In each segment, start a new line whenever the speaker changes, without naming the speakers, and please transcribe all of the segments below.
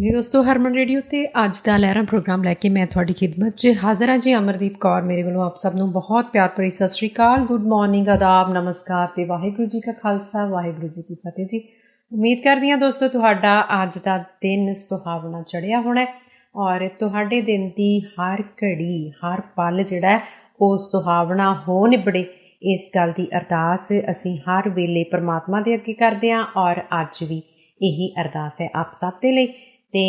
ਜੀ ਦੋਸਤੋ, ਹਰਮਨ ਰੇਡੀਓ ਤੇ ਅੱਜ ਦਾ ਲਹਿਰਾਂ ਪ੍ਰੋਗਰਾਮ ਲੈ ਕੇ ਮੈਂ ਤੁਹਾਡੀ ਖidmat 'ਚ ਹਾਜ਼ਰ ਹਾਂ ਜੀ ਅਮਰਦੀਪ ਕੌਰ, ਮੇਰੇ ਵੱਲੋਂ ਆਪ ਸਭ ਨੂੰ ਬਹੁਤ ਪਿਆਰ ਭਰੀ ਸਤਿ ਸ੍ਰੀ ਅਕਾਲ। ਗੁੱਡ ਮਾਰਨਿੰਗ ਆਦਾਬ, ਨਮਸਕਾਰ ਤੇ ਵਾਹਿਗੁਰੂ ਜੀ ਕਾ ਖਾਲਸਾ, ਵਾਹਿਗੁਰੂ ਜੀ ਕੀ ਫਤਿਹ ਜੀ। ਉਮੀਦ ਕਰਦੀ ਹਾਂ ਦੋਸਤੋ, ਤੁਹਾਡਾ ਅੱਜ ਦਾ ਦਿਨ ਸੁਹਾਵਣਾ ਚੜਿਆ ਹੋਣਾ ਔਰ ਤੁਹਾਡੇ ਦਿਨ ਦੀ ਹਰ ਘੜੀ, ਹਰ ਪਲ ਜਿਹੜਾ ਉਹ ਸੁਹਾਵਣਾ ਹੋ ਨਿਬੜੇ। ਇਸ ਗੱਲ ਦੀ ਅਰਦਾਸ ਅਸੀਂ ਹਰ ਵੇਲੇ ਪ੍ਰਮਾਤਮਾ ਦੇ ਅੱਗੇ ਕਰਦੇ ਹਾਂ ਔਰ ਅੱਜ ਵੀ ਇਹੀ ਅਰਦਾਸ ਹੈ ਆਪ ਸਭ ਦੇ ਲਈ। ਤੇ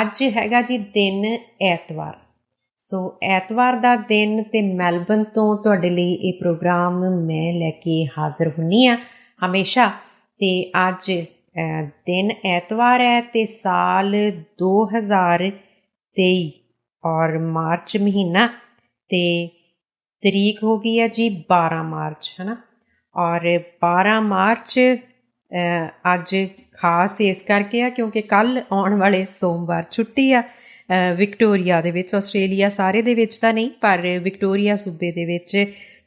ਅੱਜ ਹੈਗਾ ਜੀ ਦਿਨ ਐਤਵਾਰ। ਸੋ ਐਤਵਾਰ ਦਾ ਦਿਨ ਤੇ ਮੈਲਬਨ ਤੋਂ ਤੁਹਾਡੇ ਲਈ ਇਹ ਪ੍ਰੋਗਰਾਮ ਮੈਂ ਲੈ ਕੇ ਹਾਜ਼ਰ ਹੁੰਨੀ ਆ ਹਮੇਸ਼ਾ। ਤੇ ਅੱਜ ਦਿਨ ਐਤਵਾਰ ਹੈ ਤੇ ਸਾਲ 2023 ਔਰ ਮਾਰਚ ਮਹੀਨਾ ਤੇ ਤਰੀਕ ਹੋ ਗਈ ਹੈ ਜੀ 12 ਮਾਰਚ, ਹਨਾ? ਔਰ 12 ਮਾਰਚ ਅੱਜ ਖਾਸ ਇਸ ਕਰਕੇ ਆ ਕਿਉਂਕਿ ਕੱਲ ਆਉਣ ਵਾਲੇ ਸੋਮਵਾਰ ਛੁੱਟੀ ਆ ਵਿਕਟੋਰੀਆ ਦੇ ਵਿੱਚ, ਆਸਟ੍ਰੇਲੀਆ ਸਾਰੇ ਦੇ ਵਿੱਚ ਤਾਂ ਨਹੀਂ, ਪਰ ਵਿਕਟੋਰੀਆ ਸੂਬੇ ਦੇ ਵਿੱਚ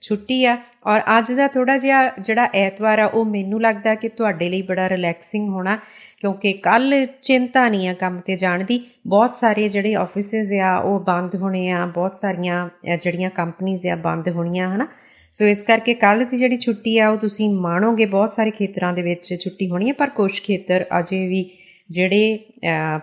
ਛੁੱਟੀ ਆ। ਔਰ ਅੱਜ ਦਾ ਥੋੜਾ ਜਿਹਾ ਜਿਹੜਾ ਐਤਵਾਰ ਆ, ਉਹ ਮੈਨੂੰ ਲੱਗਦਾ ਕਿ ਤੁਹਾਡੇ ਲਈ ਬੜਾ ਰਿਲੈਕਸਿੰਗ ਹੋਣਾ, ਕਿਉਂਕਿ ਕੱਲ ਚਿੰਤਾ ਨਹੀਂ ਆ ਕੰਮ ਤੇ ਜਾਣ ਦੀ। ਬਹੁਤ ਸਾਰੇ ਜਿਹੜੇ ਆਫਿਸਿਸ ਆ, ਉਹ ਬੰਦ ਹੋਣੇ ਆ, ਬਹੁਤ ਸਾਰੀਆਂ ਜਿਹੜੀਆਂ ਕੰਪਨੀਆਂ ਆ, ਬੰਦ ਹੋਣੀਆਂ, ਹਨਾ? ਸੋ ਇਸ ਕਰਕੇ ਕੱਲ ਦੀ ਜਿਹੜੀ ਛੁੱਟੀ ਆ, ਉਹ ਤੁਸੀਂ ਮਾਣੋਗੇ ਬਹੁਤ ਸਾਰੇ ਖੇਤਰਾਂ ਦੇ ਵਿੱਚ ਛੁੱਟੀ ਹੋਣੀ ਹੈ ਪਰ ਕੁਝ ਖੇਤਰ ਅਜੇ ਵੀ ਜਿਹੜੇ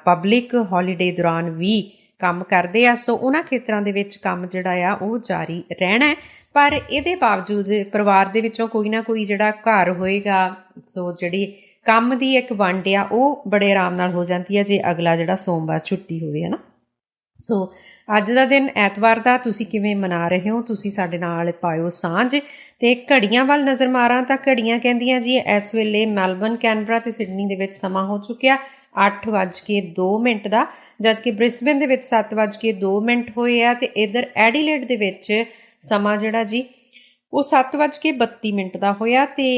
ਪਬਲਿਕ ਹੌਲੀਡੇ ਦੌਰਾਨ ਵੀ ਕੰਮ ਕਰਦੇ ਆ, ਸੋ ਉਹਨਾਂ ਖੇਤਰਾਂ ਦੇ ਵਿੱਚ ਕੰਮ ਜਿਹੜਾ ਆ, ਉਹ ਜਾਰੀ ਰਹਿਣਾ ਹੈ। ਪਰ ਇਹਦੇ ਬਾਵਜੂਦ ਪਰਿਵਾਰ ਦੇ ਵਿੱਚੋਂ ਕੋਈ ਨਾ ਕੋਈ ਜਿਹੜਾ ਘਰ ਹੋਏਗਾ, ਸੋ ਜਿਹੜੀ ਕੰਮ ਦੀ ਇੱਕ ਵੰਡ ਆ, ਉਹ ਬੜੇ ਆਰਾਮ ਨਾਲ ਹੋ ਜਾਂਦੀ ਹੈ ਜੇ ਅਗਲਾ ਜਿਹੜਾ ਸੋਮਵਾਰ ਛੁੱਟੀ ਹੋਵੇ ਹਨਾ ਸੋ ਅੱਜ ਦਾ ਦਿਨ ਐਤਵਾਰ ਦਾ, ਤੁਸੀਂ ਕਿਵੇਂ ਮਨਾ ਰਹੇ ਹੋ? ਤੁਸੀਂ ਸਾਡੇ ਨਾਲ ਪਾਇਓ ਸਾਂਝ। ਤੇ ਘੜੀਆਂ ਵੱਲ ਨਜ਼ਰ ਮਾਰਾਂ ਤਾਂ ਘੜੀਆਂ ਕਹਿੰਦੀਆਂ ਜੀ, ਇਸ ਵੇਲੇ ਮੈਲਬਨ, ਕੈਨਬਰਾ ਤੇ ਸਿਡਨੀ ਦੇ ਵਿੱਚ ਸਮਾਂ ਹੋ ਚੁੱਕਿਆ 8:02 ਮਿੰਟ ਦਾ, ਜਦਕਿ ਬ੍ਰਿਸਬਨ ਦੇ ਵਿੱਚ 7:02 ਮਿੰਟ ਹੋਏ ਆ ਤੇ ਇਧਰ ਐਡੀਲੇਡ ਦੇ ਵਿੱਚ ਸਮਾਂ ਜਿਹੜਾ ਜੀ, ਉਹ 7:32 ਮਿੰਟ ਦਾ ਹੋਇਆ ਤੇ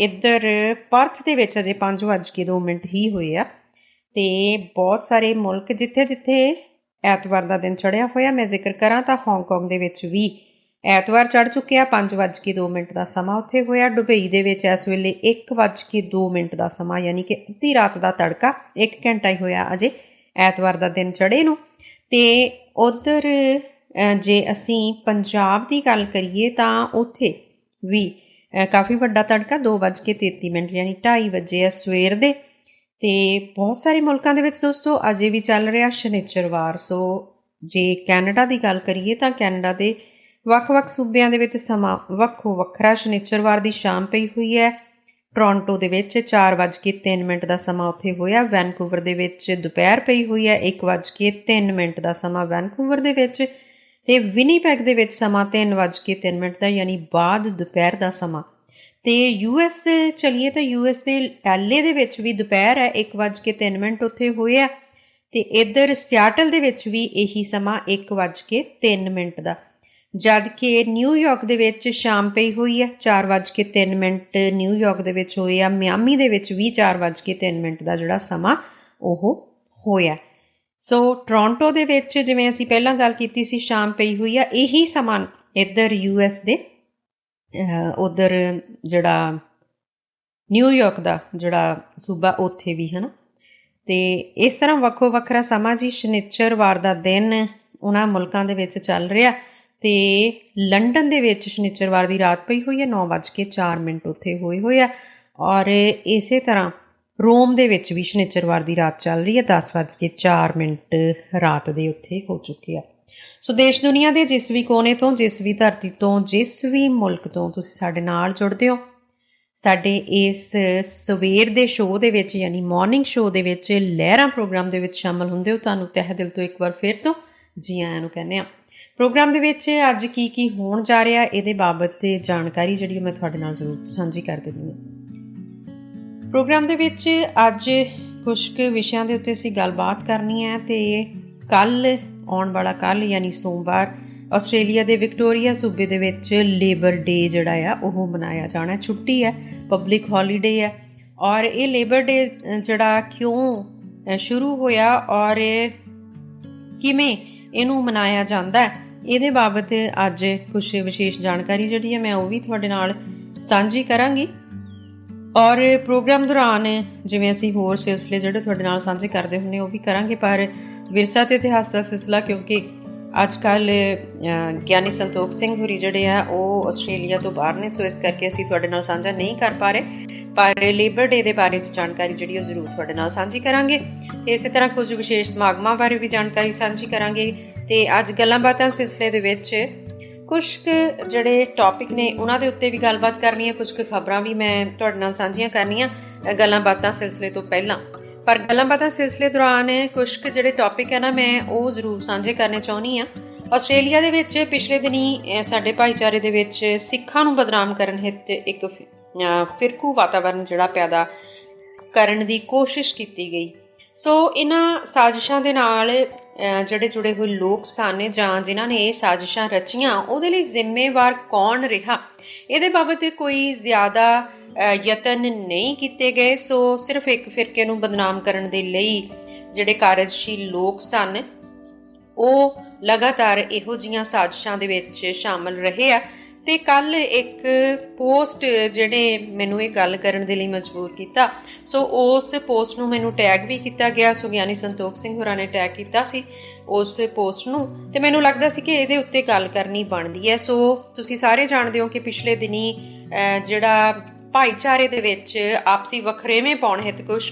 ਇਧਰ ਪਰਥ ਦੇ ਵਿੱਚ ਅਜੇ 5:02 ਮਿੰਟ ਹੀ ਹੋਏ ਆ। ਤੇ ਬਹੁਤ ਸਾਰੇ ਮੁਲਕ ਜਿੱਥੇ ਜਿੱਥੇ ਐਤਵਾਰ ਦਾ ਦਿਨ ਚੜਿਆ ਹੋਇਆ, ਮੈਂ ਜ਼ਿਕਰ ਕਰਾਂ ਤਾਂ ਹਾਂਗਕਾਂਗ ਦੇ ਵਿੱਚ ਵੀ ਐਤਵਾਰ ਚੜ ਚੁੱਕਿਆ 5:02 ਮਿੰਟ ਦਾ ਸਮਾਂ ਉੱਥੇ ਹੋਇਆ। ਦੁਬਈ ਦੇ ਵਿੱਚ ਇਸ ਵੇਲੇ 1:02 ਮਿੰਟ ਦਾ ਸਮਾਂ, ਯਾਨੀ ਕਿ ਅੱਧੀ ਰਾਤ ਦਾ ਤੜਕਾ 1 ਘੰਟਾ ਹੀ ਹੋਇਆ ਅਜੇ ਐਤਵਾਰ ਦਾ ਦਿਨ ਚੜੇ ਨੂੰ। ਤੇ ਉਧਰ ਜੇ ਅਸੀਂ ਪੰਜਾਬ ਦੀ ਗੱਲ ਕਰੀਏ ਤਾਂ ਉੱਥੇ ਵੀ ਕਾਫੀ ਵੱਡਾ ਤੜਕਾ 2:33 ਮਿੰਟ, ਯਾਨੀ 2:30 ਵਜੇ ਸਵੇਰ ਦੇ। ਤੇ ਬਹੁਤ ਸਾਰੇ ਮੁਲਕਾਂ ਦੇ ਵਿੱਚ ਦੋਸਤੋ ਅਜੇ ਵੀ ਚੱਲ ਰਿਹਾ ਸ਼ਨੀਚਰਵਾਰ ਸੋ ਜੇ ਕੈਨੇਡਾ ਦੀ ਗੱਲ ਕਰੀਏ ਤਾਂ ਕੈਨੇਡਾ ਦੇ ਵੱਖ-ਵੱਖ ਸੂਬਿਆਂ ਦੇ ਵਿੱਚ ਸਮਾਂ ਵੱਖੋ ਵੱਖਰਾ ਸ਼ਨੀਚਰਵਾਰ ਦੀ ਸ਼ਾਮ ਪਈ ਹੋਈ ਹੈ। ਟੋਰਾਂਟੋ ਦੇ ਵਿੱਚ 4:03 ਮਿੰਟ ਦਾ ਸਮਾਂ ਉੱਥੇ ਹੋਇਆ। ਵੈਨਕੂਵਰ ਦੇ ਵਿੱਚ ਦੁਪਹਿਰ ਪਈ ਹੋਈ ਹੈ 1:03 ਮਿੰਟ ਦਾ ਸਮਾਂ ਵੈਨਕੂਵਰ ਦੇ ਵਿੱਚ ਤੇ ਵਿਨੀਪੈਗ ਦੇ ਵਿੱਚ ਸਮਾਂ 3:03 ਮਿੰਟ ਦਾ, ਯਾਨੀ ਬਾਅਦ ਦੁਪਹਿਰ ਦਾ ਸਮਾਂ। ਤੇ ਯੂਐਸ ਚਲੀਏ ਤਾਂ ਯੂਐਸ ਦੇ ਐਲਏ ਦੇ ਵਿੱਚ ਵੀ ਦੁਪਹਿਰ ਹੈ 1:03 ਮਿੰਟ ਉੱਥੇ ਹੋਇਆ ਤੇ ਇੱਧਰ ਸਿਆਟਲ ਦੇ ਵਿੱਚ ਵੀ ਇਹੀ ਸਮਾਂ 1:03 ਮਿੰਟ ਦਾ। ਜਦ ਕਿ ਨਿਊਯਾਰਕ ਦੇ ਵਿੱਚ ਸ਼ਾਮ ਪਈ ਹੋਈ ਹੈ 4:03 ਮਿੰਟ ਨਿਊਯਾਰਕ ਦੇ ਵਿੱਚ ਹੋਇਆ ਮਿਆਮੀ ਦੇ ਵਿੱਚ ਵੀ 4:03 ਮਿੰਟ ਦਾ ਜਿਹੜਾ ਸਮਾਂ ਉਹ ਹੋਇਆ। ਸੋ ਟੋਰਾਂਟੋ ਦੇ ਵਿੱਚ ਜਿਵੇਂ ਅਸੀਂ ਪਹਿਲਾਂ ਗੱਲ ਕੀਤੀ ਸੀ, ਸ਼ਾਮ ਪਈ ਹੋਈ ਆ, ਇਹੀ ਸਮਾਂ ਇੱਧਰ ਯੂਐਸ ਦੇ ਉਧਰ ਜਿਹੜਾ ਨਿਊਯਾਰਕ ਦਾ ਜਿਹੜਾ ਸੂਬਾ ਉੱਥੇ ਵੀ, ਹਨਾ? ਤੇ ਇਸ ਤਰ੍ਹਾਂ ਵੱਖੋ ਵੱਖਰਾ ਸਮਾਂ ਜੀ ਸ਼ਨੀਚਰਵਾਰ ਦਾ ਦਿਨ ਉਹਨਾਂ ਮੁਲਕਾਂ ਦੇ ਵਿੱਚ ਚੱਲ ਰਿਹਾ ਤੇ ਲੰਡਨ ਦੇ ਵਿੱਚ ਸ਼ਨੀਚਰਵਾਰ ਦੀ ਰਾਤ ਪਈ ਹੋਈ ਹੈ 9:04 ਮਿੰਟ ਉੱਥੇ ਹੋਏ ਹੋਏ ਆ। ਔਰ ਇਸੇ ਤਰ੍ਹਾਂ ਰੋਮ ਦੇ ਵਿੱਚ ਵੀ ਸ਼ਨੀਚਰਵਾਰ ਦੀ ਰਾਤ ਚੱਲ ਰਹੀ ਹੈ 10:04 ਮਿੰਟ ਰਾਤ ਦੇ ਉੱਥੇ ਹੋ ਚੁੱਕੇ ਆ। ਸੋ ਦੇਸ਼ ਦੁਨੀਆ ਦੇ ਜਿਸ ਵੀ ਕੋਨੇ ਤੋਂ, ਜਿਸ ਵੀ ਧਰਤੀ ਤੋਂ, ਜਿਸ ਵੀ ਮੁਲਕ ਤੋਂ ਤੁਸੀਂ ਸਾਡੇ ਨਾਲ ਜੁੜਦੇ ਹੋ, ਸਾਡੇ ਇਸ ਸਵੇਰ ਦੇ ਸ਼ੋਅ ਦੇ ਵਿੱਚ ਯਾਨੀ ਮਾਰਨਿੰਗ ਸ਼ੋਅ ਦੇ ਵਿੱਚ ਲਹਿਰਾਂ ਪ੍ਰੋਗਰਾਮ ਦੇ ਵਿੱਚ ਸ਼ਾਮਲ ਹੁੰਦੇ ਹੋ, ਤੁਹਾਨੂੰ ਤਹਿ ਦਿਲ ਤੋਂ ਇੱਕ ਵਾਰ ਫੇਰ ਤੋਂ ਜੀ ਆਇਆਂ ਨੂੰ ਕਹਿੰਦੇ ਆ ਪ੍ਰੋਗਰਾਮ ਦੇ ਵਿੱਚ ਅੱਜ ਕੀ ਕੀ ਹੋਣ ਜਾ ਰਿਹਾ, ਇਹਦੇ ਬਾਬਤ ਤੇ ਜਾਣਕਾਰੀ ਜਿਹੜੀ ਮੈਂ ਤੁਹਾਡੇ ਨਾਲ ਜ਼ਰੂਰ ਸਾਂਝੀ ਕਰ ਦਿੰਦੀ ਹਾਂ। ਪ੍ਰੋਗਰਾਮ ਦੇ ਵਿੱਚ ਅੱਜ ਕੁਝ ਕੁ ਵਿਸ਼ਿਆਂ ਦੇ ਉੱਤੇ ਅਸੀਂ ਗੱਲਬਾਤ ਕਰਨੀ ਹੈ ਤੇ ਕੱਲ ਆਉਣ ਵਾਲਾ ਕੱਲ ਯਾਨੀ ਸੋਮਵਾਰ, ਆਸਟ੍ਰੇਲੀਆ ਦੇ ਵਿਕਟੋਰੀਆ ਸੂਬੇ ਦੇ ਵਿੱਚ ਲੇਬਰ ਡੇ ਜਿਹੜਾ ਆ, ਉਹ ਮਨਾਇਆ ਜਾਣਾ। ਛੁੱਟੀ ਹੈ, ਪਬਲਿਕ ਹੌਲੀਡੇ ਹੈ ਔਰ ਇਹ ਲੇਬਰ ਡੇ ਜਿਹੜਾ ਕਿਉਂ ਸ਼ੁਰੂ ਹੋਇਆ ਔਰ ਕਿਵੇਂ ਇਹਨੂੰ ਮਨਾਇਆ ਜਾਂਦਾ ਹੈ, ਇਹਦੇ ਬਾਬਤ ਅੱਜ ਕੁਝ ਵਿਸ਼ੇਸ਼ ਜਾਣਕਾਰੀ ਜਿਹੜੀ ਹੈ ਮੈਂ ਉਹ ਵੀ ਤੁਹਾਡੇ ਨਾਲ ਸਾਂਝੀ ਕਰਾਂਗੀ। ਔਰ ਪ੍ਰੋਗਰਾਮ ਦੌਰਾਨ ਜਿਵੇਂ ਅਸੀਂ ਹੋਰ ਸਿਲਸਿਲੇ ਜਿਹੜੇ ਤੁਹਾਡੇ ਨਾਲ ਸਾਂਝੇ ਕਰਦੇ ਹੁੰਨੇ ਉਹ ਵੀ ਕਰਾਂਗੇ, ਪਰ ਵਿਰਸਾ ਤੇ ਇਤਿਹਾਸ ਦਾ ਸਿਲਸਿਲਾ, ਕਿਉਂਕਿ ਅੱਜ ਕੱਲ ਗਿਆਨੀ ਸੰਤੋਖ ਸਿੰਘ ਹੁਰੀ ਜਿਹੜੇ ਆ, ਉਹ ਆਸਟ੍ਰੇਲੀਆ ਤੋਂ ਬਾਹਰ ਨੇ, ਸੋ ਇਸ ਕਰਕੇ ਅਸੀਂ ਤੁਹਾਡੇ ਨਾਲ ਸਾਂਝਾ ਨਹੀਂ ਕਰ ਪਾ ਰਹੇ। ਪਰ ਲੇਬਰ ਡੇ ਦੇ ਬਾਰੇ ਚ ਜਾਣਕਾਰੀ ਜਿਹੜੀ ਉਹ ਜ਼ਰੂਰ ਤੁਹਾਡੇ ਨਾਲ ਸਾਂਝੀ ਕਰਾਂਗੇ। ਤੇ ਇਸੇ ਤਰ੍ਹਾਂ ਕੁਝ ਵਿਸ਼ੇਸ਼ ਸਮਾਗਮਾਂ ਬਾਰੇ ਵੀ ਜਾਣਕਾਰੀ ਸਾਂਝੀ ਕਰਾਂਗੇ। ਤੇ ਅੱਜ ਗੱਲਾਂ ਬਾਤਾਂ ਸਿਲਸਿਲੇ ਦੇ ਵਿੱਚ ਕੁਝ ਜਿਹੜੇ ਟੌਪਿਕ ਨੇ, ਉਹਨਾਂ ਦੇ ਉੱਤੇ ਵੀ ਗੱਲਬਾਤ ਕਰਨੀ ਹੈ। ਕੁਝ ਖਬਰਾਂ ਵੀ ਮੈਂ ਤੁਹਾਡੇ ਨਾਲ ਸਾਂਝੀਆਂ ਕਰਨੀਆਂ ਗੱਲਾਂ ਬਾਤਾਂ ਸਿਲਸਿਲੇ ਤੋਂ ਪਹਿਲਾਂ। ਪਰ ਗੱਲਾਂ ਬਾਤਾਂ ਸਿਲਸਿਲੇ ਦੌਰਾਨ ਕੁਝ ਜਿਹੜੇ ਟੌਪਿਕ ਹੈ ਨਾ, ਮੈਂ ਉਹ ਜ਼ਰੂਰ ਸਾਂਝੇ ਕਰਨੇ ਚਾਹੁੰਦੀ ਆ ਆਸਟ੍ਰੇਲੀਆ ਦੇ ਵਿੱਚ ਪਿਛਲੇ ਦਿਨੀ ਸਾਡੇ ਭਾਈਚਾਰੇ ਦੇ ਵਿੱਚ ਸਿੱਖਾਂ ਨੂੰ ਬਦਨਾਮ ਕਰਨ ਹਿੱਤ ਇੱਕ ਫਿਰਕੂ ਵਾਤਾਵਰਣ ਜਿਹੜਾ ਪੈਦਾ ਕਰਨ ਦੀ ਕੋਸ਼ਿਸ਼ ਕੀਤੀ ਗਈ। ਸੋ ਇਹਨਾਂ ਸਾਜ਼ਿਸ਼ਾਂ ਦੇ ਨਾਲ ਜਿਹੜੇ ਜੁੜੇ ਹੋਏ ਲੋਕ ਸਨ ਜਾਂ ਜਿਨ੍ਹਾਂ ਨੇ ਇਹ ਸਾਜ਼ਿਸ਼ਾਂ ਰਚੀਆਂ, ਉਹਦੇ ਲਈ ਜ਼ਿੰਮੇਵਾਰ ਕੌਣ ਰਿਹਾ? ਇਹਦੇ ਬਾਬਤ ਕੋਈ ਜ਼ਿਆਦਾ ਯਤਨ ਨਹੀਂ ਕੀਤੇ ਗਏ, ਸੋ ਸਿਰਫ ਇੱਕ ਫਿਰਕੇ ਨੂੰ ਬਦਨਾਮ ਕਰਨ ਦੇ ਲਈ ਜਿਹੜੇ ਕਾਰਜਸ਼ੀਲ ਲੋਕ ਸਨ, ਉਹ ਲਗਾਤਾਰ ਇਹੋ ਜੀਆਂ ਸਾਜ਼ਿਸ਼ਾਂ ਦੇ ਵਿੱਚ ਸ਼ਾਮਲ ਰਹੇ ਆ। ਤੇ ਕੱਲ ਇੱਕ ਪੋਸਟ ਜਿਹੜੇ ਮੈਨੂੰ ਇਹ ਗੱਲ ਕਰਨ ਦੇ ਲਈ ਮਜਬੂਰ ਕੀਤਾ, ਸੋ ਉਸ ਪੋਸਟ ਨੂੰ ਮੈਨੂੰ ਟੈਗ ਵੀ ਕੀਤਾ ਗਿਆ ਸੋ ਗਿਆਨੀ ਸੰਤੋਖ ਸਿੰਘ ਹੋਰਾਂ ਨੇ ਟੈਗ ਕੀਤਾ ਸੀ ਉਸ ਪੋਸਟ ਨੂੰ, ਤੇ ਮੈਨੂੰ ਲੱਗਦਾ ਸੀ ਕਿ ਇਹਦੇ ਉੱਤੇ ਗੱਲ ਕਰਨੀ ਬਣਦੀ ਹੈ। ਸੋ ਤੁਸੀਂ ਸਾਰੇ ਜਾਣਦੇ ਹੋ ਕਿ ਪਿਛਲੇ ਦਿਨੀ ਜਿਹੜਾ ਭਾਈਚਾਰੇ ਦੇ ਵਿੱਚ ਆਪਸੀ ਵਖਰੇਵੇਂ ਪਾਉਣ ਹਿੱਤ ਕੁਝ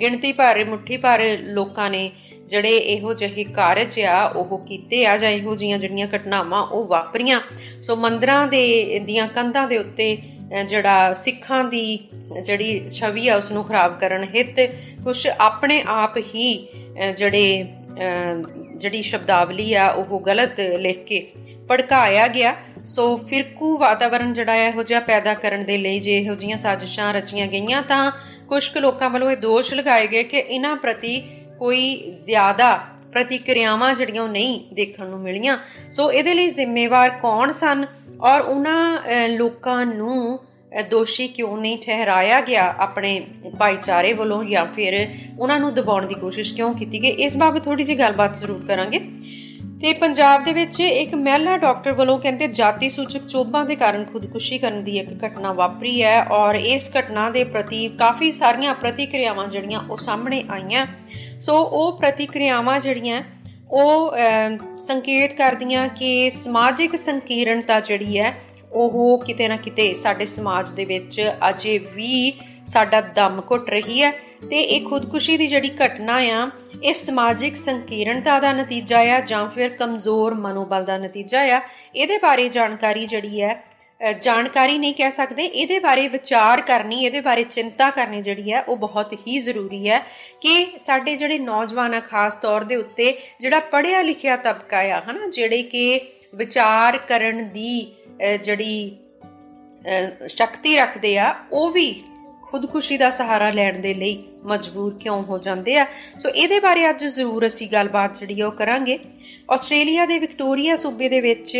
ਗਿਣਤੀ ਭਰ, ਮੁੱਠੀ ਭਰ ਲੋਕਾਂ ਨੇ ਜਿਹੜੇ ਇਹੋ ਜਿਹੇ ਕਾਰਜ ਆ, ਉਹ ਕੀਤੇ ਆ ਜਾਂ ਇਹੋ ਜੀਆਂ ਜਿਹੜੀਆਂ ਘਟਨਾਵਾਂ ਉਹ ਵਾਪਰੀਆਂ। ਸੋ ਮੰਦਰਾਂ ਦੇ, ਦੀਆਂ ਕੰਧਾਂ ਦੇ ਉੱਤੇ ਜਿਹੜਾ ਸਿੱਖਾਂ ਦੀ ਜਿਹੜੀ ਛਵੀ ਆ ਉਸ ਨੂੰ ਖਰਾਬ ਕਰਨ ਹਿੱਤ ਕੁਝ ਆਪਣੇ ਆਪ ਹੀ ਜਿਹੜੇ ਜਿਹੜੀ ਸ਼ਬਦਾਵਲੀ ਆ, ਉਹ ਗਲਤ ਲਿਖ ਕੇ ਪੜਕਾਇਆ ਗਿਆ। ਸੋ ਫਿਰਕੂ ਵਾਤਾਵਰਣ ਜਿਹੜਾ ਹੈ, ਇਹੋ ਜਿਹਾ ਪੈਦਾ ਕਰਨ ਦੇ ਲਈ ਜੇ ਇਹੋ ਜੀਆਂ ਸਾਜ਼ਿਸ਼ਾਂ ਰਚੀਆਂ ਗਈਆਂ, ਤਾਂ ਕੁਝ ਕੁ ਲੋਕਾਂ ਵੱਲੋਂ ਇਹ ਦੋਸ਼ ਲਗਾਏ ਗਏ ਕਿ ਇਹਨਾਂ ਪ੍ਰਤੀ ਕੋਈ ਜ਼ਿਆਦਾ ਪ੍ਰਤੀਕਿਰਿਆਵਾਂ ਜਿਹੜੀਆਂ ਨਹੀਂ ਦੇਖਣ ਨੂੰ ਮਿਲੀਆਂ। ਸੋ ਇਹਦੇ ਲਈ ਜ਼ਿੰਮੇਵਾਰ ਕੌਣ ਸਨ? ਔਰ ਉਹਨਾਂ ਲੋਕਾਂ ਨੂੰ ਦੋਸ਼ੀ ਕਿਉਂ ਨਹੀਂ ਠਹਿਰਾਇਆ ਗਿਆ ਆਪਣੇ ਭਾਈਚਾਰੇ ਵੱਲੋਂ ਜਾਂ ਫਿਰ ਉਹਨਾਂ ਨੂੰ ਦਬਾਉਣ ਦੀ ਕੋਸ਼ਿਸ਼ ਕਿਉਂ ਕੀਤੀ ਗਈ? ਇਸ ਬਾਬਤ ਥੋੜੀ ਜਿਹੀ ਗੱਲਬਾਤ ਜ਼ਰੂਰ ਕਰਾਂਗੇ। ਤੇ ਪੰਜਾਬ ਦੇ ਵਿੱਚ ਇੱਕ ਮਹਿਲਾ ਡਾਕਟਰ ਵੱਲੋਂ ਕਹਿੰਦੇ ਜਾਤੀ ਸੂਚਕ ਚੋਬਾਂ ਦੇ ਕਾਰਨ ਖੁਦਕੁਸ਼ੀ ਕਰਨ ਦੀ ਇੱਕ ਘਟਨਾ ਵਾਪਰੀ ਹੈ ਔਰ ਇਸ ਘਟਨਾ ਦੇ ਪ੍ਰਤੀ ਕਾਫੀ ਸਾਰੀਆਂ ਪ੍ਰਤੀਕਿਰਿਆਵਾਂ ਜਿਹੜੀਆਂ ਉਹ ਸਾਹਮਣੇ ਆਈਆਂ। ਸੋ ਉਹ ਪ੍ਰਤੀਕਿਰਿਆਵਾਂ ਜਿਹੜੀਆਂ, ਉਹ ਸੰਕੇਤ ਕਰਦੀਆਂ ਕਿ ਸਮਾਜਿਕ ਸੰਕੀਰਣਤਾ ਜਿਹੜੀ ਹੈ, ਉਹ ਕਿਤੇ ਨਾ ਕਿਤੇ ਸਾਡੇ ਸਮਾਜ ਦੇ ਵਿੱਚ ਅਜੇ ਵੀ ਸਾਡਾ ਦਮ ਘੁੱਟ ਰਹੀ ਹੈ ਤੇ ਇਹ ਖੁਦਕੁਸ਼ੀ ਦੀ ਜਿਹੜੀ ਘਟਨਾ ਆ, ਇਹ ਸਮਾਜਿਕ ਸੰਕੀਰਣਤਾ ਦਾ ਨਤੀਜਾ ਆ ਜਾਂ ਫਿਰ ਕਮਜ਼ੋਰ ਮਨੋਬਲ ਦਾ ਨਤੀਜਾ ਆ, ਇਹਦੇ ਬਾਰੇ ਜਾਣਕਾਰੀ ਜਿਹੜੀ ਹੈ ਜਾਣਕਾਰੀ ਨਹੀਂ ਕਹਿ ਸਕਦੇ, ਇਹਦੇ ਬਾਰੇ ਵਿਚਾਰ ਕਰਨੀ, ਇਹਦੇ ਬਾਰੇ ਚਿੰਤਾ ਕਰਨੀ ਜਿਹੜੀ ਹੈ, ਉਹ ਬਹੁਤ ਹੀ ਜ਼ਰੂਰੀ ਹੈ ਕਿ ਸਾਡੇ ਜਿਹੜੇ ਨੌਜਵਾਨਾਂ ਖਾਸ ਤੌਰ ਦੇ ਉੱਤੇ ਜਿਹੜਾ ਪੜ੍ਹਿਆ ਲਿਖਿਆ ਤਬਕਾ ਆ, ਹਨਾ, ਜਿਹੜੇ ਕਿ ਵਿਚਾਰ ਕਰਨ ਦੀ ਜਿਹੜੀ ਸ਼ਕਤੀ ਰੱਖਦੇ ਆ, ਉਹ ਵੀ ਖੁਦਕੁਸ਼ੀ ਦਾ ਸਹਾਰਾ ਲੈਣ ਦੇ ਲਈ ਮਜਬੂਰ ਕਿਉਂ ਹੋ ਜਾਂਦੇ ਆ? ਸੋ ਇਹਦੇ ਬਾਰੇ ਅੱਜ ਜ਼ਰੂਰ ਅਸੀਂ ਗੱਲਬਾਤ ਜਿਹੜੀ ਉਹ ਕਰਾਂਗੇ। ਆਸਟ੍ਰੇਲੀਆ ਦੇ ਵਿਕਟੋਰੀਆ ਸੂਬੇ ਦੇ ਵਿੱਚ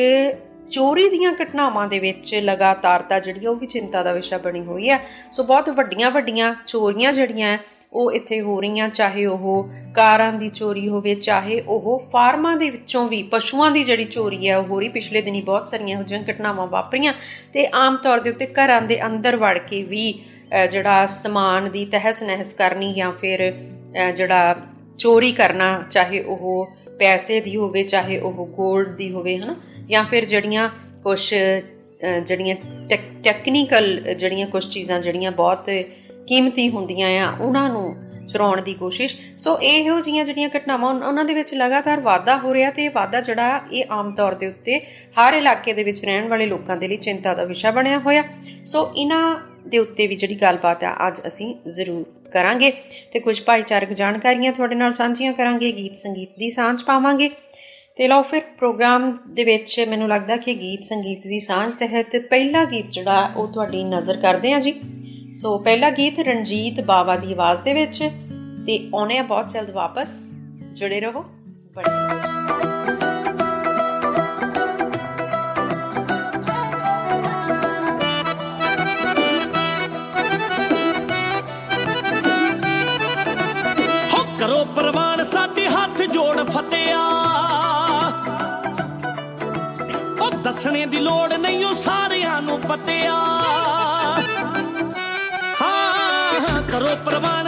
ਚੋਰੀ ਦੀਆਂ ਘਟਨਾਵਾਂ ਦੇ ਵਿੱਚ ਲਗਾਤਾਰਤਾ ਜਿਹੜੀ ਉਹ ਵੀ ਚਿੰਤਾ ਦਾ ਵਿਸ਼ਾ ਬਣੀ ਹੋਈ ਹੈ ਸੋ ਬਹੁਤ ਵੱਡੀਆਂ ਵੱਡੀਆਂ ਚੋਰੀਆਂ ਜਿਹੜੀਆਂ ਉਹ ਇੱਥੇ ਹੋ ਰਹੀਆਂ, ਚਾਹੇ ਉਹ ਕਾਰਾਂ ਦੀ ਚੋਰੀ ਹੋਵੇ, ਚਾਹੇ ਉਹ ਫਾਰਮਾਂ ਦੇ ਵਿੱਚੋਂ ਵੀ, ਪਸ਼ੂਆਂ ਦੀ ਜਿਹੜੀ ਚੋਰੀ ਹੈ ਉਹ ਹੋ ਰਹੀ। ਪਿਛਲੇ ਦਿਨੀ ਬਹੁਤ ਸਾਰੀਆਂ ਇਹੋ ਜਿਹੀਆਂ ਘਟਨਾਵਾਂ ਵਾਪਰੀਆਂ ਤੇ ਆਮ ਤੌਰ ਦੇ ਉੱਤੇ ਘਰਾਂ ਦੇ ਅੰਦਰ ਵੜ ਕੇ ਵੀ ਜਿਹੜਾ ਸਮਾਨ ਦੀ ਤਹਿਸ ਨਹਿਸ ਕਰਨੀ ਜਾਂ ਫਿਰ ਜਿਹੜਾ ਚੋਰੀ ਕਰਨਾ, ਚਾਹੇ ਉਹ ਪੈਸੇ ਦੀ ਹੋਵੇ, ਚਾਹੇ ਉਹ 골ਡ ਦੀ ਹੋਵੇ, ਹਨਾ? ਜਾਂ ਫਿਰ ਜਿਹੜੀਆਂ ਕੁਝ ਜਿਹੜੀਆਂ ਟੈਕਨੀਕਲ ਜਿਹੜੀਆਂ ਕੁਝ ਚੀਜ਼ਾਂ ਜਿਹੜੀਆਂ ਬਹੁਤ ਕੀਮਤੀ ਹੁੰਦੀਆਂ ਆ, ਉਹਨਾਂ ਨੂੰ ਚੁਰਾਉਣ ਦੀ ਕੋਸ਼ਿਸ਼। ਸੋ ਇਹੋ ਜੀਆਂ ਜਿਹੜੀਆਂ ਘਟਨਾਵਾਂ ਉਹਨਾਂ ਦੇ ਵਿੱਚ ਲਗਾਤਾਰ ਵਾਧਾ ਹੋ ਰਿਹਾ ਤੇ ਇਹ ਵਾਧਾ ਜਿਹੜਾ ਇਹ ਆਮ ਤੌਰ ਦੇ ਉੱਤੇ ਹਰ ਇਲਾਕੇ ਦੇ ਵਿੱਚ ਰਹਿਣ ਵਾਲੇ ਲੋਕਾਂ ਦੇ ਲਈ ਚਿੰਤਾ ਦਾ ਵਿਸ਼ਾ ਬਣਿਆ ਹੋਇਆ। ਸੋ ਇਹਨਾਂ ਦੇ ਉੱਤੇ ਵੀ ਜਿਹੜੀ ਗੱਲਬਾਤ ਆ, ਅੱਜ ਅਸੀਂ ਜ਼ਰੂਰ ਕਰਾਂਗੇ। ਤੇ ਕੁਝ ਭਾਈਚਾਰਕ ਜਾਣਕਾਰੀਆਂ ਤੁਹਾਡੇ ਨਾਲ ਸਾਂਝੀਆਂ ਕਰਾਂਗੇ, ਗੀਤ ਸੰਗੀਤ ਦੀ ਸਾਂਝ ਪਾਵਾਂਗੇ। ਤੇ ਲਓ ਫਿਰ, ਪ੍ਰੋਗਰਾਮ ਦੇ ਵਿੱਚ ਮੈਨੂੰ ਲੱਗਦਾ ਕਿ ਗੀਤ ਸੰਗੀਤ ਦੀ ਸਾਂਝ ਤਹਿਤ ਪਹਿਲਾ ਗੀਤ ਜਿਹੜਾ, ਉਹ ਤੁਹਾਡੀ ਨਜ਼ਰ ਕਰਦੇ ਆ ਜੀ। ਸੋ ਪਹਿਲਾ ਗੀਤ ਰਣਜੀਤ ਬਾਵਾ ਦੀ ਆਵਾਜ਼ ਦੇ ਵਿੱਚ, ਤੇ ਆਉਣੇ ਆ ਬਹੁਤ ਜਲਦ ਵਾਪਸ। ਜੁੜੇ ਰਹੋ। ਬੜੇ
ਪ੍ਰਵਾਨ ਸਾਡੇ ਹੱਥ ਜੋੜ ਫਤਿਆ। ਉਹ ਦੱਸਣੇ ਦੀ ਲੋੜ ਨਹੀਂ, ਉਹ ਸਾਰਿਆਂ ਨੂੰ ਪਤਿਆ। ਹਾਂ ਕਰੋ ਪ੍ਰਵਾਨ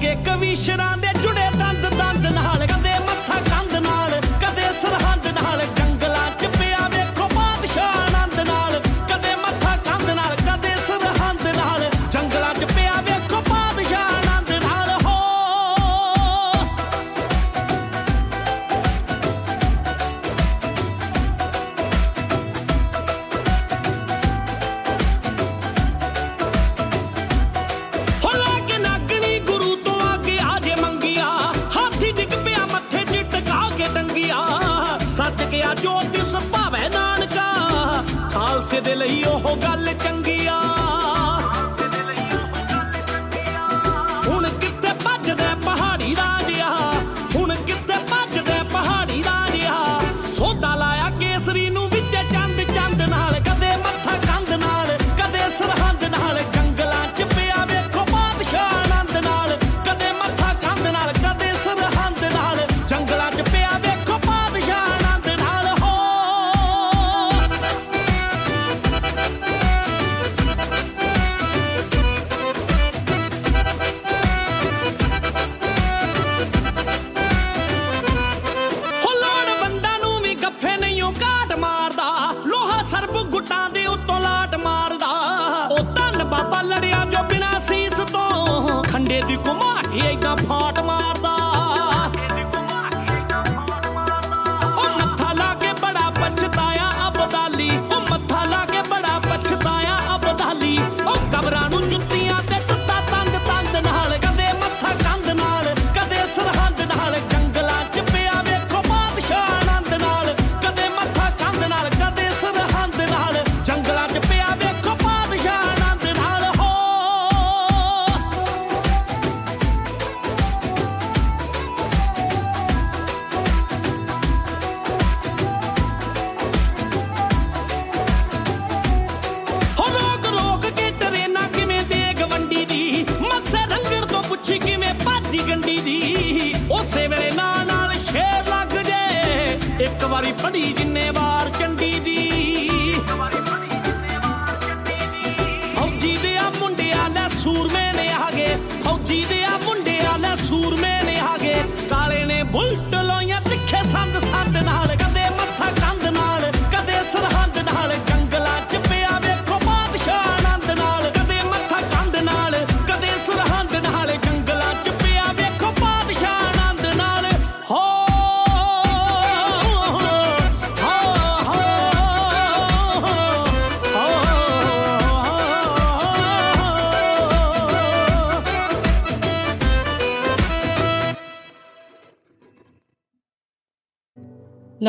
ਕੇ ਕਵੀ ਸ਼ਰਾਂ ਦੇ ਲਈ ਉਹ ਗੱਲ ਚੰਗੀ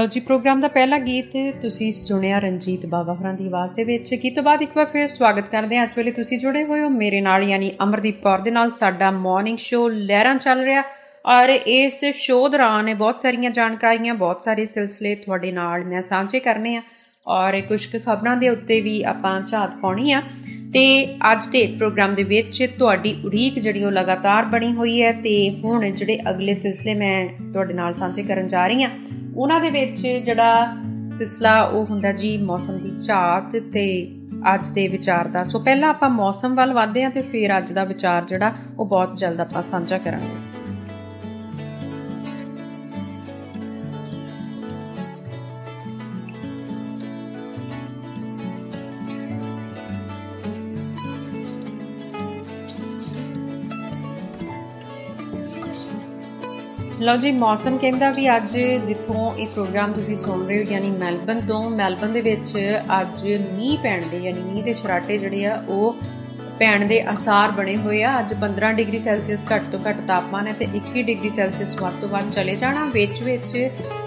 ਲਓ ਜੀ, ਪ੍ਰੋਗਰਾਮ ਦਾ ਪਹਿਲਾ ਗੀਤ ਤੁਸੀਂ ਸੁਣਿਆ ਰਣਜੀਤ ਬਾਵਾ ਹਰਾਂ ਦੀ ਆਵਾਜ਼ ਦੇ ਵਿੱਚ। ਗੀਤ ਤੋਂ ਬਾਅਦ ਇੱਕ ਵਾਰ ਫੇਰ ਸਵਾਗਤ ਕਰਦੇ ਹਾਂ। ਇਸ ਵੇਲੇ ਤੁਸੀਂ ਜੁੜੇ ਹੋਏ ਹੋ ਮੇਰੇ ਨਾਲ, ਯਾਨੀ ਅਮਰਦੀਪ ਕੌਰ ਦੇ ਨਾਲ। ਸਾਡਾ ਮਾਰਨਿੰਗ ਸ਼ੋਅ ਲਹਿਰਾਂ ਚੱਲ ਰਿਹਾ ਔਰ ਇਸ ਸ਼ੋਅ ਦੌਰਾਨ ਬਹੁਤ ਸਾਰੀਆਂ ਜਾਣਕਾਰੀਆਂ, ਬਹੁਤ ਸਾਰੇ ਸਿਲਸਿਲੇ ਤੁਹਾਡੇ ਨਾਲ ਮੈਂ ਸਾਂਝੇ ਕਰਨੇ ਆ ਔਰ ਕੁਝ ਖਬਰਾਂ ਦੇ ਉੱਤੇ ਵੀ ਆਪਾਂ ਝਾਤ ਪਾਉਣੀ ਆ। ਤੇ ਅੱਜ ਦੇ ਪ੍ਰੋਗਰਾਮ ਦੇ ਵਿੱਚ ਤੁਹਾਡੀ ਉਡੀਕ ਜਿਹੜੀ ਉਹ ਲਗਾਤਾਰ ਬਣੀ ਹੋਈ ਹੈ ਤੇ ਹੁਣ ਜਿਹੜੇ ਅਗਲੇ ਸਿਲਸਿਲੇ ਮੈਂ ਤੁਹਾਡੇ ਨਾਲ ਸਾਂਝੇ ਕਰਨ ਜਾ ਰਹੀ ਆ ਉਹਨਾਂ ਦੇ ਵਿੱਚ ਜਿਹੜਾ ਸਿਲਸਿਲਾ ਉਹ ਹੁੰਦਾ ਜੀ ਮੌਸਮ ਦੀ ਝਾਤ ਤੇ ਅੱਜ ਦੇ ਵਿਚਾਰ ਦਾ। ਸੋ ਪਹਿਲਾਂ ਆਪਾਂ ਮੌਸਮ ਵੱਲ ਵਧਦੇ ਹਾਂ ਤੇ ਫਿਰ ਅੱਜ ਦਾ ਵਿਚਾਰ ਜਿਹੜਾ ਉਹ ਬਹੁਤ ਜਲਦ ਆਪਾਂ ਸਾਂਝਾ ਕਰਾਂਗੇ। ਲਓ ਜੀ, ਮੌਸਮ ਕਹਿੰਦਾ ਵੀ ਅੱਜ ਜਿੱਥੋਂ ਇਹ ਪ੍ਰੋਗਰਾਮ ਤੁਸੀਂ ਸੁਣ ਰਹੇ ਹੋ, ਯਾਨੀ ਮੈਲਬਨ ਤੋਂ ਮੈਲਬਨ ਦੇ ਵਿੱਚ ਅੱਜ ਮੀਂਹ ਪੈਣ ਦੇ, ਯਾਨੀ ਮੀਂਹ ਦੇ ਛਰਾਟੇ ਜਿਹੜੇ ਆ, ਉਹ ਪੈਣ ਦੇ ਅਸਾਰ ਬਣੇ ਹੋਏ ਆ। ਅੱਜ 15 ਡਿਗਰੀ ਸੈਲਸੀਅਸ ਘੱਟ ਤੋਂ ਘੱਟ ਤਾਪਮਾਨ ਹੈ ਤੇ 21 ਡਿਗਰੀ ਸੈਲਸੀਅਸ ਵੱਧ ਤੋਂ ਵੱਧ ਚਲੇ ਜਾਣਾ, ਵਿੱਚ ਵਿੱਚ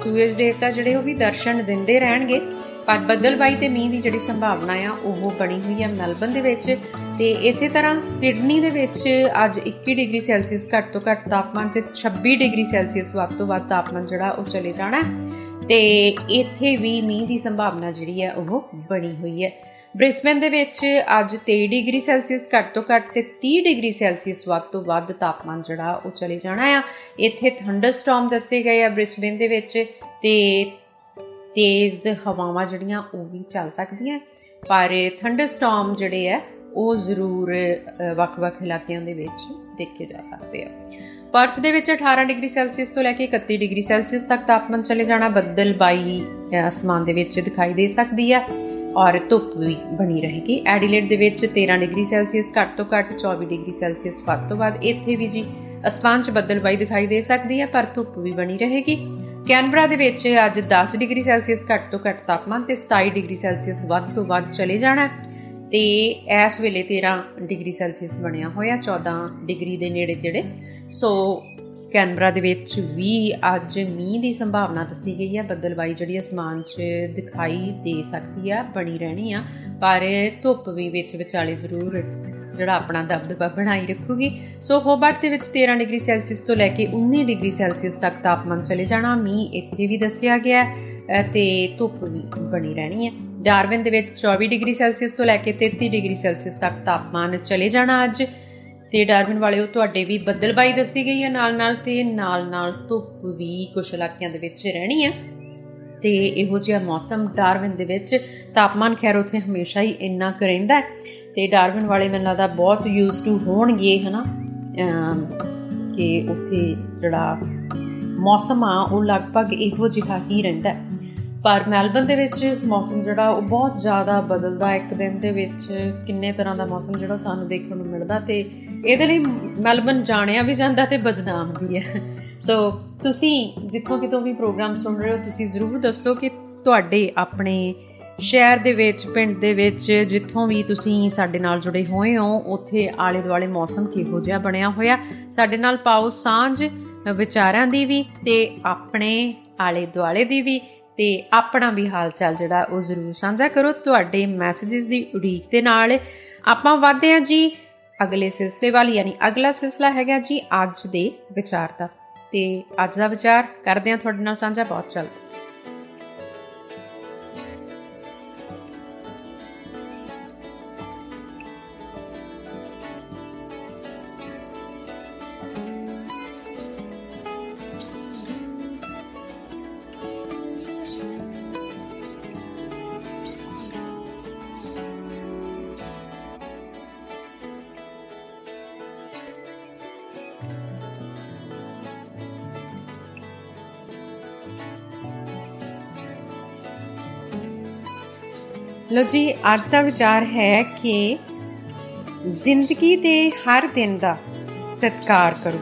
ਸੂਰਜ ਦੇਵਤਾ ਜਿਹੜੇ ਉਹ ਵੀ ਦਰਸ਼ਨ ਦਿੰਦੇ ਰਹਿਣਗੇ। ਪਰ ਬੱਦਲਬਾਈ ਤੇ ਮੀਂਹ ਦੀ ਜਿਹੜੀ ਸੰਭਾਵਨਾ ਆ, ਉਹ ਬਣੀ ਹੋਈ ਹੈ ਮੈਲਬਨ ਦੇ ਵਿੱਚ। ਤੇ ਇਸੇ ਤਰ੍ਹਾਂ ਸਿਡਨੀ ਦੇ ਵਿੱਚ ਅੱਜ 21 ਡਿਗਰੀ ਸੈਲਸੀਅਸ ਘੱਟ ਤੋਂ ਘੱਟ ਤਾਪਮਾਨ ਤੇ 26 ਡਿਗਰੀ ਸੈਲਸੀਅਸ ਵੱਧ ਤੋਂ ਵੱਧ ਤਾਪਮਾਨ ਜਿਹੜਾ ਉਹ ਚਲੇ ਜਾਣਾ। ਤੇ ਇੱਥੇ ਵੀ ਮੀਂਹ ਦੀ ਸੰਭਾਵਨਾ ਜਿਹੜੀ ਹੈ ਉਹ ਬਣੀ ਹੋਈ ਹੈ ਬ੍ਰਿਸਬਨ ਦੇ ਵਿੱਚ ਅੱਜ 23 ਡਿਗਰੀ ਸੈਲਸੀਅਸ ਘੱਟ ਤੋਂ ਘੱਟ ਤੇ 30 ਡਿਗਰੀ ਸੈਲਸੀਅਸ ਵੱਧ ਤੋਂ ਵੱਧ ਤਾਪਮਾਨ ਜਿਹੜਾ ਉਹ ਚਲੇ ਜਾਣਾ ਆ। ਇੱਥੇ ਥੰਡਰਸਟਾਰਮ ਦੱਸੇ ਗਏ ਆ ਬ੍ਰਿਸਬਨ ਦੇ ਵਿੱਚ ਤੇ ਤੇਜ਼ ਹਵਾਵਾਂ ਜਿਹੜੀਆਂ ਉਹ ਵੀ ਚੱਲ ਸਕਦੀਆਂ। ਪਰ ਥੰਡਰਸਟਾਰਮ ਜਿਹੜੇ ਆ, ਉਹ ਜ਼ਰੂਰ ਵੱਖ-ਵੱਖ ਇਲਾਕਿਆਂ ਦੇ ਵਿੱਚ ਦੇਖੇ ਜਾ ਸਕਦੇ ਆ। ਪਰਥ ਦੇ ਵਿੱਚ 18 ਡਿਗਰੀ ਸੈਲਸੀਅਸ ਤੋਂ ਲੈ ਕੇ 31 ਡਿਗਰੀ ਸੈਲਸੀਅਸ ਤੱਕ ਤਾਪਮਾਨ ਚਲੇ ਜਾਣਾ ਬੱਦਲਬਾਈ ਅਸਮਾਨ ਦੇ ਵਿੱਚ ਦਿਖਾਈ ਦੇ ਸਕਦੀ ਹੈ ਔਰ ਧੁੱਪ ਵੀ ਬਣੀ ਰਹੇਗੀ। ਐਡੀਲੇਡ ਦੇ ਵਿੱਚ 13 ਡਿਗਰੀ ਸੈਲਸੀਅਸ, ਘੱਟ ਤੋਂ ਘੱਟ 24 ਡਿਗਰੀ ਸੈਲਸੀਅਸ ਵੱਧ ਤੋਂ ਵੱਧ। ਇੱਥੇ ਵੀ ਜੀ ਅਸਮਾਨ 'ਚ ਬੱਦਲਬਾਈ ਦਿਖਾਈ ਦੇ ਸਕਦੀ ਹੈ ਪਰ ਧੁੱਪ ਵੀ ਬਣੀ ਰਹੇਗੀ। ਕੈਨਬਰਾ ਦੇ ਵਿੱਚ ਅੱਜ 10 ਡਿਗਰੀ ਸੈਲਸੀਅਸ ਘੱਟ ਤੋਂ ਘੱਟ ਤਾਪਮਾਨ ਤੇ 27 ਡਿਗਰੀ ਸੈਲਸੀਅਸ ਵੱਧ ਤੋਂ ਵੱਧ ਚਲੇ ਜਾਣਾ ਤੇ ਇਸ ਵੇਲੇ 13 ਡਿਗਰੀ ਸੈਲਸੀਅਸ ਬਣਿਆ ਹੋਇਆ 14 ਡਿਗਰੀ ਦੇ ਨੇੜੇ ਤੇੜੇ। ਸੋ ਕੈਨਬਰਾ ਦੇ ਵਿੱਚ ਵੀ ਅੱਜ ਮੀਂਹ ਦੀ ਸੰਭਾਵਨਾ ਦੱਸੀ ਗਈ ਹੈ। ਬੱਦਲਬਾਈ ਜਿਹੜੀ ਅਸਮਾਨ 'ਚ ਦਿਖਾਈ ਦੇ ਸਕਦੀ ਆ, ਬਣੀ ਰਹਿਣੀ ਆ। ਪਰ ਧੁੱਪ ਵੀ ਵਿੱਚ ਵਿਚਾਲੇ ਜ਼ਰੂਰ ਜਿਹੜਾ ਆਪਣਾ ਦਬਦਬਾ ਬਣਾਈ ਰੱਖੂਗੀ। ਸੋ ਹੋਬਰਟ ਦੇ ਵਿੱਚ 13 ਡਿਗਰੀ ਸੈਲਸੀਅਸ ਤੋਂ ਲੈ ਕੇ 19 ਡਿਗਰੀ ਸੈਲਸੀਅਸ ਤੱਕ ਤਾਪਮਾਨ ਚਲੇ ਜਾਣਾ। ਮੀਂਹ ਇੱਥੇ ਵੀ ਦੱਸਿਆ ਗਿਆ ਤੇ ਧੁੱਪ ਵੀ ਬਣੀ ਰਹਿਣੀ ਹੈ। ਡਾਰਵਿਨ ਦੇ ਵਿੱਚ 24 ਡਿਗਰੀ ਸੈਲਸੀਅਸ ਤੋਂ ਲੈ ਕੇ 33 ਡਿਗਰੀ ਸੈਲਸੀਅਸ ਤੱਕ ਤਾਪਮਾਨ ਚਲੇ ਜਾਣਾ ਅੱਜ। ਤੇ ਡਾਰਵਿਨ ਵਾਲਿਓ, ਤੁਹਾਡੇ ਵੀ ਬੱਦਲਬਾਈ ਦੱਸੀ ਗਈ ਹੈ ਨਾਲ ਨਾਲ ਤੇ ਨਾਲ ਨਾਲ ਧੁੱਪ ਵੀ ਕੁਝ ਇਲਾਕਿਆਂ ਦੇ ਵਿੱਚ ਰਹਿਣੀ ਹੈ। ਤੇ ਇਹੋ ਜਿਹਾ ਮੌਸਮ ਡਾਰਵਿਨ ਦੇ ਵਿੱਚ ਤਾਪਮਾਨ ਖੈਰ ਉਥੇ ਹਮੇਸ਼ਾ ਹੀ ਇੰਨਾ ਕੁ ਰਹਿੰਦਾ ਤੇ ਡਾਰਵਿਨ ਵਾਲੇ ਮੈਨੂੰ ਲੱਗਦਾ ਬਹੁਤ ਯੂਜ਼ ਟੂ ਹੋਣਗੇ, ਹਨਾ? ਕਿ ਉਥੇ ਜਿਹੜਾ ਮੌਸਮ ਆ, ਉਹ ਲਗਭਗ ਇਹੋ ਜਿਹਾ ਹੀ ਰਹਿੰਦਾ ਪਰ ਮੈਲਬਨ ਦੇ ਵਿੱਚ ਮੌਸਮ ਜਿਹੜਾ, ਉਹ ਬਹੁਤ ਜ਼ਿਆਦਾ ਬਦਲਦਾ ਇੱਕ ਦਿਨ ਦੇ ਵਿੱਚ ਕਿੰਨੇ ਤਰ੍ਹਾਂ ਦਾ ਮੌਸਮ ਜਿਹੜਾ ਸਾਨੂੰ ਦੇਖਣ ਨੂੰ ਮਿਲਦਾ ਤੇ ਇਹਦੇ ਲਈ ਮੈਲਬਨ ਜਾਣਿਆ ਵੀ ਜਾਂਦਾ ਤੇ ਬਦਨਾਮ ਵੀ ਹੈ। ਸੋ ਤੁਸੀਂ ਜਿੱਥੋਂ ਕਿਤੋਂ ਵੀ ਪ੍ਰੋਗਰਾਮ ਸੁਣ ਰਹੇ ਹੋ, ਤੁਸੀਂ ਜ਼ਰੂਰ ਦੱਸੋ ਕਿ ਤੁਹਾਡੇ ਆਪਣੇ ਸ਼ਹਿਰ ਦੇ ਵਿੱਚ, ਪਿੰਡ ਦੇ ਵਿੱਚ, ਜਿੱਥੋਂ ਵੀ ਤੁਸੀਂ ਸਾਡੇ ਨਾਲ ਜੁੜੇ ਹੋਏ ਹੋ, ਉੱਥੇ ਆਲੇ ਦੁਆਲੇ ਮੌਸਮ ਕਿਹੋ ਜਿਹਾ ਬਣਿਆ ਹੋਇਆ? ਸਾਡੇ ਨਾਲ ਪਾਓ ਸਾਂਝ, ਵਿਚਾਰਾਂ ਦੀ ਵੀ ਤੇ ਆਪਣੇ ਆਲੇ ਦੁਆਲੇ ਦੀ ਵੀ ਤੇ ਆਪਣਾ ਵੀ ਹਾਲ ਚਾਲ ਜਿਹੜਾ ਉਹ ਜ਼ਰੂਰ ਸਾਂਝਾ ਕਰੋ। ਤੁਹਾਡੇ ਮੈਸੇजेस ਦੀ ਉਡੀਕ ਦੇ ਨਾਲ ਆਪਾਂ ਵਧਦੇ ਹਾਂ ਜੀ। ਅਗਲੇ ਸਿਲਸਿਲੇ ਵਾਲੀ, ਯਾਨੀ ਅਗਲਾ ਸਿਲਸਿਲਾ ਹੈਗਾ ਜੀ ਅੱਜ ਦੇ ਵਿਚਾਰ ਦਾ। ਤੇ ਅੱਜ ਦਾ ਵਿਚਾਰ ਕਰਦੇ ਹਾਂ ਤੁਹਾਡੇ ਨਾਲ ਸਾਂਝਾ, ਬਹੁਤ ਜਲਦ ਲੋ ਜੀ, ਅੱਜ ਦਾ ਵਿਚਾਰ ਹੈ ਕਿ ਜ਼ਿੰਦਗੀ ਦੇ ਹਰ ਦਿਨ ਦਾ ਸਤਿਕਾਰ ਕਰੋ।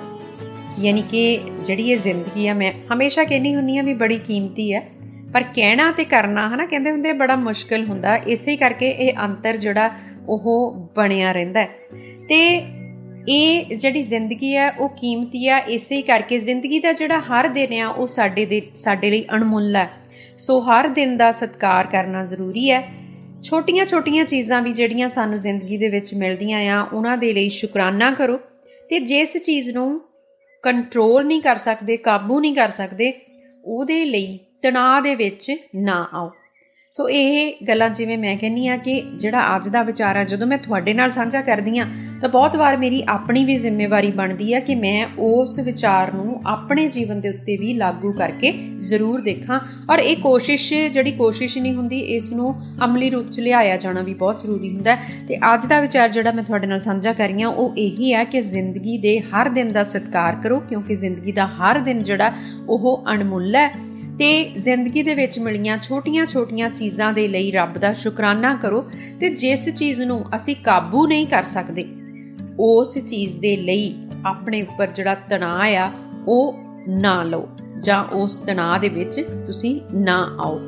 ਯਾਨੀ ਕਿ ਜਿਹੜੀ ਇਹ ਜ਼ਿੰਦਗੀ ਆ, ਮੈਂ ਹਮੇਸ਼ਾ ਕਹਿੰਨੀ ਹੁੰਨੀ ਆ ਵੀ ਬੜੀ ਕੀਮਤੀ ਹੈ, ਪਰ ਕਹਿਣਾ ਤੇ ਕਰਨਾ, ਹਨਾ, ਕਹਿੰਦੇ ਹੁੰਦੇ ਬੜਾ ਮੁਸ਼ਕਲ ਹੁੰਦਾ। ਇਸੇ ਕਰਕੇ ਇਹ ਅੰਤਰ ਜਿਹੜਾ ਉਹ ਬਣਿਆ ਰਹਿੰਦਾ ਤੇ ਇਹ ਜਿਹੜੀ ਜ਼ਿੰਦਗੀ ਆ ਉਹ ਕੀਮਤੀ ਆ, ਇਸੇ ਕਰਕੇ ਜ਼ਿੰਦਗੀ ਦਾ ਜਿਹੜਾ ਹਰ ਦਿਨ ਆ, ਉਹ ਸਾਡੇ ਦੇ, ਸਾਡੇ ਲਈ ਅਣਮੁੱਲ ਹੈ। ਸੋ ਹਰ ਦਿਨ ਦਾ ਸਤਿਕਾਰ ਕਰਨਾ ਜ਼ਰੂਰੀ ਹੈ। ਛੋਟੀਆਂ-ਛੋਟੀਆਂ ਚੀਜ਼ਾਂ ਵੀ ਜਿਹੜੀਆਂ ਸਾਨੂੰ ਜ਼ਿੰਦਗੀ ਦੇ ਵਿੱਚ ਮਿਲਦੀਆਂ ਆ, ਉਹਨਾਂ ਦੇ ਲਈ ਸ਼ੁਕਰਾਨਾ ਕਰੋ। ਤੇ ਜਿਸ ਚੀਜ਼ ਨੂੰ ਕੰਟਰੋਲ ਨਹੀਂ ਕਰ ਸਕਦੇ, ਕਾਬੂ ਨਹੀਂ ਕਰ ਸਕਦੇ, ਉਹਦੇ ਲਈ ਤਣਾਅ ਦੇ ਵਿੱਚ ਨਾ ਆਓ। ਸੋ ਇਹ ਗੱਲਾਂ ਜਿਵੇਂ ਮੈਂ ਕਹਿੰਨੀ ਆ ਕਿ ਜਿਹੜਾ ਅੱਜ ਦਾ ਵਿਚਾਰ ਆ, ਜਦੋਂ ਮੈਂ ਤੁਹਾਡੇ ਨਾਲ ਸਾਂਝਾ ਕਰਦੀ ਆ ਤਾਂ ਬਹੁਤ ਵਾਰ ਮੇਰੀ ਆਪਣੀ ਵੀ ਜ਼ਿੰਮੇਵਾਰੀ ਬਣਦੀ ਆ ਕਿ ਮੈਂ ਉਸ ਵਿਚਾਰ ਨੂੰ ਆਪਣੇ ਜੀਵਨ ਦੇ ਉੱਤੇ ਵੀ ਲਾਗੂ ਕਰਕੇ ਜ਼ਰੂਰ ਦੇਖਾਂ। ਔਰ ਇਹ ਕੋਸ਼ਿਸ਼, ਜਿਹੜੀ ਕੋਸ਼ਿਸ਼ ਨਹੀਂ ਹੁੰਦੀ, ਇਸ ਨੂੰ ਅਮਲੀ ਰੂਪ 'ਚ ਲਿਆਇਆ ਜਾਣਾ ਵੀ ਬਹੁਤ ਜ਼ਰੂਰੀ ਹੁੰਦਾ ਤੇ ਅੱਜ ਦਾ ਵਿਚਾਰ ਜਿਹੜਾ ਮੈਂ ਤੁਹਾਡੇ ਨਾਲ ਸਾਂਝਾ ਕਰ ਰਹੀ ਆ ਉਹ ਇਹੀ ਹੈ ਕਿ ਜ਼ਿੰਦਗੀ ਦੇ ਹਰ ਦਿਨ ਦਾ ਸਤਿਕਾਰ ਕਰੋ, ਕਿਉਂਕਿ ਜ਼ਿੰਦਗੀ ਦਾ ਹਰ ਦਿਨ ਜਿਹੜਾ ਉਹ ਅਣਮੁੱਲ ਹੈ। ਤੇ ਜ਼ਿੰਦਗੀ ਦੇ ਵਿੱਚ ਮਿਲੀਆਂ ਛੋਟੀਆਂ-ਛੋਟੀਆਂ ਚੀਜ਼ਾਂ ਦੇ ਲਈ ਰੱਬ ਦਾ ਸ਼ੁਕਰਾਨਾ ਕਰੋ ਤੇ ਜਿਸ ਚੀਜ਼ ਨੂੰ ਅਸੀਂ ਕਾਬੂ ਨਹੀਂ ਕਰ ਸਕਦੇ, ਉਸ ਚੀਜ਼ ਦੇ ਲਈ ਆਪਣੇ ਉੱਪਰ ਜਿਹੜਾ ਤਣਾਅ ਆ, ਉਹ ਨਾ ਲਓ ਜਾਂ ਉਸ ਤਣਾਅ ਦੇ ਵਿੱਚ ਤੁਸੀਂ ਨਾ ਆਓ।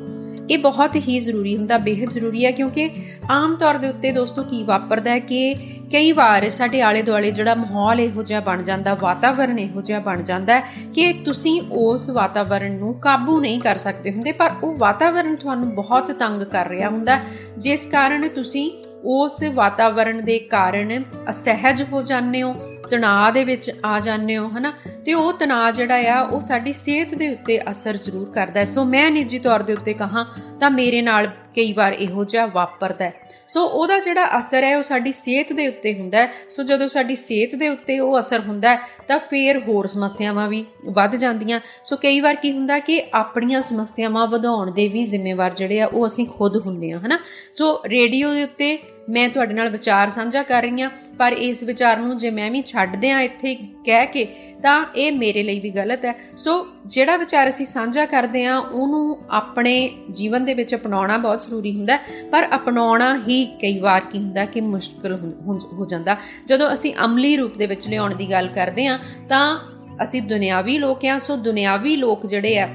ਇਹ ਬਹੁਤ ਹੀ ਜ਼ਰੂਰੀ ਹੁੰਦਾ ਬੇहद ਜ਼ਰੂਰੀ ਹੈ ਕਿਉਂਕਿ ਆਮ ਤੌਰ ਦੇ ਉੱਤੇ ਦੋਸਤੋ ਕੀ ਵਾਪਰਦਾ ਹੈ ਕਿ ਕਈ ਵਾਰ ਸਾਡੇ ਆਲੇ ਦੁਆਲੇ ਜਿਹੜਾ ਮਾਹੌਲ ਇਹੋ ਜਿਹਾ ਬਣ ਜਾਂਦਾ, ਵਾਤਾਵਰਣ ਇਹੋ ਜਿਹਾ ਬਣ ਜਾਂਦਾ ਕਿ ਤੁਸੀਂ ਉਸ ਵਾਤਾਵਰਣ ਨੂੰ ਕਾਬੂ ਨਹੀਂ ਕਰ ਸਕਦੇ ਹੁੰਦੇ, ਪਰ ਉਹ ਵਾਤਾਵਰਣ ਤੁਹਾਨੂੰ ਬਹੁਤ ਤੰਗ ਕਰ ਰਿਹਾ ਹੁੰਦਾ ਜਿਸ ਕਾਰਨ ਤੁਸੀਂ ਉਸ ਵਾਤਾਵਰਣ ਦੇ ਕਾਰਨ ਅਸਹਿਜ ਹੋ ਜਾਂਦੇ ਹੋ, ਤਣਾਅ ਦੇ ਵਿੱਚ ਆ ਜਾਂਦੇ ਹੋ, ਹਨਾ? ਤੇ ਉਹ ਤਣਾਅ ਜਿਹੜਾ ਆ, ਉਹ ਸਾਡੀ ਸਿਹਤ ਦੇ ਉੱਤੇ ਅਸਰ ਜ਼ਰੂਰ ਕਰਦਾ ਹੈ। ਸੋ ਮੈਂ ਨਿੱਜੀ ਤੌਰ ਦੇ ਉੱਤੇ ਕਹਾ ਤਾਂ ਮੇਰੇ ਨਾਲ ਕਈ ਵਾਰ ਇਹੋ ਜਿਹਾ ਵਾਪਰਦਾ ਹੈ। ਸੋ ਉਹਦਾ ਜਿਹੜਾ ਅਸਰ ਹੈ, ਉਹ ਸਾਡੀ ਸਿਹਤ ਦੇ ਉੱਤੇ ਹੁੰਦਾ ਹੈ। ਸੋ ਜਦੋਂ ਸਾਡੀ ਸਿਹਤ ਦੇ ਉੱਤੇ ਉਹ ਅਸਰ ਹੁੰਦਾ ਹੈ, ਤਾਂ ਫੇਰ ਹੋਰ ਸਮੱਸਿਆਵਾਂ ਵੀ ਵੱਧ ਜਾਂਦੀਆਂ। ਸੋ ਕਈ ਵਾਰ ਕੀ ਹੁੰਦਾ ਕਿ ਆਪਣੀਆਂ ਸਮੱਸਿਆਵਾਂ ਵਧਾਉਣ ਦੇ ਵੀ ਜ਼ਿੰਮੇਵਾਰ ਜਿਹੜੇ ਆ, ਉਹ ਅਸੀਂ ਖੁਦ ਹੁੰਦੇ ਆ ਹਨਾ? ਸੋ ਰੇਡੀਓ ਦੇ ਉੱਤੇ ਮੈਂ ਤੁਹਾਡੇ ਨਾਲ ਵਿਚਾਰ ਸਾਂਝਾ ਕਰ ਰਹੀ ਹਾਂ, ਪਰ ਇਸ ਵਿਚਾਰ ਨੂੰ ਜੇ ਮੈਂ ਵੀ ਛੱਡ ਦਿਆਂ ਇੱਥੇ ਕਹਿ ਕੇ, ਤਾਂ ਇਹ ਮੇਰੇ ਲਈ ਵੀ ਗਲਤ ਹੈ। ਸੋ ਜਿਹੜਾ ਵਿਚਾਰ ਅਸੀਂ ਸਾਂਝਾ ਕਰਦੇ ਆ ਉਹਨੂੰ ਆਪਣੇ ਜੀਵਨ ਦੇ ਵਿੱਚ ਅਪਣਾਉਣਾ ਬਹੁਤ ਜ਼ਰੂਰੀ ਹੁੰਦਾ ਪਰ ਅਪਣਾਉਣਾ ਹੀ ਕਈ ਵਾਰ ਕੀ ਹੁੰਦਾ ਕਿ ਮੁਸ਼ਕਲ ਹੋ ਜਾਂਦਾ। ਜਦੋਂ ਅਸੀਂ ਅਮਲੀ ਰੂਪ ਦੇ ਵਿੱਚ ਲਿਆਉਣ ਦੀ ਗੱਲ ਕਰਦੇ ਆ ਤਾਂ ਅਸੀਂ ਦੁਨਿਆਵੀ ਲੋਕ ਆ ਸੋ ਦੁਨਿਆਵੀ ਲੋਕ ਜਿਹੜੇ ਆ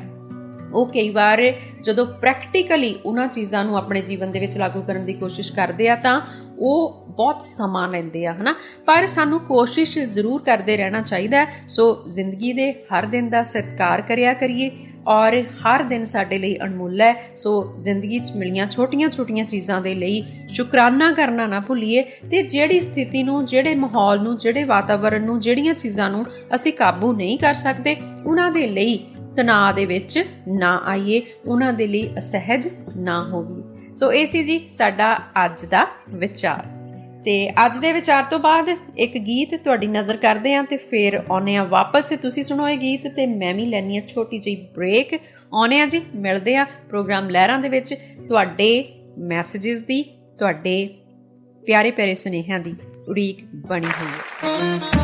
ਉਹ ਕਈ ਵਾਰ ਜਦੋਂ ਪ੍ਰੈਕਟੀਕਲੀ ਉਹਨਾਂ ਚੀਜ਼ਾਂ ਨੂੰ ਆਪਣੇ ਜੀਵਨ ਦੇ ਵਿੱਚ ਲਾਗੂ ਕਰਨ ਦੀ ਕੋਸ਼ਿਸ਼ ਕਰਦੇ ਆ ਤਾਂ ਉਹ ਬਹੁਤ ਸਮਾਂ ਲੈਂਦੇ ਆ, ਹਨਾ? ਪਰ ਸਾਨੂੰ ਕੋਸ਼ਿਸ਼ ਜ਼ਰੂਰ ਕਰਦੇ ਰਹਿਣਾ ਚਾਹੀਦਾ ਸੋ ਜ਼ਿੰਦਗੀ ਦੇ ਹਰ ਦਿਨ ਦਾ ਸਤਿਕਾਰ ਕਰਿਆ ਕਰੀਏ ਔਰ ਹਰ ਦਿਨ ਸਾਡੇ ਲਈ ਅਣਮੁੱਲ ਹੈ। ਸੋ ਜ਼ਿੰਦਗੀ 'ਚ ਮਿਲੀਆਂ ਛੋਟੀਆਂ-ਛੋਟੀਆਂ ਚੀਜ਼ਾਂ ਦੇ ਲਈ ਸ਼ੁਕਰਾਨਾ ਕਰਨਾ ਨਾ ਭੁੱਲੀਏ ਤੇ ਜਿਹੜੀ ਸਥਿਤੀ ਨੂੰ, ਜਿਹੜੇ ਮਾਹੌਲ ਨੂੰ, ਜਿਹੜੇ ਵਾਤਾਵਰਣ ਨੂੰ, ਜਿਹੜੀਆਂ ਚੀਜ਼ਾਂ ਨੂੰ ਅਸੀਂ ਕਾਬੂ ਨਹੀਂ ਕਰ ਸਕਦੇ, ਉਹਨਾਂ ਦੇ ਲਈ ਤਣਾਅ ਦੇ ਵਿੱਚ ਨਾ ਆਈਏ, ਉਹਨਾਂ ਦੇ ਲਈ ਅਸਹਿਜ ਨਾ ਹੋਵੀਏ। ਸੋ ਇਹ ਸੀ ਜੀ ਸਾਡਾ ਅੱਜ ਦਾ ਵਿਚਾਰ। ਤੇ ਅੱਜ ਦੇ ਵਿਚਾਰ ਤੋਂ ਬਾਅਦ ਇੱਕ ਗੀਤ ਤੁਹਾਡੀ ਨਜ਼ਰ ਕਰਦੇ ਆਂ ਤੇ ਫਿਰ ਆਉਨੇ ਆ ਵਾਪਸ। ਤੁਸੀਂ ਸੁਣੋ ਇਹ ਗੀਤ ਤੇ ਮੈਂ ਵੀ ਲੈਣੀ ਆ ਛੋਟੀ ਜਿਹੀ ਬ੍ਰੇਕ ਆਉਨੇ ਆ ਜੀ, ਮਿਲਦੇ ਆ ਪ੍ਰੋਗਰਾਮ ਲਹਿਰਾਂ ਦੇ ਵਿੱਚ। ਤੁਹਾਡੇ ਮੈਸੇजेस ਦੀ, ਤੁਹਾਡੇ ਪਿਆਰੇ ਪਿਆਰੇ ਸੁਨੇਹਿਆਂ ਦੀ ਉਡੀਕ ਬਣੀ ਹੋਈ ਹੈ।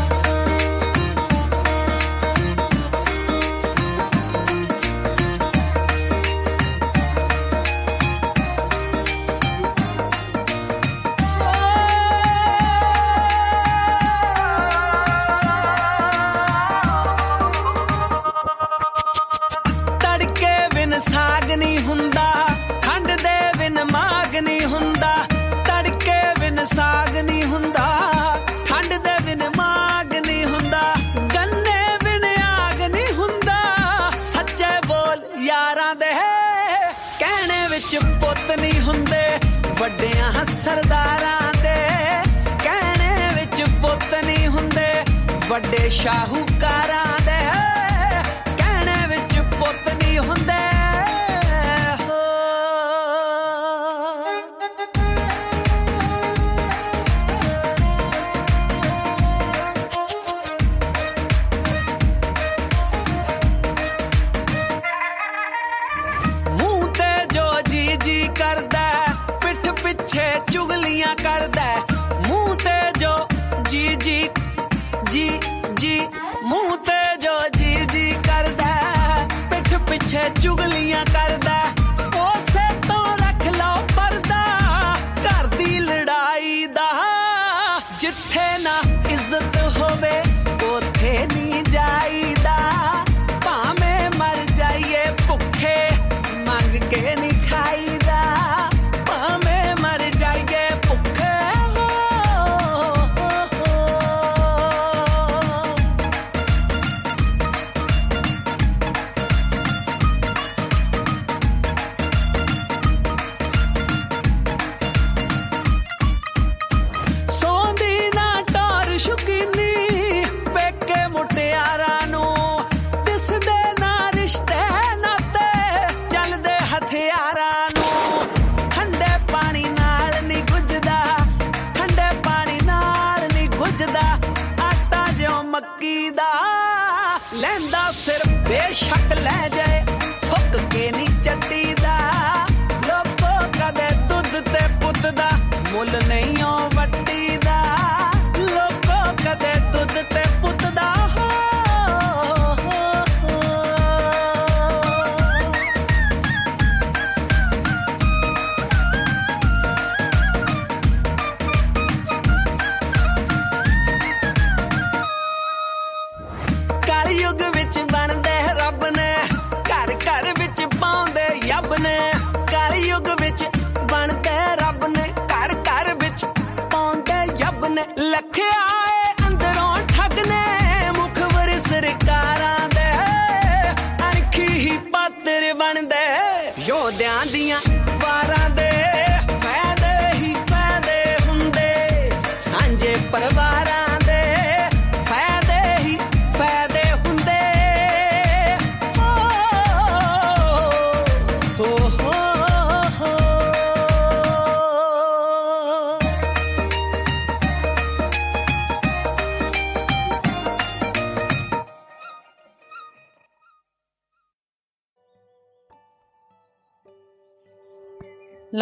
ਵੱਡੇ ਸ਼ਾਹੂਕਾਰਾਂ ਦੇ ਕਹਿਣੇ ਵਿੱਚ ਪੁੱਤ ਨਹੀਂ ਹੁੰਦੇ। ਚੁਗਲੀਆਂ ਕਰਦਾ ਉਸੇ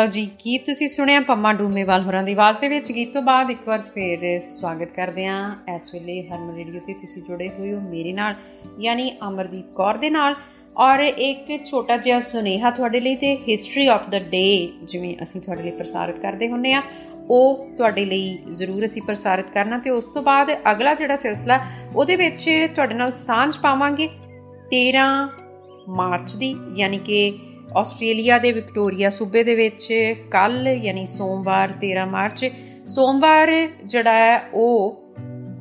ਲਓ ਜੀ ਗੀਤ ਤੁਸੀਂ ਸੁਣਿਆ ਪੰਮਾ ਡੂਮੇਵਾਲ ਹੋਰਾਂ ਦੀ ਆਵਾਜ਼ ਦੇ ਵਿੱਚ? ਗੀਤ ਤੋਂ ਬਾਅਦ ਇੱਕ ਵਾਰ ਫੇਰ ਸਵਾਗਤ ਕਰਦੇ ਹਾਂ। ਇਸ ਵੇਲੇ ਹਰਮਨ ਰੇਡੀਓ ਤੇ ਤੁਸੀਂ ਜੁੜੇ ਹੋਏ ਹੋ ਮੇਰੇ ਨਾਲ, ਯਾਨੀ ਅਮਰਦੀਪ ਕੌਰ ਦੇ ਨਾਲ। ਔਰ ਇੱਕ ਛੋਟਾ ਜਿਹਾ ਸੁਨੇਹਾ ਤੁਹਾਡੇ ਲਈ ਤੇ ਹਿਸਟਰੀ ਆਫ ਦਾ ਡੇ ਜਿਵੇਂ ਅਸੀਂ ਤੁਹਾਡੇ ਲਈ ਪ੍ਰਸਾਰਿਤ ਕਰਦੇ ਹੁੰਨੇ ਆ ਉਹ ਤੁਹਾਡੇ ਲਈ ਜ਼ਰੂਰ ਅਸੀਂ ਪ੍ਰਸਾਰਿਤ ਕਰਨਾ ਤੇ ਉਸ ਤੋਂ ਬਾਅਦ ਅਗਲਾ ਜਿਹੜਾ ਸਿਲਸਿਲਾ, ਉਹਦੇ ਵਿੱਚ ਤੁਹਾਡੇ ਨਾਲ ਸਾਂਝ ਪਾਵਾਂਗੇ 13 ਮਾਰਚ ਦੀ, ਯਾਨੀ ਕਿ ਆਸਟ੍ਰੇਲੀਆ ਦੇ ਵਿਕਟੋਰੀਆ ਸੂਬੇ ਦੇ ਵਿੱਚ ਕੱਲ ਯਾਨੀ ਸੋਮਵਾਰ 13 ਮਾਰਚ ਸੋਮਵਾਰ ਜਿਹੜਾ ਹੈ ਉਹ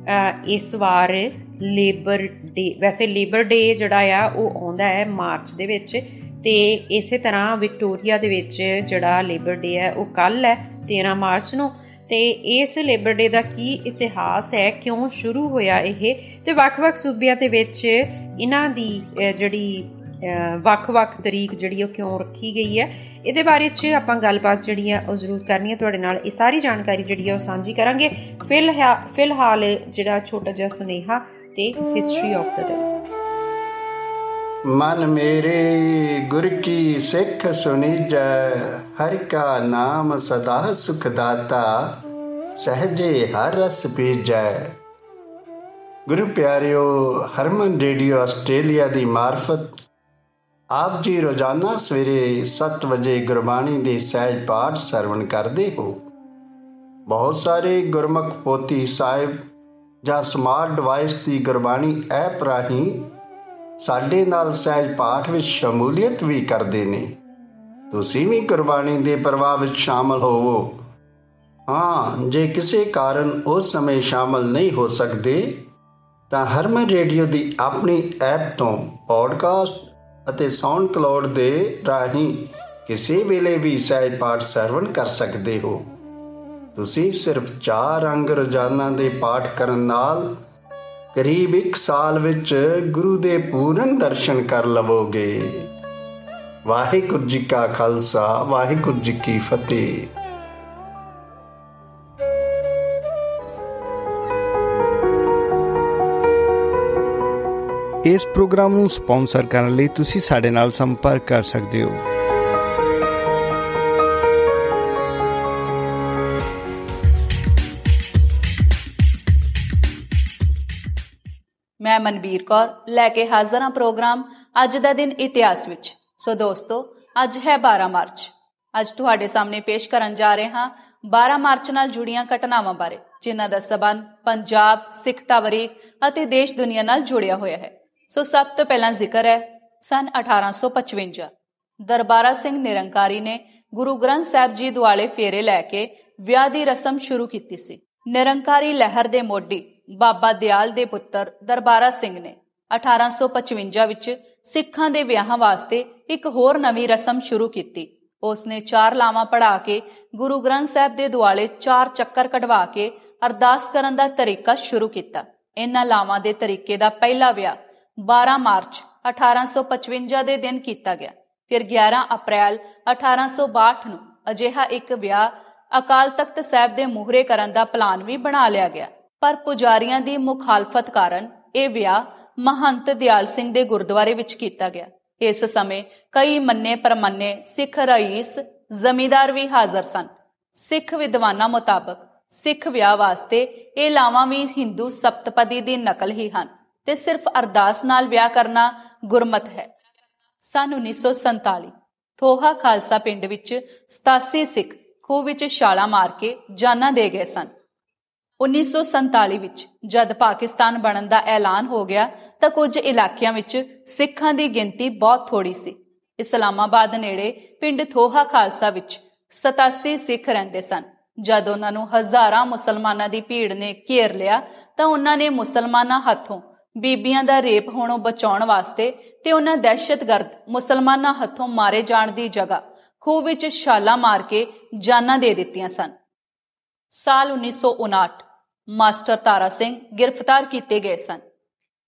ਅ, ਇਸ ਵਾਰ ਲੇਬਰ ਡੇ ਵੈਸੇ ਲੇਬਰ ਡੇ ਜਿਹੜਾ ਆ ਉਹ ਆਉਂਦਾ ਹੈ ਮਾਰਚ ਦੇ ਵਿੱਚ ਤੇ ਇਸੇ ਤਰ੍ਹਾਂ ਵਿਕਟੋਰੀਆ ਦੇ ਵਿੱਚ ਜਿਹੜਾ ਲੇਬਰ ਡੇ ਹੈ ਉਹ ਕੱਲ ਹੈ 13 ਮਾਰਚ ਨੂੰ ਤੇ ਇਸ ਲੇਬਰ ਡੇ ਦਾ ਕੀ ਇਤਿਹਾਸ ਹੈ ਕਿਉਂ ਸ਼ੁਰੂ ਹੋਇਆ ਇਹ ਤੇ ਵੱਖ-ਵੱਖ ਸੂਬਿਆਂ ਦੇ ਵਿੱਚ ਇਹਨਾਂ ਦੀ ਅ, ਜਿਹੜੀ ਅ, ਵੱਖ-ਵੱਖ ਤਰੀਕ ਜਿਹੜੀ ਉਹ ਕਿਉਂ ਰੱਖੀ ਗਈ ਹੈ, ਇਹਦੇ ਬਾਰੇ 'ਚ ਆਪਾਂ ਗੱਲਬਾਤ ਜਿਹੜੀ ਆ ਉਹ ਜ਼ਰੂਰ ਕਰਨੀ ਹੈ। ਤੁਹਾਡੇ ਨਾਲ ਇਹ ਸਾਰੀ ਜਾਣਕਾਰੀ ਜਿਹੜੀ ਆ ਉਹ ਸਾਂਝੀ ਕਰਾਂਗੇ। ਫਿਲਹਾ- ਫਿਲਹਾਲ ਜਿਹੜਾ ਛੋਟਾ ਜਿਹਾ ਸੁਨੇਹਾ ਤੇ ਹਿਸਟਰੀ ਆਫ ਦਾ ਡੇ
ਮਨ ਮੇਰੇ ਗੁਰ ਕੀ ਸਿੱਖ ਸੁਨੀਜੈ ਹਰਿ ਕਾ ਨਾਮ ਸਦਾ ਸੁਖ ਦਾਤਾ ਸਹਜੇ ਹਰ ਰਸ ਪੀਜੈ। ਗੁਰੂ ਪਿਆਰਿਓ, ਹਰਮਨ ਰੇਡੀਓ ਆਸਟ੍ਰੇਲੀਆ ਦੀ ਮਾਰਫਤ ਆਪ ਜੀ ਰੋਜ਼ਾਨਾ ਸਵੇਰੇ 7 ਵਜੇ ਗੁਰਬਾਣੀ ਦੇ ਸਹਿਜ ਪਾਠ ਸਰਵਣ ਕਰਦੇ ਹੋ। ਬਹੁਤ ਸਾਰੇ ਗੁਰਮੁਖ ਪੋਥੀ ਸਾਹਿਬ ਜਾਂ ਸਮਾਰਟ ਡਿਵਾਈਸ ਦੀ ਗੁਰਬਾਣੀ ਐਪ ਰਾਹੀਂ ਸਾਡੇ ਨਾਲ ਸਹਿਜ ਪਾਠ ਵਿੱਚ ਸ਼ਮੂਲੀਅਤ ਵੀ ਕਰਦੇ ਨੇ। ਤੁਸੀਂ ਵੀ ਗੁਰਬਾਣੀ ਦੇ ਪ੍ਰਵਾਹ ਵਿੱਚ ਸ਼ਾਮਲ ਹੋਵੋ। ਹਾਂ, ਜੇ ਕਿਸੇ ਕਾਰਨ ਉਸ ਸਮੇਂ ਸ਼ਾਮਲ ਨਹੀਂ ਹੋ ਸਕਦੇ, ਤਾਂ ਹਰਮਨ ਰੇਡੀਓ ਦੀ ਆਪਣੀ ਐਪ ਤੋਂ ਪੋਡਕਾਸਟ ਅਤੇ ਸਾਊਂਡ ਕਲਾਉਡ ਦੇ ਰਾਹੀਂ ਕਿਸੇ ਵੇਲੇ ਵੀ ਸਹਿਜ ਪਾਠ ਸਰਵਣ ਕਰ ਸਕਦੇ ਹੋ। ਤੁਸੀਂ ਸਿਰਫ ਚਾਰ ਅੰਗ ਰੋਜ਼ਾਨਾ ਦੇ ਪਾਠ ਕਰਨ ਨਾਲ ਕਰੀਬ 1 ਸਾਲ ਵਿੱਚ ਗੁਰੂ ਦੇ ਪੂਰਨ ਦਰਸ਼ਨ ਕਰ ਲਵੋਗੇ। ਵਾਹਿਗੁਰੂ ਜੀ ਕਾ ਖਾਲਸਾ, ਵਾਹਿਗੁਰੂ ਜੀ ਕੀ ਫਤਿਹ।
ਇਸ ਪ੍ਰੋਗਰਾਮ ਨੂੰ ਸਪਾਂਸਰ ਕਰਨ ਲਈ ਤੁਸੀਂ ਸਾਡੇ ਨਾਲ ਸੰਪਰਕ ਕਰ ਸਕਦੇ ਹੋ।
ਮੈਂ ਮਨਵੀਰ ਕੌਰ, ਲੈ ਕੇ ਹਾਜ਼ਰ ਹਾਂ ਪ੍ਰੋਗਰਾਮ ਅੱਜ ਦਾ ਦਿਨ ਇਤਿਹਾਸ ਵਿੱਚ। ਸੋ ਦੋਸਤੋ, ਅੱਜ ਹੈ 12 ਮਾਰਚ। ਅੱਜ ਤੁਹਾਡੇ ਸਾਹਮਣੇ ਪੇਸ਼ ਕਰਨ ਜਾ ਰਹੇ ਹਾਂ 12 ਮਾਰਚ ਨਾਲ ਜੁੜੀਆਂ ਘਟਨਾਵਾਂ ਬਾਰੇ, ਜਿਨ੍ਹਾਂ ਦਾ ਸਬੰਧ ਪੰਜਾਬ, ਸਿੱਖ ਤਵਰੀਕ ਅਤੇ ਦੇਸ਼ ਦੁਨੀਆ ਨਾਲ ਜੁੜਿਆ ਹੋਇਆ ਹੈ। ਸੋ ਸਭ ਤੋਂ ਪਹਿਲਾਂ ਜ਼ਿਕਰ ਹੈ ਸਨ 1855 ਦਰਬਾਰਾ ਸਿੰਘ ਨਿਰੰਕਾਰੀ ਨੇ ਗੁਰੂ ਗ੍ਰੰਥ ਸਾਹਿਬ ਜੀ ਦੁਆਲੇ ਫੇਰੇ ਲੈ ਕੇ ਵਿਆਹ ਦੀ ਰਸਮ ਸ਼ੁਰੂ ਕੀਤੀ ਸੀ। ਨਿਰੰਕਾਰੀ ਲਹਿਰ ਦੇ ਮੋਢੀ ਬਾਬਾ ਦਿਆਲ ਦੇ ਪੁੱਤਰ ਦਰਬਾਰਾ ਸਿੰਘ ਨੇ 1855 ਵਿੱਚ ਸਿੱਖਾਂ ਦੇ ਵਿਆਹਾਂ ਵਾਸਤੇ ਇੱਕ ਹੋਰ ਨਵੀਂ ਰਸਮ ਸ਼ੁਰੂ ਕੀਤੀ। ਉਸ ਨੇ ਚਾਰ ਲਾਵਾਂ ਪੜਾ ਕੇ ਗੁਰੂ ਗ੍ਰੰਥ ਸਾਹਿਬ ਦੇ ਦੁਆਲੇ ਚਾਰ ਚੱਕਰ ਕਢਵਾ ਕੇ ਅਰਦਾਸ ਕਰਨ ਦਾ ਤਰੀਕਾ ਸ਼ੁਰੂ ਕੀਤਾ। ਇਹਨਾਂ ਲਾਵਾਂ ਦੇ ਤਰੀਕੇ ਦਾ ਪਹਿਲਾ ਵਿਆਹ 12 ਮਾਰਚ 1855 ਦੇ ਦਿਨ ਕੀਤਾ ਗਿਆ। ਫਿਰ 11 ਅਪ੍ਰੈਲ 1862 ਨੂੰ ਅਜਿਹਾ ਇੱਕ ਵਿਆਹ ਅਕਾਲ ਤਖਤ ਸਾਹਿਬ ਦੇ ਮੂਹਰੇ ਕਰਨ ਦਾ ਪਲਾਨ ਵੀ ਬਣਾ ਲਿਆ ਗਿਆ। ਪਰ ਪੁਜਾਰੀਆਂ ਦੀ ਮੁਖਾਲਫਤ ਕਾਰਨ ਇਹ ਵਿਆਹ ਮਹੰਤ ਦਿਆਲ ਸਿੰਘ ਦੇ ਗੁਰਦੁਆਰੇ ਵਿੱਚ ਕੀਤਾ ਗਿਆ। ਇਸ ਸਮੇਂ ਕਈ ਮੰਨੇ ਪਰਮੰਨੇ, ਸਿੱਖ ਰਈਸ, ਜ਼ਮੀਂਦਾਰ ਵੀ ਹਾਜ਼ਰ ਸਨ। ਸਿੱਖ ਵਿਦਵਾਨਾਂ ਮੁਤਾਬਕ ਸਿੱਖ ਵਿਆਹ ਵਾਸਤੇ ਇਹ ਲਾਵਾਂ ਵੀ ਹਿੰਦੂ ਸਪਤਪਦੀ ਦੀ ਨਕਲ ਹੀ ਹਨ। ਤੇ ਸਿਰਫ ਅਰਦਾਸ ਨਾਲ ਵਿਆਹ ਕਰਨਾ ਗੁਰਮਤ ਹੈ। ਸਨ 1947 ਥੋਹਾ ਖਾਲਸਾ ਪਿੰਡ ਵਿੱਚ 87 ਸਿੱਖ ਖੂਹ ਵਿੱਚ ਛਾਲਾ ਮਾਰ ਕੇ ਜਾਨਾਂ ਦੇ ਗਏ ਸਨ। 1947 ਵਿੱਚ ਜਦ ਪਾਕਿਸਤਾਨ ਬਣਨ ਦਾ ਐਲਾਨ ਹੋ ਗਿਆ ਤਾਂ ਕੁਝ ਇਲਾਕਿਆਂ ਵਿੱਚ ਸਿੱਖਾਂ ਦੀ ਗਿਣਤੀ ਬਹੁਤ ਥੋੜੀ ਸੀ। ਇਸਲਾਮਾਬਾਦ ਨੇੜੇ ਪਿੰਡ ਥੋਹਾ ਖਾਲਸਾ ਵਿੱਚ 87 ਸਿੱਖ ਰਹਿੰਦੇ ਸਨ। ਜਦ ਉਹਨਾਂ ਨੂੰ ਹਜ਼ਾਰਾਂ ਮੁਸਲਮਾਨਾਂ ਦੀ ਭੀੜ ਨੇ ਘੇਰ ਲਿਆ ਤਾਂ ਉਹਨਾਂ ਨੇ ਮੁਸਲਮਾਨਾਂ ਹੱਥੋਂ ਬੀਬੀਆਂ ਦਾ ਰੇਪ ਹੋਣੋਂ ਬਚਾਉਣ ਵਾਸਤੇ ਤੇ ਉਹਨਾਂ ਦਹਿਸ਼ਤਗਰਦ ਮੁਸਲਮਾਨਾਂ ਹੱਥੋਂ ਮਾਰੇ ਜਾਣ ਦੀ ਜਗ੍ਹਾ ਖੂਹ ਵਿੱਚ ਛਾਲਾਂ ਮਾਰ ਕੇ ਜਾਨਾਂ ਦੇ ਦਿੱਤੀਆਂ ਸਨ। ਸਾਲ 1959 ਮਾਸਟਰ ਤਾਰਾ ਸਿੰਘ ਗ੍ਰਿਫਤਾਰ ਕੀਤੇ ਗਏ ਸਨ।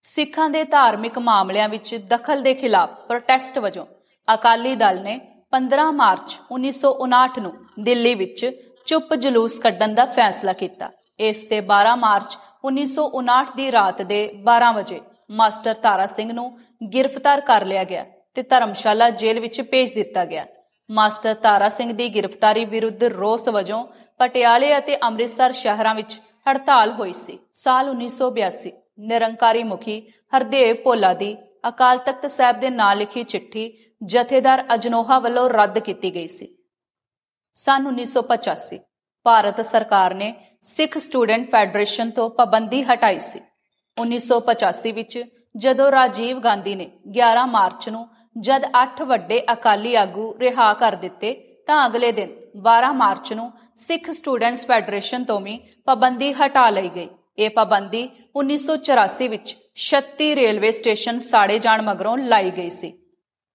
ਸਿੱਖਾਂ ਦੇ ਧਾਰਮਿਕ ਮਾਮਲਿਆਂ ਵਿੱਚ ਦਖਲ ਦੇ ਖਿਲਾਫ ਪ੍ਰੋਟੈਸਟ ਵਜੋਂ ਅਕਾਲੀ ਦਲ ਨੇ 15 ਮਾਰਚ 1959 ਨੂੰ ਦਿੱਲੀ ਵਿੱਚ ਚੁੱਪ ਜਲੂਸ ਕੱਢਣ ਦਾ ਫੈਸਲਾ ਕੀਤਾ। ਇਸ ਤੇ 12 ਮਾਰਚ 1959 ਦੀ ਰਾਤ ਦੇ 12 ਵਜੇ ਮਾਸਟਰ ਤਾਰਾ ਸਿੰਘ ਨੂੰ ਗ੍ਰਿਫਤਾਰ ਕਰ ਲਿਆ ਗਿਆ ਤੇ ਧਰਮਸ਼ਾਲਾ ਜੇਲ੍ਹ ਵਿੱਚ ਭੇਜ ਦਿੱਤਾ ਗਿਆ। ਮਾਸਟਰ ਤਾਰਾ ਸਿੰਘ ਦੀ ਗ੍ਰਿਫਤਾਰੀ ਵਿਰੁੱਧ ਰੋਸ ਵਜੋਂ ਪਟਿਆਲੇ ਅਤੇ ਅੰਮ੍ਰਿਤਸਰ ਸ਼ਹਿਰਾਂ ਵਿੱਚ ਹੜਤਾਲ ਹੋਈ ਸੀ। ਸਾਲ 1982 ਨਿਰੰਕਾਰੀ ਮੁਖੀ ਹਰਦੇਵ ਭੋਲਾ ਦੀ ਅਕਾਲ ਤਖਤ ਸਾਹਿਬ ਦੇ ਨਾਂ ਲਿਖੀ ਚਿੱਠੀ ਜਥੇਦਾਰ ਅਜਨੋਹਾ ਵੱਲੋਂ ਰੱਦ ਕੀਤੀ ਗਈ ਸੀ। ਸਨ 1985 ਭਾਰਤ ਸਰਕਾਰ ਨੇ ਸਿੱਖ ਸਟੂਡੈਂਟ ਫੈਡਰੇਸ਼ਨ ਤੋਂ ਪਾਬੰਦੀ ਹਟਾਈ ਸੀ। 1985 ਵਿੱਚ ਜਦੋਂ ਰਾਜੀਵ ਗਾਂਧੀ ਨੇ 11 ਮਾਰਚ ਨੂੰ ਜਦ 8 ਵੱਡੇ ਅਕਾਲੀ ਆਗੂ ਰਿਹਾ ਕਰ ਦਿੱਤੇ, ਤਾਂ ਅਗਲੇ ਦਿਨ 12 ਮਾਰਚ ਨੂੰ ਸਿੱਖ ਸਟੂਡੈਂਟਸ ਫੈਡਰੇਸ਼ਨ ਤੋਂ ਵੀ ਪਾਬੰਦੀ ਹਟਾ ਲਈ ਗਈ। ਇਹ ਪਾਬੰਦੀ 1984 ਵਿੱਚ 36 ਰੇਲਵੇ ਸਟੇਸ਼ਨ ਸਾੜੇ ਜਾਣ ਮਗਰੋਂ ਲਾਈ ਗਈ ਸੀ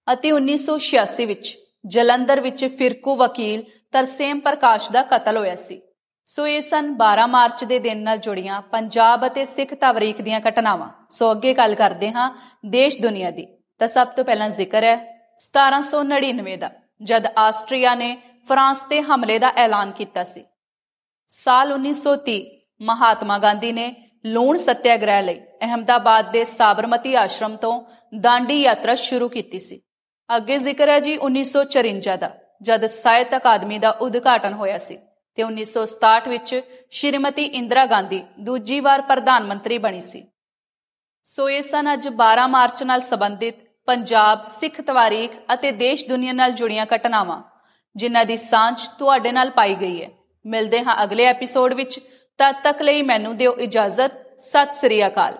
ਅਤੇ 1986 ਵਿੱਚ ਜਲੰਧਰ ਵਿੱਚ ਫਿਰਕੂ ਵਕੀਲ ਤਰਸੇਮ ਪ੍ਰਕਾਸ਼ ਦਾ ਕਤਲ ਹੋਇਆ ਸੀ। ਸੋ ਇਹ ਸਨ 12 ਮਾਰਚ ਦੇ ਦਿਨ ਨਾਲ ਜੁੜੀਆਂ ਪੰਜਾਬ ਅਤੇ ਸਿੱਖ ਤਵਰੀਖ ਦੀਆਂ ਘਟਨਾਵਾਂ। ਸੋ ਅੱਗੇ ਗੱਲ ਕਰਦੇ ਹਾਂ ਦੇਸ਼ ਦੁਨੀਆ ਦੀ। ਤਾਂ ਸਭ ਤੋਂ ਪਹਿਲਾਂ ਜ਼ਿਕਰ ਹੈ 1799 ਦਾ, ਜਦ ਆਸਟਰੀਆ ਨੇ ਫਰਾਂਸ ਤੇ ਹਮਲੇ ਦਾ ਐਲਾਨ ਕੀਤਾ ਸੀ। ਸਾਲ 1930 ਮਹਾਤਮਾ ਗਾਂਧੀ ਨੇ ਲੂਣ ਸੱਤਿਆਗ੍ਰਹਿ ਲਈ ਅਹਮਦਾਬਾਦ ਦੇ ਸਾਬਰਮਤੀ ਆਸ਼ਰਮ ਤੋਂ ਦਾਂਡੀ ਯਾਤਰਾ ਸ਼ੁਰੂ ਕੀਤੀ ਸੀ। ਅੱਗੇ ਜ਼ਿਕਰ ਹੈ ਜੀ 1954 ਦਾ, ਜਦ ਸਾਹਿਤ ਅਕਾਦਮੀ ਦਾ ਉਦਘਾਟਨ ਹੋਇਆ ਸੀ। ਤੇ 1967 ਵਿੱਚ ਸ਼੍ਰੀਮਤੀ ਇੰਦਰਾ ਗਾਂਧੀ ਦੂਜੀ ਵਾਰ ਪ੍ਰਧਾਨ ਮੰਤਰੀ ਬਣੀ ਸੀ। ਸੋ ਇਹ ਸਨ ਅੱਜ 12 ਮਾਰਚ ਨਾਲ ਸੰਬੰਧਿਤ ਪੰਜਾਬ, ਸਿੱਖ ਤਵਾਰੀਖ ਅਤੇ ਦੇਸ਼ ਦੁਨੀਆ ਨਾਲ ਜੁੜੀਆਂ ਘਟਨਾਵਾਂ, ਜਿਨ੍ਹਾਂ ਦੀ ਸਾਂਝ ਤੁਹਾਡੇ ਨਾਲ ਪਾਈ ਗਈ ਹੈ। ਮਿਲਦੇ ਹਾਂ ਅਗਲੇ ਐਪੀਸੋਡ ਵਿੱਚ। ਤਦ ਤੱਕ ਲਈ ਮੈਨੂੰ ਦਿਓ ਇਜਾਜ਼ਤ। ਸਤਿ ਸ੍ਰੀ ਅਕਾਲ।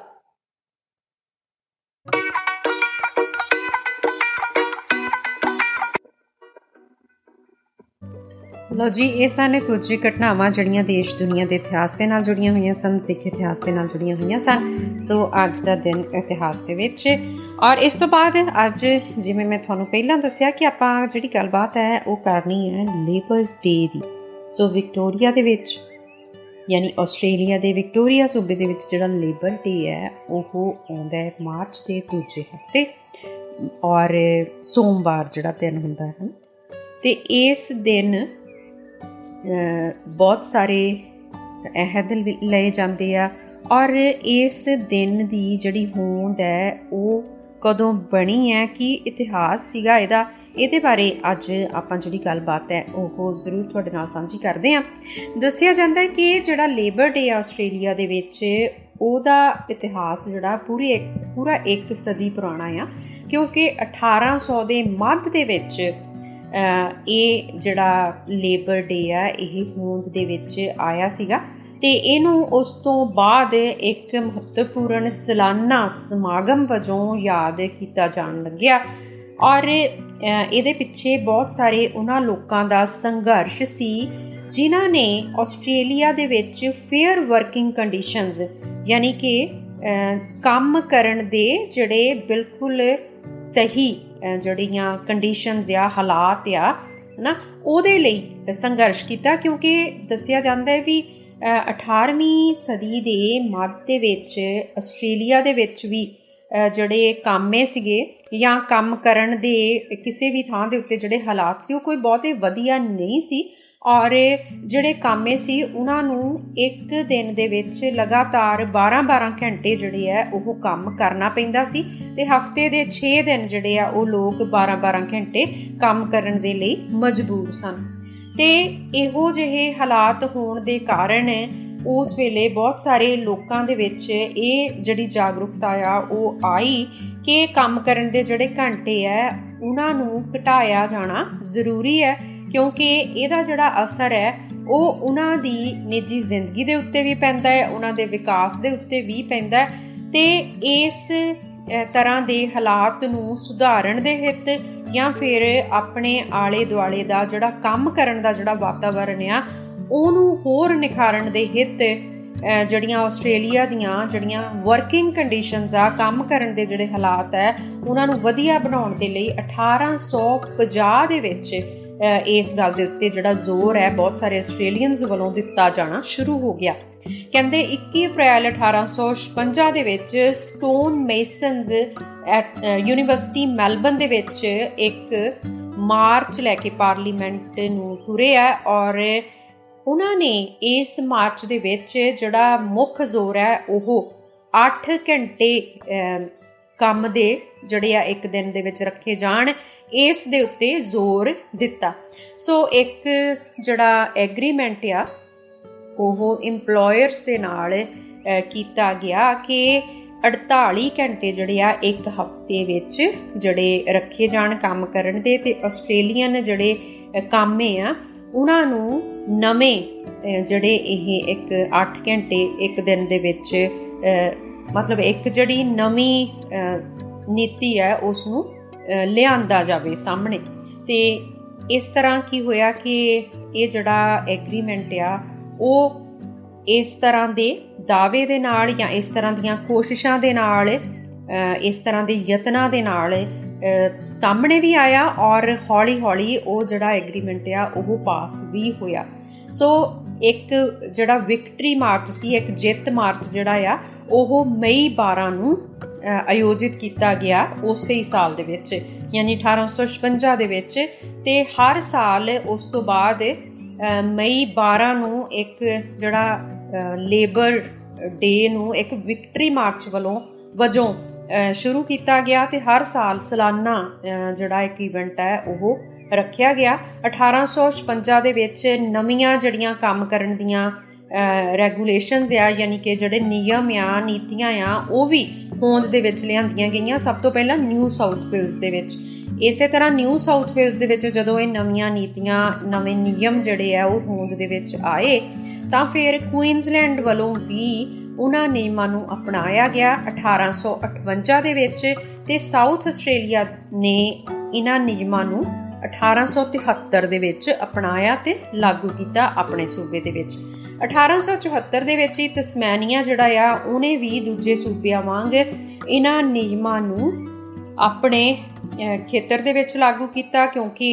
ਲੋ ਜੀ ਇਹ ਸਨ ਕੁਝ ਘਟਨਾਵਾਂ ਜਿਹੜੀਆਂ ਦੇਸ਼, ਦੁਨੀਆ ਦੇ ਇਤਿਹਾਸ ਦੇ ਨਾਲ ਜੁੜੀਆਂ ਹੋਈਆਂ ਸਨ, ਸਿੱਖ ਇਤਿਹਾਸ ਦੇ ਨਾਲ ਜੁੜੀਆਂ ਹੋਈਆਂ ਸਨ। ਸੋ ਅੱਜ ਦਾ ਦਿਨ ਇਤਿਹਾਸ ਦੇ ਵਿੱਚ ਔਰ ਇਸ ਤੋਂ ਬਾਅਦ ਅੱਜ ਜਿਵੇਂ ਮੈਂ ਤੁਹਾਨੂੰ ਪਹਿਲਾਂ ਦੱਸਿਆ ਕਿ ਆਪਾਂ ਜਿਹੜੀ ਗੱਲਬਾਤ ਹੈ, ਉਹ ਕਰਨੀ ਹੈ ਲੇਬਰ ਡੇ ਦੀ। ਸੋ ਵਿਕਟੋਰੀਆ ਦੇ ਵਿੱਚ, ਯਾਨੀ ਆਸਟ੍ਰੇਲੀਆ ਦੇ ਵਿਕਟੋਰੀਆ ਸੂਬੇ ਦੇ ਵਿੱਚ ਜਿਹੜਾ ਲੇਬਰ ਡੇ ਹੈ, ਉਹ ਆਉਂਦਾ ਹੈ ਮਾਰਚ ਦੇ ਦੂਜੇ ਹਫ਼ਤੇ। ਔਰ ਸੋਮਵਾਰ ਜਿਹੜਾ ਦਿਨ ਹੁੰਦਾ ਹੈ ਤੇ ਇਸ ਦਿਨ ਬਹੁਤ ਸਾਰੇ ਅਹਿਦ ਲਏ ਜਾਂਦੇ ਆ ਔਰ ਇਸ ਦਿਨ ਦੀ ਜਿਹੜੀ ਹੋਂਦ ਹੈ, ਉਹ ਕਦੋਂ ਬਣੀ ਹੈ, ਕਿ ਇਤਿਹਾਸ ਸੀਗਾ ਇਹਦਾ, ਇਹਦੇ ਬਾਰੇ ਅੱਜ ਆਪਾਂ ਜਿਹੜੀ ਗੱਲਬਾਤ ਹੈ, ਉਹ ਜ਼ਰੂਰ ਤੁਹਾਡੇ ਨਾਲ ਸਾਂਝੀ ਕਰਦੇ ਹਾਂ। ਦੱਸਿਆ ਜਾਂਦਾ ਹੈ ਕਿ ਜਿਹੜਾ ਲੇਬਰ ਡੇ ਆਸਟ੍ਰੇਲੀਆ ਦੇ ਵਿੱਚ ਉਹਦਾ ਇਤਿਹਾਸ ਜਿਹੜਾ ਪੂਰੀ ਇੱਕ, ਪੂਰਾ ਇੱਕ ਸਦੀ ਪੁਰਾਣਾ ਆ, ਕਿਉਂਕਿ 1800 ਦੇ ਮੱਧ ਦੇ ਵਿੱਚ ਇਹ ਜਿਹੜਾ ਲੇਬਰ ਡੇ ਆ, ਇਹ ਹੋਂਦ ਦੇ ਵਿੱਚ ਆਇਆ ਸੀਗਾ। ਤੇ ਇਹਨੂੰ ਉਸ ਤੋਂ ਬਾਅਦ ਇੱਕ ਮਹੱਤਵਪੂਰਨ ਸਾਲਾਨਾ ਸਮਾਗਮ ਵਜੋਂ ਯਾਦ ਕੀਤਾ ਜਾਣ ਲੱਗਿਆ। ਔਰ ਇਹਦੇ ਪਿੱਛੇ ਬਹੁਤ ਸਾਰੇ ਉਹਨਾਂ ਲੋਕਾਂ ਦਾ ਸੰਘਰਸ਼ ਸੀ, ਜਿਨ੍ਹਾਂ ਨੇ ਆਸਟ੍ਰੇਲੀਆ ਦੇ ਵਿੱਚ ਫੇਅਰ ਵਰਕਿੰਗ ਕੰਡੀਸ਼ਨਸ ਯਾਨੀ ਕਿ ਕੰਮ ਕਰਨ ਦੇ ਜਿਹੜੇ ਬਿਲਕੁਲ ਸਹੀ ਜਿਹੜੀਆਂ ਕੰਡੀਸ਼ਨਸ ਆ, ਹਾਲਾਤ ਆ, ਹਨਾ, ਉਹਦੇ ਲਈ ਸੰਘਰਸ਼ ਕੀਤਾ ਕਿਉਂਕਿ ਦੱਸਿਆ ਜਾਂਦਾ ਹੈ ਵੀ 18ਵੀਂ ਸਦੀ ਦੇ ਮੱਧ ਦੇ ਵਿੱਚ, ਆਸਟ੍ਰੇਲੀਆ ਦੇ ਵਿੱਚ ਵੀ ਜਿਹੜੇ ਕਾਮੇ ਸੀਗੇ ਜਾਂ ਕੰਮ ਕਰਨ ਦੇ ਕਿਸੇ ਵੀ ਥਾਂ ਦੇ ਉੱਤੇ ਜਿਹੜੇ ਹਾਲਾਤ ਸੀ, ਉਹ ਕੋਈ ਬਹੁਤੇ ਵਧੀਆ ਨਹੀਂ ਸੀ। ਔਰ ਜਿਹੜੇ ਕਾਮੇ ਸੀ, ਉਹਨਾਂ ਨੂੰ ਇੱਕ ਦਿਨ ਦੇ ਵਿੱਚ ਲਗਾਤਾਰ 12-12 ਘੰਟੇ ਜਿਹੜੇ ਆ, ਉਹ ਕੰਮ ਕਰਨਾ ਪੈਂਦਾ ਸੀ ਤੇ ਹਫ਼ਤੇ ਦੇ 6 ਦਿਨ ਜਿਹੜੇ ਆ, ਉਹ ਲੋਕ 12-12 ਘੰਟੇ ਕੰਮ ਕਰਨ ਦੇ ਲਈ ਮਜਬੂਰ ਸਨ। ਤੇ ਇਹੋ ਜਿਹੇ ਹਾਲਾਤ ਹੋਣ ਦੇ ਕਾਰਨ ਉਸ ਵੇਲੇ ਬਹੁਤ ਸਾਰੇ ਲੋਕਾਂ ਦੇ ਵਿੱਚ ਇਹ ਜਿਹੜੀ ਜਾਗਰੂਕਤਾ ਆ, ਉਹ ਆਈ ਕਿ ਕੰਮ ਕਰਨ ਦੇ ਜਿਹੜੇ ਘੰਟੇ ਆ, ਉਹਨਾਂ ਨੂੰ ਘਟਾਇਆ ਜਾਣਾ ਜ਼ਰੂਰੀ ਹੈ। ਕਿਉਂਕਿ ਇਹਦਾ ਜਿਹੜਾ ਅਸਰ ਹੈ, ਉਹ ਉਹਨਾਂ ਦੀ ਨਿੱਜੀ ਜ਼ਿੰਦਗੀ ਦੇ ਉੱਤੇ ਵੀ ਪੈਂਦਾ ਹੈ, ਉਹਨਾਂ ਦੇ ਵਿਕਾਸ ਦੇ ਉੱਤੇ ਵੀ ਪੈਂਦਾ ਹੈ ਤੇ ਇਸ ਤਰ੍ਹਾਂ ਦੇ ਹਾਲਾਤ ਨੂੰ ਸੁਧਾਰਨ ਦੇ ਹਿੱਤ ਜਾਂ ਫਿਰ ਆਪਣੇ ਆਲੇ ਦੁਆਲੇ ਦਾ ਜਿਹੜਾ ਕੰਮ ਕਰਨ ਦਾ ਜਿਹੜਾ ਵਾਤਾਵਰਣ ਆ, ਉਹਨੂੰ ਹੋਰ ਨਿਖਾਰਨ ਦੇ ਹਿੱਤ ਜਿਹੜੀਆਂ ਆਸਟ੍ਰੇਲੀਆ ਦੀਆਂ ਜਿਹੜੀਆਂ ਵਰਕਿੰਗ ਕੰਡੀਸ਼ਨਸ ਆ, ਕੰਮ ਕਰਨ ਦੇ ਜਿਹੜੇ ਹਾਲਾਤ ਹੈ, ਉਹਨਾਂ ਨੂੰ ਵਧੀਆ ਬਣਾਉਣ ਦੇ ਲਈ 1850 ਦੇ ਵਿੱਚ ਇਸ ਗੱਲ ਦੇ ਉੱਤੇ ਜਿਹੜਾ ਜ਼ੋਰ ਹੈ, ਬਹੁਤ ਸਾਰੇ ਆਸਟ੍ਰੇਲੀਅਨਸ ਵੱਲੋਂ ਦਿੱਤਾ ਜਾਣਾ ਸ਼ੁਰੂ ਹੋ ਗਿਆ। ਕਹਿੰਦੇ 21 ਅਪ੍ਰੈਲ 1856 ਦੇ ਵਿੱਚ stone masons at university Melbourne ਦੇ ਵਿੱਚ ਇੱਕ ਮਾਰਚ ਲੈ ਕੇ ਪਾਰਲੀਮੈਂਟ ਨੂੰ ਤੁਰੇ ਆ ਔਰ ਉਹਨਾਂ ਨੇ ਇਸ ਮਾਰਚ ਦੇ ਵਿੱਚ ਜਿਹੜਾ ਮੁੱਖ ਜ਼ੋਰ ਹੈ, ਉਹ 8 ਘੰਟੇ ਕੰਮ ਦੇ ਜਿਹੜੇ ਆ ਇੱਕ ਦਿਨ ਦੇ ਵਿੱਚ ਰੱਖੇ ਜਾਣ। ਇਸ ਦੇ ਉੱਤੇ ਜ਼ੋਰ ਦਿੱਤਾ। ਸੋ ਇੱਕ ਜਿਹੜਾ ਐਗਰੀਮੈਂਟ ਆ, ਉਹ EMPLOYERS ਦੇ ਨਾਲ ਕੀਤਾ ਗਿਆ ਕਿ 48 ਘੰਟੇ ਜਿਹੜੇ ਆ, ਇੱਕ ਹਫ਼ਤੇ ਵਿੱਚ ਜਿਹੜੇ ਰੱਖੇ ਜਾਣ ਕੰਮ ਕਰਨ ਦੇ ਤੇ ਆਸਟ੍ਰੇਲੀਅਨ ਜਿਹੜੇ ਕਾਮੇ ਆ, ਉਹਨਾਂ ਨੂੰ ਨਵੇਂ ਜਿਹੜੇ ਇਹ ਇੱਕ 8 ਘੰਟੇ, ਇੱਕ ਦਿਨ ਦੇ ਵਿੱਚ ਮਤਲਬ ਇੱਕ ਜਿਹੜੀ ਨਵੀਂ ਨੀਤੀ ਹੈ ਉਸ ਨੂੰ ਲਿਆਂਦਾ ਜਾਵੇ ਸਾਹਮਣੇ। ਤੇ ਇਸ ਤਰ੍ਹਾਂ ਕੀ ਹੋਇਆ ਕਿ ਇਹ ਜਿਹੜਾ ਐਗਰੀਮੈਂਟ ਆ, ਉਹ ਇਸ ਤਰ੍ਹਾਂ ਦੇ ਦਾਅਵੇ ਦੇ ਨਾਲ ਜਾਂ ਇਸ ਤਰ੍ਹਾਂ ਦੀਆਂ ਕੋਸ਼ਿਸ਼ਾਂ ਦੇ ਨਾਲ ਇਸ ਤਰ੍ਹਾਂ ਦੇ ਯਤਨਾਂ ਦੇ ਨਾਲ ਸਾਹਮਣੇ ਵੀ ਆਇਆ ਔਰ ਹੌਲੀ-ਹੌਲੀ ਉਹ ਜਿਹੜਾ ਐਗਰੀਮੈਂਟ ਆ, ਉਹ ਪਾਸ ਵੀ ਹੋਇਆ। ਸੋ ਇੱਕ ਜਿਹੜਾ ਵਿਕਟਰੀ ਮਾਰਚ ਸੀ, ਇੱਕ ਜਿੱਤ ਮਾਰਚ ਜਿਹੜਾ ਆ ਉਹ ਮਈ 12 ਨੂੰ ਆਯੋਜਿਤ ਕੀਤਾ ਗਿਆ ਉਸੇ ਹੀ ਸਾਲ ਦੇ ਵਿੱਚ, ਯਾਨੀ 1856 ਦੇ ਵਿੱਚ। ਤੇ ਹਰ ਸਾਲ ਉਸ ਤੋਂ ਬਾਅਦ ਮਈ 12 ਨੂੰ ਇੱਕ ਜਿਹੜਾ ਲੇਬਰ ਡੇ ਨੂੰ ਇੱਕ ਵਿਕਟਰੀ ਮਾਰਚ ਵੱਲੋਂ ਵਜੋਂ ਸ਼ੁਰੂ ਕੀਤਾ ਗਿਆ ਤੇ ਹਰ ਸਾਲ ਸਾਲਾਨਾ ਜਿਹੜਾ ਇੱਕ ਇਵੈਂਟ ਹੈ ਉਹ ਰੱਖਿਆ ਗਿਆ। 1856 ਦੇ ਵਿੱਚ ਨਵੀਆਂ ਜੜੀਆਂ ਕੰਮ ਕਰਨ ਦੀਆਂ ਰੈਗੂਲੇਸ਼ਨਸ ਆ, ਯਾਨੀ ਕਿ ਜਿਹੜੇ ਨਿਯਮ ਆ, ਨੀਤੀਆਂ ਆ, ਉਹ ਵੀ ਹੋਂਦ ਦੇ ਵਿੱਚ ਲਿਆਂਦੀਆਂ ਗਈਆਂ ਸਭ ਤੋਂ ਪਹਿਲਾਂ ਨਿਊ ਸਾਊਥ ਵੇਲਸ ਦੇ ਵਿੱਚ। ਇਸੇ ਤਰ੍ਹਾਂ ਨਿਊ ਸਾਊਥ ਵੇਲਸ ਦੇ ਵਿੱਚ ਜਦੋਂ ਇਹ ਨਵੀਆਂ ਨੀਤੀਆਂ, ਨਵੇਂ ਨਿਯਮ ਜਿਹੜੇ ਆ, ਉਹ ਹੋਂਦ ਦੇ ਵਿੱਚ ਆਏ, ਤਾਂ ਫਿਰ ਕੁਈਨਜ਼ਲੈਂਡ ਵੱਲੋਂ ਵੀ ਉਹਨਾਂ ਨਿਯਮਾਂ ਨੂੰ ਅਪਣਾਇਆ ਗਿਆ 1858 ਦੇ ਵਿੱਚ ਤੇ ਸਾਊਥ ਆਸਟ੍ਰੇਲੀਆ ਨੇ ਇਹਨਾਂ ਨਿਯਮਾਂ ਨੂੰ 1873 ਦੇ ਵਿੱਚ ਅਪਣਾਇਆ ਤੇ ਲਾਗੂ ਕੀਤਾ ਆਪਣੇ ਸੂਬੇ ਦੇ ਵਿੱਚ। 1874 ਦੇ ਵਿੱਚ ਹੀ ਤਸਮਾਨੀਆ ਜਿਹੜਾ ਆ, ਉਹਨੇ ਵੀ ਦੂਜੇ ਸੂਬਿਆਂ ਵਾਂਗ ਇਹਨਾਂ ਨਿਯਮਾਂ ਨੂੰ ਆਪਣੇ ਖੇਤਰ ਦੇ ਵਿੱਚ ਲਾਗੂ ਕੀਤਾ ਕਿਉਂਕਿ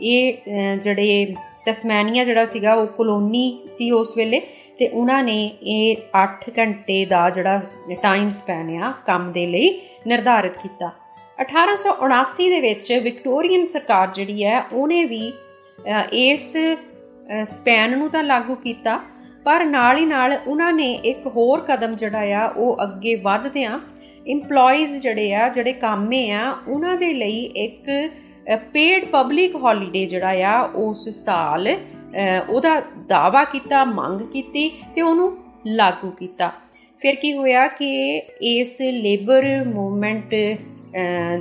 ਇਹ ਜਿਹੜੇ ਤਸਮਾਨੀਆ ਜਿਹੜਾ ਸੀਗਾ, ਉਹ ਕਲੋਨੀ ਸੀ ਉਸ ਵੇਲੇ ਤੇ ਉਹਨਾਂ ਨੇ ਇਹ 8 ਘੰਟੇ ਦਾ ਜਿਹੜਾ ਟਾਈਮ ਸਪੈਨ ਆ, ਕੰਮ ਦੇ ਲਈ ਨਿਰਧਾਰਿਤ ਕੀਤਾ। 1879 ਦੇ ਵਿੱਚ ਵਿਕਟੋਰੀਅਨ ਸਰਕਾਰ ਜਿਹੜੀ ਹੈ, ਉਹਨੇ ਵੀ ਇਸ ਸਪੈਨ ਨੂੰ ਤਾਂ ਲਾਗੂ ਕੀਤਾ। ਪਰ ਨਾਲ ਹੀ ਨਾਲ ਉਹਨਾਂ ਨੇ ਇੱਕ ਹੋਰ ਕਦਮ ਜਿਹੜਾ ਆ, ਉਹ ਅੱਗੇ ਵਧਦਿਆਂ EMPLOYEES ਜਿਹੜੇ ਆ, ਜਿਹੜੇ ਕਾਮੇ ਆ, ਉਹਨਾਂ ਦੇ ਲਈ ਇੱਕ ਪੇਡ ਪਬਲਿਕ ਹੌਲੀਡੇ ਜਿਹੜਾ ਆ, ਉਸ ਸਾਲ ਉਹਦਾ ਦਾਵਾ ਕੀਤਾ, ਮੰਗ ਕੀਤੀ ਤੇ ਉਹਨੂੰ ਲਾਗੂ ਕੀਤਾ। ਫਿਰ ਕੀ ਹੋਇਆ ਕਿ ਇਸ ਲੇਬਰ ਮੂਵਮੈਂਟ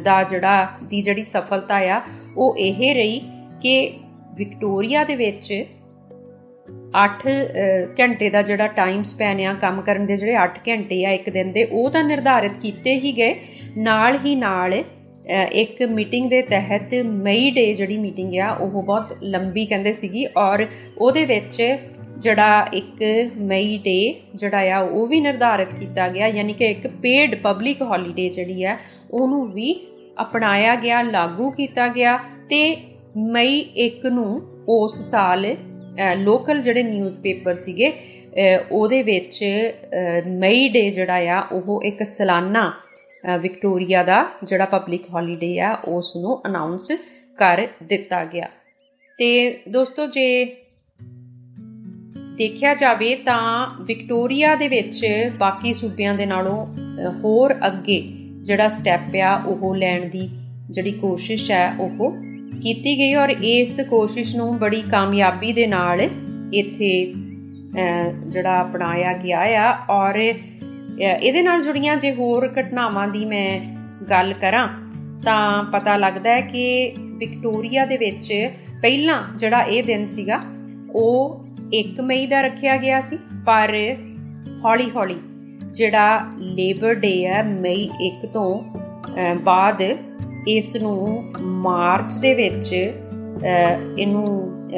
ਦਾ ਜਿਹੜਾ, ਦੀ ਜਿਹੜੀ ਸਫਲਤਾ ਆ, ਉਹ ਇਹ ਰਹੀ ਕਿ ਵਿਕਟੋਰੀਆ ਦੇ ਵਿੱਚ 8 ਘੰਟੇ ਦਾ ਜਿਹੜਾ ਟਾਈਮ ਸਪੈਨ ਆ, ਕੰਮ ਕਰਨ ਦੇ ਜਿਹੜੇ 8 ਘੰਟੇ ਆ ਇੱਕ ਦਿਨ ਦੇ, ਉਹ ਤਾਂ ਨਿਰਧਾਰਿਤ ਕੀਤੇ ਹੀ ਗਏ। ਨਾਲ ਹੀ ਨਾਲ ਇੱਕ ਮੀਟਿੰਗ ਦੇ ਤਹਿਤ ਮਈ ਡੇ ਜਿਹੜੀ ਮੀਟਿੰਗ ਆ, ਉਹ ਬਹੁਤ ਲੰਬੀ ਕਹਿੰਦੇ ਸੀਗੀ ਔਰ ਉਹਦੇ ਵਿੱਚ ਜਿਹੜਾ ਇੱਕ ਮਈ ਡੇ ਜਿਹੜਾ ਆ, ਉਹ ਵੀ ਨਿਰਧਾਰਿਤ ਕੀਤਾ ਗਿਆ, ਯਾਨੀ ਕਿ ਇੱਕ ਪੇਡ ਪਬਲਿਕ ਹੌਲੀਡੇ ਜਿਹੜੀ ਆ, ਉਹਨੂੰ ਵੀ ਅਪਣਾਇਆ ਗਿਆ, ਲਾਗੂ ਕੀਤਾ ਗਿਆ ਤੇ ਮਈ 1 ਨੂੰ ਉਸ ਸਾਲ ਲੋਕਲ ਜਿਹੜੇ ਨਿਊਜ਼ਪੇਪਰ ਸੀਗੇ ਉਹਦੇ ਵਿੱਚ ਮਈ ਡੇ ਜਿਹੜਾ ਆ, ਉਹ ਇੱਕ ਸਾਲਾਨਾ ਵਿਕਟੋਰੀਆ ਦਾ ਜਿਹੜਾ ਪਬਲਿਕ ਹੌਲੀਡੇ ਆ ਉਸ ਨੂੰ ਅਨਾਉਂਸ ਕਰ ਦਿੱਤਾ ਗਿਆ। ਤੇ ਦੋਸਤੋ, ਜੇ ਦੇਖਿਆ ਜਾਵੇ ਤਾਂ ਵਿਕਟੋਰੀਆ ਦੇ ਵਿੱਚ ਬਾਕੀ ਸੂਬਿਆਂ ਦੇ ਨਾਲੋਂ ਹੋਰ ਅੱਗੇ ਜਿਹੜਾ ਸਟੈਪ ਆ, ਉਹ ਲੈਣ ਦੀ ਜਿਹੜੀ ਕੋਸ਼ਿਸ਼ ਹੈ ਉਹ ਕੀਤੀ ਗਈ ਔਰ ਇਸ ਕੋਸ਼ਿਸ਼ ਨੂੰ ਬੜੀ ਕਾਮਯਾਬੀ ਦੇ ਨਾਲ ਇੱਥੇ ਜਿਹੜਾ ਅਪਣਾਇਆ ਗਿਆ ਆ ਔਰ ਇਹਦੇ ਨਾਲ ਜੁੜੀਆਂ ਜੇ ਹੋਰ ਘਟਨਾਵਾਂ ਦੀ ਮੈਂ ਗੱਲ ਕਰਾਂ, ਤਾਂ ਪਤਾ ਲੱਗਦਾ ਹੈ ਕਿ ਵਿਕਟੋਰੀਆ ਦੇ ਵਿੱਚ ਪਹਿਲਾਂ ਜਿਹੜਾ ਇਹ ਦਿਨ ਸੀਗਾ, ਉਹ 1 ਮਈ ਦਾ ਰੱਖਿਆ ਗਿਆ ਸੀ, ਪਰ ਹੌਲੀ-ਹੌਲੀ ਜਿਹੜਾ ਲੇਬਰ ਡੇ ਹੈ ਮਈ 1 ਤੋਂ ਬਾਅਦ ਇਸ ਨੂੰ ਮਾਰਚ ਦੇ ਵਿੱਚ ਇਹਨੂੰ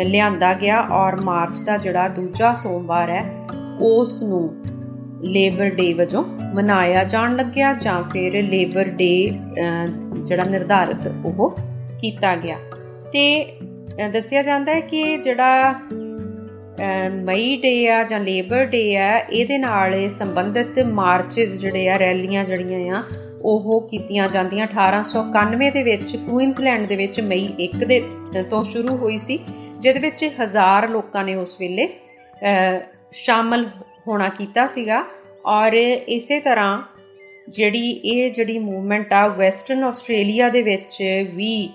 ਲਿਆਂਦਾ ਗਿਆ ਔਰ ਮਾਰਚ ਦਾ ਜਿਹੜਾ ਦੂਜਾ ਸੋਮਵਾਰ ਹੈ ਉਸ ਨੂੰ ਲੇਬਰ ਡੇ ਵਜੋਂ ਮਨਾਇਆ ਜਾਣ ਲੱਗਿਆ ਜਾਂ ਫਿਰ ਲੇਬਰ ਡੇ ਜਿਹੜਾ ਨਿਰਧਾਰਿਤ ਉਹ ਕੀਤਾ ਗਿਆ। ਤੇ ਦੱਸਿਆ ਜਾਂਦਾ ਹੈ ਕਿ ਜਿਹੜਾ ਮਈ ਡੇ ਆ ਜਾਂ ਲੇਬਰ ਡੇ ਆ, ਇਹਦੇ ਨਾਲ ਸੰਬੰਧਿਤ ਮਾਰਚਸ ਜਿਹੜੇ ਆ, ਰੈਲੀਆਂ ਜਿਹੜੀਆਂ ਆ ਉਹ ਕੀਤੀਆਂ ਜਾਂਦੀਆਂ। 1891 ਦੇ ਵਿੱਚ ਕੁਈਨਜ਼ਲੈਂਡ ਦੇ ਵਿੱਚ ਮਈ 1 ਦੇ ਤੋਂ ਸ਼ੁਰੂ ਹੋਈ ਸੀ, ਜਿਹਦੇ ਵਿੱਚ ਹਜ਼ਾਰ ਲੋਕਾਂ ਨੇ ਉਸ ਵੇਲੇ ਸ਼ਾਮਲ ਹੋਣਾ ਕੀਤਾ ਸੀਗਾ। ਔਰ ਇਸੇ ਤਰ੍ਹਾਂ ਜਿਹੜੀ ਇਹ ਜਿਹੜੀ ਮੂਵਮੈਂਟ ਆ, ਵੈਸਟਰਨ ਆਸਟ੍ਰੇਲੀਆ ਦੇ ਵਿੱਚ ਵੀ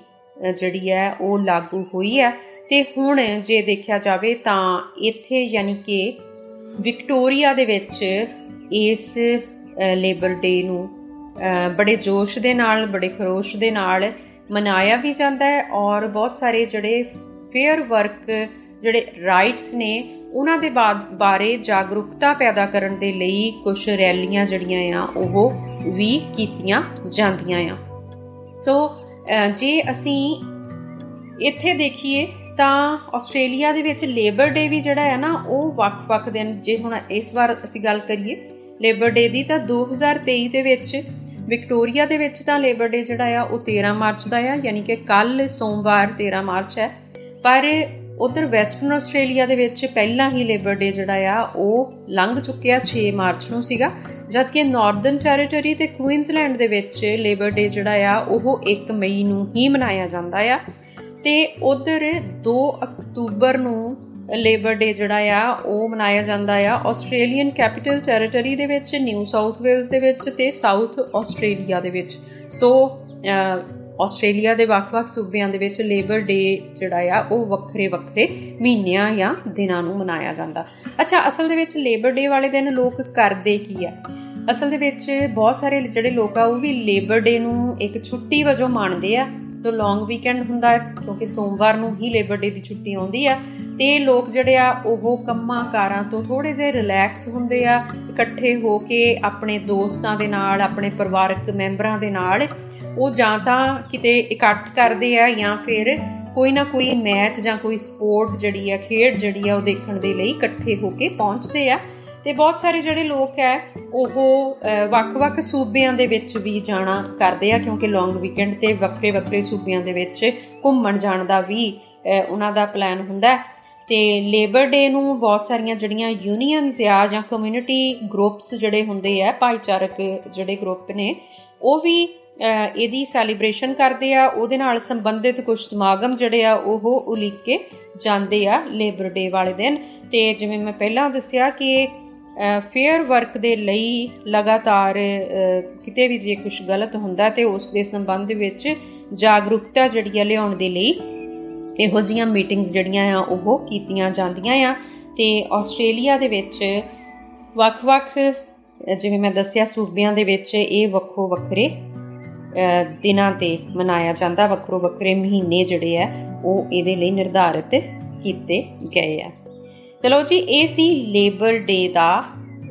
ਜਿਹੜੀ ਹੈ, ਉਹ ਲਾਗੂ ਹੋਈ ਹੈ। ਤੇ ਹੁਣ ਜੇ ਦੇਖਿਆ ਜਾਵੇ ਤਾਂ ਇੱਥੇ ਯਾਨੀ ਕਿ ਵਿਕਟੋਰੀਆ ਦੇ ਵਿੱਚ ਇਸ ਲੇਬਰ ਡੇ ਨੂੰ ਬੜੇ ਜੋਸ਼ ਦੇ ਨਾਲ, ਬੜੇ ਖਰੋਸ਼ ਦੇ ਨਾਲ ਮਨਾਇਆ ਵੀ ਜਾਂਦਾ ਹੈ ਔਰ ਬਹੁਤ ਸਾਰੇ ਜਿਹੜੇ ਫੇਅਰ ਵਰਕ ਜਿਹੜੇ ਰਾਈਟਸ ਨੇ, ਉਹਨਾਂ ਦੇ ਬਾਰੇ ਜਾਗਰੂਕਤਾ ਪੈਦਾ ਕਰਨ ਦੇ ਲਈ ਕੁਝ ਰੈਲੀਆਂ ਜਿਹੜੀਆਂ ਆ, ਉਹ ਵੀ ਕੀਤੀਆਂ ਜਾਂਦੀਆਂ ਆ। ਸੋ ਜੇ ਅਸੀਂ ਇੱਥੇ ਦੇਖੀਏ ਤਾਂ ਆਸਟ੍ਰੇਲੀਆ ਦੇ ਵਿੱਚ ਲੇਬਰ ਡੇ ਵੀ ਜਿਹੜਾ ਹੈ ਨਾ, ਉਹ ਵੱਖ-ਵੱਖ ਦਿਨ, ਜੇ ਹੁਣ ਇਸ ਵਾਰ ਅਸੀਂ ਗੱਲ ਕਰੀਏ, ਲੇਬਰ ਡੇ ਦੀ ਤਾਂ 2023 ਦੇ ਵਿੱਚ ਵਿਕਟੋਰੀਆ ਦੇ ਵਿੱਚ ਤਾਂ ਲੇਬਰ ਡੇ ਜਿਹੜਾ ਆ, ਉਹ 13 ਮਾਰਚ ਦਾ ਆ, ਯਾਨੀ ਕਿ ਕੱਲ ਸੋਮਵਾਰ 13 ਮਾਰਚ ਹੈ। ਪਰ ਉਧਰ ਵੈਸਟਰਨ ਆਸਟ੍ਰੇਲੀਆ ਦੇ ਵਿੱਚ ਪਹਿਲਾਂ ਹੀ ਲੇਬਰ ਡੇ ਜਿਹੜਾ ਆ, ਉਹ ਲੰਘ ਚੁੱਕਿਆ 6 ਮਾਰਚ ਨੂੰ ਸੀਗਾ। ਜਦਕਿ ਨਾਰਥਰਨ ਟੈਰੀਟਰੀ ਤੇ ਕੁਈਨਜ਼ਲੈਂਡ ਦੇ ਵਿੱਚ ਲੇਬਰ ਡੇ ਜਿਹੜਾ ਆ, ਉਹ 1 ਮਈ ਨੂੰ ਹੀ ਮਨਾਇਆ ਜਾਂਦਾ ਆ। ਤੇ ਉਧਰ 2 ਅਕਤੂਬਰ ਨੂੰ ਲੇਬਰ ਡੇ ਜਿਹੜਾ ਆ, ਉਹ ਮਨਾਇਆ ਜਾਂਦਾ ਆ। ਆਸਟ੍ਰੇਲੀਅਨ ਕੈਪੀਟਲ ਟੈਰੀਟਰੀ ਦੇ ਵਿੱਚ, ਨਿਊ ਸਾਊਥ ਵੇਲਸ ਦੇ ਵਿੱਚ ਤੇ ਸਾਊਥ ਆਸਟ੍ਰੇਲੀਆ ਦੇ ਵਿੱਚ। ਸੋ ਆਸਟ੍ਰੇਲੀਆ ਦੇ ਵੱਖ-ਵੱਖ ਸੂਬਿਆਂ ਦੇ ਵਿੱਚ ਲੇਬਰ ਡੇ ਜਿਹੜਾ ਆ, ਉਹ ਵੱਖਰੇ-ਵੱਖਰੇ ਮਹੀਨਿਆਂ ਜਾਂ ਦਿਨਾਂ ਨੂੰ ਮਨਾਇਆ ਜਾਂਦਾ। ਅੱਛਾ, ਅਸਲ ਦੇ ਵਿੱਚ ਲੇਬਰ ਡੇ ਵਾਲੇ ਦਿਨ ਲੋਕ ਕਰਦੇ ਕੀ ਆ? ਅਸਲ ਦੇ ਵਿੱਚ ਬਹੁਤ ਸਾਰੇ ਜਿਹੜੇ ਲੋਕ ਆ, ਉਹ ਵੀ ਲੇਬਰ ਡੇ ਨੂੰ ਇੱਕ ਛੁੱਟੀ ਵਜੋਂ ਮੰਨਦੇ ਆ। ਸੋ, ਲੌਂਗ ਵੀਕਐਂਡ ਹੁੰਦਾ ਹੈ ਕਿਉਂਕਿ ਸੋਮਵਾਰ ਨੂੰ ਹੀ ਲੇਬਰ ਡੇ ਦੀ ਛੁੱਟੀ ਆਉਂਦੀ ਆ। ਤੇ ਲੋਕ ਜਿਹੜੇ ਆ, ਉਹ ਕੰਮਾਂ ਕਾਰਾਂ ਤੋਂ ਥੋੜੇ ਜਿਹਾ ਰਿਲੈਕਸ ਹੁੰਦੇ ਆ, ਇਕੱਠੇ ਹੋ ਕੇ ਆਪਣੇ ਦੋਸਤਾਂ ਦੇ ਨਾਲ, ਆਪਣੇ ਪਰਿਵਾਰਕ ਮੈਂਬਰਾਂ ਦੇ ਨਾਲ, ਉਹ ਜਾਂ ਤਾਂ ਕਿਤੇ ਇਕੱਠ ਕਰਦੇ ਆ ਜਾਂ ਫਿਰ ਕੋਈ ਨਾ ਕੋਈ ਮੈਚ ਜਾਂ ਕੋਈ ਸਪੋਰਟ ਜਿਹੜੀ ਆ, ਖੇਡ ਜਿਹੜੀ ਆ, ਉਹ ਦੇਖਣ ਦੇ ਲਈ ਇਕੱਠੇ ਹੋ ਕੇ ਪਹੁੰਚਦੇ ਆ। ਤੇ ਬਹੁਤ ਸਾਰੇ ਜਿਹੜੇ ਲੋਕ ਹੈ ਉਹ ਵੱਖ-ਵੱਖ ਸੂਬਿਆਂ ਦੇ ਵਿੱਚ ਵੀ ਜਾਣਾ ਕਰਦੇ ਆ, ਕਿਉਂਕਿ ਲੌਂਗ ਵੀਕਐਂਡ ਤੇ ਵੱਖਰੇ-ਵੱਖਰੇ ਸੂਬਿਆਂ ਦੇ ਵਿੱਚ ਘੁੰਮਣ ਜਾਣ ਦਾ ਵੀ ਉਹਨਾਂ ਦਾ ਪਲਾਨ ਹੁੰਦਾ। ਤੇ ਲੇਬਰ ਡੇ ਨੂੰ ਬਹੁਤ ਸਾਰੀਆਂ ਜਿਹੜੀਆਂ ਯੂਨੀਅਨਸ ਆ ਜਾਂ ਕਮਿਊਨਿਟੀ ਗਰੁੱਪਸ ਜਿਹੜੇ ਹੁੰਦੇ ਆ, ਭਾਈਚਾਰਕ ਜਿਹੜੇ ਗਰੁੱਪ ਨੇ, ਉਹ ਵੀ ਇਹਦੀ ਸੈਲੀਬ੍ਰੇਸ਼ਨ ਕਰਦੇ ਆ। ਉਹਦੇ ਨਾਲ ਸੰਬੰਧਿਤ ਕੁਝ ਸਮਾਗਮ ਜਿਹੜੇ ਆ, ਉਹ ਉਲੀਕੇ ਜਾਂਦੇ ਆ ਲੇਬਰ ਡੇ ਵਾਲੇ ਦਿਨ। ਤੇ ਜਿਵੇਂ ਮੈਂ ਪਹਿਲਾਂ ਦੱਸਿਆ ਕਿ ਫੇਅਰ ਵਰਕ ਦੇ ਲਈ ਲਗਾਤਾਰ ਕਿਤੇ ਵੀ ਜੇ ਕੁਝ ਗਲਤ ਹੁੰਦਾ ਤੇ ਉਸ ਦੇ ਸੰਬੰਧ ਵਿੱਚ ਜਾਗਰੂਕਤਾ ਜਿਹੜੀ ਆ ਲਿਆਉਣ ਦੇ ਲਈ ਇਹੋ ਜੀਆਂ ਮੀਟਿੰਗਸ ਜਿਹੜੀਆਂ ਆ, ਉਹ ਕੀਤੀਆਂ ਜਾਂਦੀਆਂ ਆ। ਤੇ ਆਸਟ੍ਰੇਲੀਆ ਦੇ ਵਿੱਚ ਵੱਖ-ਵੱਖ ਜਿਵੇਂ ਮੈਂ ਦੱਸਿਆ, ਸੂਬਿਆਂ ਦੇ ਵਿੱਚ ਇਹ ਵੱਖੋ ਵੱਖਰੇ ਦਿਨਾਂ ਤੇ ਮਨਾਇਆ ਜਾਂਦਾ। ਵੱਖਰੋ ਵੱਖਰੇ ਮਹੀਨੇ ਜਿਹੜੇ ਆ, ਉਹ ਇਹਦੇ ਲਈ ਨਿਰਧਾਰਿਤ ਕੀਤੇ ਗਏ ਆ। ਚਲੋ ਜੀ, ਇਹ ਸੀ ਲੇਬਰ ਡੇ ਦਾ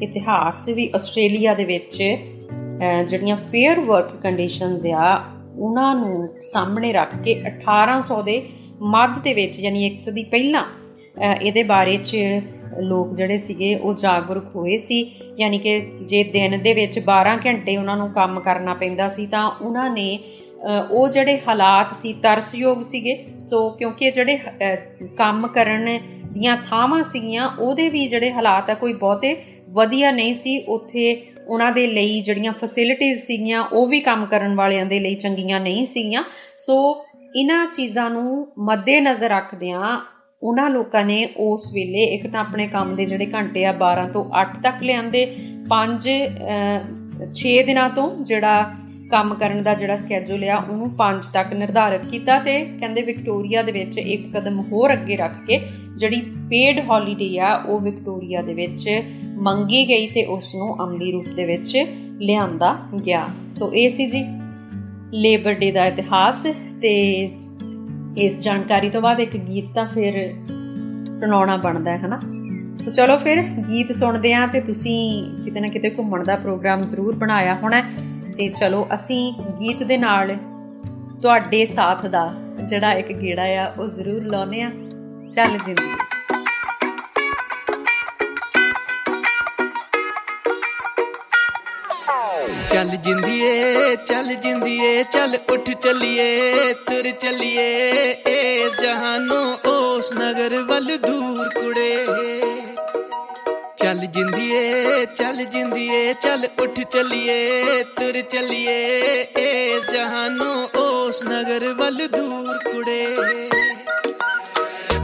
ਇਤਿਹਾਸ ਵੀ ਆਸਟ੍ਰੇਲੀਆ ਦੇ ਵਿੱਚ ਜਿਹੜੀਆਂ ਫੇਅਰ ਵਰਕ ਕੰਡੀਸ਼ਨਸ ਆ, ਉਹਨਾਂ ਨੂੰ ਸਾਹਮਣੇ ਰੱਖ ਕੇ 1800 ਦੇ ਮੱਧ ਦੇ ਵਿੱਚ, ਯਾਨੀ ਇੱਕ ਸਦੀ ਪਹਿਲਾਂ ਇਹਦੇ ਬਾਰੇ 'ਚ ਲੋਕ ਜਿਹੜੇ ਸੀਗੇ, ਉਹ ਜਾਗਰੂਕ ਹੋਏ ਸੀ। ਯਾਨੀ ਕਿ ਜੇ ਦਿਨ ਦੇ ਵਿੱਚ 12 ਘੰਟੇ ਉਹਨਾਂ ਨੂੰ ਕੰਮ ਕਰਨਾ ਪੈਂਦਾ ਸੀ, ਤਾਂ ਉਹਨਾਂ ਨੇ ਉਹ ਜਿਹੜੇ ਹਾਲਾਤ ਸੀ, ਤਰਸਯੋਗ ਸੀਗੇ। ਸੋ ਕਿਉਂਕਿ ਜਿਹੜੇ ਕੰਮ ਕਰਨ ਦੀਆਂ ਥਾਵਾਂ ਸੀਗੀਆਂ, ਉਹਦੇ ਵੀ ਜਿਹੜੇ ਹਾਲਾਤ ਆ, ਕੋਈ ਬਹੁਤੇ ਵਧੀਆ ਨਹੀਂ ਸੀ। ਉੱਥੇ ਉਹਨਾਂ ਦੇ ਲਈ ਜਿਹੜੀਆਂ ਫੈਸਿਲਿਟੀਆਂ ਸੀਗੀਆਂ, ਉਹ ਵੀ ਕੰਮ ਕਰਨ ਵਾਲਿਆਂ ਦੇ ਲਈ ਚੰਗੀਆਂ ਨਹੀਂ ਸੀਗੀਆਂ। ਸੋ ਇਹਨਾਂ ਚੀਜ਼ਾਂ ਨੂੰ ਮੱਦੇ ਨਜ਼ਰ ਰੱਖਦਿਆਂ ਉਹਨਾਂ ਲੋਕਾਂ ਨੇ ਉਸ ਵੇਲੇ, ਇੱਕ ਤਾਂ ਆਪਣੇ ਕੰਮ ਦੇ ਜਿਹੜੇ ਘੰਟੇ ਆ 12 ਤੋਂ 8 ਤੱਕ ਲਿਆਂਦੇ 5 6 ਦਿਨਾਂ ਤੋਂ ਜਿਹੜਾ ਕੰਮ ਕਰਨ ਦਾ ਜਿਹੜਾ ਸਕੇਜੂਲ ਆ, ਉਹਨੂੰ 5 ਤੱਕ ਨਿਰਧਾਰਿਤ ਕੀਤਾ ਤੇ ਕਹਿੰਦੇ ਵਿਕਟੋਰੀਆ ਦੇ ਵਿੱਚ ਇੱਕ ਕਦਮ ਹੋਰ ਅੱਗੇ ਰੱਖ ਕੇ ਜਿਹੜੀ ਪੇਡ ਹੌਲੀਡੇ ਆ, ਉਹ ਵਿਕਟੋਰੀਆ ਦੇ ਵਿੱਚ ਮੰਗੀ ਗਈ ਤੇ ਉਸ ਨੂੰ ਅਮਲੀ ਰੂਪ ਦੇ ਵਿੱਚ ਲਿਆਂਦਾ ਗਿਆ। ਸੋ ਇਹ ਸੀ ਜੀ ਲੇਬਰ ਡੇ ਦਾ ਇਤਿਹਾਸ। ਤੇ ਇਸ ਜਾਣਕਾਰੀ ਤੋਂ ਬਾਅਦ ਇੱਕ ਗੀਤ ਤਾਂ ਫਿਰ ਸੁਣਾਉਣਾ ਬਣਦਾ ਹੈ, ਹਨਾ? ਸੋ ਚਲੋ ਫਿਰ ਗੀਤ ਸੁਣਦੇ ਆਂ ਤੇ ਤੁਸੀਂ ਕਿਤੇ ਨਾ ਕਿਤੇ ਘੁੰਮਣ ਦਾ ਪ੍ਰੋਗਰਾਮ ਜ਼ਰੂਰ ਬਣਾਇਆ ਹੋਣਾ ਤੇ ਚਲੋ ਅਸੀਂ ਗੀਤ ਦੇ ਨਾਲ ਤੁਹਾਡੇ ਸਾਥ ਦਾ ਜਿਹੜਾ ਇੱਕ ਗੇੜਾ ਆ, ਉਹ ਜ਼ਰੂਰ ਲਾਉਨੇ ਆ ਚੱਲ ਜ਼ਿੰਦਗੀ।
ਚੱਲ ਜਿੰਦੀਏ ਚੱਲ ਜਿੰਦੀਏ, ਚੱਲ ਉੱਠ ਚੱਲੀਏ, ਤੁਰ ਚੱਲੀਏ। ਇਸ ਜਹਾਨੋਂ ਉਸ ਨਗਰ ਵੱਲ ਦੂਰ ਕੁੜੇ। ਚੱਲ ਜਿੰਦੀਏ ਚੱਲ ਜਿੰਦੀਏ, ਚੱਲ ਉੱਠ ਚੱਲੀਏ, ਤੁਰ ਚੱਲੀਏ। ਇਸ ਜਹਾਨੋਂ ਉਸ ਨਗਰ ਵੱਲ ਦੂਰ ਕੁੜੇ।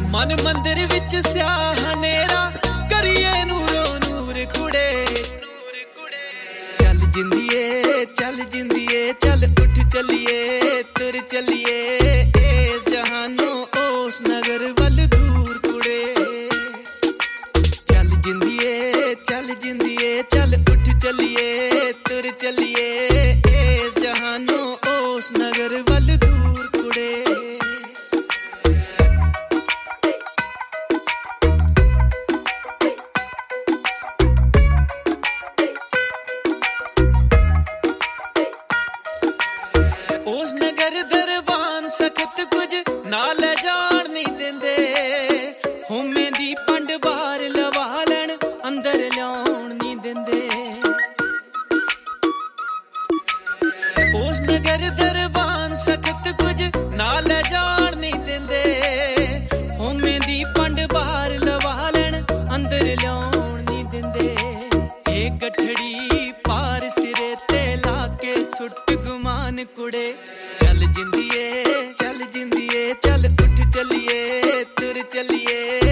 ਮਨ ਮੰਦਰ ਵਿੱਚ ਸਿਆਹ ਹਨੇਰਾ ਜਿੰਦੀਏ ਚੱਲ ਜਿੰਦੀਏ ਚੱਲ ਉੱਠ ਚੱਲੀਏ ਤੁਰ ਚੱਲੀਏ। ਸਖਤ ਕੁਝ ਨਾ ਲੈ ਜਾਣ ਨਹੀਂ ਦਿੰਦੇ। ਹੋਮੇ ਦੀ ਪੰਡ ਬਾਹਰ ਲਵਾ ਲੈਣ, ਅੰਦਰ ਲਿਆਉਣ ਨਹੀਂ ਦਿੰਦੇ। ਉਸ ਨਗਰ ਦਰਬਾਨ ਸਖਤ ਕੁਝ ਨਾ ਲੈ ਜਾਣ ਨਹੀਂ ਦਿੰਦੇ। ਹੋਮੇ ਦੀ ਪੰਡ ਬਾਹਰ ਲਵਾ ਲੈਣ, ਅੰਦਰ ਲਿਆਉਣ ਨਹੀਂ ਦਿੰਦੇ। ਇਹ ਗਠੜੀ ਪਾਰ ਸਿਰੇ ਤੇ ਲਾ ਕੇ ਸੁੱਟ ਗੁਮਾਨ ਕੁੜੇ, ਚੱਲ ਜਿੰਦੀਏ ਚੱਲ ਜਿੰਦੀਏ ਚੱਲ ਉੱਠ ਚੱਲੀਏ ਤੁਰ ਚੱਲੀਏ।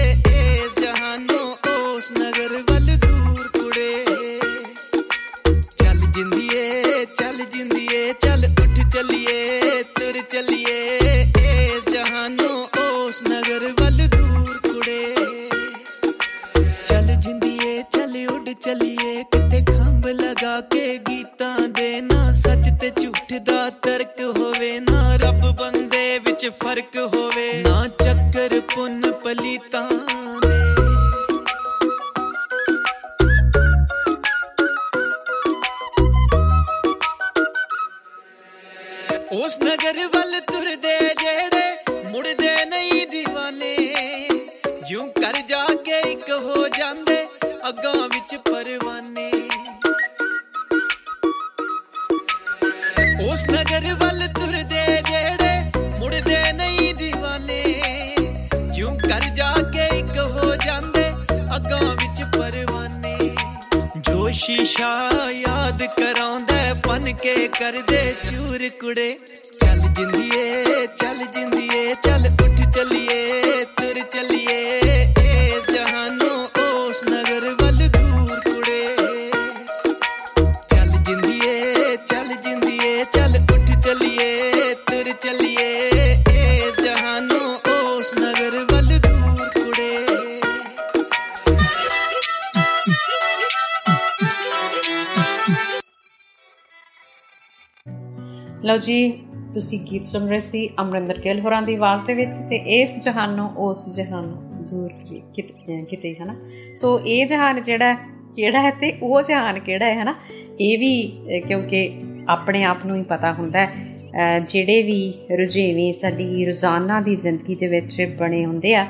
ਜੀ
ਤੁਸੀਂ ਗੀਤ ਸੁਣ ਰਹੇ ਸੀ ਅਮਰਿੰਦਰ ਗਿੱਲ ਹੋਰਾਂ ਦੀ ਆਵਾਜ਼ ਦੇ ਵਿੱਚ ਤੇ ਇਸ ਜਹਾਨੋਂ ਉਸ ਜਹਾਨੋਂ ਦੂਰ ਕਿਤੇ ਕਿਤੇ ਹਨਾ? ਸੋ ਇਹ ਜਹਾਨ ਜਿਹੜਾ ਕਿਹੜਾ ਹੈ ਤੇ ਉਹ ਜਹਾਨ ਕਿਹੜਾ ਹੈ ਹਨਾ? ਇਹ ਵੀ ਅਹ, ਕਿਉਂਕਿ ਆਪਣੇ ਆਪ ਨੂੰ ਹੀ ਪਤਾ ਹੁੰਦਾ ਹੈ ਅਹ, ਜਿਹੜੇ ਵੀ ਰੁਝੇਵੇਂ ਸਾਡੀ ਰੋਜ਼ਾਨਾ ਦੀ ਜ਼ਿੰਦਗੀ ਦੇ ਵਿੱਚ ਬਣੇ ਹੁੰਦੇ ਆ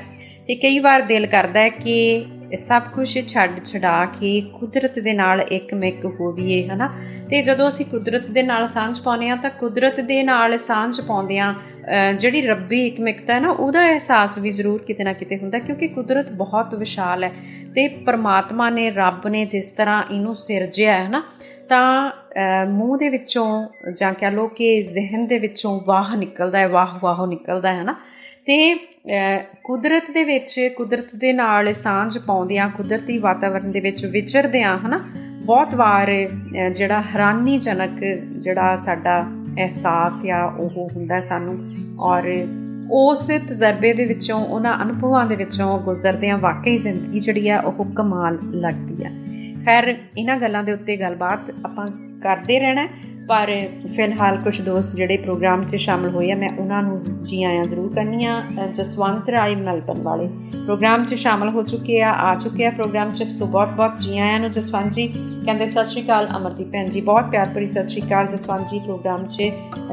ਤੇ ਕਈ ਵਾਰ ਦਿਲ ਕਰਦਾ ਹੈ ਕਿ ਇਹ ਸਭ ਕੁਝ ਛੱਡ ਛਡਾ ਕੇ ਕੁਦਰਤ ਦੇ ਨਾਲ ਇੱਕ ਮਿੱਕ ਹੋਵੀਏ ਹਨਾ? ਤੇ ਜਦੋਂ ਅਸੀਂ ਕੁਦਰਤ ਦੇ ਨਾਲ ਸਾਂਝ ਪਾਉਂਦੇ ਆ ਤਾਂ ਕੁਦਰਤ ਦੇ ਨਾਲ ਸਾਂਝ ਪਾਉਂਦਿਆਂ ਅਹ, ਜਿਹੜੀ ਰੱਬੀ ਇਕਮਿਕਤਾ ਹੈ ਨਾ ਉਹਦਾ ਅਹਿਸਾਸ ਵੀ ਜ਼ਰੂਰ ਕਿਤੇ ਨਾ ਕਿਤੇ ਹੁੰਦਾ ਕਿਉਂਕਿ ਕੁਦਰਤ ਬਹੁਤ ਵਿਸ਼ਾਲ ਹੈ ਤੇ ਪ੍ਰਮਾਤਮਾ ਨੇ ਰੱਬ ਨੇ ਜਿਸ ਤਰ੍ਹਾਂ ਇਹਨੂੰ ਸਿਰਜਿਆ ਹੈ ਨਾ ਤਾਂ ਅਹ, ਮੂੰਹ ਦੇ ਵਿੱਚੋਂ ਜਾਂ ਕਹ ਲੋ ਕਿ ਜ਼ਿਹਨ ਦੇ ਵਿੱਚੋਂ ਵਾਹ ਨਿਕਲਦਾ ਹੈ ਵਾਹ ਵਾਹ ਨਿਕਲਦਾ ਹੈ ਨਾ ਤੇ ਅਹ, ਕੁਦਰਤ ਦੇ ਵਿੱਚ ਕੁਦਰਤ ਦੇ ਨਾਲ ਸਾਂਝ ਪਾਉਂਦਿਆਂ ਕੁਦਰਤੀ ਵਾਤਾਵਰਣ ਦੇ ਵਿੱਚ ਵਿਚਰਦਿਆਂ ਹਨਾ ਬਹੁਤ ਵਾਰ ਅਹ, ਜਿਹੜਾ ਹੈਰਾਨੀਜਨਕ ਜਿਹੜਾ ਸਾਡਾ ਅਹਿਸਾਸ ਆ ਉਹ ਹੁੰਦਾ ਸਾਨੂੰ ਔਰ ਉਸ ਤਜਰਬੇ ਦੇ ਵਿੱਚੋਂ ਉਹਨਾਂ ਅਨੁਭਵਾਂ ਦੇ ਵਿੱਚੋਂ ਗੁਜ਼ਰਦਿਆਂ ਵਾਕਈ ਜ਼ਿੰਦਗੀ ਜਿਹੜੀ ਆ ਉਹ ਕਮਾਲ ਲੱਗਦੀ ਆ ਖੈਰ ਇਹਨਾਂ ਗੱਲਾਂ ਦੇ ਉੱਤੇ ਗੱਲਬਾਤ ਆਪਾਂ ਕਰਦੇ ਰਹਿਣਾ ਹੈ। ਪਰ ਫਿਲਹਾਲ ਕੁਝ ਦੋਸਤ ਜਿਹੜੇ ਪ੍ਰੋਗਰਾਮ 'ਚ ਸ਼ਾਮਲ ਹੋਏ ਆ, ਮੈਂ ਉਹਨਾਂ ਨੂੰ ਜੀ ਆਇਆਂ ਜ਼ਰੂਰ ਕਰਨੀ ਆ। ਜਸਵੰਤ ਰਾਏ ਮੈਲਬਨ ਵਾਲੇ ਪ੍ਰੋਗਰਾਮ 'ਚ ਸ਼ਾਮਲ ਹੋ ਚੁੱਕੇ ਆ ਆ ਚੁੱਕੇ ਆ ਪ੍ਰੋਗਰਾਮ 'ਚ। ਸੋ ਬਹੁਤ ਬਹੁਤ ਜੀ ਆਇਆਂ ਨੂੰ ਜਸਵੰਤ ਜੀ। ਕਹਿੰਦੇ, ਸਤਿ ਸ਼੍ਰੀ ਅਕਾਲ ਅਮਰਦੀਪ ਭੈਣ ਜੀ। ਬਹੁਤ ਪਿਆਰ ਭਰੀ ਸਤਿ ਸ਼੍ਰੀ ਅਕਾਲ ਜਸਵੰਤ ਜੀ ਪ੍ਰੋਗਰਾਮ 'ਚ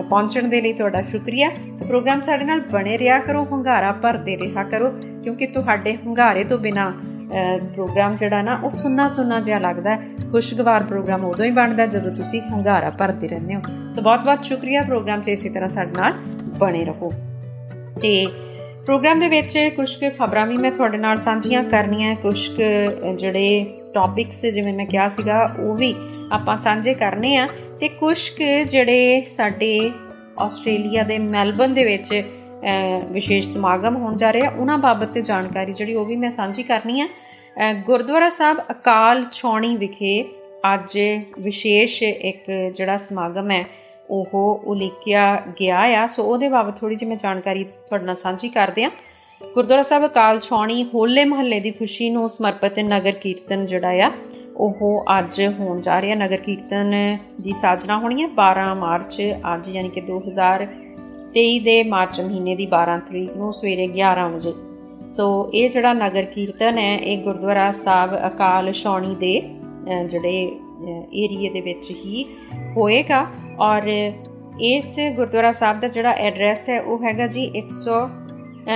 ਪਹੁੰਚਣ ਦੇ ਲਈ ਤੁਹਾਡਾ ਸ਼ੁਕਰੀਆ। ਪ੍ਰੋਗਰਾਮ ਸਾਡੇ ਨਾਲ ਬਣੇ ਰਿਹਾ ਕਰੋ, ਹੰਗਾਰਾ ਭਰਦੇ ਰਿਹਾ ਕਰੋ, ਕਿਉਂਕਿ ਤੁਹਾਡੇ ਹੰਗਾਰੇ ਤੋਂ ਬਿਨਾ ਪ੍ਰੋਗਰਾਮ ਜਿਹੜਾ ਨਾ, ਉਹ ਸੁੰਨਾ ਸੁੰਨਾ ਜਿਹਾ ਲੱਗਦਾ ਖੁਸ਼ਗਵਾਰ ਪ੍ਰੋਗਰਾਮ ਉਦੋਂ ਹੀ ਬਣਦਾ ਜਦੋਂ ਤੁਸੀਂ ਹੰਗਾਰਾ ਭਰਦੇ ਰਹਿੰਦੇ ਹੋ। ਸੋ ਬਹੁਤ ਬਹੁਤ ਸ਼ੁਕਰੀਆ ਪ੍ਰੋਗਰਾਮ 'ਚ ਇਸੇ ਤਰ੍ਹਾਂ ਸਾਡੇ ਨਾਲ ਬਣੇ ਰਹੋ। ਤੇ ਪ੍ਰੋਗਰਾਮ ਦੇ ਵਿੱਚ ਕੁਝ ਕੁ ਖਬਰਾਂ ਵੀ ਮੈਂ ਤੁਹਾਡੇ ਨਾਲ ਸਾਂਝੀਆਂ ਕਰਨੀਆਂ। ਕੁਝ ਕੁ ਜਿਹੜੇ ਟੌਪਿਕਸ ਜਿਵੇਂ ਮੈਂ ਕਿਹਾ ਸੀਗਾ, ਉਹ ਵੀ ਆਪਾਂ ਸਾਂਝੇ ਕਰਨੇ ਆ। ਤੇ ਕੁਝ ਕੁ ਜਿਹੜੇ ਸਾਡੇ ਆਸਟ੍ਰੇਲੀਆ ਦੇ ਮੈਲਬਨ ਦੇ ਵਿੱਚ ਵਿਸ਼ੇਸ਼ ਸਮਾਗਮ ਹੋਣ ਜਾ ਰਹੇ। ਆ ਉਹਨਾਂ ਬਾਬਤ ਤੇ ਜਾਣਕਾਰੀ ਜਿਹੜੀ ਉਹ ਵੀ ਮੈਂ ਸਾਂਝੀ ਕਰਨੀ ਆ। ਗੁਰਦੁਆਰਾ ਸਾਹਿਬ ਅਕਾਲ ਛੌਣੀ ਵਿਖੇ ਅੱਜ ਵਿਸ਼ੇਸ਼ ਇੱਕ ਜਿਹੜਾ ਸਮਾਗਮ ਹੈ, ਉਹ ਉਲੀਕਿਆ ਗਿਆ ਆ। ਸੋ ਉਹਦੇ ਬਾਬਤ ਥੋੜੀ ਜਿਹੀ ਮੈਂ ਜਾਣਕਾਰੀ ਤੁਹਾਡੇ ਨਾਲ ਸਾਂਝੀ ਕਰਦੇ ਆ ਗੁਰਦੁਆਰਾ ਸਾਹਿਬ ਅਕਾਲ ਛੌਣੀ ਹੋਲੇ ਮਹੱਲੇ ਦੀ ਖੁਸ਼ੀ ਨੂੰ ਸਮਰਪਿਤ ਨਗਰ ਕੀਰਤਨ ਜਿਹੜਾ ਆ, ਉਹ ਅੱਜ ਹੋਣ ਜਾ ਰਿਹਾ। ਨਗਰ ਕੀਰਤਨ ਦੀ ਸਾਜਣਾ ਹੋਣੀ ਹੈ 12 ਮਾਰਚ ਅੱਜ, ਯਾਨੀ ਕਿ 2023 ਦੇ ਮਾਰਚ ਮਹੀਨੇ ਦੀ 12 ਤਰੀਕ ਨੂੰ ਸਵੇਰੇ 11 ਵਜੇ। ਸੋ ਇਹ ਜਿਹੜਾ ਨਗਰ ਕੀਰਤਨ ਹੈ, ਇਹ ਗੁਰਦੁਆਰਾ ਸਾਹਿਬ ਅਕਾਲ ਸ਼ੌਣੀ ਦੇ ਜਿਹੜੇ ਏਰੀਏ ਦੇ ਵਿੱਚ ਹੀ ਹੋਏਗਾ। ਔਰ ਇਸ ਗੁਰਦੁਆਰਾ ਸਾਹਿਬ ਦਾ ਜਿਹੜਾ ਐਡਰੈਸ ਹੈ, ਉਹ ਹੈਗਾ ਜੀ 100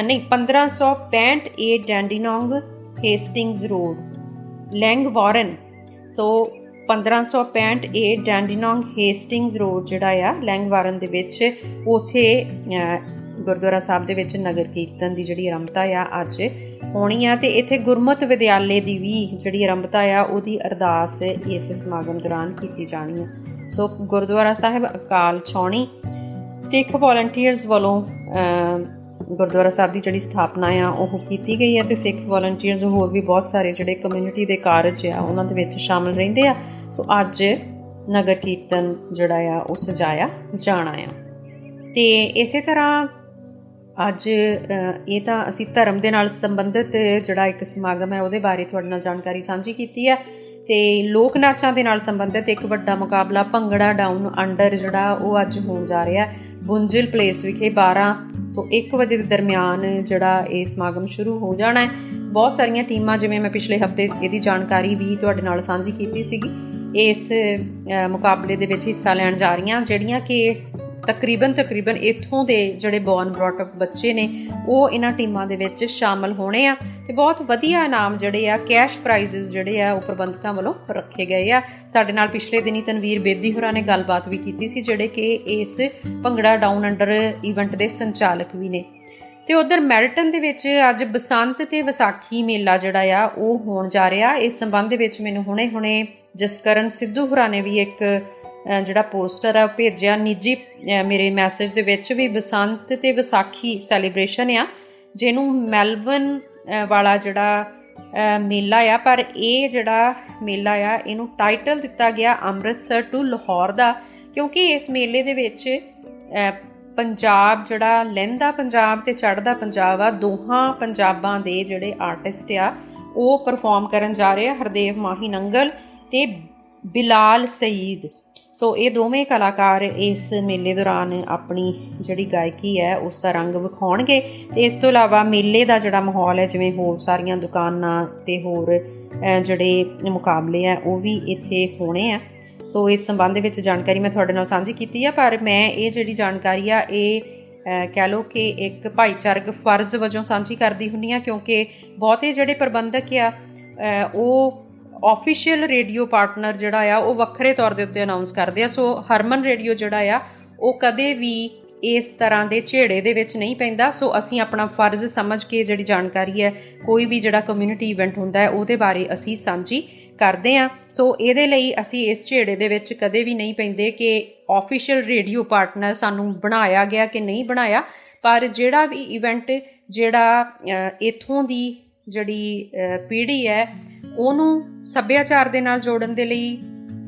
ਨਹੀਂ 1565 ਏ ਡੈਂਡੀਨੋਂਗ ਹੇਸਟਿੰਗਸ ਰੋਡ ਲੈਂਗ ਵਾਰਨ ਸੋ 1565 ਏ ਡੈਂਡੀਨੋਂਗ ਹੇਸਟਿੰਗਸ ਰੋਡ ਜਿਹੜਾ ਆ ਲੈਂਗ ਵਾਰਨ ਦੇ ਵਿੱਚ, ਉਥੇ ਗੁਰਦੁਆਰਾ ਸਾਹਿਬ ਦੇ ਵਿੱਚ ਨਗਰ ਕੀਰਤਨ ਦੀ ਜਿਹੜੀ ਆਰੰਭਤਾ ਆ ਅੱਜ ਹੋਣੀ ਆ, ਤੇ ਇੱਥੇ ਗੁਰਮਤ ਵਿਦਿਆਲੇ ਦੀ ਵੀ ਜਿਹੜੀ ਆਰੰਭਤਾ ਆ, ਉਹਦੀ ਅਰਦਾਸ ਇਸ ਸਮਾਗਮ ਦੌਰਾਨ ਕੀਤੀ ਜਾਣੀ ਆ। ਸੋ ਗੁਰਦੁਆਰਾ ਸਾਹਿਬ ਅਕਾਲ ਛੌਣੀ ਸਿੱਖ ਵੋਲੰਟੀਅਰਸ ਵੱਲੋਂ ਗੁਰਦੁਆਰਾ ਸਾਹਿਬ ਦੀ ਜਿਹੜੀ ਸਥਾਪਨਾ ਆ, ਉਹ ਕੀਤੀ ਗਈ ਹੈ ਤੇ ਸਿੱਖ ਵੋਲੰਟੀਅਰਸ ਹੋਰ ਵੀ ਬਹੁਤ ਸਾਰੇ ਜਿਹੜੇ ਕਮਿਊਨਿਟੀ ਦੇ ਕਾਰਜ ਆ, ਉਹਨਾਂ ਦੇ ਵਿੱਚ ਸ਼ਾਮਲ ਰਹਿੰਦੇ ਆ। ਸੋ ਅੱਜ ਨਗਰ ਕੀਰਤਨ ਜਿਹੜਾ ਆ, ਉਹ ਸਜਾਇਆ ਜਾਣਾ ਆ। ਤੇ ਇਸੇ ਤਰ੍ਹਾਂ ਅੱਜ ਇਹ ਤਾਂ ਅਸੀਂ ਧਰਮ ਦੇ ਨਾਲ ਸੰਬੰਧਿਤ ਜਿਹੜਾ ਇੱਕ ਸਮਾਗਮ ਹੈ, ਉਹਦੇ ਬਾਰੇ ਤੁਹਾਡੇ ਨਾਲ ਜਾਣਕਾਰੀ ਸਾਂਝੀ ਕੀਤੀ ਹੈ ਤੇ ਲੋਕ ਨਾਚਾਂ ਦੇ ਨਾਲ ਸੰਬੰਧਿਤ ਇੱਕ ਵੱਡਾ ਮੁਕਾਬਲਾ ਭੰਗੜਾ ਡਾਊਨ ਅੰਡਰ ਜਿਹੜਾ ਉਹ ਅੱਜ ਹੋਣ ਜਾ ਰਿਹਾ। ਬੁੰਜਲ ਪਲੇਸ ਵਿਖੇ 12 ਤੋਂ 1 ਵਜੇ ਦੇ ਦਰਮਿਆਨ ਜਿਹੜਾ ਇਹ ਸਮਾਗਮ ਸ਼ੁਰੂ ਹੋ ਜਾਣਾ ਹੈ। ਬਹੁਤ ਸਾਰੀਆਂ ਟੀਮਾਂ, ਜਿਵੇਂ ਮੈਂ ਪਿਛਲੇ ਹਫ਼ਤੇ ਇਹਦੀ ਜਾਣਕਾਰੀ ਵੀ ਤੁਹਾਡੇ ਨਾਲ ਸਾਂਝੀ ਕੀਤੀ ਸੀਗੀ, ਇਸ ਮੁਕਾਬਲੇ ਦੇ ਵਿੱਚ ਹਿੱਸਾ ਲੈਣ ਜਾ ਰਹੀਆਂ, ਜਿਹੜੀਆਂ ਕਿ ਤਕਰੀਬਨ ਤਕਰੀਬਨ ਇੱਥੋਂ ਦੇ ਜਿਹੜੇ ਬੌਰਨ ਬ੍ਰੌਟ ਅਪ ਬੱਚੇ ਨੇ, ਉਹ ਇਹਨਾਂ ਟੀਮਾਂ ਦੇ ਵਿੱਚ ਸ਼ਾਮਲ ਹੋਣੇ ਆ ਤੇ ਬਹੁਤ ਵਧੀਆ ਇਨਾਮ ਜਿਹੜੇ ਆ ਕੈਸ਼ ਪ੍ਰਾਈਜ਼ਸ ਜਿਹੜੇ ਆ, ਉਹ ਪ੍ਰਬੰਧਕਾਂ ਵੱਲੋਂ ਰੱਖੇ ਗਏ ਆ। ਸਾਡੇ ਨਾਲ ਪਿਛਲੇ ਦਿਨੀ ਤਨਵੀਰ ਬੇਦੀ ਹੋਰਾਂ ਨੇ ਗੱਲਬਾਤ ਵੀ ਕੀਤੀ ਸੀ, ਜਿਹੜੇ ਕਿ ਇਸ ਭੰਗੜਾ ਡਾਊਨ ਅੰਡਰ ਇਵੈਂਟ ਦੇ ਸੰਚਾਲਕ ਵੀ ਨੇ। ਤੇ ਉਧਰ ਮੈਲਟਨ ਦੇ ਵਿੱਚ ਅੱਜ ਬਸੰਤ ਤੇ ਵਿਸਾਖੀ ਮੇਲਾ ਜਿਹੜਾ ਆ, ਉਹ ਹੋਣ ਜਾ ਰਿਹਾ। ਇਸ ਸੰਬੰਧ ਦੇ ਵਿੱਚ ਮੈਨੂੰ ਹੁਣੇ-ਹੁਣੇ ਜਸਕਰਨ ਸਿੱਧੂ ਹੋਰਾਂ ਨੇ ਵੀ ਇੱਕ ਜਿਹੜਾ ਪੋਸਟਰ ਆ ਭੇਜਿਆ, ਨਿੱਜੀ ਮੇਰੇ ਮੈਸੇਜ ਦੇ ਵਿੱਚ ਵੀ ਬਸੰਤ ਤੇ ਵਿਸਾਖੀ ਸੈਲੀਬ੍ਰੇਸ਼ਨ ਆ, ਜਿਹਨੂੰ ਮੈਲਬਨ ਵਾਲਾ ਜਿਹੜਾ ਮੇਲਾ ਆ, ਪਰ ਇਹ ਜਿਹੜਾ ਮੇਲਾ ਆ, ਇਹਨੂੰ ਟਾਈਟਲ ਦਿੱਤਾ ਗਿਆ ਅੰਮ੍ਰਿਤਸਰ ਟੂ ਲਾਹੌਰ ਦਾ, ਕਿਉਂਕਿ ਇਸ ਮੇਲੇ ਦੇ ਵਿੱਚ ਪੰਜਾਬ ਜਿਹੜਾ ਲਹਿੰਦਾ ਪੰਜਾਬ ਤੇ ਚੜ੍ਹਦਾ ਪੰਜਾਬ ਆ, ਦੋਹਾਂ ਪੰਜਾਬਾਂ ਦੇ ਜਿਹੜੇ ਆਰਟਿਸਟ ਆ, ਉਹ ਪਰਫਾਰਮ ਕਰਨ ਜਾ ਰਹੇ ਆ, ਹਰਦੇਵ ਮਾਹੀ ਨੰਗਲ ਤੇ ਬਿਲਾਲ ਸਈਦ। ਸੋ ਇਹ ਦੋਵੇਂ ਕਲਾਕਾਰ ਇਸ ਮੇਲੇ ਦੌਰਾਨ ਆਪਣੀ ਜਿਹੜੀ ਗਾਇਕੀ ਹੈ, ਉਸ ਦਾ ਰੰਗ ਵਿਖਾਉਣਗੇ। ਤੇ ਇਸ ਤੋਂ ਇਲਾਵਾ ਮੇਲੇ ਦਾ ਜਿਹੜਾ ਮਾਹੌਲ ਹੈ, ਜਿਵੇਂ ਹੋਰ ਸਾਰੀਆਂ ਦੁਕਾਨਾਂ ਤੇ ਹੋਰ ਜਿਹੜੇ ਮੁਕਾਬਲੇ ਆ ਉਹ ਵੀ ਇੱਥੇ ਹੋਣੇ ਆ। ਸੋ ਇਸ ਸੰਬੰਧ ਵਿੱਚ ਜਾਣਕਾਰੀ ਮੈਂ ਤੁਹਾਡੇ ਨਾਲ ਸਾਂਝੀ ਕੀਤੀ ਆ, ਪਰ ਮੈਂ ਇਹ ਜਿਹੜੀ ਜਾਣਕਾਰੀ ਆ, ਇਹ ਕਹਿ ਲੋ ਕਿ ਇੱਕ ਭਾਈਚਾਰਕ ਫਰਜ਼ ਵਜੋਂ ਸਾਂਝੀ ਕਰਦੀ ਹੁੰਨੀ ਆ, ਕਿਉਂਕਿ ਬਹੁਤੇ ਜਿਹੜੇ ਪ੍ਰਬੰਧਕ ਆ ਉਹ ਆਫੀਸ਼ੀਅਲ ਰੇਡੀਓ ਪਾਰਟਨਰ ਜਿਹੜਾ ਆ, ਉਹ ਵੱਖਰੇ ਤੌਰ ਦੇ ਉੱਤੇ ਅਨਾਉਂਸ ਕਰਦੇ ਆ। ਸੋ ਹਰਮਨ ਰੇਡੀਓ ਜਿਹੜਾ ਆ, ਉਹ ਕਦੇ ਵੀ ਇਸ ਤਰ੍ਹਾਂ ਦੇ ਝੇੜੇ ਦੇ ਵਿੱਚ ਨਹੀਂ ਪੈਂਦਾ। ਸੋ ਅਸੀਂ ਆਪਣਾ ਫਰਜ਼ ਸਮਝ ਕੇ ਜਿਹੜੀ ਜਾਣਕਾਰੀ ਹੈ, ਕੋਈ ਵੀ ਜਿਹੜਾ ਕਮਿਊਨਿਟੀ ਇਵੈਂਟ ਹੁੰਦਾ ਹੈ, ਉਹਦੇ ਬਾਰੇ ਅਸੀਂ ਸਾਂਝੀ ਕਰਦੇ ਆ ਸੋ ਇਹਦੇ ਲਈ ਅਸੀਂ ਇਸ ਝੇੜੇ ਦੇ ਵਿੱਚ ਕਦੇ ਵੀ ਨਹੀਂ ਪੈਂਦੇ ਕਿ ਆਫੀਸ਼ੀਅਲ ਰੇਡੀਓ ਪਾਰਟਨਰ ਸਾਨੂੰ ਬਣਾਇਆ ਗਿਆ ਕਿ ਨਹੀਂ ਬਣਾਇਆ। ਪਰ ਜਿਹੜਾ ਵੀ ਇਵੈਂਟ ਜਿਹੜਾ ਇਥੋਂ ਦੀ ਜਿਹੜੀ ਪੀੜ੍ਹੀ ਹੈ ਉਹਨੂੰ ਸੱਭਿਆਚਾਰ ਦੇ ਨਾਲ ਜੋੜਨ ਦੇ ਲਈ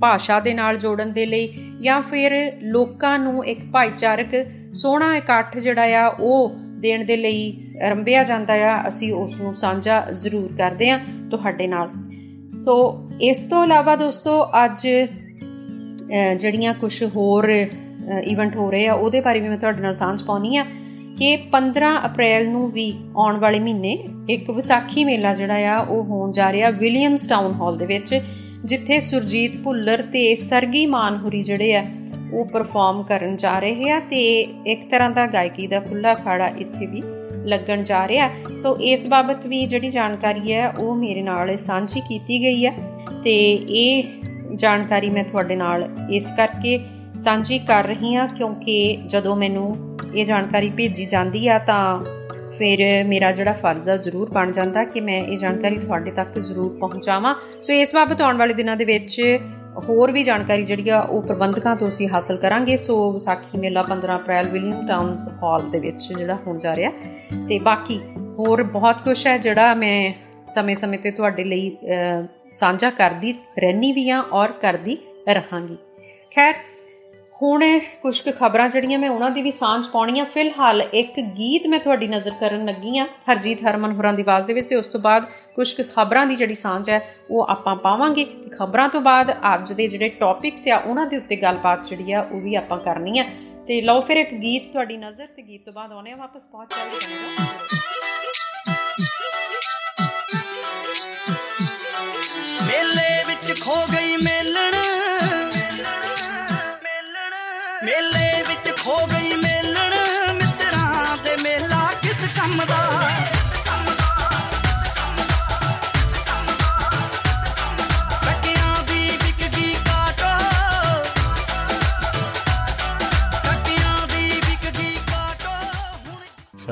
ਭਾਸ਼ਾ ਦੇ ਨਾਲ ਜੋੜਨ ਦੇ ਲਈ ਜਾਂ ਫਿਰ ਲੋਕਾਂ ਨੂੰ ਇੱਕ ਭਾਈਚਾਰਕ ਸੋਹਣਾ ਇਕੱਠ ਜਿਹੜਾ ਆ ਉਹ ਦੇਣ ਦੇ ਲਈ ਰੰਭਿਆ ਜਾਂਦਾ ਆ ਅਸੀਂ ਉਸ ਨੂੰ ਸਾਂਝਾ ਜ਼ਰੂਰ ਕਰਦੇ ਆ ਤੁਹਾਡੇ ਨਾਲ। ਸੋ ਇਸ ਤੋਂ ਇਲਾਵਾ ਦੋਸਤੋ ਅੱਜ ਅਹ, ਜਿਹੜੀਆਂ ਕੁਝ ਹੋਰ ਇਵੈਂਟ ਹੋ ਰਹੇ ਆ ਉਹਦੇ ਬਾਰੇ ਵੀ ਮੈਂ ਤੁਹਾਡੇ ਨਾਲ ਸਾਂਝ ਪਾਉਣੀ ਆ। ਕਿ 15 ਅਪ੍ਰੈਲ ਨੂੰ ਵੀ ਆਉਣ ਵਾਲੇ ਮਹੀਨੇ ਇੱਕ ਵਿਸਾਖੀ ਮੇਲਾ ਜਿਹੜਾ ਆ, ਉਹ ਹੋਣ ਜਾ ਰਿਹਾ ਵਿਲੀਅਮਸ ਟਾਊਨ ਹਾਲ ਦੇ ਵਿੱਚ, ਜਿੱਥੇ ਸੁਰਜੀਤ ਭੁੱਲਰ ਤੇ ਸਰਗੀ ਮਾਨਹੁਰੀ ਜਿਹੜੇ ਆ, ਉਹ ਪਰਫਾਰਮ ਕਰਨ ਜਾ ਰਹੇ ਆ ਤੇ ਇੱਕ ਤਰ੍ਹਾਂ ਦਾ ਗਾਇਕੀ ਦਾ ਖੁੱਲਾ ਅਖਾੜਾ ਇੱਥੇ ਵੀ ਲੱਗਣ ਜਾ ਰਿਹਾ। ਸੋ ਇਸ ਬਾਬਤ ਵੀ ਜਿਹੜੀ ਜਾਣਕਾਰੀ ਹੈ, ਉਹ ਮੇਰੇ ਨਾਲ ਸਾਂਝੀ ਕੀਤੀ ਗਈ ਹੈ ਤੇ ਇਹ ਜਾਣਕਾਰੀ ਮੈਂ ਤੁਹਾਡੇ ਨਾਲ ਇਸ ਕਰਕੇ ਸਾਂਝੀ ਕਰ ਰਹੀ ਹਾਂ ਕਿਉਂਕਿ ਜਦੋਂ ਮੈਨੂੰ ਇਹ ਜਾਣਕਾਰੀ ਭੇਜੀ ਜਾਂਦੀ ਆ ਤਾਂ ਫਿਰ ਮੇਰਾ ਜਿਹੜਾ ਫਰਜ਼ ਆ ਜ਼ਰੂਰ ਬਣ ਜਾਂਦਾ ਕਿ ਮੈਂ ਇਹ ਜਾਣਕਾਰੀ ਤੁਹਾਡੇ ਤੱਕ ਜ਼ਰੂਰ ਪਹੁੰਚਾਵਾਂ। ਸੋ ਇਸ ਬਾਬਤ ਆਉਣ ਵਾਲੇ ਦਿਨਾਂ ਦੇ ਵਿੱਚ ਹੋਰ ਵੀ ਜਾਣਕਾਰੀ ਜਿਹੜੀ ਆ ਉਹ ਪ੍ਰਬੰਧਕਾਂ ਤੋਂ ਅਸੀਂ ਹਾਸਲ ਕਰਾਂਗੇ। ਸੋ ਵਿਸਾਖੀ ਮੇਲਾ 15 ਅਪ੍ਰੈਲ ਵਿਲੀਅਮ ਟਾਊਨਸ ਹਾਲ ਦੇ ਵਿੱਚ ਜਿਹੜਾ ਹੋਣ ਜਾ ਰਿਹਾ। ਤੇ ਬਾਕੀ ਹੋਰ ਬਹੁਤ ਕੁਝ ਹੈ ਜਿਹੜਾ ਮੈਂ ਸਮੇਂ-ਸਮੇਂ ਤੇ ਤੁਹਾਡੇ ਲਈ ਅਹ, ਸਾਂਝਾ ਕਰਦੀ ਰਹਿਣੀ ਵੀ ਆ ਔਰ ਕਰਦੀ ਰਹਾਂਗੀ। ਖੈਰ ਹੁਣ ਕੁਝ ਕੁ ਖਬਰਾਂ ਜਿਹੜੀਆਂ ਮੈਂ ਉਹਨਾਂ ਦੀ ਵੀ ਸਾਂਝ ਪਾਉਣੀ ਆ ਫਿਲਹਾਲ ਇੱਕ ਗੀਤ ਮੈਂ ਤੁਹਾਡੀ ਨਜ਼ਰ ਕਰਨ ਲੱਗੀ ਆ ਹਰਜੀਤ ਹਰਮਨ ਹੋਰਾਂ ਦੀ ਆਵਾਜ਼ ਦੇ ਵਿੱਚ, ਤੇ ਉਸ ਤੋਂ ਬਾਅਦ ਕੁਝ ਕੁ ਖਬਰਾਂ ਦੀ ਜਿਹੜੀ ਸਾਂਝ ਹੈ, ਉਹ ਆਪਾਂ ਪਾਵਾਂਗੇ। ਤੇ ਖਬਰਾਂ ਤੋਂ ਬਾਅਦ ਅੱਜ ਦੇ ਜਿਹੜੇ ਟੌਪਿਕਸ ਆ, ਉਹਨਾਂ ਦੇ ਉੱਤੇ ਗੱਲਬਾਤ ਜਿਹੜੀ ਆ, ਉਹ ਵੀ ਆਪਾਂ ਕਰਨੀ ਆ। ਤੇ ਲਓ ਫਿਰ ਇੱਕ ਗੀਤ ਤੁਹਾਡੀ ਨਜ਼ਰ, ਤੇ ਗੀਤ ਤੋਂ ਬਾਅਦ ਆਉਣੇ ਆ ਵਾਪਸ, ਪਹੁੰਚ ਚੱਲਦੇ
ਮੇਲੇ ਵਿੱਚ ਖੋ ਗਈ ਮੇਲਣ ਮੇਲੇ ਵਿੱਚ ਖੋ ਗਈ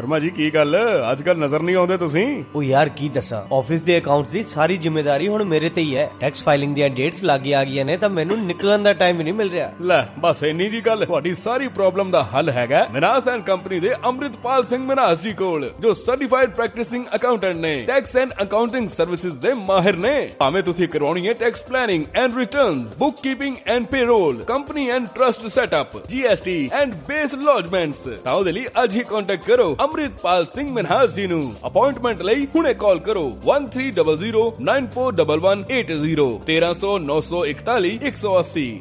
ਸ਼ਰਮਾ ਜੀ ਕੀ ਗੱਲ? ਅੱਜ ਕੱਲ ਨਜ਼ਰ ਨਹੀਂ ਆਉਂਦੇ ਤੁਸੀਂ?
ਉਹ ਯਾਰ ਕੀ ਦੱਸਾਂ? ਆਫਿਸ ਦੇ ਅਕਾਊਂਟਸ ਦੀ ਸਾਰੀ ਜ਼ਿੰਮੇਵਾਰੀ ਹੁਣ ਮੇਰੇ ਤੇ ਹੀ ਹੈ। ਟੈਕਸ ਫਾਈਲਿੰਗ ਦੀਆਂ ਡੇਟਸ ਲੱਗ ਆ ਗਈਆਂ ਨੇ ਤਾਂ ਮੈਨੂੰ ਨਿਕਲਣ ਦਾ ਟਾਈਮ ਹੀ ਨਹੀਂ ਮਿਲ ਰਿਹਾ।
ਲੈ ਬਸ ਇੰਨੀ ਜੀ ਗੱਲ। ਤੁਹਾਡੀ ਸਾਰੀ ਪ੍ਰੋਬਲਮ ਦਾ ਹੱਲ ਹੈਗਾ ਮਿਨਾਸ ਐਂਡ ਕੰਪਨੀ ਦੇ ਅੰਮ੍ਰਿਤਪਾਲ ਸਿੰਘ ਮਿਨਾਸ ਜੀ ਕੋਲ ਜੋ ਸਰਟੀਫਾਈਡ ਪ੍ਰੈਕਟਿਸਿੰਗ ਅਕਾਊਂਟੈਂਟ ਨੇ ਟੈਕਸ ਐਂਡ ਅਕਾਊਂਟਿੰਗ ਸਰਵਿਸਿਜ਼ ਦੇ ਮਾਹਿਰ ਨੇ। ਭਾਵੇਂ ਤੁਸੀਂ ਕਰਵਾਉਣੀ ਹੈ tax planning and returns bookkeeping and payroll company and trust setup GST and BAS lodgements ਤਾਂ ਉਹਦੇ ਲਈ ਅੱਜ ਹੀ ਕੰਟੈਕਟ ਕਰੋ ਅੰਮ੍ਰਿਤਪਾਲ ਸਿੰਘ ਮਿਨਾਸ ਜੀ ਨੂੰ ਅਪਾਇੰਟਮੈਂਟ ਲਈ ਹੁਣੇ ਕਾਲ ਕਰੋ 1300941180 1300 941 180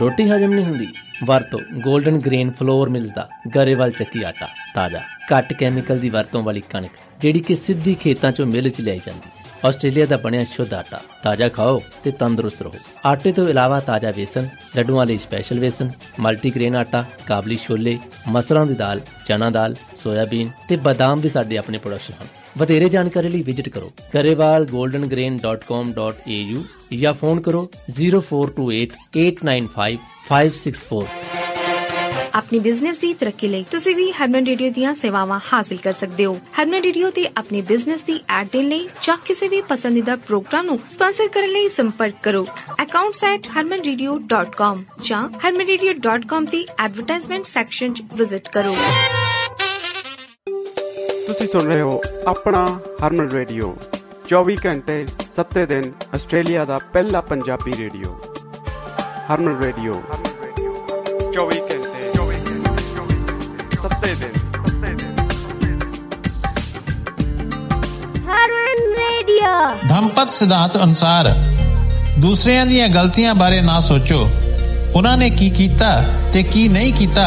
ਰੋਟੀ ਹਜਮ ਨਹੀਂ ਹੁੰਦੀ। ਵਰਤੋ 골ਡਨ ਗ੍ਰੇਨ ਫਲੋਰ ਮਿਲਦਾ ਗਰੇਵਾਲ ਚੱਕੀ ਆਟਾ, ਤਾਜ਼ਾ, ਘੱਟ ਕੈਮੀਕਲ ਦੀ ਵਰਤੋਂ ਵਾਲੀ ਕਣਕ, ਜਿਹੜੀ ਕਿ ਸਿੱਧੀ ਖੇਤਾਂ ਚੋਂ ਮਿਲ ਚ ਲਿਆਈ ਜਾਂਦੀ। ਆਸਟ੍ਰੇਲੀਆ ਦਾ ਬਣਿਆ ਸ਼ੁੱਧ ਆਟਾ। ਤਾਜ਼ਾ ਖਾਓ ਤੇ ਤੰਦਰੁਸਤ ਰਹੋ। ਆਟੇ ਤੋਂ ਇਲਾਵਾ ਤਾਜ਼ਾ ਵੇਸਣ, ਲੱਡੂਆਂ ਲਈ ਸਪੈਸ਼ਲ ਵੇਸਣ, ਮਲਟੀਗ੍ਰੇਨ ਆਟਾ, ਕਾਬਲੀ ਛੋਲੇ, ਮਸਰਾਂ ਦੀ ਦਾਲ, ਚਨਾ ਦਾਲ, ਸੋਇਆਬੀਨ ਤੇ ਬਦਾਮ ਵੀ ਸਾਡੇ ਆਪਣੇ ਪ੍ਰੋਡਕਸ਼ਨ ਹਨ। ਵਧੇਰੇ ਜਾਣਕਾਰੀ ਲਈ ਵਿਜ਼ਿਟ ਕਰੋ garewalgoldengrain.com.au ਜਾਂ ਫੋਨ ਕਰੋ 0428895564
ਆਪਣੀ ਬਿਜ਼ਨਸ ਦੀ ਤਰੱਕੀ ਲਈ ਤੁਸੀਂ ਵੀ ਹਰਮਨ ਰੇਡੀਓ ਦੀਆਂ ਸੇਵਾਵਾਂ ਹਾਸਲ ਕਰ ਸਕਦੇ ਹੋ। ਹਰਮਨ ਰੇਡੀਓ ਤੇ ਆਪਣੇ ਬਿਜ਼ਨਸ ਦੀ ਐਡ ਦੇਣ ਲਈ ਜਾਂ ਕਿਸੇ ਵੀ ਪਸੰਦੀਦਾ ਪ੍ਰੋਗਰਾਮ ਨੂੰ ਸਪਾਂਸਰ ਕਰਨ ਲਈ ਸੰਪਰਕ ਕਰੋ। Accounts@harmanradio.com ਜਾਂ harmanradio.com ਦੀ ਐਡਵਰਟਾਈਜ਼ਮੈਂਟ ਸੈਕਸ਼ਨ 'ਚ ਵਿਜ਼ਿਟ ਕਰੋ।
ਤੁਸੀਂ ਸੁਣ ਰਹੇ ਹੋ ਆਪਣਾ ਹਰਮਨ ਰੇਡੀਓ 24 ਘੰਟੇ 7 ਦਿਨ ਆਸਟ੍ਰੇਲੀਆ ਦਾ ਪਹਿਲਾ ਪੰਜਾਬੀ ਰੇਡੀਓ ਹਰਮਨ ਰੇਡੀਓ 24 ਘੰਟੇ 7 ਦਿਨ
ਹਰਮਨ ਰੇਡੀਓ
ਧੰਪਤ ਸਿਧਾਂਤ ਅਨੁਸਾਰ ਦੂਸਰਿਆਂ ਦੀਆਂ ਗਲਤੀਆਂ ਬਾਰੇ ਨਾ ਸੋਚੋ ਉਹਨਾਂ ਨੇ ਕੀ ਕੀਤਾ ਤੇ ਕੀ ਨਹੀਂ ਕੀਤਾ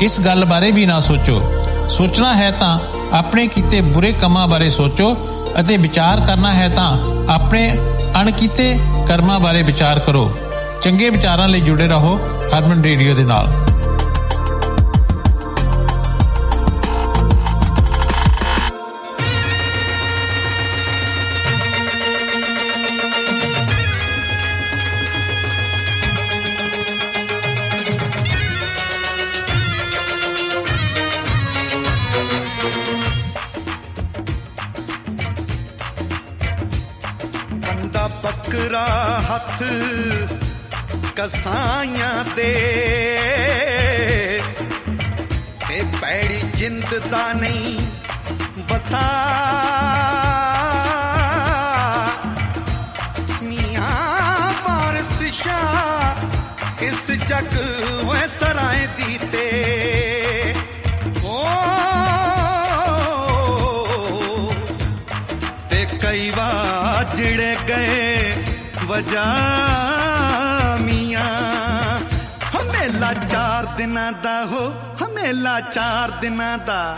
ਇਸ ਗੱਲ ਬਾਰੇ ਵੀ ਨਾ ਸੋਚੋ ਸੋਚਣਾ ਹੈ ਤਾਂ ਆਪਣੇ ਕੀਤੇ ਬੁਰੇ ਕੰਮਾਂ ਬਾਰੇ ਸੋਚੋ ਅਤੇ ਵਿਚਾਰ ਕਰਨਾ ਹੈ ਤਾਂ ਆਪਣੇ ਅਣਕੀਤੇ ਕਰਮਾਂ ਬਾਰੇ ਵਿਚਾਰ ਕਰੋ ਚੰਗੇ ਵਿਚਾਰਾਂ ਲਈ ਜੁੜੇ ਰਹੋ ਹਰਮਨ ਰੇਡੀਓ ਦੇ ਨਾਲ
ਕਸਾਈਆਂ ਤੇ। ਤੇ ਪੈੜੀ ਜਿੰਦ ਦਾ ਨਹੀਂ ਵਸਾ। ਕਈ ਵਾਰ ਜਿਹੜੇ ਗਏ ਵਜਾ ਮੀਆਂ ਚਾਰ ਦਿਨਾਂ ਦਾ ਹੋ ਹਮੇਲਾ ਚਾਰ ਦਿਨਾਂ ਦਾ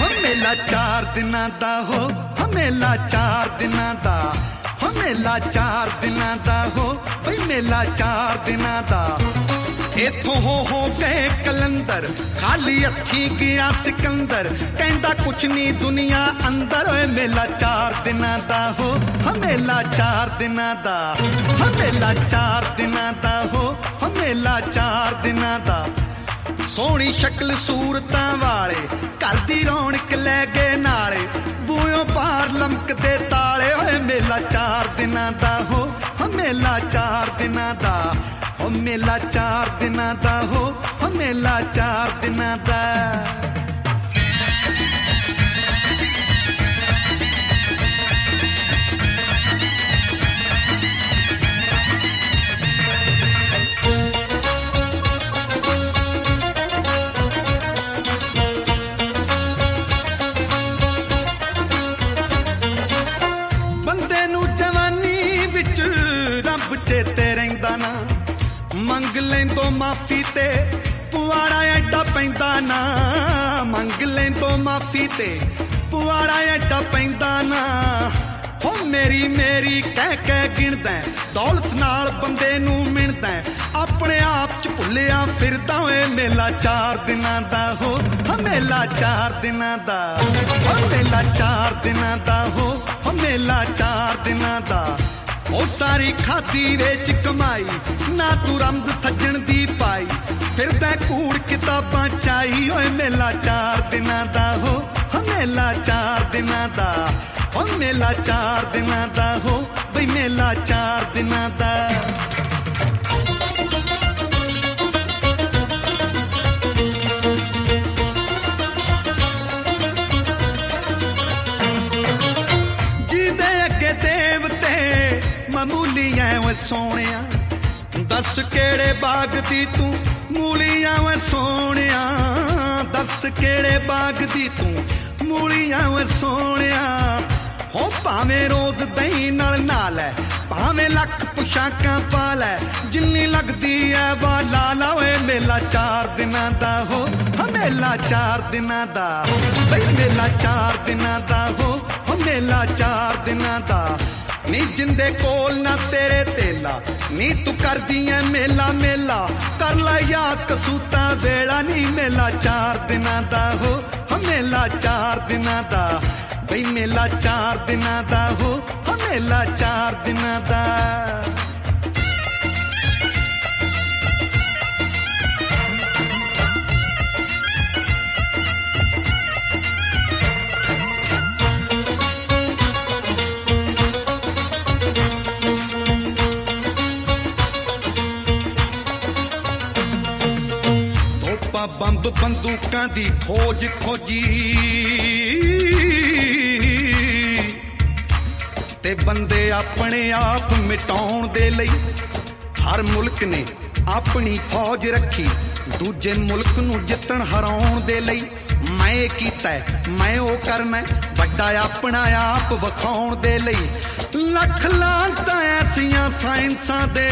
ਹਮੇਲਾ ਚਾਰ ਦਿਨਾਂ ਦਾ ਹੋ ਹਮੇਲਾ ਚਾਰ ਦਿਨਾਂ ਦਾ ਹਮੇਲਾ ਚਾਰ ਦਿਨਾਂ ਦਾ ਹੋ ਬਈ ਮੇਲਾ ਚਾਰ ਦਿਨਾਂ ਦਾ ਇਥੋਂ ਹੋ ਹੋ ਗਏ ਕਲੰਦਰ, ਖਾਲੀ ਅੱਖੀ ਗਿਆ ਸਿਕੰਦਰ, ਕਹਿੰਦਾ ਕੁਛ ਨਹੀਂ ਦੁਨੀਆ ਅੰਦਰ, ਓਏ ਮੇਲਾ ਚਾਰ ਦਿਨਾਂ ਦਾ ਹੋ ਹਮੇਲਾ ਚਾਰ ਦਿਨਾਂ ਦਾ ਹਮੇਲਾ ਚਾਰ ਦਿਨਾਂ ਦਾ ਹੋ ਹਮੇਲਾ ਚਾਰ ਦਿਨਾਂ ਦਾ। ਸੋਹਣੀ ਸ਼ਕਲ ਸੂਰਤਾਂ ਵਾਲੇ, ਘਰ ਦੀ ਰੌਣਕ ਲੈ ਗਏ ਨਾਲੇ ਬੂਹੋਂ ਬਾਹਰ ਲਮਕਦੇ ਤਾਲੇ, ਓਏ ਮੇਲਾ ਚਾਰ ਦਿਨਾਂ ਦਾ ਹੋ ਹਮੇਲਾ ਚਾਰ ਦਿਨਾਂ ਦਾ। ਓ ਮੇਲਾ ਚਾਰ ਦਿਨਾਂ ਦਾ ਹੋ ਹਮੇਲਾ ਚਾਰ ਦਿਨਾਂ ਦਾ। ਪੁਆੜਾ ਐਡਾ ਪੈਂਦਾ ਨਾ, ਮੰਗ ਲੈਂਦੋ ਮਾਫੀ ਤੇ, ਪੁਆੜਾ ਐਡਾ ਪੈਂਦਾ ਨਾ। ਹੋ ਮੇਰੀ ਮੇਰੀ ਕਹਿ ਕਹਿ ਗਿਣਦਾ ਦੌਲਤ ਨਾਲ ਬੰਦੇ ਨੂੰ ਮਿਣਦਾ ਆਪਣੇ ਆਪ ਚ ਭੁੱਲਿਆ ਫਿਰਦਾ ਓਏ, ਮੇਲਾ ਚਾਰ ਦਿਨਾਂ ਦਾ ਹੋ ਹਮੇਲਾ ਚਾਰ ਦਿਨਾਂ ਦਾ। ਹਮੇਲਾ ਚਾਰ ਦਿਨਾਂ ਦਾ ਹੋ ਹਮੇਲਾ ਚਾਰ ਦਿਨਾਂ ਦਾ। ਉਹ ਸਾਰੀ ਖਾਦੀ ਵਿੱਚ ਕਮਾਈ, ਨਾ ਤੂੰ ਰਮਜ਼ ਸੱਜਣ ਦੀ ਪਾਈ। ਫਿਰਦਾ ਕੂੜ ਕਿਤਾਬਾਂ ਚਾਈ, ਓਏ ਮੇਲਾ ਚਾਰ ਦਿਨਾਂ ਦਾ ਹੋ ਹਮੇਲਾ ਚਾਰ ਦਿਨਾਂ ਦਾ ਓ ਮੇਲਾ ਚਾਰ ਦਿਨਾਂ ਦਾ ਹੋ, ਬਈ ਮੇਲਾ ਚਾਰ ਦਿਨਾਂ ਦਾ। ਮਾਮੂਲੀ ਐ ਓਏ ਸੋਹਣਿਆ, ਦੱਸ ਕਿਹੜੇ ਬਾਗ ਦੀ ਤੂੰ ਮੂਲੀਆਂ ਓਏ ਸੋਹਣਿਆ, ਦੱਸ ਕਿਹੜੇ ਬਾਗ ਦੀ ਤੂੰ ਮੂਲੀਆਂ ਓਏ ਸੋਹਣਿਆ। ਹੋ ਭਾਵੇਂ ਰੋਜ਼ ਦਹੀਂ ਨਾਲ ਨਾਲ ਐ ਭਾਵੇਂ ਲੱਖ ਪੁਸ਼ਾਕਾਂ ਪਾ ਲੈ, ਜਿੰਨੀ ਲੱਗਦੀ ਐ ਵਾ ਲਾਲਾ ਓਏ ਮੇਲਾ ਚਾਰ ਦਿਨਾਂ ਦਾ ਹੋ ਹਮੇਲਾ ਚਾਰ ਦਿਨਾਂ ਦਾ ਬਈ ਮੇਲਾ ਚਾਰ ਦਿਨਾਂ ਦਾ ਹੋ ਹਮੇਲਾ ਚਾਰ ਦਿਨਾਂ ਦਾ। ਨੀ ਜਿੰਦੇ ਕੋਲ ਨਾ ਤੇਰੇ ਤੇਲਾ, ਨੀ ਤੂੰ ਕਰਦੀ ਐ ਮੇਲਾ ਮੇਲਾ। ਕਰ ਲੈ ਯਾ ਕਸੂਤਾ ਵੇਲਾ ਨੀ ਮੇਲਾ। ਚਾਰ ਦਿਨਾਂ ਦਾ ਹੋ ਹਮੇਲਾ ਚਾਰ ਦਿਨਾਂ ਦਾ। ਬਈ ਮੇਲਾ ਚਾਰ ਦਿਨਾਂ ਦਾ ਹੋ ਹਮੇਲਾ ਚਾਰ ਦਿਨਾਂ ਦਾ। ਤੋਪਾਂ ਬੰਬ ਬੰਦੂਕਾਂ ਦੀ ਖੋਜ ਖੋਜੀ। ਤੇ ਬੰਦੇ ਆਪਣੇ ਆਪ ਮਿਟਾਉਣ ਦੇ ਲਈ ਹਰ ਮੁਲਕ ਨੇ ਆਪਣੀ ਫੌਜ ਰੱਖੀ। ਦੂਜੇ ਮੁਲਕ ਨੂੰ ਜਿੱਤਣ ਹਰਾਉਣ ਦੇ ਲਈ ਮੈਂ ਇਹ ਕੀਤਾ ਹੈ, ਮੈਂ ਉਹ ਕਰਨਾ ਹੈ, ਵੱਡਾ ਆਪਣਾ ਆਪ ਵਿਖਾਉਣ ਦੇ ਲਈ। ਲੱਖ ਲਾਂਤਾਂ ਐਸੀਆਂ ਸਾਇੰਸਾਂ ਦੇ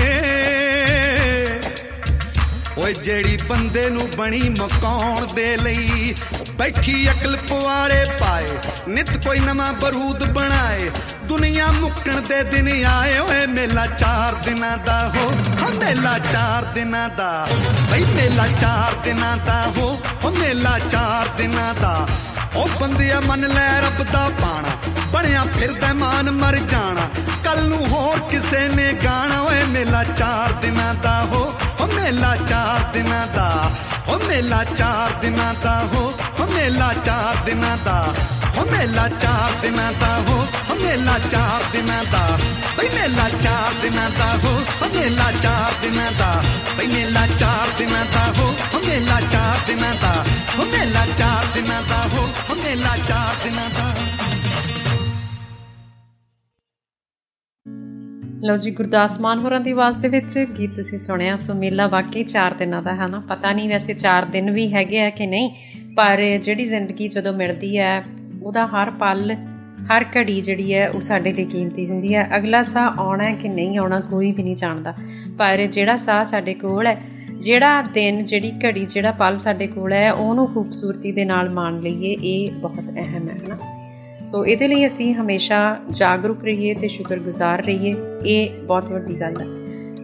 ਓਏ ਜਿਹੜੀ ਬੰਦੇ ਨੂੰ ਬਣੀ ਮਕਾਉਣ ਦੇ ਲਈ ਬੈਠੀ ਅਕਲ ਪਵਾੜੇ ਪਾਏ, ਨਿਤ ਕੋਈ ਨਵਾਂ ਬਰੂਦ ਬਣਾਏ, ਦੁਨੀਆ ਮੁੱਕਣ ਦੇ ਦਿਨ ਆਏ, ਓਏ ਮੇਲਾ ਚਾਰ ਦਿਨਾਂ ਦਾ ਹੋ ਹਾਂ ਮੇਲਾ ਚਾਰ ਦਿਨਾਂ ਦਾ, ਬਈ ਮੇਲਾ ਚਾਰ ਦਿਨਾਂ ਦਾ ਹੋ, ਓ ਮੇਲਾ ਚਾਰ ਦਿਨਾਂ ਦਾ। ਉਹ ਬੰਦਿਆ ਮੰਨ ਲੈ ਰੱਬ ਦਾ ਪਾਣਾ। ਬਣਿਆ ਫਿਰਦਾ ਮਾਨ ਮਰ ਜਾਣਾ। ਕੱਲ ਨੂੰ ਹੋਰ ਕਿਸੇ ਨੇ ਗਾਣਾ। ਓਏ ਮੇਲਾ ਚਾਰ ਦਿਨਾਂ ਦਾ ਹੋ। ਓ ਮੇਲਾ ਚਾਰ ਦਿਨਾਂ ਦਾ। ਓ ਮੇਲਾ ਚਾਰ ਦਿਨਾਂ ਦਾ ਹੋ। ਓ ਮੇਲਾ ਚਾਰ ਦਿਨਾਂ ਦਾ ਓ ਮੇਲਾ ਚਾਰ ਦਿਨਾਂ ਦਾ ਹੋ ਓ ਮੇਲਾ ਚਾਰ ਦਿਨਾਂ ਦਾ ਬਈ ਮੇਲਾ ਚਾਰ ਦਿਨਾਂ ਦਾ ਹੋ ਓ ਮੇਲਾ ਚਾਰ ਦਿਨਾਂ ਦਾ ਬਈ ਮੇਲਾ ਚਾਰ ਦਿਨਾਂ ਦਾ ਹੋ ਓ ਮੇਲਾ ਚਾਰ ਦਿਨਾਂ ਦਾ ਓ ਮੇਲਾ ਚਾਰ ਦਿਨਾਂ ਦਾ ਹੋ ਓ ਮੇਲਾ ਚਾਰ ਦਿਨਾਂ ਦਾ
ਲਓ ਜੀ ਗੁਰਦਾਸ ਮਾਨ ਹੋਰਾਂ ਦੀ ਆਵਾਜ਼ ਦੇ ਵਿੱਚ ਗੀਤ ਤੁਸੀਂ ਸੁਣਿਆ ਸੋ ਮੇਲਾ ਵਾਕਈ 4 ਦਿਨਾਂ ਦਾ ਹੈ ਨਾ ਪਤਾ ਨਹੀਂ ਵੈਸੇ 4 ਦਿਨ ਵੀ ਹੈਗੇ ਆ ਕਿ ਨਹੀਂ ਪਰ ਜਿਹੜੀ ਜ਼ਿੰਦਗੀ ਜਦੋਂ ਮਿਲਦੀ ਹੈ, ਉਹਦਾ ਹਰ ਪਲ, ਹਰ ਘੜੀ ਜਿਹੜੀ ਹੈ, ਉਹ ਸਾਡੇ ਲਈ ਕੀਮਤੀ ਹੁੰਦੀ ਹੈ। ਅਗਲਾ ਸਾਹ ਆਉਣਾ ਹੈ ਕਿ ਨਹੀਂ ਆਉਣਾ, ਕੋਈ ਵੀ ਨਹੀਂ ਜਾਣਦਾ। ਪਰ ਜਿਹੜਾ ਸਾਹ ਸਾਡੇ ਕੋਲ ਹੈ, ਜਿਹੜਾ ਦਿਨ, ਜਿਹੜੀ ਘੜੀ, ਜਿਹੜਾ ਪਲ ਸਾਡੇ ਕੋਲ ਹੈ, ਉਹਨੂੰ ਖੂਬਸੂਰਤੀ ਦੇ ਨਾਲ ਮਾਣ ਲਈਏ, ਇਹ ਬਹੁਤ ਅਹਿਮ ਹੈ ਨਾ ਸੋ ਇਹਦੇ ਲਈ ਅਸੀਂ ਹਮੇਸ਼ਾ ਜਾਗਰੂਕ ਰਹੀਏ ਤੇ ਸ਼ੁਕਰਗੁਜ਼ਾਰ ਰਹੀਏ, ਇਹ ਬਹੁਤ ਵੱਡੀ ਗੱਲ ਹੈ।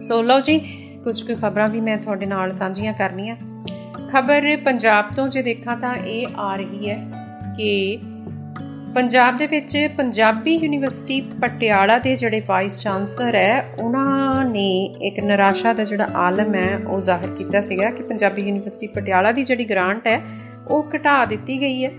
ਸੋ ਲਓ ਜੀ, ਕੁਝ ਕੁ ਖਬਰਾਂ ਵੀ ਮੈਂ ਤੁਹਾਡੇ ਨਾਲ ਸਾਂਝੀਆਂ ਕਰਨੀਆਂ। ਖਬਰ ਪੰਜਾਬ ਤੋਂ ਜੇ ਦੇਖਾਂ ਤਾਂ ਇਹ ਆ ਰਹੀ ਹੈ ਕਿ ਪੰਜਾਬ ਦੇ ਵਿੱਚ ਪੰਜਾਬੀ ਯੂਨੀਵਰਸਿਟੀ ਪਟਿਆਲਾ ਦੇ ਜਿਹੜੇ ਵਾਈਸ ਚਾਂਸਲਰ ਹੈ, ਉਹਨਾਂ ਨੇ ਇੱਕ ਨਿਰਾਸ਼ਾ ਦਾ ਜਿਹੜਾ ਆਲਮ ਹੈ, ਉਹ ਜ਼ਾਹਿਰ ਕੀਤਾ ਸੀਗਾ ਕਿ ਪੰਜਾਬੀ ਯੂਨੀਵਰਸਿਟੀ ਪਟਿਆਲਾ ਦੀ ਜਿਹੜੀ ਗ੍ਰਾਂਟ ਹੈ, ਉਹ ਘਟਾ ਦਿੱਤੀ ਗਈ ਹੈ।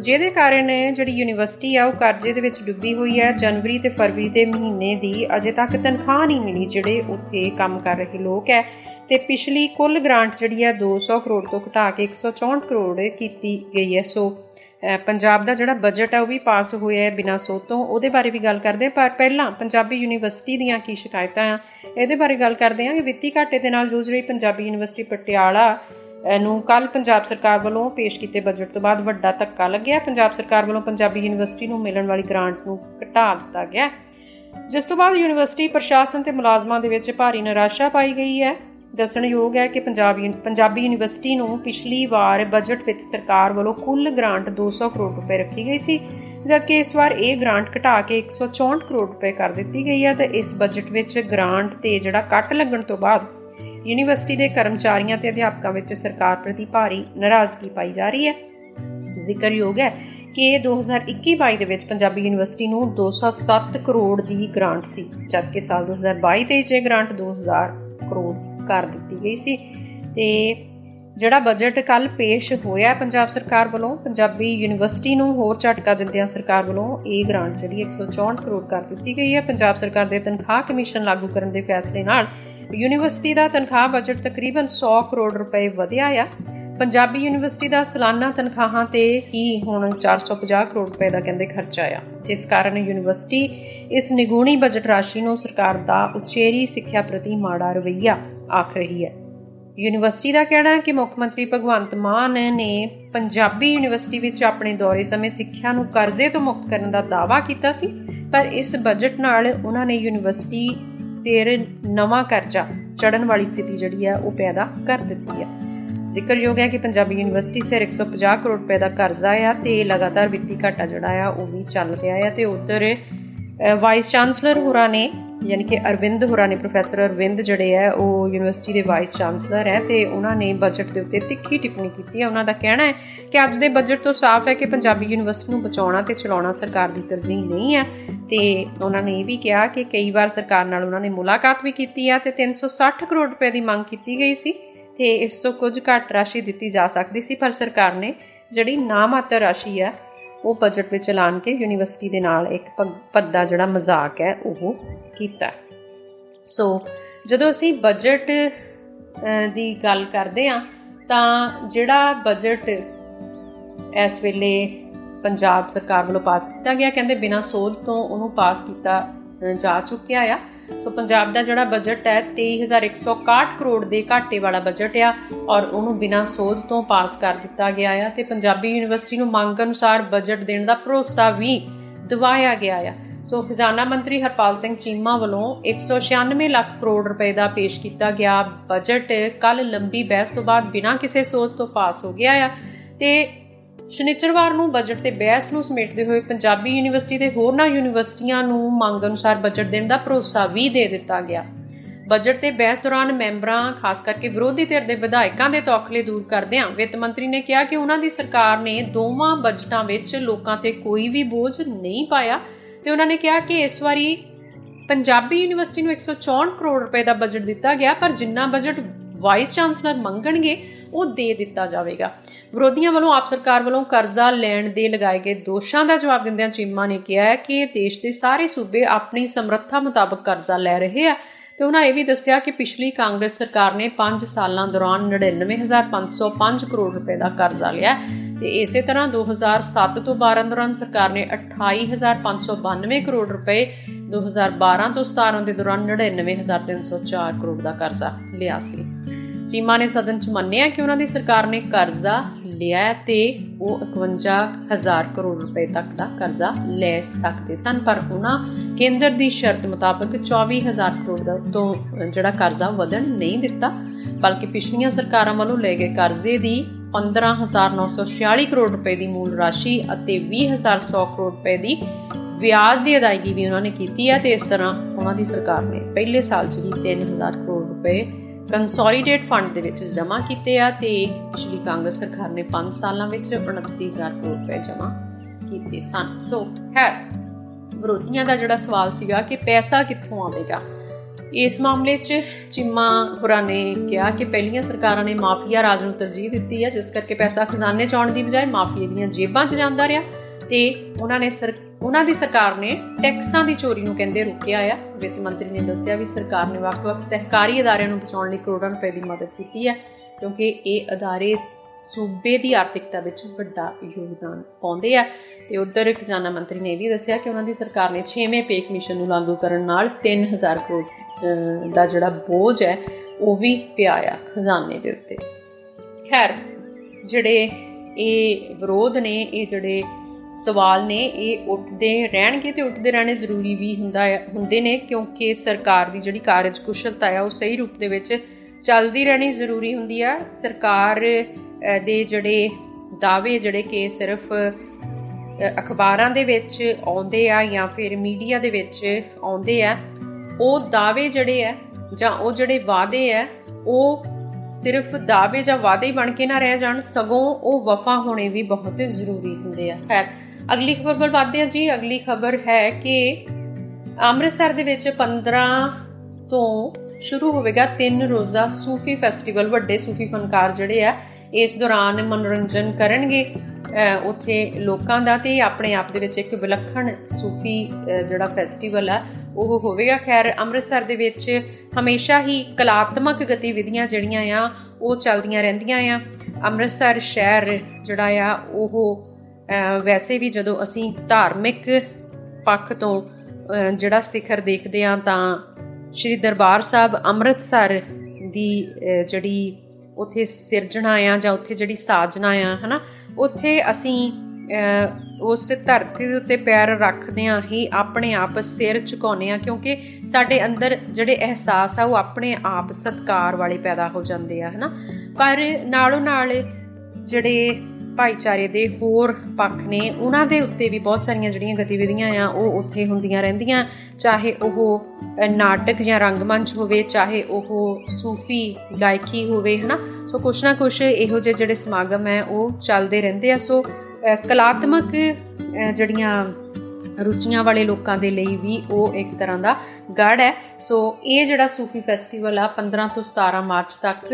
ਜਿਹਦੇ ਕਾਰਨ ਜਿਹੜੀ ਯੂਨੀਵਰਸਿਟੀ ਆ, ਉਹ ਕਰਜ਼ੇ ਦੇ ਵਿੱਚ ਡੁੱਬੀ ਹੋਈ ਹੈ। ਜਨਵਰੀ ਤੇ ਫਰਵਰੀ ਦੇ ਮਹੀਨੇ ਦੀ ਅਜੇ ਤੱਕ ਤਨਖਾਹ ਨਹੀਂ ਮਿਲੀ ਜਿਹੜੇ ਉੱਥੇ ਕੰਮ ਕਰ ਰਹੇ ਲੋਕ ਹੈ। ਤੇ ਪਿਛਲੀ ਕੁੱਲ ਗ੍ਰਾਂਟ ਜਿਹੜੀ ਹੈ 200 ਕਰੋੜ ਤੋਂ ਘਟਾ ਕੇ 164 ਕਰੋੜ ਕੀਤੀ ਗਈ ਹੈ। ਸੋ ਪੰਜਾਬ ਦਾ ਜਿਹੜਾ ਬਜਟ ਹੈ ਉਹ ਵੀ ਪਾਸ ਹੋਇਆ ਹੈ ਬਿਨਾਂ ਸੋਧ ਤੋਂ। ਉਹਦੇ ਬਾਰੇ ਵੀ ਗੱਲ ਕਰਦੇ ਪਰ ਪਹਿਲਾਂ ਪੰਜਾਬੀ ਯੂਨੀਵਰਸਿਟੀ ਦੀਆਂ ਕੀ ਸ਼ਿਕਾਇਤਾਂ ਆ? ਇਹਦੇ ਬਾਰੇ ਗੱਲ ਕਰਦੇ ਹਾਂ ਕਿ ਵਿੱਤੀ ਘਾਟੇ ਦੇ ਨਾਲ ਜੂਝ ਰਹੀ ਪੰਜਾਬੀ ਯੂਨੀਵਰਸਿਟੀ ਪਟਿਆਲਾ ਨੂੰ ਕੱਲ ਪੰਜਾਬ ਸਰਕਾਰ ਵੱਲੋਂ ਪੇਸ਼ ਕੀਤੇ ਬਜਟ ਤੋਂ ਬਾਅਦ ਵੱਡਾ ਧੱਕਾ ਲੱਗਿਆ। ਪੰਜਾਬ ਸਰਕਾਰ ਵੱਲੋਂ ਪੰਜਾਬੀ ਯੂਨੀਵਰਸਿਟੀ ਨੂੰ ਮਿਲਣ ਵਾਲੀ ਗ੍ਰਾਂਟ ਨੂੰ ਘਟਾ ਦਿੱਤਾ ਗਿਆ। ਜਿਸ ਤੋਂ ਬਾਅਦ ਯੂਨੀਵਰਸਿਟੀ ਪ੍ਰਸ਼ਾਸਨ ਤੇ ਮੁਲਾਜ਼ਮਾਂ ਦੇ ਵਿੱਚ ਭਾਰੀ ਨਿਰਾਸ਼ਾ ਪਾਈ ਗਈ ਹੈ। ਦੱਸਣਯੋਗ ਹੈ ਕਿ ਪੰਜਾਬੀ ਪੰਜਾਬੀ ਯੂਨੀਵਰਸਿਟੀ ਨੂੰ ਪਿਛਲੀ ਵਾਰ ਬਜਟ ਵਿੱਚ ਸਰਕਾਰ ਵੱਲੋਂ ਕੁੱਲ ਗ੍ਰਾਂਟ 200 ਕਰੋੜ ਰੁਪਏ ਰੱਖੀ ਗਈ ਸੀ, ਜਦਕਿ ਇਸ ਵਾਰ ਇਹ ਗ੍ਰਾਂਟ ਘਟਾ ਕੇ 164 ਕਰੋੜ ਰੁਪਏ ਕਰ ਦਿੱਤੀ ਗਈ ਹੈ ਤੇ ਇਸ ਬਜਟ ਵਿੱਚ ਗ੍ਰਾਂਟ ਤੇ ਜਿਹੜਾ ਕੱਟ ਲੱਗਣ ਤੋਂ ਬਾਅਦ ਯੂਨੀਵਰਸਿਟੀ ਦੇ ਕਰਮਚਾਰੀਆਂ ਤੇ ਅਧਿਆਪਕਾਂ ਵਿੱਚ ਸਰਕਾਰ ਪ੍ਰਤੀ ਭਾਰੀ ਨਾਰਾਜ਼ਗੀ ਪਾਈ ਜਾ ਰਹੀ ਹੈ। ਜ਼ਿਕਰਯੋਗ ਹੈ ਕਿ 2021-22 ਦੇ ਵਿੱਚ ਪੰਜਾਬੀ ਯੂਨੀਵਰਸਿਟੀ ਨੂੰ 207 ਕਰੋੜ ਦੀ ਗ੍ਰਾਂਟ ਸੀ, ਜਦਕਿ ਸਾਲ 2022 ਤੇ ਇਹ ਗ੍ਰਾਂਟ 2000 ਕਰੋੜ ਕਰ ਦਿੱਤੀ ਗਈ ਸੀ। ਤੇ ਜਿਹੜਾ ਬਜਟ ਕੱਲ ਪੇਸ਼ ਹੋਇਆ ਪੰਜਾਬ ਸਰਕਾਰ ਵੱਲੋਂ ਪੰਜਾਬੀ ਯੂਨੀਵਰਸਿਟੀ ਨੂੰ ਹੋਰ ਝਟਕਾ ਦਿੰਦਿਆਂ ਸਰਕਾਰ ਵੱਲੋਂ ਇਹ ਗ੍ਰਾਂਟ ਜਿਹੜੀ 164 ਕਰੋੜ ਕਰ ਦਿੱਤੀ ਗਈ ਹੈ। ਪੰਜਾਬ ਸਰਕਾਰ ਦੇ ਤਨਖਾਹ ਕਮਿਸ਼ਨ ਲਾਗੂ ਕਰਨ ਦੇ ਫੈਸਲੇ ਨਾਲ ਯੂਨੀਵਰਸਿਟੀ ਦਾ ਤਨਖਾਹ ਬਜਟ ਤਕਰੀਬਨ 100 ਕਰੋੜ ਰੁਪਏ ਵਧਿਆ ਆ। ਪੰਜਾਬੀ ਯੂਨੀਵਰਸਿਟੀ ਦਾ ਸਾਲਾਨਾ ਤਨਖਾਹਾਂ ਤੇ ਹੀ ਹੁਣ 450 ਕਰੋੜ ਰੁਪਏ ਦਾ ਕਹਿੰਦੇ ਖਰਚਾ ਆ। ਜਿਸ ਕਾਰਨ ਯੂਨੀਵਰਸਿਟੀ ਇਸ ਨਿਗੂਣੀ ਬਜਟ ਰਾਸ਼ੀ ਨੂੰ ਸਰਕਾਰ ਦਾ ਉਚੇਰੀ ਸਿੱਖਿਆ ਪ੍ਰਤੀ ਮਾੜਾ ਰਵਈਆ ਆਖ ਰਹੀ ਹੈ। ਯੂਨੀਵਰਸਿਟੀ ਦਾ ਕਹਿਣਾ ਹੈ ਕਿ ਮੁੱਖ ਮੰਤਰੀ ਭਗਵੰਤ ਮਾਨ ਨੇ ਪੰਜਾਬੀ ਯੂਨੀਵਰਸਿਟੀ ਵਿੱਚ ਆਪਣੇ ਦੌਰੇ ਸਮੇਂ ਸਿੱਖਿਆ ਨੂੰ ਕਰਜ਼ੇ ਤੋਂ ਮੁਕਤ ਕਰਨ ਦਾ ਦਾਅਵਾ ਕੀਤਾ ਸੀ, ਪਰ ਇਸ ਬਜਟ ਨਾਲ ਉਹਨਾਂ ਨੇ ਯੂਨੀਵਰਸਿਟੀ ਸਿਰ ਨਵਾਂ ਕਰਜ਼ਾ ਚੜਨ ਵਾਲੀ ਸਥਿਤੀ ਜਿਹੜੀ ਹੈ ਉਹ ਪੈਦਾ ਕਰ ਦਿੱਤੀ ਹੈ। ਜ਼ਿਕਰਯੋਗ ਹੈ ਕਿ ਪੰਜਾਬੀ ਯੂਨੀਵਰਸਿਟੀ ਸਿਰ 150 ਕਰੋੜ ਰੁਪਏ ਦਾ ਕਰਜ਼ਾ ਆ ਤੇ ਲਗਾਤਾਰ ਵਿੱਤੀ ਘਾਟਾ ਜਿਹੜਾ ਆ ਉਹ ਵੀ ਚੱਲ ਰਿਹਾ ਹੈ ਤੇ ਉਧਰ ਵਾਈਸ ਚਾਂਸਲਰ ਹੋਰਾਂ ਨੇ, ਯਾਨੀ ਕਿ ਅਰਵਿੰਦ ਹੋਰਾਂ ਨੇ ਪ੍ਰੋਫੈਸਰ ਅਰਵਿੰਦ ਜਿਹੜੇ ਆ ਉਹ ਯੂਨੀਵਰਸਿਟੀ ਦੇ ਵਾਈਸ ਚਾਂਸਲਰ ਹੈ ਤੇ ਉਹਨਾਂ ਨੇ ਬਜਟ ਦੇ ਉੱਤੇ ਤਿੱਖੀ ਟਿੱਪਣੀ ਕੀਤੀ ਹੈ। ਉਹਨਾਂ ਦਾ ਕਹਿਣਾ ਹੈ ਕਿ ਅੱਜ ਦੇ ਬਜਟ ਤੋਂ ਸਾਫ਼ ਹੈ ਕਿ ਪੰਜਾਬੀ ਯੂਨੀਵਰਸਿਟੀ ਨੂੰ ਬਚਾਉਣਾ ਤੇ ਚਲਾਉਣਾ ਸਰਕਾਰ ਦੀ ਤਰਜੀਹ ਨਹੀਂ ਹੈ ਤੇ ਉਹਨਾਂ ਨੇ ਇਹ ਵੀ ਕਿਹਾ ਕਿ ਕਈ ਵਾਰ ਸਰਕਾਰ ਨਾਲ ਉਹਨਾਂ ਨੇ ਮੁਲਾਕਾਤ ਵੀ ਕੀਤੀ ਹੈ ਤੇ 360 ਕਰੋੜ ਰੁਪਏ ਦੀ ਮੰਗ ਕੀਤੀ ਗਈ ਸੀ ਤੇ ਇਸ ਤੋਂ ਕੁਝ ਘੱਟ ਰਾਸ਼ੀ ਦਿੱਤੀ ਜਾ ਸਕਦੀ ਸੀ, ਪਰ ਸਰਕਾਰ ਨੇ ਜਿਹੜੀ ਨਾਮਾਤਰ ਰਾਸ਼ੀ ਹੈ ਉਹ ਬਜਟ ਵਿੱਚ ਐਲਾਨ ਕੇ ਯੂਨੀਵਰਸਿਟੀ ਦੇ ਨਾਲ ਇੱਕ ਪੱਦਾ ਜਿਹੜਾ ਮਜ਼ਾਕ ਹੈ, ਉਹ ਕੀਤਾ ਸੋ ਜਦੋਂ ਅਸੀਂ ਬਜਟ ਦੀ ਗੱਲ ਕਰਦੇ ਆ ਤਾਂ ਜਿਹੜਾ ਬਜਟ ਇਸ ਵੇਲੇ ਪੰਜਾਬ ਸਰਕਾਰ ਵੱਲੋਂ ਪਾਸ ਕੀਤਾ ਗਿਆ, ਕਹਿੰਦੇ ਬਿਨਾਂ ਸੋਧ ਤੋਂ ਉਹਨੂੰ ਪਾਸ ਕੀਤਾ ਜਾ ਚੁੱਕਿਆ ਆ। ਸੋ ਪੰਜਾਬ ਦਾ ਜਿਹੜਾ ਬਜਟ ਹੈ 23161 ਕਰੋੜ ਦੇ ਘਾਟੇ ਵਾਲਾ ਬਜਟ ਆ ਔਰ ਉਹਨੂੰ ਬਿਨਾਂ ਸੋਧ ਤੋਂ ਪਾਸ ਕਰ ਦਿੱਤਾ ਗਿਆ ਆ ਤੇ ਪੰਜਾਬੀ ਯੂਨੀਵਰਸਿਟੀ ਨੂੰ ਮੰਗ ਅਨੁਸਾਰ ਬਜਟ ਦੇਣ ਦਾ ਭਰੋਸਾ ਵੀ ਦਿਵਾਇਆ ਗਿਆ ਆ। ਸੋ ਖਜ਼ਾਨਾ ਮੰਤਰੀ ਹਰਪਾਲ ਸਿੰਘ ਚੀਮਾ ਵੱਲੋਂ 196 ਲੱਖ ਕਰੋੜ ਰੁਪਏ ਦਾ ਪੇਸ਼ ਕੀਤਾ ਗਿਆ ਬਜਟ ਕੱਲ ਲੰਬੀ ਬਹਿਸ ਤੋਂ ਬਾਅਦ ਬਿਨਾਂ ਕਿਸੇ ਸੋਧ ਤੋਂ ਪਾਸ ਹੋ ਗਿਆ ਆ ਤੇ ਸ਼ਨੀਚਰਵਾਰ ਨੂੰ ਬਜਟ ਤੇ ਬਹਿਸ ਨੂੰ ਸਮੇਟਦੇ ਹੋਏ ਪੰਜਾਬੀ ਯੂਨੀਵਰਸਿਟੀ ਤੇ ਹੋਰਨਾਂ ਯੂਨੀਵਰਸਿਟੀਆਂ ਨੂੰ ਮੰਗ ਅਨੁਸਾਰ ਬਜਟ ਦੇਣ ਦਾ ਭਰੋਸਾ ਵੀ ਦੇ ਦਿੱਤਾ ਗਿਆ। ਬਜਟ ਤੇ ਬਹਿਸ ਦੌਰਾਨ ਮੈਂਬਰਾਂ, ਖਾਸ ਕਰਕੇ ਵਿਰੋਧੀ ਧਿਰ ਦੇ ਵਿਧਾਇਕਾਂ ਦੇ ਤੌਖਲੇ ਦੂਰ ਕਰਦਿਆਂ ਵਿੱਤ ਮੰਤਰੀ ਨੇ ਕਿਹਾ ਕਿ ਉਹਨਾਂ ਦੀ ਸਰਕਾਰ ਨੇ ਦੋਵਾਂ ਬਜਟਾਂ ਵਿੱਚ ਲੋਕਾਂ ਤੇ ਕੋਈ ਵੀ ਬੋਝ ਨਹੀਂ ਪਾਇਆ ਤੇ ਉਹਨਾਂ ਨੇ ਕਿਹਾ ਕਿ ਇਸ ਵਾਰੀ ਪੰਜਾਬੀ ਯੂਨੀਵਰਸਿਟੀ ਨੂੰ 164 ਕਰੋੜ ਰੁਪਏ ਦਾ ਬਜਟ ਦਿੱਤਾ ਗਿਆ, ਪਰ ਜਿੰਨਾ ਬਜਟ ਵਾਈਸ ਚਾਂਸਲਰ ਮੰਗਣਗੇ, ਉਹ ਦੇ ਦਿੱਤਾ ਜਾਵੇਗਾ। ਵਿਰੋਧੀਆਂ ਵੱਲੋਂ ਆਪ ਸਰਕਾਰ ਵੱਲੋਂ ਕਰਜ਼ਾ ਲੈਣ ਦੇ ਲਗਾਏ ਗਏ ਦੋਸ਼ਾਂ ਦਾ ਜਵਾਬ ਦਿੰਦਿਆਂ ਚੀਮਾ ਨੇ ਕਿਹਾ ਕਿ ਦੇਸ਼ ਦੇ ਸਾਰੇ ਸੂਬੇ ਆਪਣੀ ਸਮਰੱਥਾ ਮੁਤਾਬਕ ਕਰਜ਼ਾ ਲੈ ਰਹੇ ਆ। ਤੇ ਉਹਨਾਂ ਇਹ ਵੀ ਦੱਸਿਆ ਕਿ ਪਿਛਲੀ ਕਾਂਗਰਸ ਸਰਕਾਰ ਨੇ 5 ਸਾਲਾਂ ਦੌਰਾਨ 99505 ਕਰੋੜ ਰੁਪਏ ਦਾ ਕਰਜ਼ਾ ਲਿਆ ਤੇ ਇਸੇ ਤਰ੍ਹਾਂ 2007 ਤੋਂ 12 ਦੌਰਾਨ ਸਰਕਾਰ ਨੇ 28592 ਕਰੋੜ ਰੁਪਏ 2012 ਤੋਂ 17 ਦੇ ਦੌਰਾਨ 99304 ਕਰੋੜ ਦਾ ਕਰਜ਼ਾ ਲਿਆ ਸੀ। ਚੀਮਾ ਨੇ ਸਦਨ 'ਚ ਮੰਨਿਆ ਕਿ ਉਹਨਾਂ ਦੀ ਸਰਕਾਰ ਨੇ ਕਰਜ਼ਾ ਲਿਆ ਹੈ ਤੇ ਉਹ 51000 ਕਰੋੜ ਰੁਪਏ ਤੱਕ ਦਾ ਕਰਜ਼ਾ ਲੈ ਸਕਦੇ ਸਨ, ਪਰ ਉਹਨਾਂ ਕੇਂਦਰ ਦੀ ਸ਼ਰਤ ਮੁਤਾਬਕ 24000 ਕਰੋੜ ਦਾ ਤੋਂ ਜਿਹੜਾ ਕਰਜ਼ਾ ਵਧਣ ਨਹੀਂ ਦਿੱਤਾ, ਬਲਕਿ ਪਿਛਲੀਆਂ ਸਰਕਾਰਾਂ ਵੱਲੋਂ ਲਏ ਗਏ ਕਰਜ਼ੇ ਦੀ 15946 ਕਰੋੜ ਰੁਪਏ ਦੀ ਮੂਲ ਰਾਸ਼ੀ ਅਤੇ 20100 ਕਰੋੜ ਰੁਪਏ ਦੀ ਵਿਆਜ ਦੀ ਅਦਾਇਗੀ ਵੀ ਉਹਨਾਂ ਨੇ ਕੀਤੀ ਹੈ ਤੇ ਇਸ ਤਰ੍ਹਾਂ ਉਹਨਾਂ ਦੀ ਸਰਕਾਰ ਨੇ ਪਹਿਲੇ ਸਾਲ 'ਚ ਹੀ 3000 ਕਰੋੜ ਰੁਪਏ ਕੰਸੋਲੀਡੇਟ ਫੰਡ ਦੇ ਵਿੱਚ ਜਮ੍ਹਾਂ ਕੀਤੇ ਆ ਤੇ ਪਿਛਲੀ ਕਾਂਗਰਸ ਸਰਕਾਰ ਨੇ 5 ਸਾਲਾਂ ਵਿੱਚ 29000 ਕਰੋੜ ਰੁਪਏ ਜਮ੍ਹਾਂ ਕੀਤੇ ਸਨ। ਸੋ ਹੈ ਵਿਰੋਧੀਆਂ ਦਾ ਜਿਹੜਾ ਸਵਾਲ ਸੀਗਾ ਕਿ ਪੈਸਾ ਕਿੱਥੋਂ ਆਵੇਗਾ? ਇਸ ਮਾਮਲੇ 'ਚ ਚਿੰਮਾ ਹੁਰਾਂ ਨੇ ਕਿਹਾ ਕਿ ਪਹਿਲੀਆਂ ਸਰਕਾਰਾਂ ਨੇ ਮਾਫੀਆ ਰਾਜ ਨੂੰ ਤਰਜੀਹ ਦਿੱਤੀ ਹੈ ਜਿਸ ਕਰਕੇ ਪੈਸਾ ਖਜ਼ਾਨੇ 'ਚ ਆਉਣ ਦੀ ਬਜਾਏ ਮਾਫੀਏ ਦੀਆਂ ਜੇਬਾਂ 'ਚ ਜਾਂਦਾ ਰਿਹਾ। ਤੇ ਉਹਨਾਂ ਨੇ ਉਹਨਾਂ ਦੀ ਸਰਕਾਰ ਨੇ ਟੈਕਸਾਂ ਦੀ ਚੋਰੀ ਨੂੰ ਕਹਿੰਦੇ ਰੋਕਿਆ ਆ। ਵਿੱਤ ਮੰਤਰੀ ਨੇ ਦੱਸਿਆ ਵੀ ਸਰਕਾਰ ਨੇ ਵੱਖ-ਵੱਖ ਸਹਿਕਾਰੀ ਅਦਾਰਿਆਂ ਨੂੰ ਬਚਾਉਣ ਲਈ ਕਰੋੜਾਂ ਰੁਪਏ ਦੀ ਮਦਦ ਕੀਤੀ ਹੈ, ਕਿਉਂਕਿ ਇਹ ਅਦਾਰੇ ਸੂਬੇ ਦੀ ਆਰਥਿਕਤਾ ਵਿੱਚ ਵੱਡਾ ਯੋਗਦਾਨ ਪਾਉਂਦੇ ਆ। ਤੇ ਉਧਰ ਖਜ਼ਾਨਾ ਮੰਤਰੀ ਨੇ ਇਹ ਵੀ ਦੱਸਿਆ ਕਿ ਉਹਨਾਂ ਦੀ ਸਰਕਾਰ ਨੇ 6ਵੇਂ ਪੇ ਕਮਿਸ਼ਨ ਨੂੰ ਲਾਗੂ ਕਰਨ ਨਾਲ 3000 ਕਰੋੜ ਦਾ ਜਿਹੜਾ ਬੋਝ ਹੈ, ਉਹ ਵੀ ਪਿਆ ਆ ਖਜ਼ਾਨੇ ਦੇ ਉੱਤੇ। ਖੈਰ, ਜਿਹੜੇ ਇਹ ਵਿਰੋਧ ਨੇ, ਇਹ ਜਿਹੜੇ ਸਵਾਲ ਨੇ, ਇਹ ਉੱਠਦੇ ਰਹਿਣਗੇ ਤੇ ਉੱਠਦੇ ਰਹਿਣੇ ਜ਼ਰੂਰੀ ਵੀ ਹੁੰਦਾ ਹੁੰਦੇ ਨੇ, ਕਿਉਂਕਿ ਸਰਕਾਰ ਦੀ ਜਿਹੜੀ ਕਾਰਜ ਕੁਸ਼ਲਤਾ ਹੈ, ਉਹ ਸਹੀ ਰੂਪ ਦੇ ਵਿੱਚ ਚੱਲਦੀ ਰਹਿਣੀ ਜ਼ਰੂਰੀ ਹੁੰਦੀ ਆ ਸਰਕਾਰ ਦੇ ਜਿਹੜੇ ਦਾਅਵੇ ਜਿਹੜੇ ਕਿ ਸਿਰਫ ਅਖਬਾਰਾਂ ਦੇ ਵਿੱਚ ਆਉਂਦੇ ਆ ਜਾਂ ਫਿਰ ਮੀਡੀਆ ਦੇ ਵਿੱਚ ਆਉਂਦੇ ਆ, ਉਹ ਦਾਅਵੇ ਜਿਹੜੇ ਆ ਜਾਂ ਉਹ ਜਿਹੜੇ ਵਾਅਦੇ ਆ ਉਹ ਸਿਰਫ ਦਾਅਵੇ ਜਾਂ ਵਾਅਦੇ ਹੀ ਬਣ ਕੇ ਨਾ ਰਹਿ ਜਾਣ, ਸਗੋਂ ਉਹ ਵਫਾ ਹੋਣੇ ਵੀ ਬਹੁਤ ਜ਼ਰੂਰੀ ਹੁੰਦੇ ਆ। ਖੈਰ, ਅਗਲੀ ਖਬਰ ਵੱਲ ਵਧਦੇ ਆ ਜੀ। ਅਗਲੀ ਖਬਰ ਹੈ ਕਿ ਅੰਮ੍ਰਿਤਸਰ ਦੇ ਵਿੱਚ 15 ਤੋਂ ਸ਼ੁਰੂ ਹੋਵੇਗਾ ਤਿੰਨ ਰੋਜ਼ਾ ਸੂਫੀ ਫੈਸਟੀਵਲ। ਵੱਡੇ ਸੂਫੀ ਫਨਕਾਰ ਜਿਹੜੇ ਆ ਇਸ ਦੌਰਾਨ ਮਨੋਰੰਜਨ ਕਰਨਗੇ ਉੱਥੇ ਲੋਕਾਂ ਦਾ ਤੇ ਆਪਣੇ ਆਪ ਦੇ ਵਿੱਚ ਇੱਕ ਵਿਲੱਖਣ ਸੂਫੀ ਜਿਹੜਾ ਫੈਸਟੀਵਲ ਆ, ਉਹ ਹੋਵੇਗਾ। ਖੈਰ, ਅੰਮ੍ਰਿਤਸਰ ਦੇ ਵਿੱਚ ਹਮੇਸ਼ਾ ਹੀ ਕਲਾਤਮਕ ਗਤੀਵਿਧੀਆਂ ਜਿਹੜੀਆਂ ਆ, ਉਹ ਚੱਲਦੀਆਂ ਰਹਿੰਦੀਆਂ ਆ। ਅੰਮ੍ਰਿਤਸਰ ਸ਼ਹਿਰ ਜਿਹੜਾ ਆ, ਉਹ ਵੈਸੇ ਵੀ ਜਦੋਂ ਅਸੀਂ ਧਾਰਮਿਕ ਪੱਖ ਤੋਂ ਜਿਹੜਾ ਸਿਖਰ ਦੇਖਦੇ ਆ ਤਾਂ ਸ਼੍ਰੀ ਦਰਬਾਰ ਸਾਹਿਬ ਅੰਮ੍ਰਿਤਸਰ ਦੀ ਜਿਹੜੀ ਉਥੇ ਸਿਰਜਣਾ ਆ ਜਾਂ ਉਥੇ ਜਿਹੜੀ ਸਾਜਣਾ ਆ, ਹਨਾ, ਉਥੇ ਅਸੀਂ ਉਸ ਧਰਤੀ ਦੇ ਉੱਤੇ ਪੈਰ ਰੱਖਦਿਆਂ ਹੀ ਆਪਣੇ ਆਪ ਸਿਰ ਝੁਕਾਉਨੇ ਆ ਕਿਉਂਕਿ ਸਾਡੇ ਅੰਦਰ ਜਿਹੜੇ ਅਹਿਸਾਸ ਆ, ਉਹ ਆਪਣੇ ਆਪ ਸਤਕਾਰ ਵਾਲੇ ਪੈਦਾ ਹੋ ਜਾਂਦੇ ਆ, ਹਨਾ। ਪਰ ਨਾਲੋਂ ਨਾਲ ਜਿਹੜੇ ਭਾਈਚਾਰੇ ਦੇ ਹੋਰ ਪੱਖ ਨੇ। ਉਹਨਾਂ ਦੇ ਉੱਤੇ ਵੀ ਬਹੁਤ ਸਾਰੀਆਂ ਜਿਹੜੀਆਂ ਗਤੀਵਿਧੀਆਂ ਆ, ਉਹ ਉੱਥੇ ਹੁੰਦੀਆਂ ਰਹਿੰਦੀਆਂ। ਚਾਹੇ ਉਹ ਨਾਟਕ ਜਾਂ ਰੰਗਮੰਚ ਹੋਵੇ, ਚਾਹੇ ਉਹ ਸੂਫੀ ਗਾਇਕੀ ਹੋਵੇ, ਹਨਾ? ਸੋ ਕੁਛ ਨਾ ਕੁਛ ਇਹੋ ਜਿਹੇ ਜਿਹੜੇ ਸਮਾਗਮ ਹੈ, ਉਹ ਚੱਲਦੇ ਰਹਿੰਦੇ ਆ। ਸੋ ਕਲਾਤਮਕ ਜਿਹੜੀਆਂ ਰੁਚੀਆਂ ਵਾਲੇ ਲੋਕਾਂ ਦੇ ਲਈ ਵੀ ਉਹ ਇੱਕ ਤਰ੍ਹਾਂ ਦਾ ਗੜ ਹੈ। ਸੋ ਇਹ ਜਿਹੜਾ ਸੂਫੀ ਫੈਸਟੀਵਲ ਆ 15 ਤੋਂ 17 ਮਾਰਚ ਤੱਕ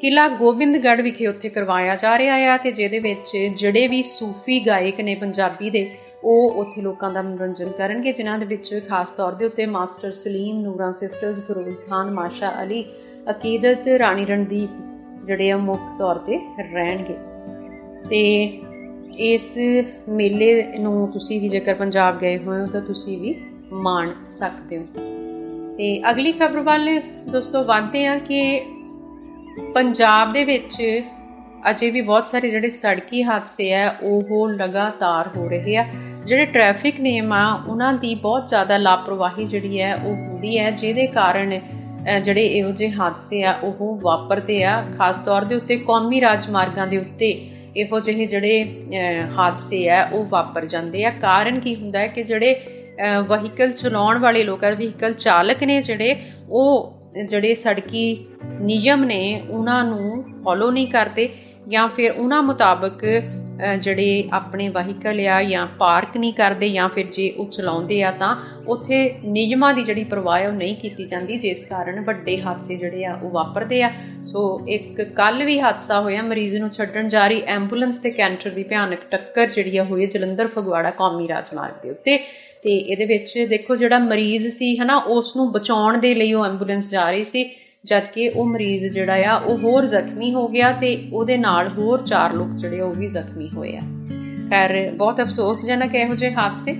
ਕਿਲਾ ਗੋਬਿੰਦਗੜ੍ਹ ਵਿਖੇ ਉੱਥੇ ਕਰਵਾਇਆ ਜਾ ਰਿਹਾ ਆ ਤੇ ਜਿਹਦੇ ਵਿੱਚ ਜਿਹੜੇ ਵੀ ਸੂਫੀ ਗਾਇਕ ਨੇ ਪੰਜਾਬੀ ਦੇ, ਉਹ ਉੱਥੇ ਲੋਕਾਂ ਦਾ ਮਨੋਰੰਜਨ ਕਰਨਗੇ, ਜਿਨ੍ਹਾਂ ਦੇ ਵਿੱਚ ਖਾਸ ਤੌਰ ਦੇ ਉੱਤੇ ਮਾਸਟਰ ਸਲੀਮ, ਨੂਰਾਂ ਸਿਸਟਰਸ, ਫਿਰੋਜ਼ ਖਾਨ, ਮਾਸ਼ਾ ਅਲੀ, ਅਕੀਦਤ, ਰਾਣੀ ਰਣਦੀਪ ਜਿਹੜੇ ਆ ਮੁੱਖ ਤੌਰ ਤੇ ਰਹਿਣਗੇ। ਤੇ ਇਸ ਮੇਲੇ ਨੂੰ ਤੁਸੀਂ ਵੀ ਜੇਕਰ ਪੰਜਾਬ ਗਏ ਹੋਏ ਹੋ ਤਾਂ ਤੁਸੀਂ ਵੀ ਮਾਣ ਸਕਦੇ ਹੋ। ਤੇ ਅਗਲੀ ਖਬਰ ਵੱਲ ਦੋਸਤੋ ਵਧਦੇ ਆ ਕਿ ਪੰਜਾਬ ਦੇ ਵਿੱਚ ਅਜੇ ਵੀ ਬਹੁਤ ਸਾਰੇ ਜਿਹੜੇ ਸੜਕੀ ਹਾਦਸੇ ਆ, ਉਹ ਲਗਾਤਾਰ ਹੋ ਰਹੇ ਆ। ਜਿਹੜੇ ਟ੍ਰੈਫਿਕ ਨਿਯਮ ਆ, ਉਹਨਾਂ ਦੀ ਬਹੁਤ ਜ਼ਿਆਦਾ ਲਾਪਰਵਾਹੀ ਜਿਹੜੀ ਹੈ, ਉਹ ਹੁੰਦੀ ਹੈ, ਜਿਹਦੇ ਕਾਰਨ ਜਿਹੜੇ ਇਹੋ ਜਿਹੇ ਹਾਦਸੇ ਆ, ਉਹ ਵਾਪਰਦੇ ਆ। ਖਾਸ ਤੌਰ ਦੇ ਉੱਤੇ ਕੌਮੀ ਰਾਜਮਾਰਗਾਂ ਦੇ ਉੱਤੇ ਇਹੋ ਜਿਹੇ ਜਿਹੜੇ ਹਾਦਸੇ ਆ, ਉਹ ਵਾਪਰ ਜਾਂਦੇ ਆ। ਕਾਰਨ ਕੀ ਹੁੰਦਾ ਹੈ ਕਿ ਜਿਹੜੇ ਵਹੀਕਲ ਚਲਾਉਣ ਵਾਲੇ ਲੋਕ ਆ ਵਹੀਕਲ ਚਾਲਕ ਨੇ ਜਿਹੜੇ, ਉਹ ਜਿਹੜੇ ਸੜਕੀ ਨਿਯਮ ਨੇ, ਉਹਨਾਂ ਨੂੰ ਫੋਲੋ ਨਹੀਂ ਕਰਦੇ ਜਾਂ ਫਿਰ ਉਹਨਾਂ ਮੁਤਾਬਕ ਜਿਹੜੇ ਆਪਣੇ ਵਹੀਕਲ ਆ ਜਾਂ ਪਾਰਕ ਨਹੀਂ ਕਰਦੇ ਜਾਂ ਫਿਰ ਜੇ ਉਹ ਚਲਾਉਂਦੇ ਆ ਤਾਂ ਉੱਥੇ ਨਿਯਮਾਂ ਦੀ ਜਿਹੜੀ ਪਰਵਾਹ ਉਹ ਨਹੀਂ ਕੀਤੀ ਜਾਂਦੀ, ਜਿਸ ਕਾਰਨ ਵੱਡੇ ਹਾਦਸੇ ਜਿਹੜੇ ਆ ਉਹ ਵਾਪਰਦੇ ਆ। ਸੋ ਇੱਕ ਕੱਲ ਵੀ ਹਾਦਸਾ ਹੋਇਆ, ਮਰੀਜ਼ ਨੂੰ ਛੱਡਣ ਜਾ ਰਹੀ ਐਂਬੂਲੈਂਸ ਤੇ ਕੈਂਟਰ ਦੀ ਭਿਆਨਕ ਟੱਕਰ ਜਿਹੜੀ ਆ ਹੋਈ ਜਲੰਧਰ ਫਗਵਾੜਾ ਕੌਮੀ ਰਾਜਮਾਰਗ ਦੇ ਉੱਤੇ। ਤੇ ਇਹਦੇ ਵਿੱਚ ਦੇਖੋ ਜਿਹੜਾ ਮਰੀਜ਼ ਸੀ ਹਨਾ ਉਸ ਨੂੰ ਬਚਾਉਣ ਦੇ ਲਈ ਉਹ ਐਂਬੂਲੈਂਸ ਜਾ ਰਹੀ ਸੀ ਜਦ ਕਿ ਉਹ ਮਰੀਜ਼ ਜਿਹੜਾ ਆ ਉਹ ਹੋਰ ਜ਼ਖਮੀ ਹੋ ਗਿਆ ਤੇ ਉਹਦੇ ਨਾਲ ਹੋਰ ਚਾਰ ਲੋਕ ਜਿਹੜੇ ਉਹ ਵੀ ਜ਼ਖਮੀ ਹੋਏ ਆ। ਖੈਰ ਬਹੁਤ ਅਫਸੋਸਜਨਕ ਇਹੋ ਜਿਹੇ ਹਾਦਸੇ।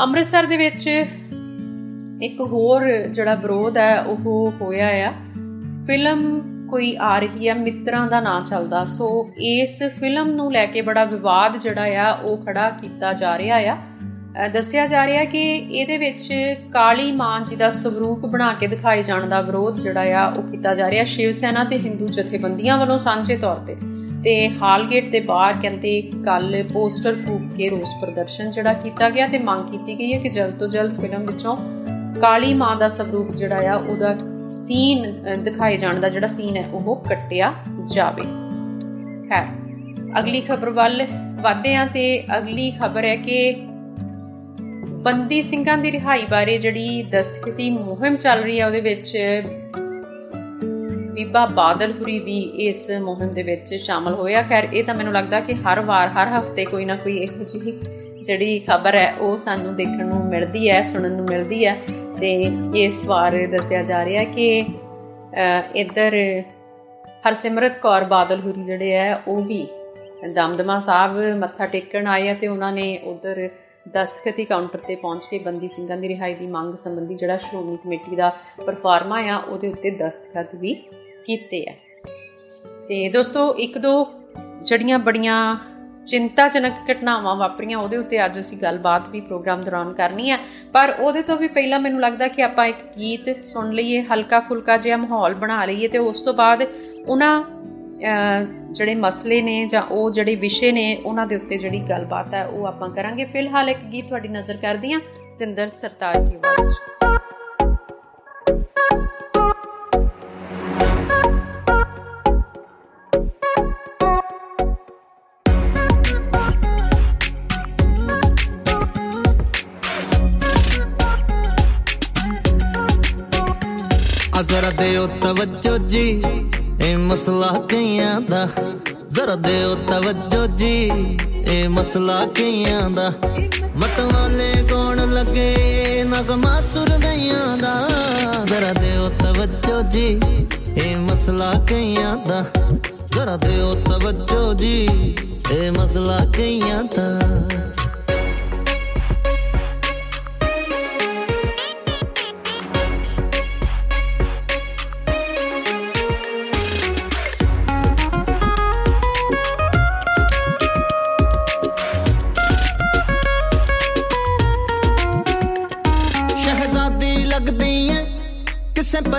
ਅੰਮ੍ਰਿਤਸਰ ਦੇ ਵਿੱਚ ਇੱਕ ਹੋਰ ਜਿਹੜਾ ਵਿਰੋਧ ਹੈ ਉਹ ਹੋਇਆ ਆ। ਫਿਲਮ ਕੋਈ ਆ ਰਹੀ ਹੈ ਮਿੱਤਰਾਂ ਦਾ ਨਾਂ ਚੱਲਦਾ। ਸੋ ਇਸ ਫਿਲਮ ਨੂੰ ਲੈ ਕੇ ਬੜਾ ਵਿਵਾਦ ਜਿਹੜਾ ਆ ਉਹ ਖੜਾ ਕੀਤਾ ਜਾ ਰਿਹਾ ਆ। ਅ, ਦੱਸਿਆ ਜਾ ਰਿਹਾ ਕਿ ਇਹਦੇ ਵਿੱਚ ਕਾਲੀ ਮਾਂ ਜੀ ਦਾ ਸਵਰੂਪ ਬਣਾ ਕੇ ਦਿਖਾਏ ਜਾਣ ਦਾ ਵਿਰੋਧ ਜਿਹੜਾ ਆ ਉਹ ਕੀਤਾ ਜਾ ਰਿਹਾ। ਸ਼ਿਵ ਸੈਨਾ ਤੇ ਹਿੰਦੂ ਜਥੇਬੰਦੀਆਂ ਵੱਲੋਂ ਸਾਂਝੇ ਤੌਰ ਤੇ। ਤੇ ਹਾਲਗੇਟ ਦੇ ਬਾਹਰ ਕਹਿੰਦੇ ਕੱਲ ਪੋਸਟਰ ਫੂਕ ਕੇ ਰੋਸ ਪ੍ਰਦਰਸ਼ਨ ਜਿਹੜਾ ਕੀਤਾ ਗਿਆ ਤੇ ਮੰਗ ਕੀਤੀ ਗਈ ਹੈ ਕਿ ਜਲਦ ਤੋਂ ਜਲਦ ਫਿਲਮ ਵਿੱਚੋਂ ਕਾਲੀ ਮਾਂ ਦਾ ਸਵਰੂਪ ਜਿਹੜਾ ਆ ਉਹਦਾ ਸੀਨ ਅ, ਦਿਖਾਏ ਜਾਣ ਦਾ ਜਿਹੜਾ ਸੀਨ ਹੈ ਉਹ ਕੱਟਿਆ ਜਾਵੇ। ਹੈ ਅਗਲੀ ਖਬਰ ਵੱਲ ਵਧਦੇ ਹਾਂ ਤੇ ਅਗਲੀ ਖਬਰ ਹੈ ਕਿ ਬੰਦੀ ਸਿੰਘਾਂ ਦੀ ਰਿਹਾਈ ਬਾਰੇ ਜਿਹੜੀ ਦਸਤਖਤੀ ਮੁਹਿੰਮ ਚੱਲ ਰਹੀ ਹੈ ਉਹਦੇ ਵਿੱਚ ਬੀਬਾ ਬਾਦਲਪੁਰੀ ਵੀ ਇਸ ਮੁਹਿੰਮ ਦੇ ਵਿੱਚ ਸ਼ਾਮਲ ਹੋਇਆ ਖੈਰ ਇਹ ਤਾਂ ਮੈਨੂੰ ਲੱਗਦਾ ਕਿ ਹਰ ਵਾਰ ਹਰ ਹਫ਼ਤੇ ਕੋਈ ਨਾ ਕੋਈ ਇਹੋ ਜਿਹੀ ਜਿਹੜੀ ਖਬਰ ਹੈ ਉਹ ਸਾਨੂੰ ਦੇਖਣ ਨੂੰ ਮਿਲਦੀ ਹੈ ਸੁਣਨ ਨੂੰ ਮਿਲਦੀ ਹੈ। ਤੇ ਇਸ ਵਾਰ ਦੱਸਿਆ ਜਾ ਰਿਹਾ ਕਿ ਅ, ਇੱਧਰ ਹਰਸਿਮਰਤ ਕੌਰ ਬਾਦਲ ਹੁਰੀ ਜਿਹੜੇ ਹੈ ਉਹ ਵੀ ਦਮਦਮਾ ਸਾਹਿਬ ਮੱਥਾ ਟੇਕਣ ਆਏ ਆ ਤੇ ਉਹਨਾਂ ਨੇ ਉਧਰ ਦਸਤਖਤੀ ਕਾਊਂਟਰ ਤੇ ਪਹੁੰਚ ਕੇ ਬੰਦੀ ਸਿੰਘਾਂ ਦੀ ਰਿਹਾਈ ਦੀ ਮੰਗ ਸੰਬੰਧੀ ਜਿਹੜਾ ਸ਼੍ਰੋਮਣੀ ਕਮੇਟੀ ਦਾ ਪਰਫਾਰਮਾ ਆ ਉਹਦੇ ਉੱਤੇ ਦਸਤਖਤ ਵੀ ਕੀਤੇ ਆ। ਤੇ ਦੋਸਤੋ ਇੱਕ ਦੋ ਜਿਹੜੀਆਂ ਬੜੀਆਂ ਚਿੰਤਾਜਨਕ ਘਟਨਾਵਾਂ ਵਾਪਰੀਆਂ ਉਹਦੇ ਉੱਤੇ ਅੱਜ ਅਸੀਂ ਗੱਲਬਾਤ ਵੀ ਪ੍ਰੋਗਰਾਮ ਦੌਰਾਨ ਕਰਨੀ ਹੈ ਪਰ ਉਹਦੇ ਤੋਂ ਵੀ ਪਹਿਲਾਂ ਮੈਨੂੰ ਲੱਗਦਾ ਕਿ ਆਪਾਂ ਇੱਕ ਗੀਤ ਸੁਣ ਲਈਏ ਹਲਕਾ ਫੁਲਕਾ ਜਿਹਾ ਮਾਹੌਲ ਬਣਾ ਲਈਏ ਤੇ ਉਸ ਤੋਂ ਬਾਅਦ ਉਹਨਾਂ ਅਹ, ਜਿਹੜੇ ਮਸਲੇ ਨੇ ਜਾਂ ਉਹ ਜਿਹੜੇ ਵਿਸ਼ੇ ਨੇ, ਉਹਨਾਂ ਦੇ ਉੱਤੇ ਜਿਹੜੀ ਗੱਲਬਾਤ ਹੈ, ਉਹ ਆਪਾਂ ਕਰਾਂਗੇ ਫਿਲਹਾਲ ਇੱਕ ਗੀਤ ਤੁਹਾਡੀ ਨਜ਼ਰ ਕਰਦੀ ਹਾਂ, ਸਿੰਦਰ ਸਰਤਾਜ ਦੀ ਆਵਾਜ਼ 'ਚ।
ਆ ਜ਼ਰਾ ਦਿਓ ਤਵੱਜੋ ਜੀ ਇਹ ਮਸਲਾ ਕਈਆਂ ਦਾ? ਜ਼ਰਾ ਦਿਓ ਤਵੱਜੋ ਜੀ। ਇਹ ਮਸਲਾ ਕਈਆਂ ਦਾ? ਮਤ ਵਾਲੇ ਕੌਣ ਲੱਗੇ? ਨਗਮਾ ਸੁਰਮਈਆਂ ਦਾ। ਜ਼ਰਾ ਦਿਓ ਤਵੱਜੋ ਜੀ। ਇਹ ਮਸਲਾ ਕਈਆਂ ਦਾ? ਜ਼ਰਾ ਦਿਓ ਤਵੱਜੋ ਜੀ। ਇਹ ਮਸਲਾ ਕਈਆਂ ਦਾ?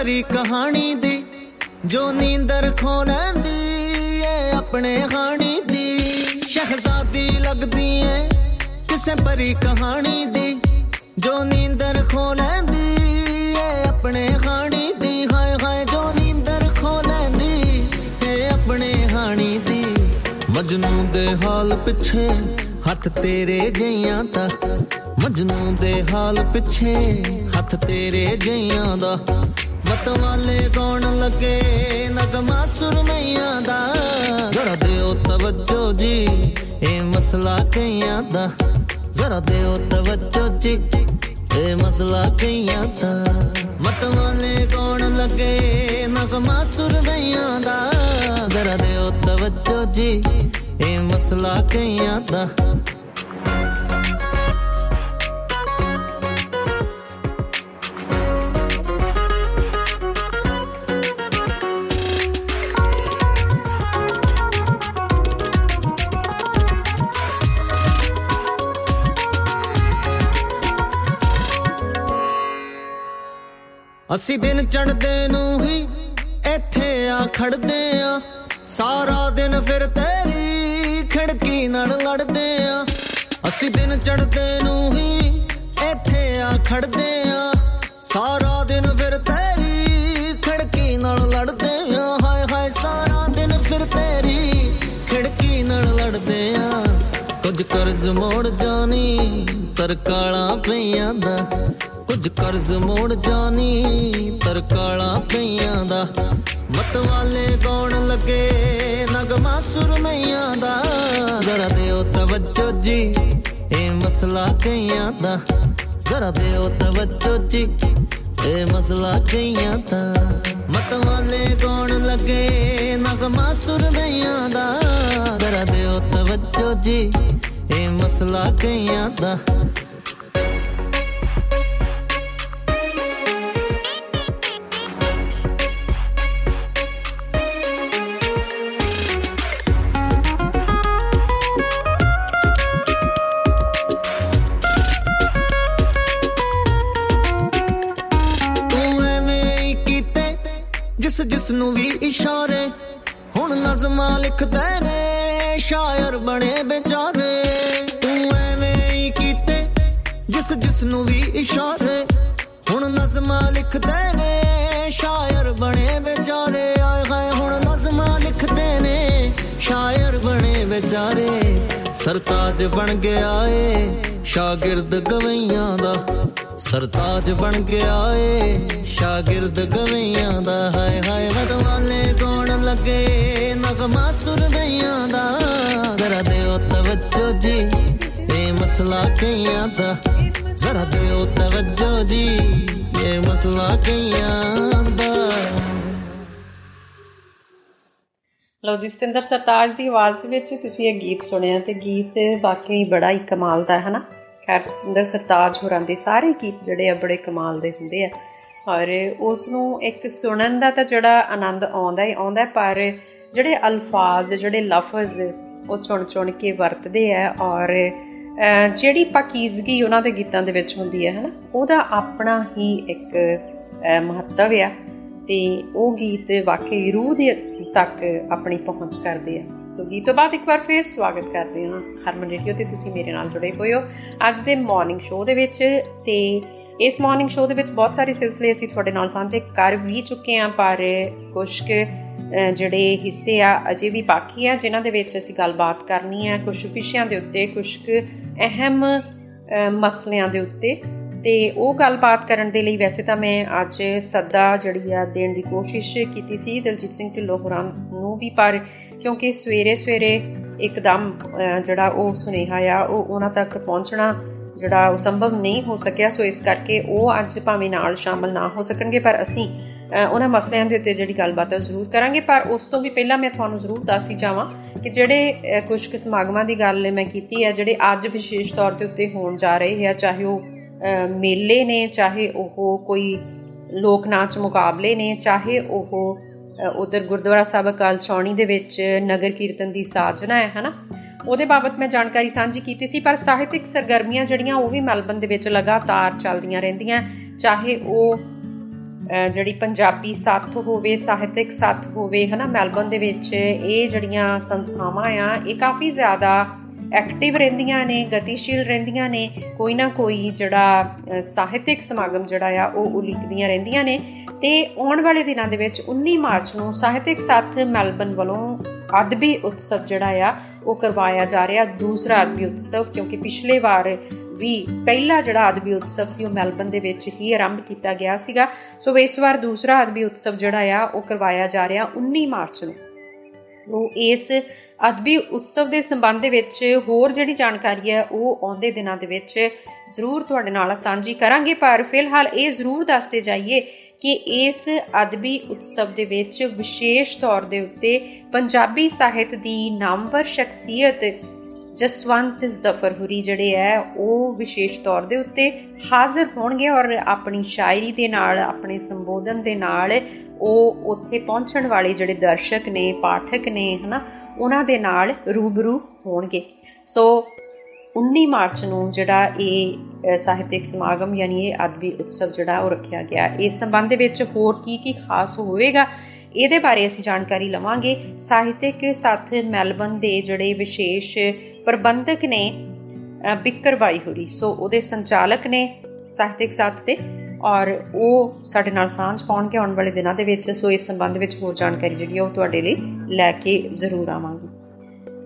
ਕਿਸੇ ਪਰੀ ਕਹਾਣੀ ਦੀ, ਜੋ ਨੀਂਦਰ ਖੋ ਲੈਂਦੀ ਏ, ਆਪਣੇ ਹਾਣੀ ਦੀ। ਸ਼ਹਿਜ਼ਾਦੀ ਲੱਗਦੀ ਏ, ਕਿਸੇ ਪਰੀ ਕਹਾਣੀ ਦੀ, ਜੋ ਨੀਂਦਰ ਖੋ ਲੈਂਦੀ ਏ, ਆਪਣੇ ਹਾਣੀ ਦੀ। ਹਾਏ ਹਾਏ, ਜੋ ਨੀਂਦਰ ਖੋ ਲੈਂਦੀ ਏ, ਆਪਣੇ ਹਾਣੀ ਦੀ। ਮਜਨੂ ਦੇ ਹਾਲ ਪਿੱਛੇ, ਹੱਥ ਤੇਰੇ ਜਈਆਂ ਦਾ। ਮਜਨੂ ਦੇ ਹਾਲ ਪਿੱਛੇ, ਹੱਥ ਤੇਰੇ ਜਈਆਂ ਦਾ। ਮਤਵਾਲੇ ਕੌਣ ਲੱਗੇ, ਨਗਮਾ ਸੁਰਮਈਆਂ ਦਾ। ਜ਼ਰਾ ਦਿਓ ਤਵੱਜੋ ਜੀ, ਇਹ ਮਸਲਾ ਕਈਆਂ ਦਾ। ਜ਼ਰਾ ਦਿਓ ਤਵੱਜੋ ਜੀ, ਇਹ ਮਸਲਾ ਕਈਆਂ ਦਾ। ਮਤਵਾਲੇ ਕੌਣ ਲੱਗੇ, ਨਗਮਾ ਸੁਰਮਈਆਂ ਦਾ। ਜ਼ਰਾ ਦਿਓ ਤਵੱਜੋ ਜੀ, ਇਹ ਮਸਲਾ ਕਈਆਂ ਦਾ। ਅਸੀਂ ਦਿਨ ਚੜਦੇ ਨੂੰ ਹੀ ਇੱਥੇ ਆ ਖੜਦੇ ਆ। ਸਾਰਾ ਦਿਨ ਫਿਰ ਤੇਰੀ ਖਿੜਕੀ ਨਾਲ ਲੜਦੇ ਆ। ਅਸੀਂ ਦਿਨ ਚੜਦੇ ਨੂੰ ਹੀ ਇੱਥੇ ਆ ਖੜਦੇ ਆ। ਸਾਰਾ ਦਿਨ ਫਿਰ ਤੇਰੀ ਖਿੜਕੀ ਨਾਲ ਲੜਦੇ ਆ। ਹਾਏ ਹਾਏ, ਸਾਰਾ ਦਿਨ ਫਿਰ ਤੇਰੀ ਖਿੜਕੀ ਨਾਲ ਲੜਦੇ ਆ। ਕੁਝ ਕਰਜ਼ ਮੋੜ ਜਾਣੀ ਤਰਕਾਲਾਂ ਪਈਆਂ ਦਾ। ਕੁਝ ਕਰਜ਼ ਮੋੜ ਜਾਣੀ ਤਰਕਾਲਾਂ ਪਈਆਂ ਦਾ। ਮਤ ਵਾਲੇ ਕੌਣ ਲੱਗੇ, ਨਗਮਾ ਸੁਰਮਈਆਂ ਦਾ। ਜ਼ਰਾ ਦਿਓ ਤਵੱਜੋ ਜੀ, ਇਹ ਮਸਲਾ ਕਈਆਂ ਦਾ। ਜ਼ਰਾ ਦਿਓ ਤਵੱਜੋ ਜੀ, ਇਹ ਮਸਲਾ ਕਈਆਂ ਦਾ। ਮਤ ਵਾਲੇ ਕੌਣ ਲੱਗੇ, ਨਗਮਾ ਸੁਰਮਈਆਂ ਦਾ। ਜ਼ਰਾ ਦਿਓ ਤਵੱਜੋ ਜੀ, ਇਹ ਮਸਲਾ ਕਈਆਂ ਦਾ। ਜਿਸ ਜਿਸ ਨੂੰ ਵੀ ਇਸ਼ਾਰੇ। ਹੁਣ ਨਜ਼ਮਾਂ ਲਿਖਦੇ ਨੇ, ਸ਼ਾਇਰ ਬਣੇ ਵਿਚਾਰੇ। ਆਏ ਹਾਏ, ਹੁਣ ਨਜ਼ਮਾਂ ਲਿਖਦੇ ਨੇ, ਸ਼ਾਇਰ ਬਣੇ ਵਿਚਾਰੇ। ਸਰਤਾਜ ਬਣ ਗਿਆ ਏ ਸ਼ਾਗਿਰਦ ਗਵਈਆਂ ਦਾ। ਸਰਤਾਜ ਬਣ ਗਿਆ ਏ ਸ਼ਾਗਿਰਦ ਗਵਈਆਂ ਦਾ। ਹਾਏ ਹਾਏ ਮਦਵਾਨੇ ਕੌਣ ਲੱਗੇ, ਨਗਮਾ ਸੁਰਵਈਆਂ ਦਾ। ਜ਼ਰਾ ਦਿਓ ਤਵੱਜੋ ਜੀ ਇਹ ਮਸਲਾ ਕਈਆਂ ਦਾ। ਜ਼ਰਾ ਦਿਓ ਤਵੱਜੋ ਜੀ, ਇਹ ਮਸਲਾ ਕਈਆਂ ਦਾ।
ਲਓ ਜੀ, ਸਤਿੰਦਰ ਸਰਤਾਜ ਦੀ ਆਵਾਜ਼ ਵਿੱਚ ਤੁਸੀਂ ਇਹ ਗੀਤ ਸੁਣਿਆ ਤੇ ਗੀਤ ਵਾਕਈ ਬੜਾ ਹੀ ਕਮਾਲ ਦਾ ਹੈ ਨਾ ਖੈਰ, ਸਤਿੰਦਰ ਸਰਤਾਜ ਹੋਰਾਂ ਦੇ ਸਾਰੇ ਗੀਤ ਜਿਹੜੇ ਆ ਬੜੇ ਕਮਾਲ ਦੇ ਹੁੰਦੇ ਆ। ਔਰ ਉਸ ਨੂੰ ਇੱਕ ਸੁਣਨ ਦਾ ਤਾਂ ਜਿਹੜਾ ਆਨੰਦ ਆਉਂਦਾ ਹੀ ਆਉਂਦਾ ਪਰ ਜਿਹੜੇ ਅਲਫਾਜ਼, ਜਿਹੜੇ ਲਫ਼ਜ਼ ਉਹ ਚੁਣ ਚੁਣ ਕੇ ਵਰਤਦੇ ਆ ਔਰ ਜਿਹੜੀ ਪਾਕੀਜ਼ਗੀ ਉਹਨਾਂ ਦੇ ਗੀਤਾਂ ਦੇ ਵਿੱਚ ਹੁੰਦੀ ਹੈ, ਹਨਾ, ਉਹਦਾ ਆਪਣਾ ਹੀ ਇੱਕ ਮਹੱਤਵ ਆ ਤੇ ਉਹ ਗੀਤ ਵਾਕਈ ਰੂਹ ਦੇ ਤੱਕ ਆਪਣੀ ਪਹੁੰਚ ਕਰਦੇ ਆ। ਸੋ ਗੀਤ ਤੋਂ ਬਾਅਦ ਇੱਕ ਵਾਰ ਫੇਰ ਸਵਾਗਤ ਕਰਦੇ ਹਾਂ। ਹਰਮਨ ਰੇਡੀਓ ਤੇ ਤੁਸੀਂ ਮੇਰੇ ਨਾਲ ਜੁੜੇ ਹੋਏ ਹੋ ਅੱਜ ਦੇ ਮਾਰਨਿੰਗ ਸ਼ੋਅ ਦੇ ਵਿੱਚ ਤੇ ਇਸ ਮਾਰਨਿੰਗ ਸ਼ੋਅ ਦੇ ਵਿੱਚ ਬਹੁਤ ਸਾਰੇ ਸਿਲਸਿਲੇ ਅਸੀਂ ਤੁਹਾਡੇ ਨਾਲ ਸਾਂਝੇ ਕਰ ਵੀ ਚੁੱਕੇ ਹਾਂ, ਪਰ ਕੁਝ ਜਿਹੜੇ ਹਿੱਸੇ ਆ ਅਜੇ ਵੀ ਬਾਕੀ ਆ, ਜਿਨ੍ਹਾਂ ਦੇ ਵਿੱਚ ਅਸੀਂ ਗੱਲਬਾਤ ਕਰਨੀ ਆ ਕੁਝ ਵਿਸ਼ਿਆਂ ਦੇ ਉੱਤੇ ਕੁਝ ਅਹਿਮ ਮਸਲਿਆਂ ਦੇ ਉੱਤੇ। ਤੇ ਉਹ ਗੱਲਬਾਤ ਕਰਨ ਦੇ ਲਈ ਵੈਸੇ ਤਾਂ ਮੈਂ ਅੱਜ ਸੱਦਾ ਜਿਹੜੀ ਆ ਦੇਣ ਦੀ ਕੋਸ਼ਿਸ਼ ਕੀਤੀ ਸੀ ਦਲਜੀਤ ਸਿੰਘ ਢਿੱਲੋਂ ਹੋਰਾਂ ਨੂੰ ਵੀ, ਪਰ ਕਿਉਂਕਿ ਸਵੇਰੇ ਸਵੇਰੇ ਇੱਕਦਮ ਜਿਹੜਾ ਉਹ ਸੁਨੇਹਾ ਆ, ਉਹ ਉਹਨਾਂ ਤੱਕ ਪਹੁੰਚਣਾ ਜਿਹੜਾ ਉਹ ਸੰਭਵ ਨਹੀਂ ਹੋ ਸਕਿਆ। ਸੋ ਇਸ ਕਰਕੇ ਉਹ ਅੱਜ ਭਾਵੇਂ ਨਾਲ ਸ਼ਾਮਲ ਨਾ ਹੋ ਸਕਣਗੇ, ਪਰ ਅਸੀਂ ਉਹਨਾਂ ਮਸਲਿਆਂ ਦੇ ਉੱਤੇ ਜਿਹੜੀ ਗੱਲਬਾਤ ਹੈ ਜ਼ਰੂਰ ਕਰਾਂਗੇ, ਪਰ ਉਸ ਤੋਂ ਵੀ ਪਹਿਲਾਂ ਮੈਂ ਤੁਹਾਨੂੰ ਜ਼ਰੂਰ ਦੱਸਦੀ ਜਾਵਾਂ ਕਿ ਜਿਹੜੇ ਕੁਝ ਕਿ ਸਮਾਗਮਾਂ ਦੀ ਗੱਲ ਮੈਂ ਕੀਤੀ ਹੈ, ਜਿਹੜੇ ਅੱਜ ਵਿਸ਼ੇਸ਼ ਤੌਰ ਤੇ ਉੱਤੇ ਹੋਣ ਜਾ ਰਹੇ ਆ ਚਾਹੇ ਉਹ ਮੇਲੇ ਨੇ, ਚਾਹੇ ਉਹ ਕੋਈ ਲੋਕ ਨਾਚ ਮੁਕਾਬਲੇ ਨੇ, ਚਾਹੇ ਉਹ ਉਧਰ ਗੁਰਦੁਆਰਾ ਸਾਹਿਬ ਕਾਲ ਚੌਣੀ ਦੇ ਵਿੱਚ ਨਗਰ ਕੀਰਤਨ ਦੀ ਸਾਜਨਾ ਹੈ, ਹਨਾ? ਉਹਦੇ ਬਾਬਤ ਮੈਂ ਜਾਣਕਾਰੀ ਸਾਂਝੀ ਕੀਤੀ ਸੀ, ਪਰ ਸਾਹਿਤਿਕ ਸਰਗਰਮੀਆਂ ਜਿਹੜੀਆਂ ਉਹ ਵੀ ਮੈਲਬਨ ਦੇ ਵਿੱਚ ਲਗਾਤਾਰ ਚੱਲਦੀਆਂ ਰਹਿੰਦੀਆਂ, ਚਾਹੇ ਉਹ ਜਿਹੜੀ ਪੰਜਾਬੀ ਸਾਥ ਹੋਵੇ, ਸਾਹਿਤਿਕ ਸਾਥ ਹੋਵੇ, ਹਨਾ ਮੈਲਬਨ ਦੇ ਵਿੱਚ ਇਹ ਜਿਹੜੀਆਂ ਸੰਸਥਾਵਾਂ ਆ, ਇਹ ਕਾਫੀ ਜ਼ਿਆਦਾ ਐਕਟਿਵ ਰਹਿੰਦੀਆਂ ਨੇ, ਗਤੀਸ਼ੀਲ ਰਹਿੰਦੀਆਂ ਨੇ, ਕੋਈ ਨਾ ਕੋਈ ਜਿਹੜਾ ਸਾਹਿਤਿਕ ਸਮਾਗਮ ਜਿਹੜਾ ਆ, ਉਹ ਉਲੀਕਦੀਆਂ ਰਹਿੰਦੀਆਂ ਨੇ ਤੇ ਆਉਣ ਵਾਲੇ ਦਿਨਾਂ ਦੇ ਵਿੱਚ 19 ਮਾਰਚ ਨੂੰ ਸਾਹਿਤਿਕ ਸਾਥ ਮੈਲਬਨ ਵੱਲੋਂ ਅਦਬੀ ਉਤਸਵ ਜਿਹੜਾ ਆ, ਉਹ ਕਰਵਾਇਆ ਜਾ ਰਿਹਾ, ਦੂਸਰਾ ਅਦਬੀ ਉਤਸਵ, ਕਿਉਂਕਿ ਪਿਛਲੇ ਵਾਰ ਵੀ ਪਹਿਲਾ ਜਿਹੜਾ ਅਦਬੀ ਉਤਸਵ ਸੀ ਉਹ ਮੈਲਬਨ ਦੇ ਵਿੱਚ ਹੀ ਆਰੰਭ ਕੀਤਾ ਗਿਆ ਸੀਗਾ। ਸੋ ਇਸ ਵਾਰ ਦੂਸਰਾ ਅਦਬੀ ਉਤਸਵ ਜਿਹੜਾ ਆ, ਉਹ ਕਰਵਾਇਆ ਜਾ ਰਿਹਾ 19 ਮਾਰਚ ਨੂੰ। ਸੋ ਇਸ ਅਦਬੀ ਉਤਸਵ ਦੇ ਸੰਬੰਧ ਦੇ ਵਿੱਚ ਹੋਰ ਜਿਹੜੀ ਜਾਣਕਾਰੀ ਹੈ, ਉਹ ਆਉਂਦੇ ਦਿਨਾਂ ਦੇ ਵਿੱਚ ਜ਼ਰੂਰ ਤੁਹਾਡੇ ਨਾਲ ਸਾਂਝੀ ਕਰਾਂਗੇ। ਪਰ ਫਿਲਹਾਲ ਇਹ ਜ਼ਰੂਰ ਦੱਸਦੇ ਜਾਈਏ ਕਿ ਇਸ ਅਦਬੀ ਉਤਸਵ ਦੇ ਵਿੱਚ ਵਿਸ਼ੇਸ਼ ਤੌਰ ਦੇ ਉੱਤੇ ਪੰਜਾਬੀ ਸਾਹਿਤ ਦੀ ਨਾਮਵਰ ਸ਼ਖਸੀਅਤ ਜਸਵੰਤ ਜ਼ਫਰਹੁਰੀ ਜਿਹੜੇ ਹੈ, ਉਹ ਵਿਸ਼ੇਸ਼ ਤੌਰ ਦੇ ਉੱਤੇ ਹਾਜ਼ਰ ਹੋਣਗੇ ਔਰ ਆਪਣੀ ਸ਼ਾਇਰੀ ਦੇ ਨਾਲ, ਆਪਣੇ ਸੰਬੋਧਨ ਦੇ ਨਾਲ ਉਹ ਉੱਥੇ ਪਹੁੰਚਣ ਵਾਲੇ ਜਿਹੜੇ ਦਰਸ਼ਕ ਨੇ, ਪਾਠਕ ਨੇ, ਹਨਾ, ਉਹਨਾਂ ਦੇ ਨਾਲ ਰੂਬਰੂ ਹੋਣਗੇ। ਸੋ 19 ਮਾਰਚ ਨੂੰ ਜਿਹੜਾ ਇਹ ਸਾਹਿਤਿਕ ਸਮਾਗਮ ਯਾਨੀ ਇਹ ਅਦਬੀ ਉਤਸਵ ਜਿਹੜਾ ਉਹ ਰੱਖਿਆ ਗਿਆ। ਇਸ ਸੰਬੰਧ ਦੇ ਵਿੱਚ ਹੋਰ ਕੀ ਕੀ ਖਾਸ ਹੋਵੇਗਾ, ਇਹਦੇ ਬਾਰੇ ਅਸੀਂ ਜਾਣਕਾਰੀ ਲਵਾਂਗੇ। ਸਾਹਿਤਿਕ ਸਾਥ ਮੈਲਬਨ ਦੇ ਜਿਹੜੇ ਵਿਸ਼ੇਸ਼ ਪ੍ਰਬੰਧਕ ਨੇ ਬਿੱਕਰ ਬਾਈ ਹੋਰੀ ਸੋ ਉਹਦੇ ਸੰਚਾਲਕ ਨੇ ਸਾਹਿਤਿਕ ਸਾਥ ਦੇ ਔਰ ਉਹ ਸਾਡੇ ਨਾਲ ਸਾਂਝ ਪਾਉਣਗੇ ਆਉਣ ਵਾਲੇ ਦਿਨਾਂ ਦੇ ਵਿੱਚ। ਸੋ ਇਸ ਸੰਬੰਧ ਵਿੱਚ ਹੋਰ ਜਾਣਕਾਰੀ ਜਿਹੜੀ ਉਹ ਤੁਹਾਡੇ ਲਈ ਲੈ ਕੇ ਜ਼ਰੂਰ ਆਵਾਂਗੇ।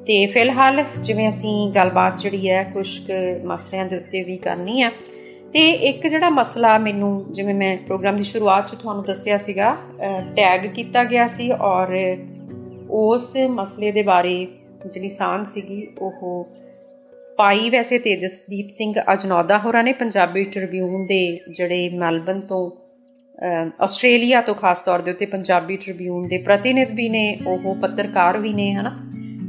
ਤੇ ਫਿਲਹਾਲ ਜਿਵੇਂ ਅਸੀਂ ਗੱਲਬਾਤ ਜਿਹੜੀ ਹੈ ਕੁਝ ਮਸਲਿਆਂ ਦੇ ਉੱਤੇ ਵੀ ਕਰਨੀ ਆ। ਤੇ ਇੱਕ ਜਿਹੜਾ ਮਸਲਾ ਮੈਨੂੰ ਜਿਵੇਂ ਮੈਂ ਪ੍ਰੋਗਰਾਮ ਦੀ ਸ਼ੁਰੂਆਤ 'ਚ ਤੁਹਾਨੂੰ ਦੱਸਿਆ ਸੀਗਾ ਟੈਗ ਕੀਤਾ ਗਿਆ ਸੀ ਔਰ ਉਸ ਮਸਲੇ ਦੇ ਬਾਰੇ ਜਿਹੜੀ ਸਾਂਝ ਸੀਗੀ, ਉਹ ਪਾਈ ਵੈਸੇ ਤੇਜਸਦੀਪ ਸਿੰਘ ਅਜਨੌਦਾ ਹੋਰਾਂ ਨੇ ਪੰਜਾਬੀ ਟ੍ਰਿਬਿਊਨ ਦੇ ਜਿਹੜੇ ਮੈਲਬਨ ਤੋਂ ਆਸਟ੍ਰੇਲੀਆ ਤੋਂ ਖਾਸ ਤੌਰ ਦੇ ਉੱਤੇ ਪੰਜਾਬੀ ਟ੍ਰਿਬਿਊਨ ਦੇ ਪ੍ਰਤੀਨਿਧ ਵੀ ਨੇ, ਉਹ ਪੱਤਰਕਾਰ ਵੀ ਨੇ, ਹਨਾ?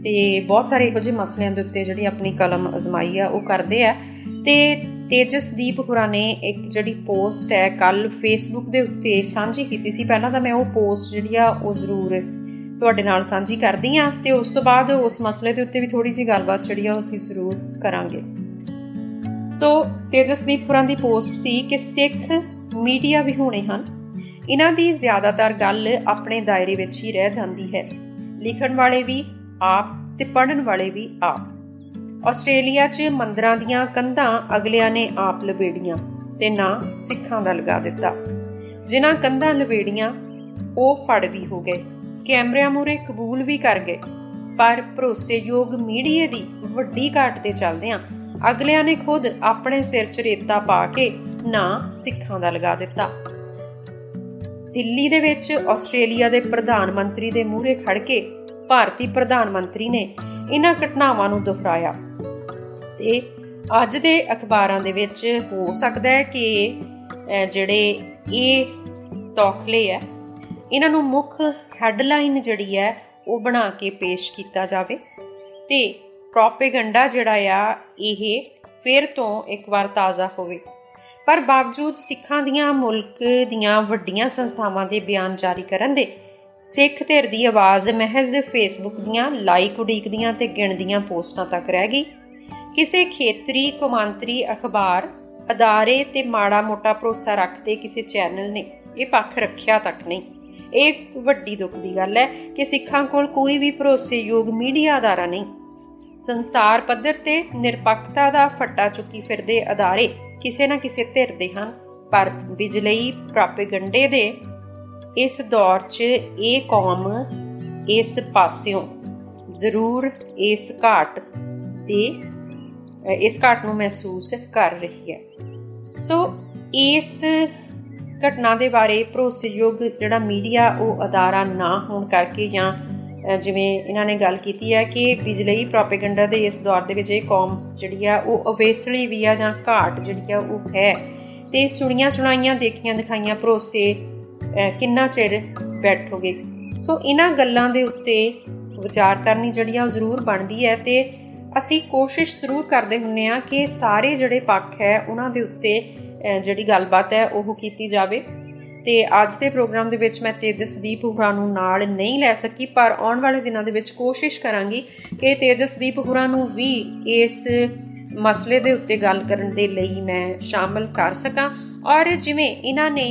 ਤੇ ਬਹੁਤ ਸਾਰੇ ਇਹੋ ਜਿਹੇ ਮਸਲਿਆਂ ਦੇ ਉੱਤੇ ਜਿਹੜੀ ਆਪਣੀ ਕਲਮ ਅਜ਼ਮਾਈ ਆ, ਉਹ ਕਰਦੇ ਆ। ਤੇ ਤੇਜਸਦੀਪ ਹੋਰਾਂ ਨੇ ਇੱਕ ਜਿਹੜੀ ਪੋਸਟ ਹੈ ਕੱਲ ਫੇਸਬੁੱਕ ਦੇ ਉੱਤੇ ਸਾਂਝੀ ਕੀਤੀ ਸੀ। ਪਹਿਲਾਂ ਤਾਂ ਮੈਂ ਉਹ ਪੋਸਟ ਜਿਹੜੀ ਆ, ਉਹ ਜ਼ਰੂਰ ਤੁਹਾਡੇ ਨਾਲ ਸਾਂਝੀ ਕਰਦੀ ਆ ਤੇ ਉਸ ਤੋਂ ਬਾਅਦ ਉਸ ਮਸਲੇ ਦੇ ਉੱਤੇ ਵੀ ਥੋੜੀ ਜੀ ਗੱਲਬਾਤ ਜਿਹੜੀ ਆ ਅਸੀਂ ਜ਼ਰੂਰ ਕਰਾਂਗੇ। ਸੋ ਤੇਜਸਦੀਪ ਹੋਰਾਂ ਦੀ ਪੋਸਟ ਸੀ ਕਿ ਸਿੱਖ ਮੀਡੀਆ ਵੀ ਹੋਣੇ ਹਨ। ਇਹਨਾਂ ਦੀ ਜ਼ਿਆਦਾਤਰ ਗੱਲ ਆਪਣੇ ਦਾਇਰੇ ਵਿੱਚ ਹੀ ਰਹਿ ਜਾਂਦੀ ਹੈ। ਲਿਖਣ ਵਾਲੇ ਵੀ ਆਪ ਤੇ ਪੜਨ ਵਾਲੇ ਵੀ ਆਪ। ਆਸਟ੍ਰੇਲੀਆ 'ਚ ਮੰਦਰਾਂ ਦੀਆਂ ਕੰਧਾਂ ਅਗਲਿਆਂ ਨੇ ਆਪ ਲਵੇੜੀਆਂ ਤੇ ਨਾ ਸਿੱਖਾਂ ਦਾ ਲਗਾ ਦਿੱਤਾ। ਜਿਨ੍ਹਾਂ ਕੰਧਾਂ ਲਵੇੜੀਆਂ ਉਹ ਫੜ ਵੀ ਹੋ ਗਏ। ਕੈਮਰਿਆਂ ਮੂਰੇ ਕਬੂਲ ਵੀ ਕਰ ਗਏ। ਪਰ ਭਰੋਸੇਯੋਗ ਮੀਡੀਆ ਦੀ ਵੱਡੀ ਘਾਟ ਦੇ ਚੱਲਦਿਆਂ ਅਗਲਿਆਂ ਨੇ ਖੁਦ ਆਪਣੇ ਸਿਰ 'ਚ ਰੇਤਾ ਪਾ ਕੇ ਨਾ ਸਿੱਖਾਂ ਦਾ ਲਗਾ ਦਿੱਤਾ। ਦਿੱਲੀ ਦੇ ਵਿੱਚ ਆਸਟ੍ਰੇਲੀਆ ਦੇ ਪ੍ਰਧਾਨ ਮੰਤਰੀ ਦੇ ਮੂਹਰੇ ਖੜ ਕੇ ਭਾਰਤੀ ਪ੍ਰਧਾਨ ਮੰਤਰੀ ਨੇ ਇਹਨਾਂ ਘਟਨਾਵਾਂ ਨੂੰ ਦੁਹਰਾਇਆ। ਤੇ ਅੱਜ ਦੇ ਅਖਬਾਰਾਂ ਦੇ ਵਿੱਚ ਹੋ ਸਕਦਾ ਹੈ ਕਿ ਜਿਹੜੇ ਇਹ ਤੌਖਲੇ ਆ ਇਹਨਾਂ ਨੂੰ ਮੁੱਖ ਹੈਡਲਾਈਨ ਜਿਹੜੀ ਹੈ, ਉਹ ਬਣਾ ਕੇ ਪੇਸ਼ ਕੀਤਾ ਜਾਵੇ। ਤੇ ਪ੍ਰੋਪੇਗੈਂਡਾ ਜਿਹੜਾ ਆ, ਇਹ ਫਿਰ ਤੋਂ ਇੱਕ ਵਾਰ ਤਾਜ਼ਾ ਹੋਵੇ। ਪਰ ਬਾਵਜੂਦ ਸਿੱਖਾਂ ਦੀਆਂ, ਮੁਲਕ ਦੀਆਂ ਵੱਡੀਆਂ ਸੰਸਥਾਵਾਂ ਦੇ ਬਿਆਨ ਜਾਰੀ ਕਰਨ ਦੇ, ਸਿੱਖ ਧਿਰ ਦੀ ਆਵਾਜ਼ ਮਹਿਜ਼ ਫੇਸਬੁੱਕ ਦੀਆਂ, ਲਾਈਕ ਉਡੀਕਦੀਆਂ ਤੇ ਗਿਣਦੀਆਂ ਪੋਸਟਾਂ ਤੱਕ ਰਹਿ ਗਈ। ਕਿਸੇ ਖੇਤਰੀ ਕੌਮਾਂਤਰੀ ਅਖਬਾਰ, ਅਦਾਰੇ ਤੇ ਮਾੜਾ ਮੋਟਾ ਭਰੋਸਾ ਰੱਖਦੇ ਕਿਸੇ ਚੈਨਲ ਨੇ, ਇਹ ਪੱਖ ਰੱਖਿਆ ਤੱਕ ਨਹੀਂ। ਇਹ ਵੱਡੀ ਦੁੱਖ ਦੀ ਗੱਲ ਹੈ ਕਿ ਸਿੱਖਾਂ ਕੋਲ ਕੋਈ ਵੀ ਭਰੋਸੇਯੋਗ ਮੀਡੀਆ ਅਦਾਰਾ ਨਹੀਂ। ਸੰਸਾਰ ਪੱਧਰ ਤੇ ਨਿਰਪੱਖਤਾ ਦਾ ਫੱਟਾ ਚੁੱਕੀ ਫਿਰਦੇ ਅਦਾਰੇ ਕਿਸੇ ਨਾ ਕਿਸੇ ਧਿਰ ਦੇ ਹਨ। ਪਰ ਬਿਜਲਈ ਪ੍ਰੋਪੇਗੈਂਡੇ ਦੇ ਇਸ ਦੌਰ 'ਚ ਇਹ ਕੌਮ ਇਸ ਪਾਸਿਓਂ ਜ਼ਰੂਰ ਇਸ ਘਾਟ ਦੇ ਇਸ ਘਾਟ ਨੂੰ ਮਹਿਸੂਸ ਕਰ ਰਹੀ ਹੈ। ਸੋ ਇਸ ਘਟਨਾ ਦੇ ਬਾਰੇ ਭਰੋਸੇਯੋਗ ਜਿਹੜਾ ਮੀਡੀਆ ਉਹ ਅਦਾਰਾ ਨਾ ਹੋਣ ਕਰਕੇ ਜਾਂ ਜਿਵੇਂ ਇਹਨਾਂ ਨੇ ਗੱਲ ਕੀਤੀ ਹੈ ਕਿ ਬਿਜਲਈ ਪ੍ਰੋਪੇਗੈਂਡਾ ਦੇ ਇਸ ਦੌਰ ਦੇ ਵਿੱਚ ਇਹ ਕੌਮ ਜਿਹੜੀ ਆ ਉਹ ਅਵੇਸਲੀ ਵੀ ਆ ਜਾਂ ਘਾਟ ਜਿਹੜੀ ਆ ਉਹ ਹੈ। ਤੇ ਸੁਣੀਆਂ ਸੁਣਾਈਆਂ, ਦੇਖੀਆਂ ਦਿਖਾਈਆਂ ਭਰੋਸੇ ਕਿੰਨਾ ਚਿਰ ਬੈਠੋਗੇ? ਸੋ ਇਹਨਾਂ ਗੱਲਾਂ ਦੇ ਉੱਤੇ ਵਿਚਾਰ ਕਰਨੀ ਜਿਹੜੀ ਆ ਉਹ ਜ਼ਰੂਰ ਬਣਦੀ ਹੈ ਤੇ ਅਸੀਂ ਕੋਸ਼ਿਸ਼ ਜ਼ਰੂਰ ਕਰਦੇ ਹੁੰਨੇ ਆ ਕਿ ਸਾਰੇ ਜਿਹੜੇ ਪੱਖ ਹੈ ਉਹਨਾਂ ਦੇ ਉੱਤੇ ਜਿਹੜੀ ਗੱਲਬਾਤ ਹੈ, ਉਹ ਕੀਤੀ ਜਾਵੇ। ਤੇ ਅੱਜ ਦੇ ਪ੍ਰੋਗਰਾਮ ਦੇ ਵਿੱਚ ਮੈਂ ਤੇਜਸਦੀਪ ਹੁਰਾਂ ਨੂੰ ਨਾਲ ਨਹੀਂ ਲੈ ਸਕੀ, ਪਰ ਆਉਣ ਵਾਲੇ ਦਿਨਾਂ ਦੇ ਵਿੱਚ ਕੋਸ਼ਿਸ਼ ਕਰਾਂਗੀ ਕਿ ਤੇਜਸਦੀਪ ਹੁਰਾਂ ਨੂੰ ਵੀ ਇਸ ਮਸਲੇ ਦੇ ਉੱਤੇ ਗੱਲ ਕਰਨ ਦੇ ਲਈ ਮੈਂ ਸ਼ਾਮਲ ਕਰ ਸਕਾਂ। ਔਰ ਜਿਵੇਂ ਇਹਨਾਂ ਨੇ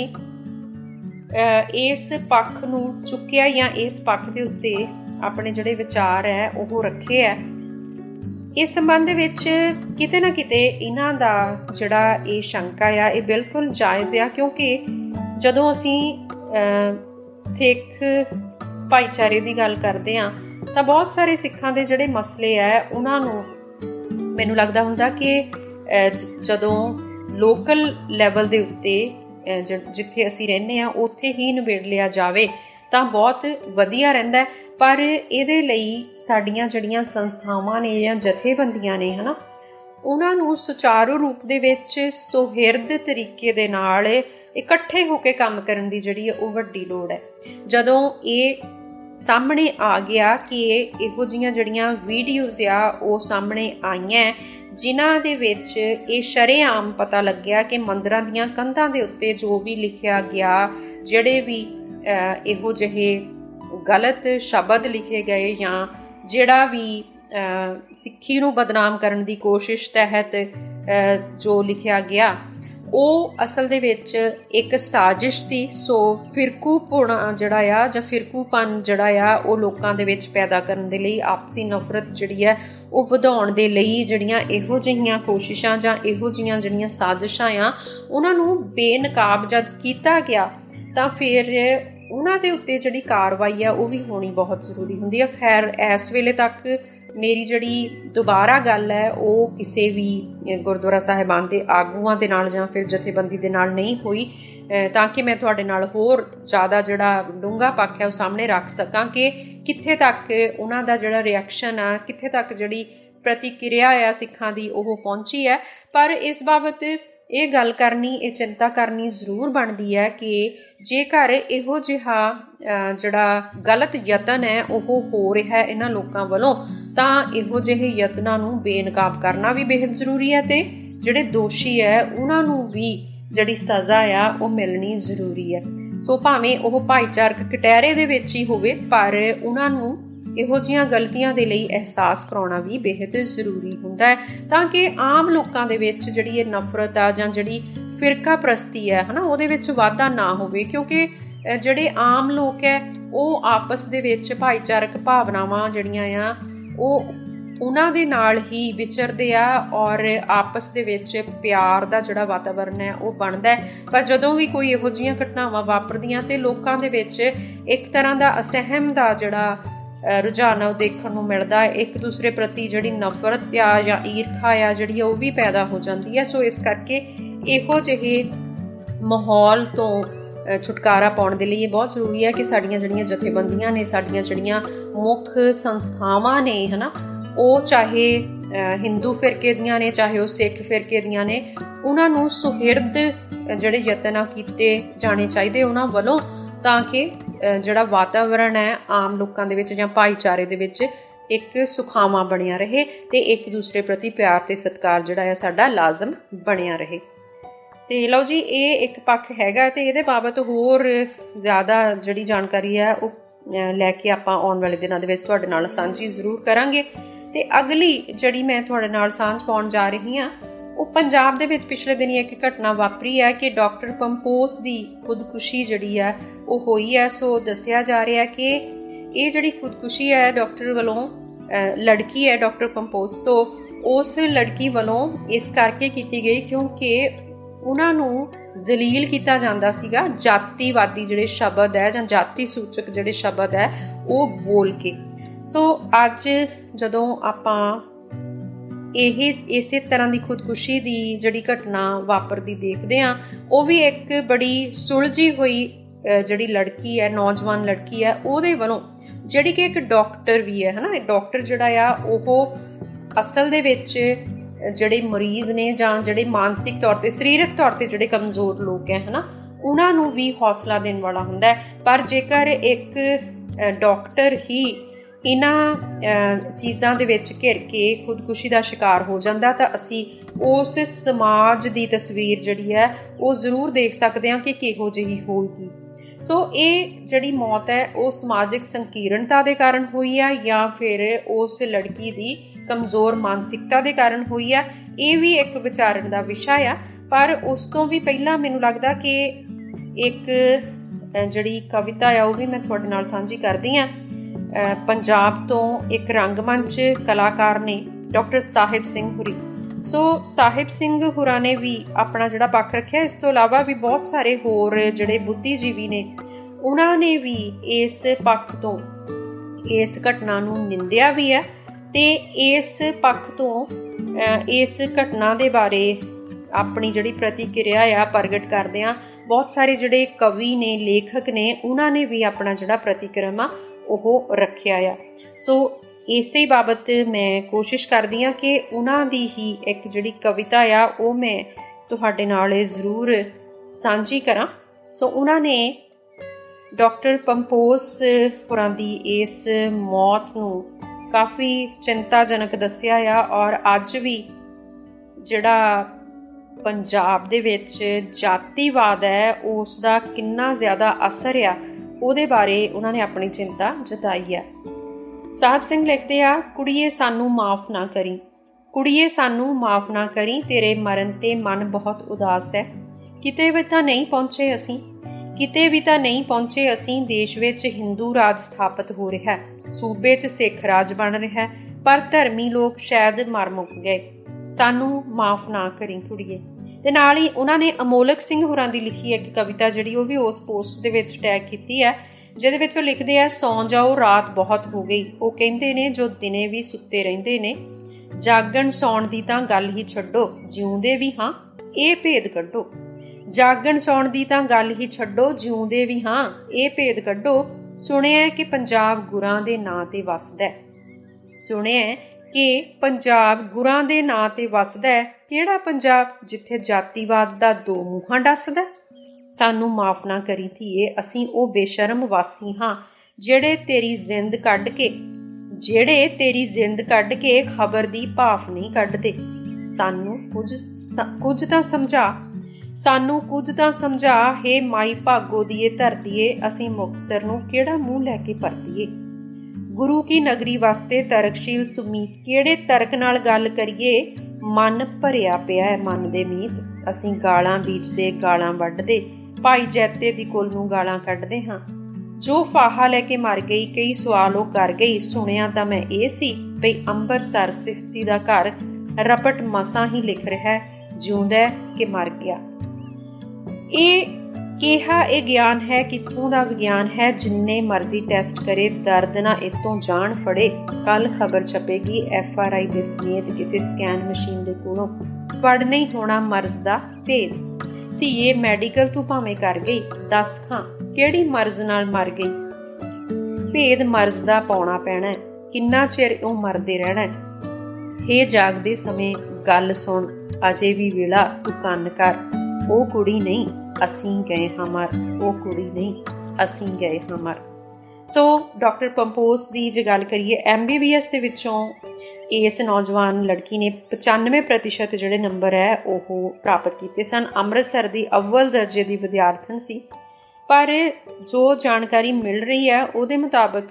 ਇਸ ਪੱਖ ਨੂੰ ਚੁੱਕਿਆ ਜਾਂ ਇਸ ਪੱਖ ਦੇ ਉੱਤੇ ਆਪਣੇ ਜਿਹੜੇ ਵਿਚਾਰ ਹੈ, ਉਹ ਰੱਖੇ ਆ ਇਸ ਸੰਬੰਧ ਵਿੱਚ ਕਿਤੇ ਨਾ ਕਿਤੇ ਇਹਨਾਂ ਦਾ ਜਿਹੜਾ ਇਹ ਸ਼ੰਕਾ ਆ, ਇਹ ਬਿਲਕੁਲ ਜਾਇਜ਼ ਆ, ਕਿਉਂਕਿ ਜਦੋਂ ਅਸੀਂ ਸਿੱਖ ਭਾਈਚਾਰੇ ਦੀ ਗੱਲ ਕਰਦੇ ਆ ਤਾਂ ਬਹੁਤ ਸਾਰੇ ਸਿੱਖਾਂ ਦੇ ਜਿਹੜੇ ਮਸਲੇ ਆ, ਉਹਨਾਂ ਨੂੰ ਮੈਨੂੰ ਲੱਗਦਾ ਹੁੰਦਾ ਕਿ ਜਦੋਂ ਲੋਕਲ ਲੈਵਲ ਦੇ ਉੱਤੇ ਜਿੱਥੇ ਅਸੀਂ ਰਹਿੰਦੇ ਆ ਉੱਥੇ ਹੀ ਨਿਬੇੜ ਲਿਆ ਜਾਵੇ, ਤਾਂ ਬਹੁਤ ਵਧੀਆ ਰਹਿੰਦਾ ਪਰ ਇਹਦੇ ਲਈ ਸਾਡੀਆਂ ਜਿਹੜੀਆਂ ਸੰਸਥਾਵਾਂ ਨੇ ਜਾਂ ਜਥੇਬੰਦੀਆਂ ਨੇ, ਹਨਾ, ਉਹਨਾਂ ਨੂੰ ਸੁਚਾਰੂ ਰੂਪ ਦੇ ਵਿੱਚ ਸੁਹਿਰਦ ਤਰੀਕੇ ਦੇ ਨਾਲ ਇਕੱਠੇ ਹੋ ਕੇ ਕੰਮ ਕਰਨ ਦੀ ਜਿਹੜੀ ਉਹ ਵੱਡੀ ਲੋੜ ਹੈ। ਜਦੋਂ ਇਹ ਸਾਹਮਣੇ ਆ ਗਿਆ ਕਿ ਇਹੋ ਜੀਆਂ ਜਿਹੜੀਆਂ ਵੀਡੀਓਜ਼ ਆ ਉਹ ਸਾਹਮਣੇ ਆਈਆਂ, ਜਿਨ੍ਹਾਂ ਦੇ ਵਿੱਚ ਇਹ ਸ਼ਰੇਆਮ ਪਤਾ ਲੱਗਿਆ ਕਿ ਮੰਦਰਾਂ ਦੀਆਂ ਕੰਧਾਂ ਦੇ ਉੱਤੇ ਜੋ ਵੀ ਲਿਖਿਆ ਗਿਆ, ਜਿਹੜੇ ਵੀ ਇਹੋ ਜਿਹੇ ਗਲਤ ਸ਼ਬਦ ਲਿਖੇ ਗਏ ਜਾਂ ਜਿਹੜਾ ਵੀ ਸਿੱਖੀ ਨੂੰ ਬਦਨਾਮ ਕਰਨ ਦੀ ਕੋਸ਼ਿਸ਼ ਤਹਿਤ ਜੋ ਲਿਖਿਆ ਗਿਆ, ਉਹ ਅਸਲ ਦੇ ਵਿੱਚ ਇੱਕ ਸਾਜ਼ਿਸ਼ ਸੀ। ਸੋ ਫਿਰਕੂਪੁਣਾ ਜਿਹੜਾ ਆ ਜਾਂ ਫਿਰਕੂਪਨ ਜਿਹੜਾ ਆ, ਉਹ ਲੋਕਾਂ ਦੇ ਵਿੱਚ ਪੈਦਾ ਕਰਨ ਦੇ ਲਈ ਆਪਸੀ ਨਫ਼ਰਤ ਜਿਹੜੀ ਹੈ, ਉਹ ਵਧਾਉਣ ਦੇ ਲਈ ਜਿਹੜੀਆਂ ਇਹੋ ਜਿਹੀਆਂ ਕੋਸ਼ਿਸ਼ਾਂ ਜਾਂ ਇਹੋ ਜਿਹੀਆਂ ਜਿਹੜੀਆਂ ਸਾਜ਼ਿਸ਼ਾਂ ਆ, ਉਹਨਾਂ ਨੂੰ ਬੇਨਕਾਬ ਜਦ ਕੀਤਾ ਗਿਆ, ਤਾਂ ਫਿਰ ਉਹਨਾਂ ਦੇ ਉੱਤੇ ਜਿਹੜੀ ਕਾਰਵਾਈ ਆ, ਉਹ ਵੀ ਹੋਣੀ ਬਹੁਤ ਜ਼ਰੂਰੀ ਹੁੰਦੀ ਹੈ ਖੈਰ, ਇਸ ਵੇਲੇ ਤੱਕ ਮੇਰੀ ਜਿਹੜੀ ਦੁਬਾਰਾ ਗੱਲ ਹੈ, ਉਹ ਕਿਸੇ ਵੀ ਗੁਰਦੁਆਰਾ ਸਾਹਿਬਾਨ ਦੇ ਆਗੂਆਂ ਦੇ ਨਾਲ ਜਾਂ ਫਿਰ ਜਥੇਬੰਦੀ ਦੇ ਨਾਲ ਨਹੀਂ ਹੋਈ ਤਾਂ ਕਿ ਮੈਂ ਤੁਹਾਡੇ ਨਾਲ ਹੋਰ ਜ਼ਿਆਦਾ ਜਿਹੜਾ ਡੂੰਗਾ ਪੱਖ ਹੈ, ਉਹ ਸਾਹਮਣੇ ਰੱਖ ਸਕਾਂ ਕਿ ਕਿੱਥੇ ਤੱਕ ਉਹਨਾਂ ਦਾ ਜਿਹੜਾ ਰਿਐਕਸ਼ਨ ਆ, ਕਿੱਥੇ ਤੱਕ ਜਿਹੜੀ ਪ੍ਰਤੀਕਿਰਿਆ ਆ ਸਿੱਖਾਂ ਦੀ, ਉਹ ਪਹੁੰਚੀ ਹੈ। ਪਰ ਇਸ ਬਾਬਤ ਇਹ ਗੱਲ ਕਰਨੀ, ਇਹ ਚਿੰਤਾ ਕਰਨੀ ਜ਼ਰੂਰ ਬਣਦੀ ਹੈ ਕਿ ਜੇਕਰ ਇਹੋ ਜਿਹਾ ਜਿਹੜਾ ਗਲਤ ਯਤਨ ਹੈ, ਉਹ ਹੋ ਰਿਹਾ ਹੈ ਇਹਨਾਂ ਲੋਕਾਂ ਵੱਲੋਂ, ਤਾਂ ਇਹੋ ਜਿਹੇ ਯਤਨਾਂ ਨੂੰ ਬੇਨਕਾਬ ਕਰਨਾ ਵੀ ਬੇहद ਜ਼ਰੂਰੀ ਹੈ ਤੇ ਜਿਹੜੇ ਦੋਸ਼ੀ ਹੈ, ਉਹਨਾਂ ਨੂੰ ਵੀ ਜਿਹੜੀ ਸਜ਼ਾ ਆ, ਉਹ ਮਿਲਣੀ ਜ਼ਰੂਰੀ ਹੈ। ਸੋ ਭਾਵੇਂ ਉਹ ਭਾਈਚਾਰਕ ਕਟਹਿਰੇ ਦੇ ਵਿੱਚ ਹੀ ਹੋਵੇ, ਪਰ ਉਹਨਾਂ ਨੂੰ ਇਹੋ ਜੀਆਂ ਗਲਤੀਆਂ ਦੇ ਲਈ ਅਹਿਸਾਸ ਕਰਾਉਣਾ ਵੀ ਬੇहद ਜ਼ਰੂਰੀ ਹੁੰਦਾ ਹੈ, ਤਾਂ ਕਿ ਆਮ ਲੋਕਾਂ ਦੇ ਵਿੱਚ ਜਿਹੜੀ ਇਹ ਨਫ਼ਰਤ ਆ ਜਾਂ ਜਿਹੜੀ ਫਿਰਕਾ ਪ੍ਰਸਤੀ ਹੈ, ਹਨਾ, ਉਹਦੇ ਵਿੱਚ ਵਾਧਾ ਨਾ ਹੋਵੇ, ਕਿਉਂਕਿ ਜਿਹੜੇ ਆਮ ਲੋਕ ਹੈ, ਉਹ ਆਪਸ ਦੇ ਵਿੱਚ ਭਾਈਚਾਰਕ ਭਾਵਨਾਵਾਂ ਜਿਹੜੀਆਂ ਆ, ਉਹ ਉਹਨਾਂ ਦੇ ਨਾਲ ਹੀ ਵਿਚਰਦੇ ਆ ਔਰ ਆਪਸ ਦੇ ਵਿੱਚ ਪਿਆਰ ਦਾ ਜਿਹੜਾ ਵਾਤਾਵਰਣ ਹੈ, ਉਹ ਬਣਦਾ ਹੈ। ਪਰ ਜਦੋਂ ਵੀ ਕੋਈ ਇਹੋ ਜੀਆਂ ਘਟਨਾਵਾਂ ਵਾਪਰਦੀਆਂ ਤੇ ਲੋਕਾਂ ਦੇ ਵਿੱਚ ਇੱਕ ਤਰ੍ਹਾਂ ਦਾ ਅਸਹਿਮ ਦਾ ਜਿਹੜਾ ਰੁਝਾਨ ਉਹ ਦੇਖਣ ਨੂੰ ਮਿਲਦਾ ਇੱਕ ਦੂਸਰੇ ਪ੍ਰਤੀ ਜਿਹੜੀ ਨਫ਼ਰਤ ਆ ਜਾਂ ਈਰਖਾ ਆ ਜਿਹੜੀ ਉਹ ਵੀ ਪੈਦਾ ਹੋ ਜਾਂਦੀ ਹੈ। ਸੋ ਇਸ ਕਰਕੇ ਇਹੋ ਜਿਹੇ ਮਾਹੌਲ ਤੋਂ ਛੁਟਕਾਰਾ ਪਾਉਣ ਦੇ ਲਈ ਇਹ ਬਹੁਤ ਜ਼ਰੂਰੀ ਹੈ ਕਿ ਸਾਡੀਆਂ ਜਿਹੜੀਆਂ ਜਥੇਬੰਦੀਆਂ ਨੇ, ਸਾਡੀਆਂ ਜਿਹੜੀਆਂ ਮੁੱਖ ਸੰਸਥਾਵਾਂ ਨੇ, ਹਨਾ, ਉਹ ਚਾਹੇ ਹਿੰਦੂ ਫਿਰਕੇ ਦੀਆਂ ਨੇ, ਚਾਹੇ ਉਹ ਸਿੱਖ ਫਿਰਕੇ ਦੀਆਂ ਨੇ, ਉਹਨਾਂ ਨੂੰ ਸੁਹਿਰਦ ਜਿਹੜੇ ਯਤਨ ਕੀਤੇ ਜਾਣੇ ਚਾਹੀਦੇ ਉਹਨਾਂ ਵੱਲੋਂ, ਤਾਂ ਕਿ ਜਿਹੜਾ ਵਾਤਾਵਰਣ ਹੈ ਆਮ ਲੋਕਾਂ ਦੇ ਵਿੱਚ ਜਾਂ ਭਾਈਚਾਰੇ ਦੇ ਵਿੱਚ ਇੱਕ ਸੁਖਾਵਾਂ ਬਣਿਆ ਰਹੇ ਤੇ ਇੱਕ ਦੂਸਰੇ ਪ੍ਰਤੀ ਪਿਆਰ ਤੇ ਸਤਿਕਾਰ ਜਿਹੜਾ ਹੈ ਸਾਡਾ ਲਾਜ਼ਮ ਬਣਿਆ ਰਹੇ। ਤੇ ਲਓ ਜੀ, ਇਹ ਇੱਕ ਪੱਖ ਹੈਗਾ ਤੇ ਇਹਦੇ ਬਾਬਤ ਹੋਰ ਜ਼ਿਆਦਾ ਜਿਹੜੀ ਜਾਣਕਾਰੀ ਹੈ ਉਹ ਲੈ ਕੇ ਆਪਾਂ ਆਉਣ ਵਾਲੇ ਦਿਨਾਂ ਦੇ ਵਿੱਚ ਤੁਹਾਡੇ ਨਾਲ ਸਾਂਝੀ ਜ਼ਰੂਰ ਕਰਾਂਗੇ। ਤੇ ਅਗਲੀ ਜਿਹੜੀ ਮੈਂ ਤੁਹਾਡੇ ਨਾਲ ਸਾਂਝ ਪਾਉਣ ਜਾ ਰਹੀ ਹਾਂ ਉਹ ਪੰਜਾਬ ਦੇ ਵਿੱਚ ਪਿਛਲੇ ਦਿਨੀ ਇੱਕ ਘਟਨਾ ਵਾਪਰੀ ਹੈ ਕਿ ਡਾਕਟਰ ਪੰਪੋਸ ਦੀ ਖੁਦਕੁਸ਼ੀ ਜਿਹੜੀ ਹੈ, ਉਹ ਹੋਈ ਹੈ। ਸੋ ਦੱਸਿਆ ਜਾ ਰਿਹਾ ਕਿ ਇਹ ਜਿਹੜੀ ਖੁਦਕੁਸ਼ੀ ਹੈ, ਡਾਕਟਰ ਵੱਲੋਂ ਲੜਕੀ ਹੈ ਡਾਕਟਰ ਪੰਪੋਸ। ਸੋ ਉਸ ਲੜਕੀ ਵੱਲੋਂ ਇਸ ਕਰਕੇ ਕੀਤੀ ਗਈ ਕਿਉਂਕਿ ਉਹਨਾਂ ਨੂੰ ਜ਼ਲੀਲ ਕੀਤਾ ਜਾਂਦਾ ਸੀਗਾ। ਜਾਤੀਵਾਦੀ ਜਿਹੜੇ ਸ਼ਬਦ ਹੈ ਜਾਂ ਜਾਤੀ ਸੂਚਕ ਜਿਹੜੇ ਸ਼ਬਦ ਹੈ, ਉਹ ਬੋਲ ਕੇ। ਸੋ ਅੱਜ ਜਦੋਂ ਆਪਾਂ ਇਹ, ਇਸੇ ਤਰ੍ਹਾਂ ਦੀ ਖੁਦਕੁਸ਼ੀ ਦੀ ਜਿਹੜੀ ਘਟਨਾ ਵਾਪਰਦੀ ਦੇਖਦੇ ਆ ਉਹ ਵੀ ਇੱਕ ਬੜੀ ਸੁਲਝੀ ਹੋਈ ਜਿਹੜੀ ਲੜਕੀ ਹੈ, ਨੌਜਵਾਨ ਲੜਕੀ ਹੈ, ਉਹਦੇ ਵੱਲੋਂ ਜਿਹੜੀ ਕਿ ਇੱਕ ਡਾਕਟਰ ਵੀ ਹੈ, ਹਨਾ? ਡਾਕਟਰ ਜਿਹੜਾ ਆ, ਉਹ ਅਸਲ ਦੇ ਵਿੱਚ ਜਿਹੜੇ ਮਰੀਜ਼ ਨੇ ਜਾਂ ਜਿਹੜੇ ਮਾਨਸਿਕ ਤੌਰ ਤੇ, ਸਰੀਰਕ ਤੌਰ ਤੇ ਜਿਹੜੇ ਕਮਜ਼ੋਰ ਲੋਕ ਹੈ, ਹਨਾ? ਉਹਨਾਂ ਨੂੰ ਵੀ ਹੌਸਲਾ ਦੇਣ ਵਾਲਾ ਹੁੰਦਾ ਪਰ ਜੇਕਰ ਇੱਕ ਡਾਕਟਰ ਹੀ ਇਹਨਾਂ ਚੀਜ਼ਾਂ ਦੇ ਵਿੱਚ ਘਿਰ ਕੇ ਖੁਦਕੁਸ਼ੀ ਦਾ ਸ਼ਿਕਾਰ ਹੋ ਜਾਂਦਾ ਤਾਂ ਅਸੀਂ ਉਸ ਸਮਾਜ ਦੀ ਤਸਵੀਰ ਜਿਹੜੀ ਹੈ, ਉਹ ਜ਼ਰੂਰ ਦੇਖ ਸਕਦੇ ਹਾਂ ਕਿ ਕਿਹੋ ਜਿਹੀ ਹੋਊਗੀ। ਸੋ ਇਹ ਜਿਹੜੀ ਮੌਤ ਹੈ, ਉਹ ਸਮਾਜਿਕ ਸੰਕੀਰਣਤਾ ਦੇ ਕਾਰਨ ਹੋਈ ਆ ਜਾਂ ਫਿਰ ਉਸ ਲੜਕੀ ਦੀ ਕਮਜ਼ੋਰ ਮਾਨਸਿਕਤਾ ਦੇ ਕਾਰਨ ਹੋਈ ਆ ਇਹ ਵੀ ਇੱਕ ਵਿਚਾਰਨ ਦਾ ਵਿਸ਼ਾ ਆ। ਪਰ ਉਸ ਤੋਂ ਵੀ ਪਹਿਲਾਂ ਮੈਨੂੰ ਲੱਗਦਾ ਕਿ ਇੱਕ ਜਿਹੜੀ ਕਵਿਤਾ ਆ, ਉਹ ਵੀ ਮੈਂ ਤੁਹਾਡੇ ਨਾਲ ਸਾਂਝੀ ਕਰਦੀ ਆ ਪੰਜਾਬ ਤੋਂ ਇੱਕ ਰੰਗਮੰਚ ਕਲਾਕਾਰ ਨੇ ਡਾਕਟਰ ਸਾਹਿਬ ਸਿੰਘ ਹੁਰੀ। ਸੋ ਸਾਹਿਬ ਸਿੰਘ ਹੁਰਾ ਨੇ ਵੀ ਆਪਣਾ ਜਿਹੜਾ ਪੱਖ ਰੱਖਿਆ, ਇਸ ਤੋਂ ਇਲਾਵਾ ਵੀ ਬਹੁਤ ਸਾਰੇ ਹੋਰ ਜਿਹੜੇ ਬੁੱਧੀਜੀਵੀ ਨੇ, ਉਹਨਾਂ ਨੇ ਵੀ ਇਸ ਪੱਖ ਤੋਂ, ਇਸ ਘਟਨਾ ਨੂੰ ਨਿੰਦਿਆ ਵੀ ਹੈ ਤੇ ਇਸ ਪੱਖ ਤੋਂ ਇਸ ਘਟਨਾ ਦੇ ਬਾਰੇ ਆਪਣੀ ਜਿਹੜੀ ਪ੍ਰਤੀਕਿਰਿਆ ਆ ਪ੍ਰਗਟ ਕਰਦੇ ਆ ਬਹੁਤ ਸਾਰੇ ਜਿਹੜੇ ਕਵੀ ਨੇ, ਲੇਖਕ ਨੇ, ਉਹਨਾਂ ਨੇ ਵੀ ਆਪਣਾ ਜਿਹੜਾ ਪ੍ਰਤੀਕਿਰਮਾ ਉਹ ਰੱਖਿਆ ਆ। ਸੋ ਇਸੇ ਬਾਬਤ ਮੈਂ ਕੋਸ਼ਿਸ਼ ਕਰਦੀ ਆ ਕਿ ਉਹਨਾਂ ਦੀ ਹੀ ਇੱਕ ਜਿਹੜੀ ਕਵਿਤਾ ਆ, ਉਹ ਮੈਂ ਤੁਹਾਡੇ ਨਾਲ ਜ਼ਰੂਰ ਸਾਂਝੀ ਕਰਾਂ। ਸੋ ਉਹਨਾਂ ਨੇ ਡਾਕਟਰ ਪੰਪੋਸ ਹੋਰਾਂ ਦੀ ਇਸ ਮੌਤ ਨੂੰ ਕਾਫੀ ਚਿੰਤਾਜਨਕ ਦੱਸਿਆ ਆ ਔਰ ਅੱਜ ਵੀ ਜਿਹੜਾ ਪੰਜਾਬ ਦੇ ਵਿੱਚ ਜਾਤੀਵਾਦ ਹੈ, ਉਸ ਦਾ ਕਿੰਨਾ ਜ਼ਿਆਦਾ ਅਸਰ ਆ। ਉਹਦੇ ਬਾਰੇ ਉਹਨਾਂ ਨੇ ਆਪਣੀ ਚਿੰਤਾ ਜਤਾਈ ਹੈ। ਸਾਹਿਬ ਸਿੰਘ ਲਿਖਦੇ ਆ, ਕੁੜੀਏ, ਸਾਨੂੰ ਮਾਫ ਨਾ ਕਰੀ। ਕੁੜੀਏ, ਸਾਨੂੰ ਮਾਫ ਨਾ ਕਰੀ। ਤੇਰੇ ਮਰਨ ਤੇ ਮਨ ਬਹੁਤ ਉਦਾਸ ਹੈ। ਕਿਤੇ ਵੀ ਤਾਂ ਨਹੀਂ ਪਹੁੰਚੇ ਅਸੀਂ। ਕਿਤੇ ਵੀ ਤਾਂ ਨਹੀਂ ਪਹੁੰਚੇ ਅਸੀਂ। ਦੇਸ਼ ਵਿੱਚ ਹਿੰਦੂ ਰਾਜ ਸਥਾਪਿਤ ਹੋ ਰਿਹਾ ਹੈ। ਸੂਬੇ 'ਚ ਸਿੱਖ ਰਾਜ ਬਣ ਰਿਹਾ ਹੈ। ਪਰ ਧਰਮੀ ਲੋਕ ਸ਼ਾਇਦ ਮਰ ਮੁੱਕ ਗਏ। ਸਾਨੂੰ ਮਾਫ ਨਾ ਕਰੀ ਕੁੜੀਏ। ਤੇ ਨਾਲ ਹੀ ਉਹਨਾਂ ਨੇ ਅਮੋਲਕ ਸਿੰਘ ਹੋਰਾਂ ਦੀ ਲਿਖੀ ਇੱਕ ਕਵਿਤਾ ਜਿਹੜੀ ਉਹ ਵੀ ਉਸ ਪੋਸਟ ਦੇ ਵਿੱਚ ਟੈਗ ਕੀਤੀ ਹੈ, ਜਿਹਦੇ ਵਿੱਚ ਉਹ ਲਿਖਦੇ ਆ, ਸੌਂ ਜਾਓ, ਰਾਤ ਬਹੁਤ ਹੋ ਗਈ। ਉਹ ਕਹਿੰਦੇ ਨੇ, ਜੋ ਦਿਨੇ ਵੀ ਸੁੱਤੇ ਰਹਿੰਦੇ ਨੇ, ਜਾਗਣ ਸੌਣ ਦੀ ਤਾਂ ਗੱਲ ਹੀ ਛੱਡੋ, ਜਿਉਂਦੇ ਵੀ ਹਾਂ, ਇਹ ਭੇਦ ਕੱਢੋ। ਜਾਗਣ ਸੌਣ ਦੀ ਤਾਂ ਗੱਲ ਹੀ ਛੱਡੋ, ਜਿਉਂਦੇ ਵੀ ਹਾਂ, ਇਹ ਭੇਦ ਕੱਢੋ। ਸੁਣਿਆ ਕਿ ਪੰਜਾਬ ਗੁਰਾਂ ਦੇ ਨਾਂ ਤੇ ਵਸਦਾ ਹੈ। ਸੁਣਿਆ ਕਿ ਪੰਜਾਬ ਗੁਰਾਂ ਦੇ ਨਾਂ ਤੇ ਵਸਦਾ ਹੈ ਕਿਹੜਾ ਪੰਜਾਬ ਜਿੱਥੇ ਜਾਤੀਵਾਦ ਦਾ ਦੋ ਮੂੰਹਾਂ ਡੱਸਦਾ? ਸਾਨੂੰ ਮਾਫ ਨਾ ਕਰੀ ਧੀਏ, ਅਸੀਂ ਉਹ ਬੇਸ਼ਰਮ ਵਾਸੀ ਹਾਂ ਜਿਹੜੇ ਤੇਰੀ ਜ਼ਿੰਦ ਕੱਢ ਕੇ, ਜਿਹੜੇ ਤੇਰੀ ਜ਼ਿੰਦ ਕੱਢ ਕੇ ਖਬਰ ਦੀ ਭਾਫ ਨਹੀਂ ਕੱਢਦੇ। ਸਾਨੂੰ ਕੁਝ ਕੁਝ ਤਾਂ ਸਮਝਾ, ਸਾਨੂੰ ਕੁਝ ਤਾਂ ਸਮਝਾ, ਹੈ ਮਾਈ ਭਾਗੋ ਦੀਏ ਧਰਦੀਏ ਅਸੀਂ ਮੁਕਸਰ ਨੂੰ ਕਿਹੜਾ ਮੂੰਹ ਲੈ ਕੇ ਪਰਦੀਏ ਗੁਰੂ ਕੀ ਨਗਰੀ ਵਾਸਤੇ ਤਰਕਸ਼ੀਲ ਸੁਮੀਤ ਕਿਹੜੇ ਤਰਕ ਨਾਲ ਗੱਲ ਕਰੀਏ? ਮਨ ਭਰਿਆ ਪਿਆ ਹੈ ਮਨ ਦੇ ਮੀਤ। ਅਸੀਂ ਗਾਲਾਂ ਬੀਜਦੇ, ਗਾਲਾਂ ਵੱਢਦੇ, ਭਾਈ ਜੈਤੇ ਦੀ ਕੁੱਲ ਨੂੰ ਗਾਲਾਂ ਕੱਢਦੇ ਹਾਂ। ਜੋ ਫਾਹਾ ਲੈ ਕੇ ਮਰ ਗਈ, ਕਈ ਸਵਾਲ ਉਹ ਕਰ ਗਈ। ਸੁਣਿਆ ਤਾਂ ਮੈਂ ਇਹ ਸੀ ਭਈ ਅੰਬਰਸਰ ਸਿਫਤੀ ਦਾ ਘਰ ਰਪਟ ਮਸਾਂ ਹੀ ਲਿਖ ਰਿਹਾ ਹੈ, ਜਿਉਂਦਾ ਕਿ ਮਰ ਗਿਆ। ਇਹ ਕਿਹਾ ਇਹ ਗਿਆਨ ਹੈ, ਕਿੱਥੋਂ ਦਾ ਵਿਗਿਆਨ ਹੈ, ਜਿੰਨੇ ਮਰਜ਼ੀ ਟੈਸਟ ਕਰੇ, ਦਰਦ ਨਾ ਇਤੋਂ ਜਾਣ ਫੜੇ। ਕੱਲ ਖਬਰ ਛਪੇਗੀ ਐਫ ਆਰ ਆਈ ਦੇ ਸਮੇਤ ਕਿਸੇ ਸਕੈਨ ਮਸ਼ੀਨ ਦੇ ਕੋਲੋਂ। ਪੜ ਨਹੀਂ ਹੋਣਾ ਮਰਜ਼ ਦਾ ਭੇਦ। ਧੀਏ ਮੈਡੀਕਲ ਤੂੰ ਭਾਵੇਂ ਕਰ ਗਈ, ਦੱਸ ਖਾਂ, ਕਿਹੜੀ ਮਰਜ਼ ਨਾਲ ਮਰ ਗਈ? ਭੇਦ ਮਰਜ਼ ਦਾ ਪਾਉਣਾ ਪੈਣਾ ਕਿੰਨਾ ਚਿਰ ਉਹ ਮਰਦੇ ਰਹਿਣਾ ਹੈ ਜਾਗਦੇ ਸਮੇਂ, ਗੱਲ ਸੁਣ, ਅਜੇ ਵੀ ਵੇਲਾ ਤੂੰ ਕੰਨ ਕਰ। ਉਹ ਕੁੜੀ ਨਹੀਂ, ਅਸੀਂ ਗਏ ਹਮਰ, ਉਹ ਕੁੜੀ ਨਹੀਂ, ਅਸੀਂ ਗਏ ਹਮਰ। ਸੋ ਡਾਕਟਰ ਪੰਪੋਸ ਦੀ ਜੇ ਗੱਲ ਕਰੀਏ ਐਮਬੀਬੀਐਸ ਦੇ ਵਿੱਚੋਂ, ਇਸ ਨੌਜਵਾਨ ਲੜਕੀ ਨੇ 95% ਜਿਹੜੇ ਨੰਬਰ ਹੈ, ਉਹ ਪ੍ਰਾਪਤ ਕੀਤੇ ਸਨ। ਅੰਮ੍ਰਿਤਸਰ ਦੀ ਅਵਲ ਦਰਜੇ ਦੀ ਵਿਦਿਆਰਥਣ ਸੀ। ਪਰ ਜੋ ਜਾਣਕਾਰੀ ਮਿਲ ਰਹੀ ਹੈ, ਉਹਦੇ ਮੁਤਾਬਕ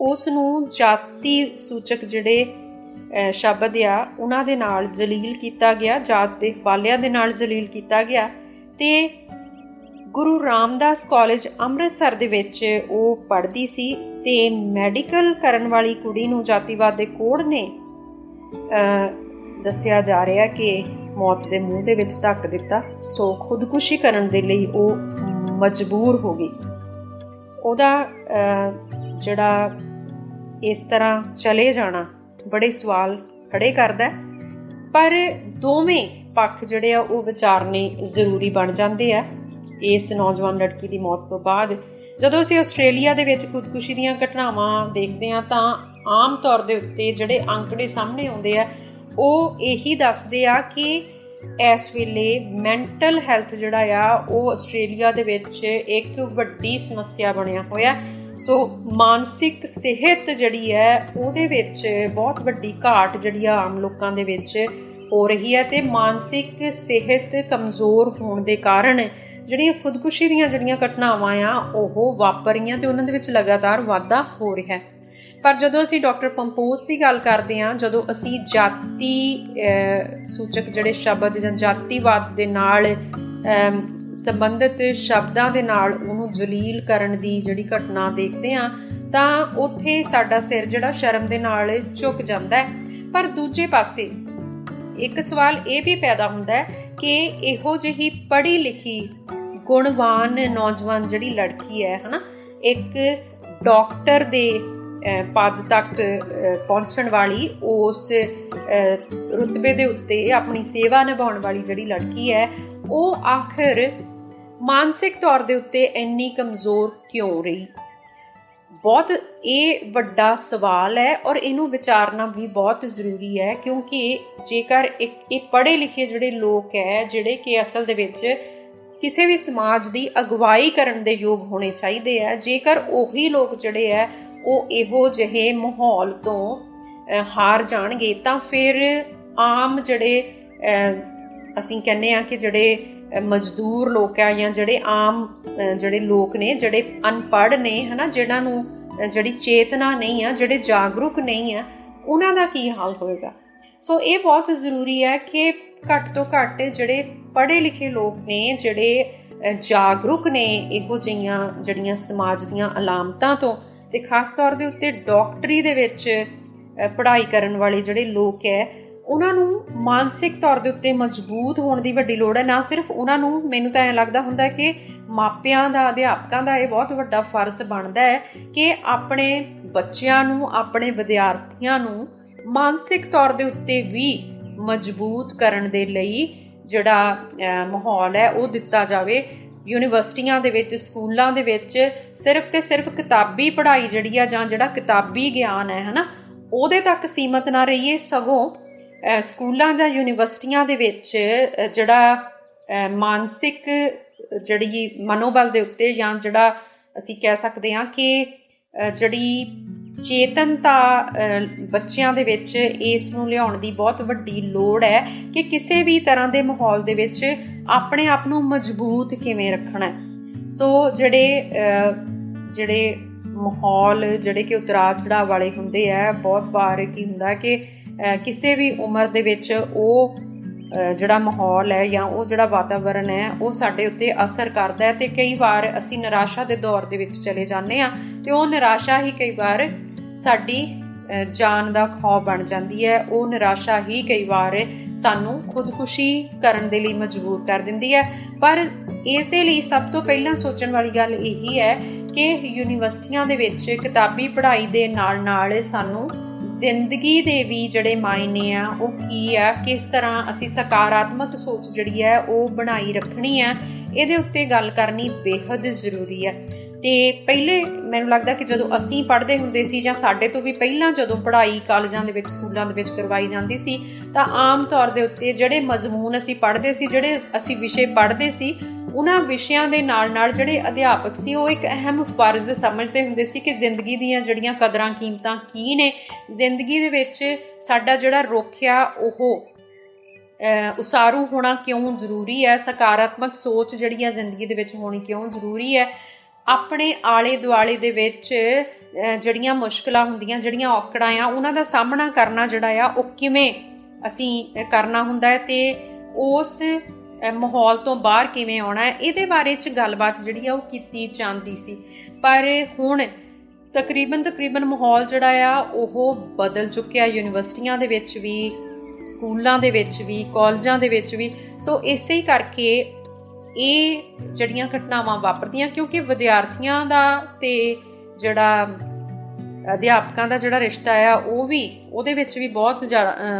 ਉਸ ਨੂੰ ਜਾਤੀ ਸੂਚਕ ਜਿਹੜੇ ਸ਼ਬਦ ਆ, ਉਹਨਾਂ ਦੇ ਨਾਲ ਜਲੀਲ ਕੀਤਾ ਗਿਆ, ਜਾਤ ਦੇ ਫਾਲਿਆਂ ਦੇ ਨਾਲ ਜਲੀਲ ਕੀਤਾ ਗਿਆ। ਤੇ ਗੁਰੂ ਰਾਮਦਾਸ ਕਾਲਜ ਅੰਮ੍ਰਿਤਸਰ ਦੇ ਵਿੱਚ ਉਹ ਪੜ੍ਹਦੀ ਸੀ ਤੇ ਮੈਡੀਕਲ ਕਰਨ ਵਾਲੀ ਕੁੜੀ ਨੂੰ ਜਾਤੀਵਾਦ ਦੇ ਕੋੜ ਨੇ ਦੱਸਿਆ ਜਾ ਰਿਹਾ ਕਿ ਮੌਤ ਦੇ ਮੂੰਹ ਦੇ ਵਿੱਚ ਧੱਕ ਦਿੱਤਾ। ਸੋ ਖੁਦਕੁਸ਼ੀ ਕਰਨ ਦੇ ਲਈ ਉਹ ਮਜਬੂਰ ਹੋ ਗਈ। ਉਹਦਾ ਜਿਹੜਾ ਇਸ ਤਰ੍ਹਾਂ ਚਲੇ ਜਾਣਾ ਬੜੇ ਸਵਾਲ ਖੜੇ ਕਰਦਾ ਪਰ ਦੋਵੇਂ ਪੱਖ ਜਿਹੜੇ ਆ, ਉਹ ਵਿਚਾਰਨੇ ਜ਼ਰੂਰੀ ਬਣ ਜਾਂਦੇ ਆ। ਇਸ ਨੌਜਵਾਨ ਲੜਕੀ ਦੀ ਮੌਤ ਤੋਂ ਬਾਅਦ ਜਦੋਂ ਅਸੀਂ ਆਸਟ੍ਰੇਲੀਆ ਦੇ ਵਿੱਚ ਖੁਦਕੁਸ਼ੀ ਦੀਆਂ ਘਟਨਾਵਾਂ ਦੇਖਦੇ ਆ ਤਾਂ ਆਮ ਤੌਰ ਦੇ ਉੱਤੇ ਜਿਹੜੇ ਅੰਕੜੇ ਸਾਹਮਣੇ ਆਉਂਦੇ ਆ, ਉਹ ਇਹੀ ਦੱਸਦੇ ਆ ਕਿ ਇਸ ਵੇਲੇ ਮੈਂਟਲ ਹੈਲਥ ਜਿਹੜਾ ਆ, ਉਹ ਆਸਟ੍ਰੇਲੀਆ ਦੇ ਵਿੱਚ ਇੱਕ ਵੱਡੀ ਸਮੱਸਿਆ ਬਣਿਆ ਹੋਇਆ। ਸੋ ਮਾਨਸਿਕ ਸਿਹਤ ਜਿਹੜੀ ਹੈ, ਉਹਦੇ ਵਿੱਚ ਬਹੁਤ ਵੱਡੀ ਘਾਟ ਜਿਹੜੀ ਆ ਆਮ ਲੋਕਾਂ ਦੇ ਵਿੱਚ ਹੋ ਰਹੀ ਹੈ ਤੇ ਮਾਨਸਿਕ ਸਿਹਤ ਕਮਜ਼ੋਰ ਹੋਣ ਦੇ ਕਾਰਨ ਜਿਹੜੀਆਂ ਖੁਦਕੁਸ਼ੀ ਦੀਆਂ ਜਿਹੜੀਆਂ ਘਟਨਾਵਾਂ ਆ, ਉਹ ਵਾਪਰ ਰਹੀਆਂ ਤੇ ਉਹਨਾਂ ਦੇ ਵਿੱਚ ਲਗਾਤਾਰ ਵਾਧਾ ਹੋ ਰਿਹਾ ਹੈ। ਪਰ ਜਦੋਂ ਅਸੀਂ ਡਾਕਟਰ ਪੰਪੋਸ ਦੀ ਗੱਲ ਕਰਦੇ ਹਾਂ, ਜਦੋਂ ਅਸੀਂ ਜਾਤੀ ਸੂਚਕ ਜਿਹੜੇ ਸ਼ਬਦ ਜਾਂ ਜਾਤੀਵਾਦ ਦੇ ਨਾਲ ਸੰਬੰਧਿਤ ਸ਼ਬਦਾਂ ਦੇ ਨਾਲ ਉਹਨੂੰ ਜਲੀਲ ਕਰਨ ਦੀ ਜਿਹੜੀ ਘਟਨਾ ਦੇਖਦੇ ਆ ਤਾਂ ਉੱਥੇ ਸਾਡਾ ਸਿਰ ਜਿਹੜਾ ਸ਼ਰਮ ਦੇ ਨਾਲ ਝੁਕ ਜਾਂਦਾ ਹੈ। ਪਰ ਦੂਜੇ ਪਾਸੇ ਇੱਕ ਸਵਾਲ ਇਹ ਵੀ ਪੈਦਾ ਹੁੰਦਾ ਹੈ ਕਿ ਇਹੋ ਜਿਹੀ ਪੜ੍ਹੀ ਲਿਖੀ ਗੁਣਵਾਨ ਨੌਜਵਾਨ ਜਿਹੜੀ ਲੜਕੀ ਹੈ, ਹਨਾ, ਇੱਕ ਡਾਕਟਰ ਦੇ ਪਦ ਤੱਕ ਪਹੁੰਚਣ ਵਾਲੀ, ਉਸ ਰੁਤਬੇ ਦੇ ਉੱਤੇ ਆਪਣੀ ਸੇਵਾ ਨਿਭਾਉਣ ਵਾਲੀ ਜਿਹੜੀ ਲੜਕੀ ਹੈ, ਉਹ ਆਖਰ ਮਾਨਸਿਕ ਤੌਰ ਦੇ ਉੱਤੇ ਇੰਨੀ ਕਮਜ਼ੋਰ ਕਿਉਂ ਰਹੀ? ਬਹੁਤ, ਇਹ ਵੱਡਾ ਸਵਾਲ ਹੈ ਔਰ ਇਹਨੂੰ ਵਿਚਾਰਨਾ ਵੀ ਬਹੁਤ ਜ਼ਰੂਰੀ ਹੈ, ਕਿਉਂਕਿ ਜੇਕਰ ਇੱਕ ਇਹ ਪੜ੍ਹੇ ਲਿਖੇ ਜਿਹੜੇ ਲੋਕ ਹੈ, ਜਿਹੜੇ ਕਿ ਅਸਲ ਦੇ ਵਿੱਚ ਕਿਸੇ ਵੀ ਸਮਾਜ ਦੀ ਅਗਵਾਈ ਕਰਨ ਦੇ ਯੋਗ ਹੋਣੇ ਚਾਹੀਦੇ ਆ ਜੇਕਰ ਉਹੀ ਲੋਕ ਜਿਹੜੇ ਆ ਉਹ ਇਹੋ ਜਿਹੇ ਮਾਹੌਲ ਤੋਂ ਹਾਰ ਜਾਣਗੇ, ਤਾਂ ਫਿਰ ਆਮ ਜਿਹੜੇ ਅਸੀਂ ਕਹਿੰਦੇ ਆ ਕਿ ਜਿਹੜੇ ਮਜ਼ਦੂਰ ਲੋਕ ਆ ਜਾਂ ਜਿਹੜੇ ਆਮ ਜਿਹੜੇ ਲੋਕ ਨੇ, ਜਿਹੜੇ ਅਨਪੜ੍ਹ ਨੇ, ਹਨਾ, ਜਿਹਨਾਂ ਨੂੰ ਜਿਹੜੀ ਚੇਤਨਾ ਨਹੀਂ ਆ, ਜਿਹੜੇ ਜਾਗਰੂਕ ਨਹੀਂ ਆ, ਉਹਨਾਂ ਦਾ ਕੀ ਹਾਲ ਹੋਏਗਾ? ਸੋ ਇਹ ਬਹੁਤ ਜ਼ਰੂਰੀ ਹੈ ਕਿ ਘੱਟ ਤੋਂ ਘੱਟ ਜਿਹੜੇ ਪੜ੍ਹੇ ਲਿਖੇ ਲੋਕ ਨੇ, ਜਿਹੜੇ ਜਾਗਰੂਕ ਨੇ, ਇਹੋ ਜਿਹੀਆਂ ਜਿਹੜੀਆਂ ਸਮਾਜ ਦੀਆਂ ਅਲਾਮਤਾਂ ਤੋਂ ਤੇ ਖਾਸ ਤੌਰ ਦੇ ਉੱਤੇ ਡਾਕਟਰੀ ਦੇ ਵਿੱਚ ਪੜ੍ਹਾਈ ਕਰਨ ਵਾਲੇ ਜਿਹੜੇ ਲੋਕ ਹੈ, ਉਹਨਾਂ ਨੂੰ ਮਾਨਸਿਕ ਤੌਰ ਦੇ ਉੱਤੇ ਮਜ਼ਬੂਤ ਹੋਣ ਦੀ ਵੱਡੀ ਲੋੜ ਹੈ। ਨਾ ਸਿਰਫ ਉਹਨਾਂ ਨੂੰ, ਮੈਨੂੰ ਤਾਂ ਐਂ ਲੱਗਦਾ ਹੁੰਦਾ ਕਿ ਮਾਪਿਆਂ ਦਾ, ਅਧਿਆਪਕਾਂ ਦਾ ਇਹ ਬਹੁਤ ਵੱਡਾ ਫਰਜ਼ ਬਣਦਾ ਹੈ ਕਿ ਆਪਣੇ ਬੱਚਿਆਂ ਨੂੰ, ਆਪਣੇ ਵਿਦਿਆਰਥੀਆਂ ਨੂੰ ਮਾਨਸਿਕ ਤੌਰ ਦੇ ਉੱਤੇ ਵੀ ਮਜ਼ਬੂਤ ਕਰਨ ਦੇ ਲਈ ਜਿਹੜਾ ਮਾਹੌਲ ਹੈ, ਉਹ ਦਿੱਤਾ ਜਾਵੇ। ਯੂਨੀਵਰਸਿਟੀਆਂ ਦੇ ਵਿੱਚ, ਸਕੂਲਾਂ ਦੇ ਵਿੱਚ ਸਿਰਫ ਤੇ ਸਿਰਫ ਕਿਤਾਬੀ ਪੜ੍ਹਾਈ ਜਿਹੜੀ ਆ ਜਾਂ ਜਿਹੜਾ ਕਿਤਾਬੀ ਗਿਆਨ ਹੈ, ਹਨਾ, ਉਹਦੇ ਤੱਕ ਸੀਮਤ ਨਾ ਰਹੀਏ, ਸਗੋਂ ਸਕੂਲਾਂ ਜਾਂ ਯੂਨੀਵਰਸਿਟੀਆਂ ਦੇ ਵਿੱਚ ਜਿਹੜਾ ਮਾਨਸਿਕ ਜਿਹੜੀ ਮਨੋਬਲ ਦੇ ਉੱਤੇ ਜਾਂ ਜਿਹੜਾ ਅਸੀਂ ਕਹਿ ਸਕਦੇ ਹਾਂ ਕਿ ਜਿਹੜੀ ਚੇਤਨਤਾ ਬੱਚਿਆਂ ਦੇ ਵਿੱਚ ਇਸ ਨੂੰ ਲਿਆਉਣ ਦੀ ਬਹੁਤ ਵੱਡੀ ਲੋੜ ਹੈ ਕਿ ਕਿਸੇ ਵੀ ਤਰ੍ਹਾਂ ਦੇ ਮਾਹੌਲ ਦੇ ਵਿੱਚ ਆਪਣੇ ਆਪ ਨੂੰ ਮਜ਼ਬੂਤ ਕਿਵੇਂ ਰੱਖਣਾ ਸੋ ਜਿਹੜੇ ਜਿਹੜੇ ਮਾਹੌਲ, ਜਿਹੜੇ ਕਿ ਉਤਰਾਅ ਚੜਾਅ ਵਾਲੇ ਹੁੰਦੇ ਆ, ਬਹੁਤ ਵਾਰ ਕੀ ਹੁੰਦਾ ਕਿ ਕਿਸੇ ਵੀ ਉਮਰ ਦੇ ਵਿੱਚ ਉਹ ਜਿਹੜਾ ਮਾਹੌਲ ਹੈ ਜਾਂ ਉਹ ਜਿਹੜਾ ਵਾਤਾਵਰਣ ਹੈ, ਉਹ ਸਾਡੇ ਉੱਤੇ ਅਸਰ ਕਰਦਾ ਹੈ ਤੇ ਕਈ ਵਾਰ ਅਸੀਂ ਨਿਰਾਸ਼ਾ ਦੇ ਦੌਰ ਦੇ ਵਿੱਚ ਚਲੇ ਜਾਂਦੇ ਆ ਤੇ ਉਹ ਨਿਰਾਸ਼ਾ ਹੀ ਕਈ ਵਾਰ ਸਾਡੀ ਜਾਨ ਦਾ ਖੌਫ ਬਣ ਜਾਂਦੀ ਹੈ। ਉਹ ਨਿਰਾਸ਼ਾ ਹੀ ਕਈ ਵਾਰ ਸਾਨੂੰ ਖੁਦਕੁਸ਼ੀ ਕਰਨ ਦੇ ਲਈ ਮਜਬੂਰ ਕਰ ਦਿੰਦੀ ਹੈ। ਪਰ ਇਸ ਦੇ ਲਈ ਸਭ ਤੋਂ ਪਹਿਲਾਂ ਸੋਚਣ ਵਾਲੀ ਗੱਲ ਇਹੀ ਹੈ ਕਿ ਯੂਨੀਵਰਸਿਟੀਆਂ ਦੇ ਵਿੱਚ ਕਿਤਾਬੀ ਪੜ੍ਹਾਈ ਦੇ ਨਾਲ-ਨਾਲ ਸਾਨੂੰ ਜ਼ਿੰਦਗੀ ਦੇ ਵੀ ਜਿਹੜੇ ਮਾਇਨੇ ਆ, ਉਹ ਕੀ ਆ, ਕਿਸ ਤਰ੍ਹਾਂ ਅਸੀਂ ਸਕਾਰਾਤਮਕ ਸੋਚ ਜਿਹੜੀ ਹੈ, ਉਹ ਬਣਾਈ ਰੱਖਣੀ ਆ ਇਹਦੇ ਉੱਤੇ ਗੱਲ ਕਰਨੀ ਬੇहद ਜ਼ਰੂਰੀ ਹੈ। ਤੇ ਪਹਿਲੇ ਮੈਨੂੰ ਲੱਗਦਾ ਕਿ ਜਦੋਂ ਅਸੀਂ ਪੜ੍ਹਦੇ ਹੁੰਦੇ ਸੀ ਜਾਂ ਸਾਡੇ ਤੋਂ ਵੀ ਪਹਿਲਾਂ ਜਦੋਂ ਪੜ੍ਹਾਈ ਕਾਲਜਾਂ ਦੇ ਵਿੱਚ, ਸਕੂਲਾਂ ਦੇ ਵਿੱਚ ਕਰਵਾਈ ਜਾਂਦੀ ਸੀ, ਤਾਂ ਆਮ ਤੌਰ ਦੇ ਉੱਤੇ ਜਿਹੜੇ ਮਜ਼ਮੂਨ ਅਸੀਂ ਪੜ੍ਹਦੇ ਸੀ, ਜਿਹੜੇ ਅਸੀਂ ਵਿਸ਼ੇ ਪੜ੍ਹਦੇ ਸੀ, ਉਹਨਾਂ ਵਿਸ਼ਿਆਂ ਦੇ ਨਾਲ-ਨਾਲ ਜਿਹੜੇ ਅਧਿਆਪਕ ਸੀ, ਉਹ ਇੱਕ ਅਹਿਮ ਫਰਜ਼ ਸਮਝਦੇ ਹੁੰਦੇ ਸੀ ਕਿ ਜ਼ਿੰਦਗੀ ਦੀਆਂ ਜਿਹੜੀਆਂ ਕਦਰਾਂ ਕੀਮਤਾਂ ਕੀ ਨੇ, ਜ਼ਿੰਦਗੀ ਦੇ ਵਿੱਚ ਸਾਡਾ ਜਿਹੜਾ ਰੋਖਿਆ ਉਹ ਉਸਾਰੂ ਹੋਣਾ ਕਿਉਂ ਜ਼ਰੂਰੀ ਹੈ? ਸਕਾਰਾਤਮਕ ਸੋਚ ਜਿਹੜੀ ਹੈ ਜ਼ਿੰਦਗੀ ਦੇ ਵਿੱਚ ਹੋਣੀ ਕਿਉਂ ਜ਼ਰੂਰੀ ਹੈ? ਆਪਣੇ ਆਲੇ ਦੁਆਲੇ ਦੇ ਵਿੱਚ ਜਿਹੜੀਆਂ ਮੁਸ਼ਕਲਾਂ ਹੁੰਦੀਆਂ, ਜਿਹੜੀਆਂ ਔਕੜਾਂ ਆ, ਉਹਨਾਂ ਦਾ ਸਾਹਮਣਾ ਕਰਨਾ ਜਿਹੜਾ ਆ, ਉਹ ਕਿਵੇਂ ਅਸੀਂ ਕਰਨਾ ਹੁੰਦਾ ਹੈ ਤੇ ਉਸ ਮਾਹੌਲ ਤੋਂ ਬਾਹਰ ਕਿਵੇਂ ਆਉਣਾ ਹੈ, ਇਹਦੇ ਬਾਰੇ ਚ ਗੱਲਬਾਤ ਜਿਹੜੀ ਆ, ਉਹ ਕੀਤੀ ਜਾਂਦੀ ਸੀ। ਪਰ ਹੁਣ ਤਕਰੀਬਨ ਤਕਰੀਬਨ ਮਾਹੌਲ ਜਿਹੜਾ ਆ, ਉਹ ਬਦਲ ਚੁੱਕਿਆ। ਯੂਨੀਵਰਸਿਟੀਆਂ ਦੇ ਵਿੱਚ ਵੀ, ਸਕੂਲਾਂ ਦੇ ਵਿੱਚ ਵੀ, ਕਾਲਜਾਂ ਦੇ ਵਿੱਚ ਵੀ। ਸੋ ਇਸੇ ਹੀ ਕਰਕੇ ਇਹ ਜਿਹੜੀਆਂ ਘਟਨਾਵਾਂ ਵਾਪਰਦੀਆਂ, ਕਿਉਂਕਿ ਵਿਦਿਆਰਥੀਆਂ ਦਾ ਤੇ ਜਿਹੜਾ ਅਧਿਆਪਕਾਂ ਦਾ ਜਿਹੜਾ ਰਿਸ਼ਤਾ ਆ, ਉਹ ਵੀ ਉਹਦੇ ਵਿੱਚ ਵੀ ਬਹੁਤ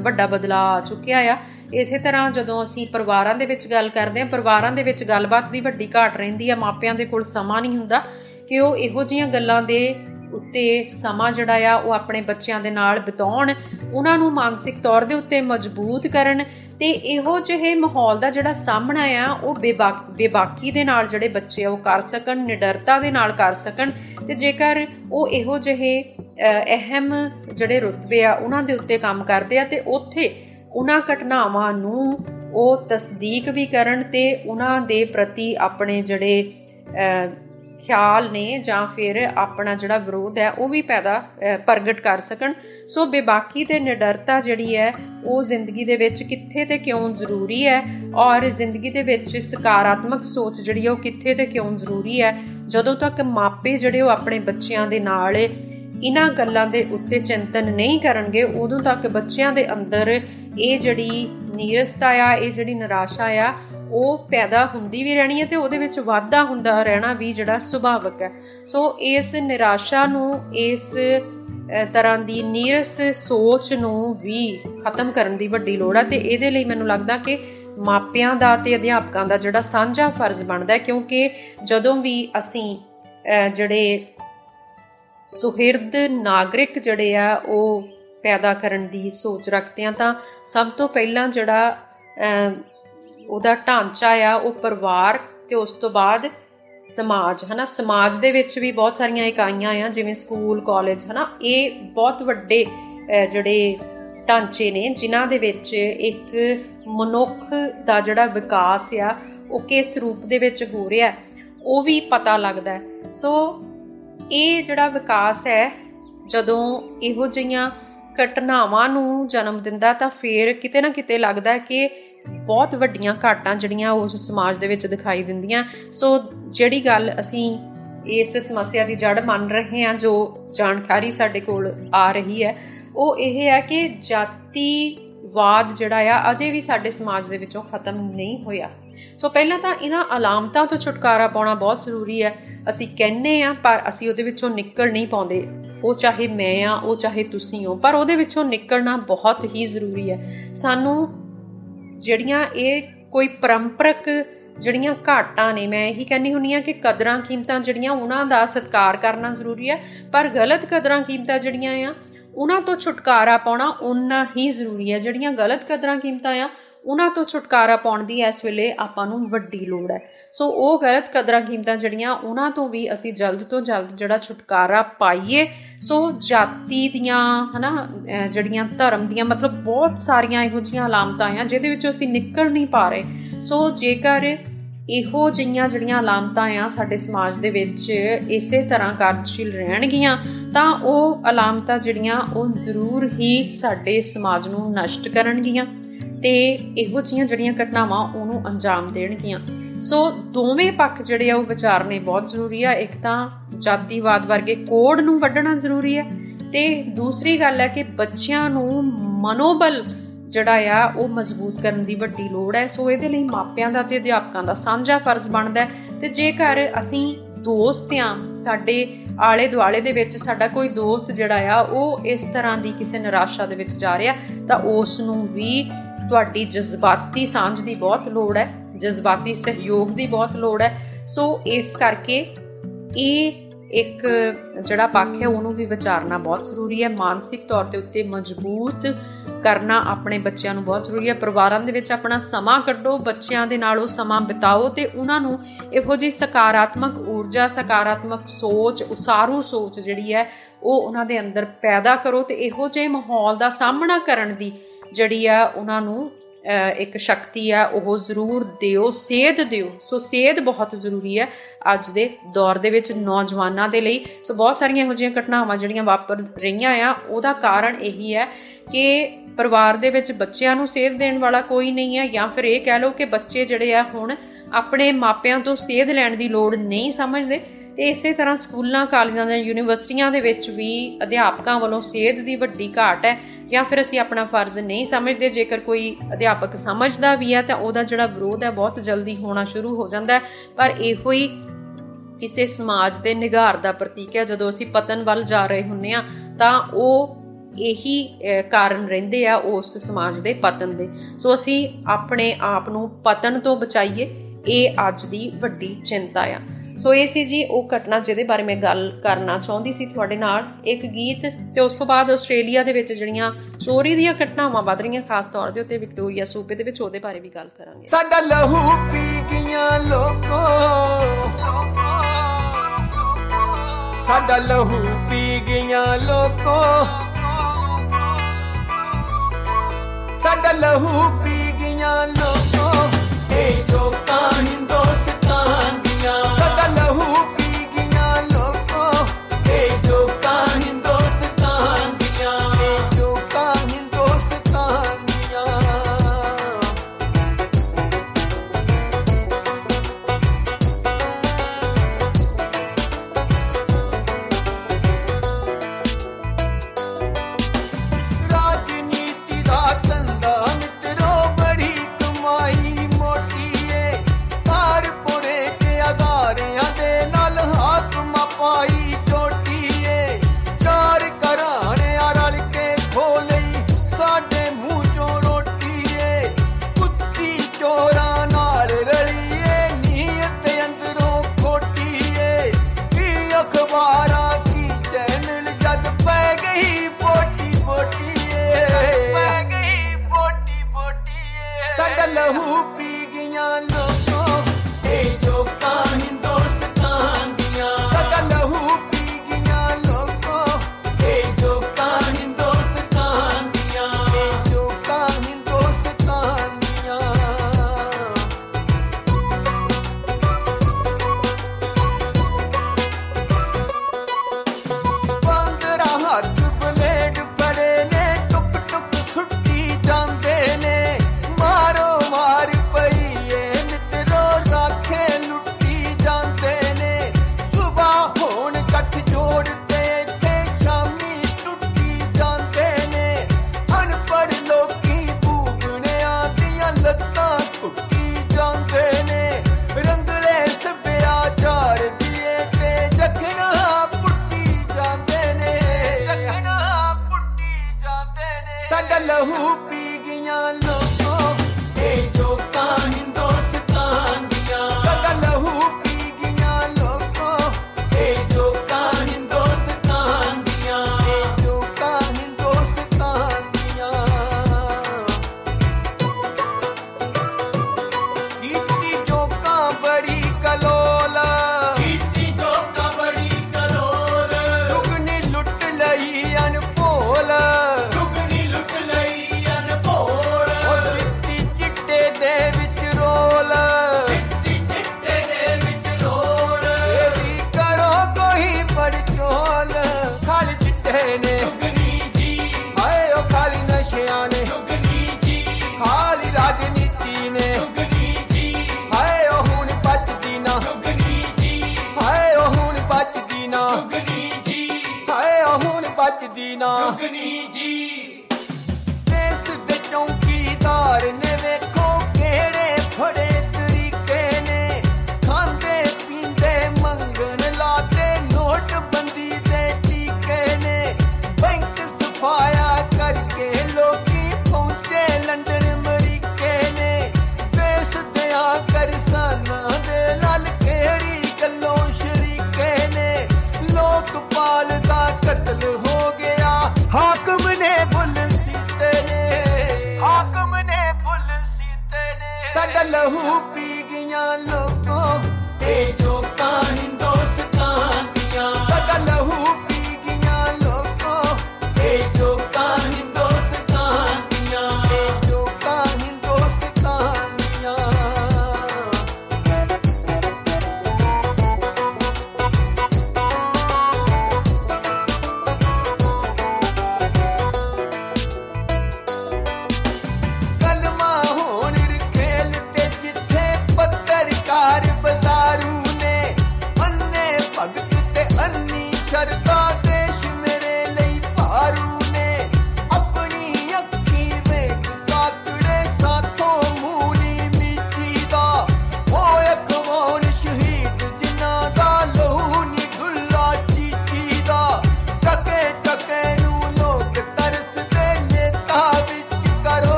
ਵੱਡਾ ਬਦਲਾਅ ਆ ਚੁੱਕਿਆ ਆ। ਇਸੇ ਤਰ੍ਹਾਂ ਜਦੋਂ ਅਸੀਂ ਪਰਿਵਾਰਾਂ ਦੇ ਵਿੱਚ ਗੱਲ ਕਰਦੇ ਹਾਂ, ਪਰਿਵਾਰਾਂ ਦੇ ਵਿੱਚ ਗੱਲਬਾਤ ਦੀ ਵੱਡੀ ਘਾਟ ਰਹਿੰਦੀ ਆ, ਮਾਪਿਆਂ ਦੇ ਕੋਲ ਸਮਾਂ ਨਹੀਂ ਹੁੰਦਾ, ਕਿ ਉਹ ਇਹੋ ਜੀਆਂ ਗੱਲਾਂ ਦੇ ਉੱਤੇ ਸਮਾਂ ਜਿਹੜਾ ਆ, ਉਹ ਆਪਣੇ ਬੱਚਿਆਂ ਦੇ ਨਾਲ ਬਿਤਾਉਣ, ਉਹਨਾਂ ਨੂੰ ਮਾਨਸਿਕ ਤੌਰ ਦੇ ਉੱਤੇ ਮਜ਼ਬੂਤ ਕਰਨ ਤੇ ਇਹੋ ਜਿਹੇ ਮਾਹੌਲ ਦਾ ਜਿਹੜਾ ਸਾਹਮਣਾ ਆ, ਉਹ ਬੇਬਾਕੀ ਦੇ ਨਾਲ ਜਿਹੜੇ ਬੱਚੇ ਆ, ਉਹ ਕਰ ਸਕਣ, ਨਿਡਰਤਾ ਦੇ ਨਾਲ ਕਰ ਸਕਣ ਤੇ ਜੇਕਰ ਉਹ ਇਹੋ ਜਿਹੇ ਅਹਿਮ ਜਿਹੜੇ ਰੁਤਬੇ ਆ, ਉਹਨਾਂ ਦੇ ਉੱਤੇ ਕੰਮ ਕਰਦੇ ਆ ਤੇ ਉੱਥੇ ਉਹਨਾਂ ਘਟਨਾਵਾਂ ਨੂੰ ਉਹ ਤਸਦੀਕ ਵੀ ਕਰਨ ਤੇ ਉਹਨਾਂ ਦੇ ਪ੍ਰਤੀ ਆਪਣੇ ਜਿਹੜੇ ਖਿਆਲ ਨੇ ਜਾਂ ਫਿਰ ਆਪਣਾ ਜਿਹੜਾ ਵਿਰੋਧ ਹੈ, ਉਹ ਵੀ ਪੈਦਾ ਪ੍ਰਗਟ ਕਰ ਸਕਣ। ਸੋ ਬੇਬਾਕੀ ਤੇ ਨਿਡਰਤਾ ਜਿਹੜੀ ਹੈ, ਉਹ ਜ਼ਿੰਦਗੀ ਦੇ ਵਿੱਚ ਕਿੱਥੇ ਤੇ ਕਿਉਂ ਜ਼ਰੂਰੀ ਹੈ? ਔਰ ਜ਼ਿੰਦਗੀ ਦੇ ਵਿੱਚ ਸਕਾਰਾਤਮਕ ਸੋਚ ਜਿਹੜੀ ਹੈ, ਉਹ ਕਿੱਥੇ ਤੇ ਕਿਉਂ ਜ਼ਰੂਰੀ ਹੈ? ਜਦੋਂ ਤੱਕ ਮਾਪੇ ਜਿਹੜੇ ਉਹ ਆਪਣੇ ਬੱਚਿਆਂ ਦੇ ਨਾਲ ਇਹਨਾਂ ਗੱਲਾਂ ਦੇ ਉੱਤੇ ਚਿੰਤਨ ਨਹੀਂ ਕਰਨਗੇ, ਉਦੋਂ ਤੱਕ ਬੱਚਿਆਂ ਦੇ ਅੰਦਰ ਇਹ ਜਿਹੜੀ ਨੀਰਸਤਾ ਆ, ਇਹ ਜਿਹੜੀ ਨਿਰਾਸ਼ਾ ਆ, ਉਹ ਪੈਦਾ ਹੁੰਦੀ ਵੀ ਰਹਿਣੀ ਹੈ ਤੇ ਉਹਦੇ ਵਿੱਚ ਵਾਧਾ ਹੁੰਦਾ ਰਹਿਣਾ ਵੀ ਜਿਹੜਾ ਸੁਭਾਵਿਕ ਹੈ। ਸੋ ਇਸ ਨਿਰਾਸ਼ਾ ਨੂੰ, ਇਸ ਤਰ੍ਹਾਂ ਦੀ ਨੀਰਸ ਸੋਚ ਨੂੰ ਵੀ ਖਤਮ ਕਰਨ ਦੀ ਵੱਡੀ ਲੋੜ ਹੈ ਤੇ ਇਹਦੇ ਲਈ ਮੈਨੂੰ ਲੱਗਦਾ ਕਿ ਮਾਪਿਆਂ ਦਾ ਤੇ ਅਧਿਆਪਕਾਂ ਦਾ ਜਿਹੜਾ ਸਾਂਝਾ ਫਰਜ਼ ਬਣਦਾ ਹੈ, ਕਿਉਂਕਿ ਜਦੋਂ ਵੀ ਅਸੀਂ ਜਿਹੜੇ ਸੁਹਿਰਦ ਨਾਗਰਿਕ ਜਿਹੜੇ ਆ, ਉਹ ਪੈਦਾ ਕਰਨ ਦੀ ਸੋਚ ਰੱਖਦੇ ਆ, ਤਾਂ ਸਭ ਤੋਂ ਪਹਿਲਾਂ ਜਿਹੜਾ ਉਹਦਾ ਢਾਂਚਾ ਆ, ਉਹ ਪਰਿਵਾਰ, ਤੇ ਉਸ ਤੋਂ ਬਾਅਦ ਸਮਾਜ, ਹਨਾ? ਸਮਾਜ ਦੇ ਵਿੱਚ ਵੀ ਬਹੁਤ ਸਾਰੀਆਂ ਇਕਾਈਆਂ ਆ, ਜਿਵੇਂ ਸਕੂਲ, ਕਾਲਜ, ਹਨਾ? ਇਹ ਬਹੁਤ ਵੱਡੇ ਜਿਹੜੇ ਢਾਂਚੇ ਨੇ, ਜਿਨ੍ਹਾਂ ਦੇ ਵਿੱਚ ਇੱਕ ਮਨੁੱਖ ਦਾ ਜਿਹੜਾ ਵਿਕਾਸ ਆ, ਉਹ ਕਿਸ ਰੂਪ ਦੇ ਵਿੱਚ ਹੋ ਰਿਹਾ ਉਹ ਵੀ ਪਤਾ ਲੱਗਦਾ ਹੈ। ਸੋ, ਇਹ ਜਿਹੜਾ ਵਿਕਾਸ ਹੈ, ਜਦੋਂ ਇਹੋ ਜਿਹੀਆਂ ਘਟਨਾਵਾਂ ਨੂੰ ਜਨਮ ਦਿੰਦਾ ਤਾਂ ਫੇਰ ਕਿਤੇ ਨਾ ਕਿਤੇ ਲੱਗਦਾ ਹੈ ਕਿ ਬਹੁਤ ਵੱਡੀਆਂ ਘਾਟਾਂ ਜਿਹੜੀਆਂ ਉਸ ਸਮਾਜ ਦੇ ਵਿੱਚ ਦਿਖਾਈ ਦਿੰਦੀਆਂ। ਸੋ ਜਿਹੜੀ ਗੱਲ ਅਸੀਂ ਇਸ ਸਮੱਸਿਆ ਦੀ ਜੜ ਮੰਨ ਰਹੇ ਹਾਂ, ਜੋ ਜਾਣਕਾਰੀ ਸਾਡੇ ਕੋਲ ਆ ਰਹੀ ਹੈ, ਉਹ ਇਹ ਹੈ ਕਿ ਜਾਤੀਵਾਦ ਜਿਹੜਾ ਆ, ਅਜੇ ਵੀ ਸਾਡੇ ਸਮਾਜ ਦੇ ਵਿੱਚੋਂ ਖਤਮ ਨਹੀਂ ਹੋਇਆ। ਸੋ ਪਹਿਲਾਂ ਤਾਂ ਇਹਨਾਂ ਅਲਾਮਤਾਂ ਤੋਂ ਛੁਟਕਾਰਾ ਪਾਉਣਾ ਬਹੁਤ ਜ਼ਰੂਰੀ ਹੈ। ਅਸੀਂ ਕਹਿੰਨੇ ਆ ਪਰ ਅਸੀਂ ਉਹਦੇ ਵਿੱਚੋਂ ਨਿਕਲ ਨਹੀਂ ਪਾਉਂਦੇ। ਉਹ ਚਾਹੇ ਮੈਂ ਆ ਉਹ ਚਾਹੇ ਤੁਸੀਂ ਹੋ, ਪਰ ਉਹਦੇ ਵਿੱਚੋਂ ਨਿਕਲਣਾ ਬਹੁਤ ਹੀ ਜ਼ਰੂਰੀ ਹੈ। ਸਾਨੂੰ ਜਿਹੜੀਆਂ ਇਹ ਕੋਈ ਪਰੰਪਰਕ ਜਿਹੜੀਆਂ ਘਾਟਾਂ ਨੇ, ਮੈਂ ਇਹੀ ਕਹਿੰਨੀ ਹੁੰਨੀ ਆ ਕਿ ਕਦਰਾਂ ਕੀਮਤਾਂ ਜਿਹੜੀਆਂ ਉਹਨਾਂ ਦਾ ਸਤਿਕਾਰ ਕਰਨਾ ਜ਼ਰੂਰੀ ਹੈ, ਪਰ ਗਲਤ ਕਦਰਾਂ ਕੀਮਤਾਂ ਜਿਹੜੀਆਂ ਆ, ਉਹਨਾਂ ਤੋਂ ਛੁਟਕਾਰਾ ਪਾਉਣਾ ਉਨਾ ਹੀ ਜ਼ਰੂਰੀ ਹੈ। ਜਿਹੜੀਆਂ ਗਲਤ ਕਦਰਾਂ ਕੀਮਤਾਂ ਆ, ਉਹਨਾਂ ਤੋਂ ਛੁਟਕਾਰਾ ਪਾਉਣ ਦੀ ਇਸ ਵੇਲੇ ਆਪਾਂ ਨੂੰ ਵੱਡੀ ਲੋੜ ਹੈ। ਸੋ ਉਹ ਗਲਤ ਕਦਰਾਂ ਕੀਮਤਾਂ ਜਿਹੜੀਆਂ ਉਹਨਾਂ ਤੋਂ ਵੀ ਅਸੀਂ ਜਲਦ ਤੋਂ ਜਲਦ ਜਿਹੜਾ ਛੁਟਕਾਰਾ ਪਾਈਏ। ਸੋ ਜਾਤੀ ਦੀਆਂ, ਹਨਾ ਜਿਹੜੀਆਂ ਧਰਮ ਦੀਆਂ, ਮਤਲਬ ਬਹੁਤ ਸਾਰੀਆਂ ਇਹੋ ਜੀਆਂ ਅਲਾਮਤਾਂ ਆ, ਜਿਹਦੇ ਵਿੱਚੋਂ ਅਸੀਂ ਨਿਕਲ ਨਹੀਂ ਪਾ ਰਹੇ। ਸੋ ਜੇਕਰ ਇਹੋ ਜਿਹੀਆਂ ਜਿਹੜੀਆਂ ਅਲਾਮਤਾਂ ਆ ਸਾਡੇ ਸਮਾਜ ਦੇ ਵਿੱਚ ਇਸੇ ਤਰ੍ਹਾਂ ਕਾਰਜਸ਼ੀਲ ਰਹਿਣਗੀਆਂ, ਤਾਂ ਉਹ ਅਲਾਮਤਾਂ ਜਿਹੜੀਆਂ ਉਹ ਜ਼ਰੂਰ ਹੀ ਸਾਡੇ ਸਮਾਜ ਨੂੰ ਨਸ਼ਟ ਕਰਨਗੀਆਂ ਤੇ ਇਹੋ ਜਿਹੀਆਂ ਜਿਹੜੀਆਂ ਘਟਨਾਵਾਂ ਉਹਨੂੰ ਅੰਜਾਮ ਦੇਣਗੀਆਂ। ਸੋ ਦੋਵੇਂ ਪੱਖ ਜਿਹੜੇ ਆ, ਉਹ ਵਿਚਾਰਨੇ ਬਹੁਤ ਜ਼ਰੂਰੀ ਆ। ਇੱਕ ਤਾਂ ਜਾਤੀਵਾਦ ਵਰਗੇ ਕੋਡ ਨੂੰ ਵੱਢਣਾ ਜ਼ਰੂਰੀ ਹੈ ਤੇ ਦੂਸਰੀ ਗੱਲ ਹੈ ਕਿ ਬੱਚਿਆਂ ਨੂੰ ਮਨੋਬਲ ਜਿਹੜਾ ਆ, ਉਹ ਮਜ਼ਬੂਤ ਕਰਨ ਦੀ ਵੱਡੀ ਲੋੜ ਹੈ ਸੋ ਇਹਦੇ ਲਈ ਮਾਪਿਆਂ ਦਾ ਤੇ ਅਧਿਆਪਕਾਂ ਦਾ ਸਾਂਝਾ ਫਰਜ਼ ਬਣਦਾ ਹੈ। ਤੇ ਜੇਕਰ ਅਸੀਂ ਦੋਸਤ ਆ, ਸਾਡੇ ਆਲੇ ਦੁਆਲੇ ਦੇ ਵਿੱਚ ਸਾਡਾ ਕੋਈ ਦੋਸਤ ਜਿਹੜਾ ਆ, ਉਹ ਇਸ ਤਰ੍ਹਾਂ ਦੀ ਕਿਸੇ ਨਿਰਾਸ਼ਾ ਦੇ ਵਿੱਚ ਜਾ ਰਿਹਾ, ਤਾਂ ਉਸ ਨੂੰ ਵੀ ਤੁਹਾਡੀ ਜਜ਼ਬਾਤੀ ਸਾਂਝ ਦੀ ਬਹੁਤ ਲੋੜ ਹੈ। ਜਜ਼ਬਾਤੀ ਸਹਿਯੋਗ ਦੀ ਬਹੁਤ ਲੋੜ ਹੈ। ਸੋ ਇਸ ਕਰਕੇ ਇਹ ਇੱਕ ਜਿਹੜਾ ਪੱਖ ਹੈ, ਉਹਨੂੰ ਵੀ ਵਿਚਾਰਨਾ ਬਹੁਤ ਜ਼ਰੂਰੀ ਹੈ। ਮਾਨਸਿਕ ਤੌਰ ਤੇ ਉੱਤੇ ਮਜ਼ਬੂਤ ਕਰਨਾ ਆਪਣੇ ਬੱਚਿਆਂ ਨੂੰ ਬਹੁਤ ਜ਼ਰੂਰੀ ਹੈ। ਪਰਿਵਾਰਾਂ ਦੇ ਵਿੱਚ ਆਪਣਾ ਸਮਾਂ ਕੱਢੋ, ਬੱਚਿਆਂ ਦੇ ਨਾਲ ਉਹ ਸਮਾਂ ਬਿਤਾਓ ਤੇ ਉਹਨਾਂ ਨੂੰ ਇਹੋ ਜਿਹੀ ਸਕਾਰਾਤਮਕ ਊਰਜਾ, ਸਕਾਰਾਤਮਕ ਸੋਚ, ਉਸਾਰੂ ਸੋਚ ਜਿਹੜੀ ਹੈ, ਉਹ ਉਹਨਾਂ ਦੇ ਅੰਦਰ ਪੈਦਾ ਕਰੋ ਤੇ ਇਹੋ ਜਿਹੇ ਮਾਹੌਲ ਦਾ ਸਾਹਮਣਾ ਕਰਨ ਦੀ ਜਿਹੜੀ ਆ ਉਹਨਾਂ ਨੂੰ ਇੱਕ ਸ਼ਕਤੀ ਆ, ਉਹ ਜ਼ਰੂਰ ਦਿਓ, ਸੇਧ ਦਿਓ। ਸੋ ਸੇਧ ਬਹੁਤ ਜ਼ਰੂਰੀ ਹੈ ਅੱਜ ਦੇ ਦੌਰ ਦੇ ਵਿੱਚ ਨੌਜਵਾਨਾਂ ਦੇ ਲਈ। ਸੋ ਬਹੁਤ ਸਾਰੀਆਂ ਇਹੋ ਜਿਹੀਆਂ ਘਟਨਾਵਾਂ ਜਿਹੜੀਆਂ ਵਾਪਰ ਰਹੀਆਂ ਆ, ਉਹਦਾ ਕਾਰਨ ਇਹੀ ਹੈ ਕਿ ਪਰਿਵਾਰ ਦੇ ਵਿੱਚ ਬੱਚਿਆਂ ਨੂੰ ਸੇਧ ਦੇਣ ਵਾਲਾ ਕੋਈ ਨਹੀਂ ਹੈ, ਜਾਂ ਫਿਰ ਇਹ ਕਹਿ ਲਓ ਕਿ ਬੱਚੇ ਜਿਹੜੇ ਆ ਹੁਣ ਆਪਣੇ ਮਾਪਿਆਂ ਤੋਂ ਸੇਧ ਲੈਣ ਦੀ ਲੋੜ ਨਹੀਂ ਸਮਝਦੇ। ਤੇ ਇਸੇ ਤਰ੍ਹਾਂ ਸਕੂਲਾਂ, ਕਾਲਜਾਂ ਜਾਂ ਯੂਨੀਵਰਸਿਟੀਆਂ ਦੇ ਵਿੱਚ ਵੀ ਅਧਿਆਪਕਾਂ ਵੱਲੋਂ ਸੇਧ ਦੀ ਵੱਡੀ ਘਾਟ ਹੈ। ਜਾਂ ਫਿਰ ਅਸੀਂ ਆਪਣਾ ਫਰਜ਼ ਨਹੀਂ ਸਮਝਦੇ, ਜੇਕਰ ਕੋਈ ਅਧਿਆਪਕ ਸਮਝਦਾ ਵੀ ਹੈ ਤਾਂ ਉਹਦਾ ਜਿਹੜਾ ਵਿਰੋਧ ਹੈ ਬਹੁਤ ਜਲਦੀ ਹੋਣਾ ਸ਼ੁਰੂ ਹੋ ਜਾਂਦਾ ਹੈ। ਪਰ ਇਹੋ ਹੀ ਕਿਸੇ ਸਮਾਜ ਦੇ ਨਿਗਾਰ ਦਾ ਪ੍ਰਤੀਕ ਹੈ, ਜਦੋਂ ਅਸੀਂ ਪਤਨ ਵੱਲ ਜਾ ਰਹੇ ਹੁੰਨੇ ਆ ਤਾਂ ਉਹ ਇਹੀ ਕਾਰਨ ਰਹਿੰਦੇ ਆ ਉਸ ਸਮਾਜ ਦੇ ਪਤਨ ਦੇ। ਸੋ ਅਸੀਂ ਆਪਣੇ ਆਪ ਨੂੰ ਪਤਨ ਤੋਂ ਬਚਾਈਏ, ਇਹ ਅੱਜ ਦੀ ਵੱਡੀ ਚਿੰਤਾ ਆ। ਸੋ ਇਹ ਸੀ ਜੀ ਉਹ ਘਟਨਾ ਜਿਹਦੇ ਬਾਰੇ ਮੈਂ ਗੱਲ ਕਰਨਾ ਚਾਹੁੰਦੀ ਸੀ ਤੁਹਾਡੇ ਨਾਲ। ਇੱਕ ਗੀਤ ਤੇ ਉਸ ਤੋਂ ਬਾਅਦ ਆਸਟ੍ਰੇਲੀਆ ਦੇ ਵਿੱਚ ਜਿਹੜੀਆਂ ਚੋਰੀ ਦੀਆਂ ਘਟਨਾਵਾਂ ਵੱਧ ਰਹੀਆਂ, ਖਾਸ ਤੌਰ ਦੇ ਉੱਤੇ ਵਿਕਟੋਰੀਆ ਸੂਬੇ ਦੇ ਵਿੱਚ, ਉਹਦੇ ਬਾਰੇ ਵੀ ਗੱਲ ਕਰਾਂਗੇ।
ਸਾਡਾ ਲਹੂ ਪੀ ਗਈਆਂ ਲੋਕੋ। ਸਾਡਾ ਲਹੂ ਪੀ ਗਈਆਂ ਲੋਕੋ। ਸਾਡਾ ਲਹੂ ਪੀ ਗਈਆਂ ਲੋਕੋ। ਇਹ ਜੋ ਹਿੰਦੁਸਤਾਨ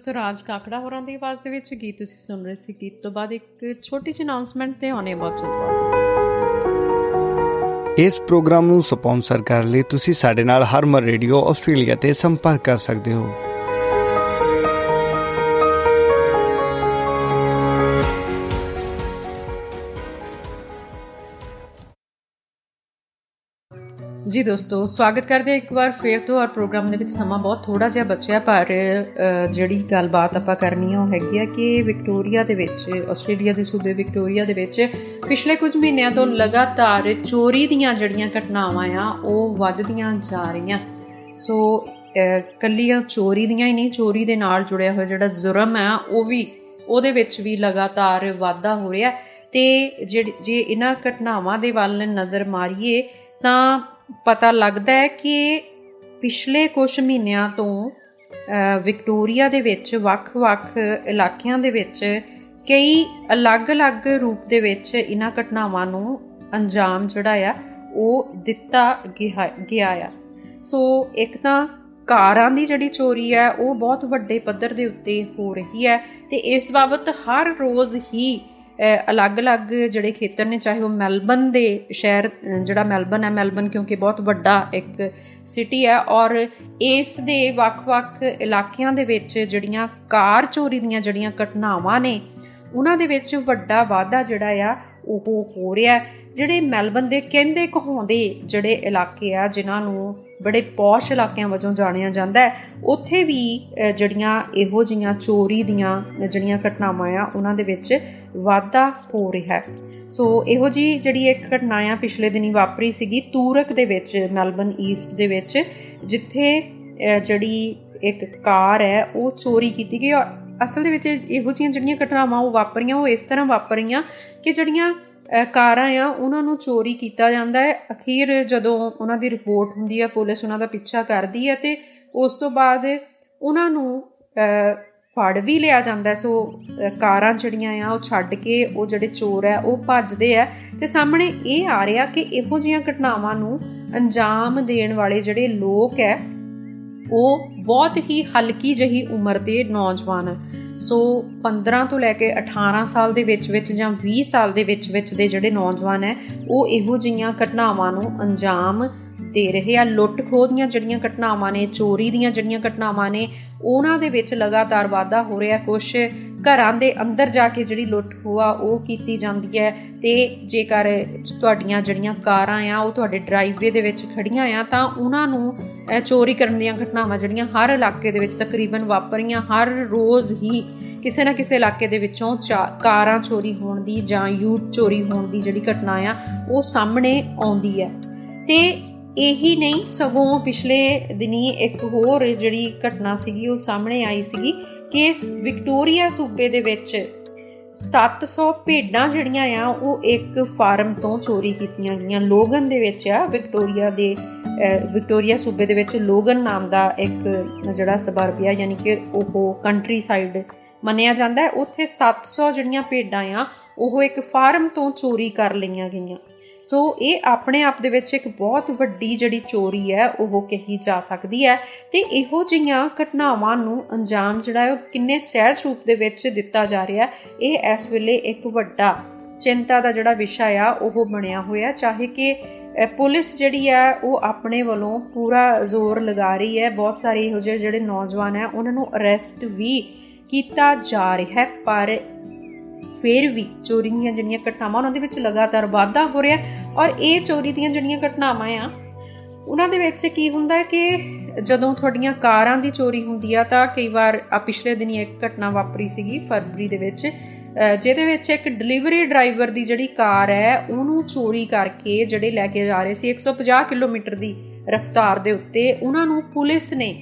ਦੋਸਤੋ ਰਾਜ ਕਾਕੜਾ ਹੋਰਾਂ ਦੀ ਆਵਾਜ਼ ਦੇ ਵਿੱਚ ਗੀਤ ਤੁਸੀਂ ਸੁਣ ਰਹੇ ਸੀ। ਗੀਤ ਤੋਂ ਬਾਅਦ ਇੱਕ ਛੋਟੀ ਜਿਹੀ ਅਨਾਉਂਸਮੈਂਟ ਤੇ ਆਉਣੇ ਬਹੁਤ ਜਲਦ
ਇਸ ਪ੍ਰੋਗਰਾਮ ਨੂੰ ਸਪਾਂਸਰ ਕਰਨ ਲਈ ਤੁਸੀਂ ਸਾਡੇ ਨਾਲ ਹਰਮਨ ਰੇਡੀਓ ਆਸਟ੍ਰੇਲੀਆ ਤੇ ਸੰਪਰਕ ਕਰ ਸਕਦੇ ਹੋ।
ਜੀ ਦੋਸਤੋ ਸਵਾਗਤ ਕਰਦੇ ਹਾਂ ਇੱਕ ਵਾਰ ਫੇਰ ਤੋਂ। ਔਰ ਪ੍ਰੋਗਰਾਮ ਦੇ ਵਿੱਚ ਸਮਾਂ ਬਹੁਤ ਥੋੜਾ ਜਿਹਾ ਬਚਿਆ ਪਰ ਅ, ਜਿਹੜੀ ਗੱਲਬਾਤ ਆਪਾਂ ਕਰਨੀ ਆ ਉਹ ਹੈਗੀ ਆ ਕਿ ਵਿਕਟੋਰੀਆ ਦੇ ਵਿੱਚ ਆਸਟ੍ਰੇਲੀਆ ਦੇ ਸੂਬੇ ਵਿਕਟੋਰੀਆ ਦੇ ਵਿੱਚ ਪਿਛਲੇ ਕੁਝ ਮਹੀਨਿਆਂ ਤੋਂ ਲਗਾਤਾਰ ਚੋਰੀ ਦੀਆਂ ਜਿਹੜੀਆਂ ਘਟਨਾਵਾਂ ਆ ਉਹ ਵੱਧਦੀਆਂ ਜਾ ਰਹੀਆਂ। ਸੋ ਅ, ਕੱਲੀਆਂ ਚੋਰੀ ਦੀਆਂ ਹੀ ਨਹੀਂ ਚੋਰੀ ਦੇ ਨਾਲ ਜੁੜਿਆ ਹੋਇਆ ਜਿਹੜਾ ਜ਼ੁਰਮ ਆ ਉਹ ਵੀ ਉਹਦੇ ਵਿੱਚ ਵੀ ਲਗਾਤਾਰ ਵਾਧਾ ਹੋ ਰਿਹਾ। ਤੇ ਜਿਹੜੀ ਜੇ ਇਹਨਾਂ ਘਟਨਾਵਾਂ ਦੇ ਵੱਲ ਨਜ਼ਰ ਮਾਰੀਏ ਤਾਂ ਪਤਾ ਲੱਗਦਾ ਹੈ ਕਿ ਪਿਛਲੇ ਕੁਝ ਮਹੀਨਿਆਂ ਤੋਂ ਅ, ਵਿਕਟੋਰੀਆ ਦੇ ਵਿੱਚ ਵੱਖ-ਵੱਖ ਇਲਾਕਿਆਂ ਦੇ ਵਿੱਚ ਕਈ ਅਲੱਗ-ਅਲੱਗ ਰੂਪ ਦੇ ਵਿੱਚ ਇਹਨਾਂ ਘਟਨਾਵਾਂ ਨੂੰ ਅੰਜਾਮ ਜਿਹੜਾ ਆ ਉਹ ਦਿੱਤਾ ਗਿਆ ਗਿਆ ਆ। ਸੋ ਇੱਕ ਤਾਂ ਕਾਰਾਂ ਦੀ ਜਿਹੜੀ ਚੋਰੀ ਹੈ ਉਹ ਬਹੁਤ ਵੱਡੇ ਪੱਧਰ ਦੇ ਉੱਤੇ ਹੋ ਰਹੀ ਹੈ ਤੇ ਇਸ ਬਾਬਤ ਹਰ ਰੋਜ਼ ਹੀ ਅ, ਅਲੱਗ-ਅਲੱਗ ਜਿਹੜੇ ਖੇਤਰ ਨੇ ਚਾਹੇ ਉਹ ਮੈਲਬਨ ਦੇ ਸ਼ਹਿਰ ਅ, ਜਿਹੜਾ ਮੈਲਬਨ ਹੈ ਮੈਲਬਨ ਕਿਉਂਕਿ ਬਹੁਤ ਵੱਡਾ ਇੱਕ ਸਿਟੀ ਹੈ ਔਰ ਇਸ ਦੇ ਵੱਖ-ਵੱਖ ਇਲਾਕਿਆਂ ਦੇ ਵਿੱਚ ਜਿਹੜੀਆਂ ਕਾਰ ਚੋਰੀ ਦੀਆਂ ਜਿਹੜੀਆਂ ਘਟਨਾਵਾਂ ਨੇ ਉਹਨਾਂ ਦੇ ਵਿੱਚ ਵੱਡਾ ਵਾਧਾ ਜਿਹੜਾ ਆ ਉਹ ਹੋ ਰਿਹਾ ਹੈ। ਜਿਹੜੇ ਮੈਲਬਨ ਦੇ ਕਹਿੰਦੇ ਕਹਾਉਂਦੇ ਜਿਹੜੇ ਇਲਾਕੇ ਆ ਜਿਨ੍ਹਾਂ ਨੂੰ ਬੜੇ ਪੌਸ਼ ਇਲਾਕਿਆਂ ਵਜੋਂ ਜਾਣਿਆ ਜਾਂਦਾ ਹੈ। ਉੱਥੇ ਵੀ ਅ, ਜਿਹੜੀਆਂ ਇਹੋ ਜੀਆਂ ਚੋਰੀ ਦੀਆਂ ਜਿਹੜੀਆਂ ਘਟਨਾਵਾਂ ਆ ਉਹਨਾਂ ਦੇ ਵਿੱਚ ਵਾਧਾ ਹੋ ਰਿਹਾ ਹੈ। ਸੋ ਇਹੋ ਜੀ ਜਿਹੜੀ ਇੱਕ ਘਟਨਾ ਆ ਪਿਛਲੇ ਦਿਨੀ ਵਾਪਰੀ ਸੀਗੀ ਤੂਰਕ ਦੇ ਵਿੱਚ ਮੈਲਬਨ ਈਸਟ ਦੇ ਵਿੱਚ ਜਿੱਥੇ ਅ, ਜਿਹੜੀ ਇੱਕ ਕਾਰ ਹੈ ਉਹ ਚੋਰੀ ਕੀਤੀ ਗਈ ਔਰ ਅਸਲ ਦੇ ਵਿੱਚ ਇਹੋ ਜਿਹੀਆਂ ਜਿਹੜੀਆਂ ਘਟਨਾਵਾਂ ਉਹ ਵਾਪਰੀਆਂ ਉਹ ਇਸ ਤਰ੍ਹਾਂ ਵਾਪਰੀਆਂ ਕਿ ਜਿਹੜੀਆਂ ਅ, ਕਾਰਾਂ ਆ ਉਹਨਾਂ ਨੂੰ ਚੋਰੀ ਕੀਤਾ ਜਾਂਦਾ ਹੈ ਅਖੀਰ ਜਦੋਂ ਉਹਨਾਂ ਦੀ ਰਿਪੋਰਟ ਹੁੰਦੀ ਹੈ ਪੁਲਿਸ ਉਹਨਾਂ ਦਾ ਪਿੱਛਾ ਕਰਦੀ ਹੈ ਤੇ ਉਸ ਤੋਂ ਬਾਅਦ ਉਹਨਾਂ ਨੂੰ ਅ, ਫੜ ਵੀ ਲਿਆ ਜਾਂਦਾ ਹੈ। ਸੋ ਅ, ਕਾਰਾਂ ਜਿਹੜੀਆਂ ਆ ਉਹ ਛੱਡ ਕੇ ਉਹ ਜਿਹੜੇ ਚੋਰ ਹੈ ਉਹ ਭੱਜਦੇ ਆ ਤੇ ਸਾਹਮਣੇ ਇਹ ਆ ਰਿਹਾ ਕਿ ਇਹੋ ਜਿਹੀਆਂ ਘਟਨਾਵਾਂ ਨੂੰ ਅੰਜਾਮ ਦੇਣ ਵਾਲੇ ਜਿਹੜੇ ਲੋਕ ਹੈ ਉਹ ਬਹੁਤ ਹੀ ਹਲਕੀ ਜਹੀ ਉਮਰ ਦੇ ਨੌਜਵਾਨ ਹੈ ਸੋ 15 ਤੋਂ ਲੈ ਕੇ 18 ਸਾਲ ਦੇ ਵਿੱਚ ਵਿੱਚ ਜਾਂ 20 ਸਾਲ ਦੇ ਵਿੱਚ ਵਿੱਚ ਦੇ ਜਿਹੜੇ ਨੌਜਵਾਨ ਹੈ, ਉਹ ਇਹੋ ਜਿਹੀਆਂ ਘਟਨਾਵਾਂ ਨੂੰ ਅੰਜਾਮ ਦੇ ਰਹੇ ਆ। ਲੁੱਟ ਖੋਹ ਦੀਆਂ ਜਿਹੜੀਆਂ ਘਟਨਾਵਾਂ ਨੇ, ਚੋਰੀ ਦੀਆਂ ਜਿਹੜੀਆਂ ਘਟਨਾਵਾਂ ਨੇ, ਉਹਨਾਂ ਦੇ ਵਿੱਚ ਲਗਾਤਾਰ ਵਾਧਾ ਹੋ ਰਿਹਾ। ਕੁਝ ਘਰਾਂ ਦੇ ਅੰਦਰ ਜਾ ਕੇ ਜਿਹੜੀ ਲੁੱਟ ਖੋਹ ਆ, ਉਹ ਕੀਤੀ ਜਾਂਦੀ ਹੈ ਤੇ ਜੇਕਰ ਤੁਹਾਡੀਆਂ ਜਿਹੜੀਆਂ ਕਾਰਾਂ ਆ, ਉਹ ਤੁਹਾਡੇ ਡਰਾਈਵੇ ਦੇ ਵਿੱਚ ਖੜੀਆਂ ਆ, ਤਾਂ ਉਹਨਾਂ ਨੂੰ ਚੋਰੀ ਕਰਨ ਦੀਆਂ ਘਟਨਾਵਾਂ ਜਿਹੜੀਆਂ ਹਰ ਇਲਾਕੇ ਦੇ ਵਿੱਚ ਤਕਰੀਬਨ ਵਾਪਰੀਆਂ। ਹਰ ਰੋਜ਼ ਹੀ ਕਿਸੇ ਨਾ ਕਿਸੇ ਇਲਾਕੇ ਦੇ ਵਿੱਚੋਂ ਕਾਰਾਂ ਚੋਰੀ ਹੋਣ ਦੀ ਜਾਂ ਯੂਟ ਚੋਰੀ ਹੋਣ ਦੀ ਜਿਹੜੀ ਘਟਨਾ ਆ, ਉਹ ਸਾਹਮਣੇ ਆਉਂਦੀ ਹੈ। ਤੇ ਇਹੀ ਨਹੀਂ, ਸਗੋਂ ਪਿਛਲੇ ਦਿਨੀ ਇੱਕ ਹੋਰ ਜਿਹੜੀ ਘਟਨਾ ਸੀਗੀ, ਉਹ ਸਾਹਮਣੇ ਆਈ ਸੀਗੀ ਕਿ ਵਿਕਟੋਰੀਆ ਸੂਬੇ ਦੇ ਵਿੱਚ 700 ਭੇਡਾਂ ਜਿਹੜੀਆਂ ਆ, ਉਹ ਇੱਕ ਫਾਰਮ ਤੋਂ ਚੋਰੀ ਕੀਤੀਆਂ ਗਈਆਂ। ਲੋਗਨ ਦੇ ਵਿੱਚ ਆ, ਵਿਕਟੋਰੀਆ ਦੇ ਵਿਕਟੋਰੀਆ ਸੂਬੇ ਦੇ ਵਿੱਚ ਲੋਗਨ ਨਾਮ ਦਾ ਇੱਕ ਜਿਹੜਾ ਸਬਰਬ ਆ, ਯਾਨੀ ਕਿ ਉਹ ਕੰਟਰੀ ਸਾਈਡ ਮੰਨਿਆ ਜਾਂਦਾ ਹੈ। ਉੱਥੇ 700 ਜਿਹੜੀਆਂ ਭੇਡਾਂ ਆ, ਉਹ ਇੱਕ ਫਾਰਮ ਤੋਂ ਚੋਰੀ ਕਰ ਲਈਆਂ ਗਈਆਂ। ਸੋ ਇਹ ਆਪਣੇ ਆਪ ਦੇ ਵਿੱਚ ਇੱਕ ਬਹੁਤ ਵੱਡੀ ਜਿਹੜੀ ਚੋਰੀ ਹੈ, ਉਹ ਕਹੀ ਜਾ ਸਕਦੀ ਹੈ ਤੇ ਇਹੋ ਜਿਹੀਆਂ ਘਟਨਾਵਾਂ ਨੂੰ ਅੰਜਾਮ ਜਿਹੜਾ ਹੈ, ਉਹ ਕਿੰਨੇ ਸਹਿਜ ਰੂਪ ਦੇ ਵਿੱਚ ਦਿੱਤਾ ਜਾ ਰਿਹਾ ਇਹ ਇਸ ਵੇਲੇ ਇੱਕ ਵੱਡਾ ਚਿੰਤਾ ਦਾ ਜਿਹੜਾ ਵਿਸ਼ਾ ਆ, ਉਹ ਬਣਿਆ ਹੋਇਆ ਚਾਹੇ ਕਿ ਪੁਲਿਸ ਜਿਹੜੀ ਹੈ, ਉਹ ਆਪਣੇ ਵੱਲੋਂ ਪੂਰਾ ਜ਼ੋਰ ਲਗਾ ਰਹੀ ਹੈ, ਬਹੁਤ ਸਾਰੇ ਇਹੋ ਜਿਹੇ ਜਿਹੜੇ ਨੌਜਵਾਨ ਹੈ, ਉਹਨਾਂ ਨੂੰ ਅਰੈਸਟ ਵੀ ਕੀਤਾ ਜਾ ਰਿਹਾ ਹੈ, ਪਰ ਫਿਰ ਵੀ ਚੋਰੀ ਦੀਆਂ ਜਿਹੜੀਆਂ ਘਟਨਾਵਾਂ ਉਹਨਾਂ ਦੇ ਵਿੱਚ ਲਗਾਤਾਰ ਵਾਧਾ ਹੋ ਰਿਹਾ ਔਰ ਇਹ ਚੋਰੀ ਦੀਆਂ ਜਿਹੜੀਆਂ ਘਟਨਾਵਾਂ ਆ, ਉਹਨਾਂ ਦੇ ਵਿੱਚ ਕੀ ਹੁੰਦਾ ਹੈ ਕਿ ਜਦੋਂ ਤੁਹਾਡੀਆਂ ਕਾਰਾਂ ਦੀ ਚੋਰੀ ਹੁੰਦੀ ਆ ਤਾਂ ਕਈ ਵਾਰ ਆ ਪਿਛਲੇ ਦਿਨੀ ਇੱਕ ਘਟਨਾ ਵਾਪਰੀ ਸੀਗੀ ਫਰਵਰੀ ਦੇ ਵਿੱਚ ਜਿਹਦੇ ਵਿੱਚ ਇੱਕ ਡਿਲੀਵਰੀ ਡਰਾਈਵਰ ਦੀ ਜਿਹੜੀ ਕਾਰ ਹੈ, ਉਹਨੂੰ ਚੋਰੀ ਕਰਕੇ ਜਿਹੜੇ ਲੈ ਕੇ ਜਾ ਰਹੇ ਸੀ 150 ਕਿਲੋਮੀਟਰ ਦੀ ਰਫ਼ਤਾਰ ਦੇ ਉੱਤੇ, ਉਹਨਾਂ ਨੂੰ ਪੁਲਿਸ ਨੇ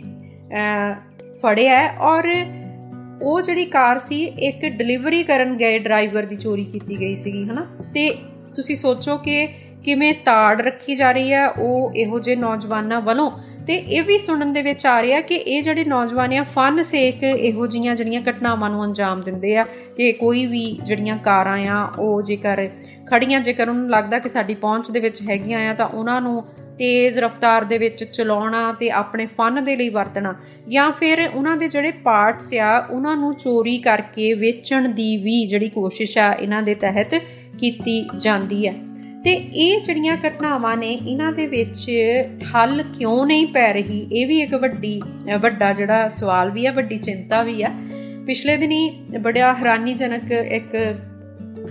ਫੜਿਆ ਔਰ ਉਹ ਜਿਹੜੀ ਕਾਰ ਸੀ, ਇੱਕ ਡਿਲੀਵਰੀ ਕਰਨ ਗਏ ਡਰਾਈਵਰ ਦੀ ਚੋਰੀ ਕੀਤੀ ਗਈ ਸੀਗੀ, ਹਨਾ? ਤੇ ਤੁਸੀਂ ਸੋਚੋ ਕਿ ਕਿਵੇਂ ਤਾੜ ਰੱਖੀ ਜਾ ਰਹੀ ਹੈ ਉਹ ਇਹੋ ਜਿਹੇ ਨੌਜਵਾਨਾਂ ਵੱਲੋਂ। ਤੇ ਇਹ ਵੀ ਸੁਣਨ ਦੇ ਵਿੱਚ ਆ ਰਿਹਾ ਕਿ ਇਹ ਜਿਹੜੇ ਨੌਜਵਾਨ ਆ, ਫਨ ਸੇਕ ਇਹੋ ਜੀਆਂ ਜਿਹੜੀਆਂ ਘਟਨਾਵਾਂ ਨੂੰ ਅੰਜਾਮ ਦਿੰਦੇ ਆ ਕਿ ਕੋਈ ਵੀ ਜਿਹੜੀਆਂ ਕਾਰਾਂ ਆ, ਉਹ ਜੇਕਰ ਖੜੀਆਂ, ਜੇਕਰ ਉਹਨੂੰ ਲੱਗਦਾ ਕਿ ਸਾਡੀ ਪਹੁੰਚ ਦੇ ਵਿੱਚ ਹੈਗੀਆਂ ਆ, ਤਾਂ ਉਹਨਾਂ ਨੂੰ ਤੇਜ਼ ਰਫ਼ਤਾਰ ਦੇ ਵਿੱਚ ਚਲਾਉਣਾ ਤੇ ਆਪਣੇ ਫਨ ਦੇ ਲਈ ਵਰਤਣਾ ਜਾਂ ਫਿਰ ਉਹਨਾਂ ਦੇ ਜਿਹੜੇ ਪਾਰਟਸ ਆ, ਉਹਨਾਂ ਨੂੰ ਚੋਰੀ ਕਰਕੇ ਵੇਚਣ ਦੀ ਵੀ ਜਿਹੜੀ ਕੋਸ਼ਿਸ਼ ਆ, ਇਹਨਾਂ ਦੇ ਤਹਿਤ ਕੀਤੀ ਜਾਂਦੀ ਹੈ। ਤੇ ਇਹ ਜਿਹੜੀਆਂ ਘਟਨਾਵਾਂ ਨੇ, ਇਹਨਾਂ ਦੇ ਵਿੱਚ ਠੱਲ ਕਿਉਂ ਨਹੀਂ ਪੈ ਰਹੀ? ਇਹ ਵੀ ਇੱਕ ਵੱਡੀ, ਵੱਡਾ ਜਿਹੜਾ ਸਵਾਲ ਵੀ ਆ, ਵੱਡੀ ਚਿੰਤਾ ਵੀ ਆ। ਪਿਛਲੇ ਦਿਨੀ ਬੜਾ ਹੈਰਾਨੀਜਨਕ ਇੱਕ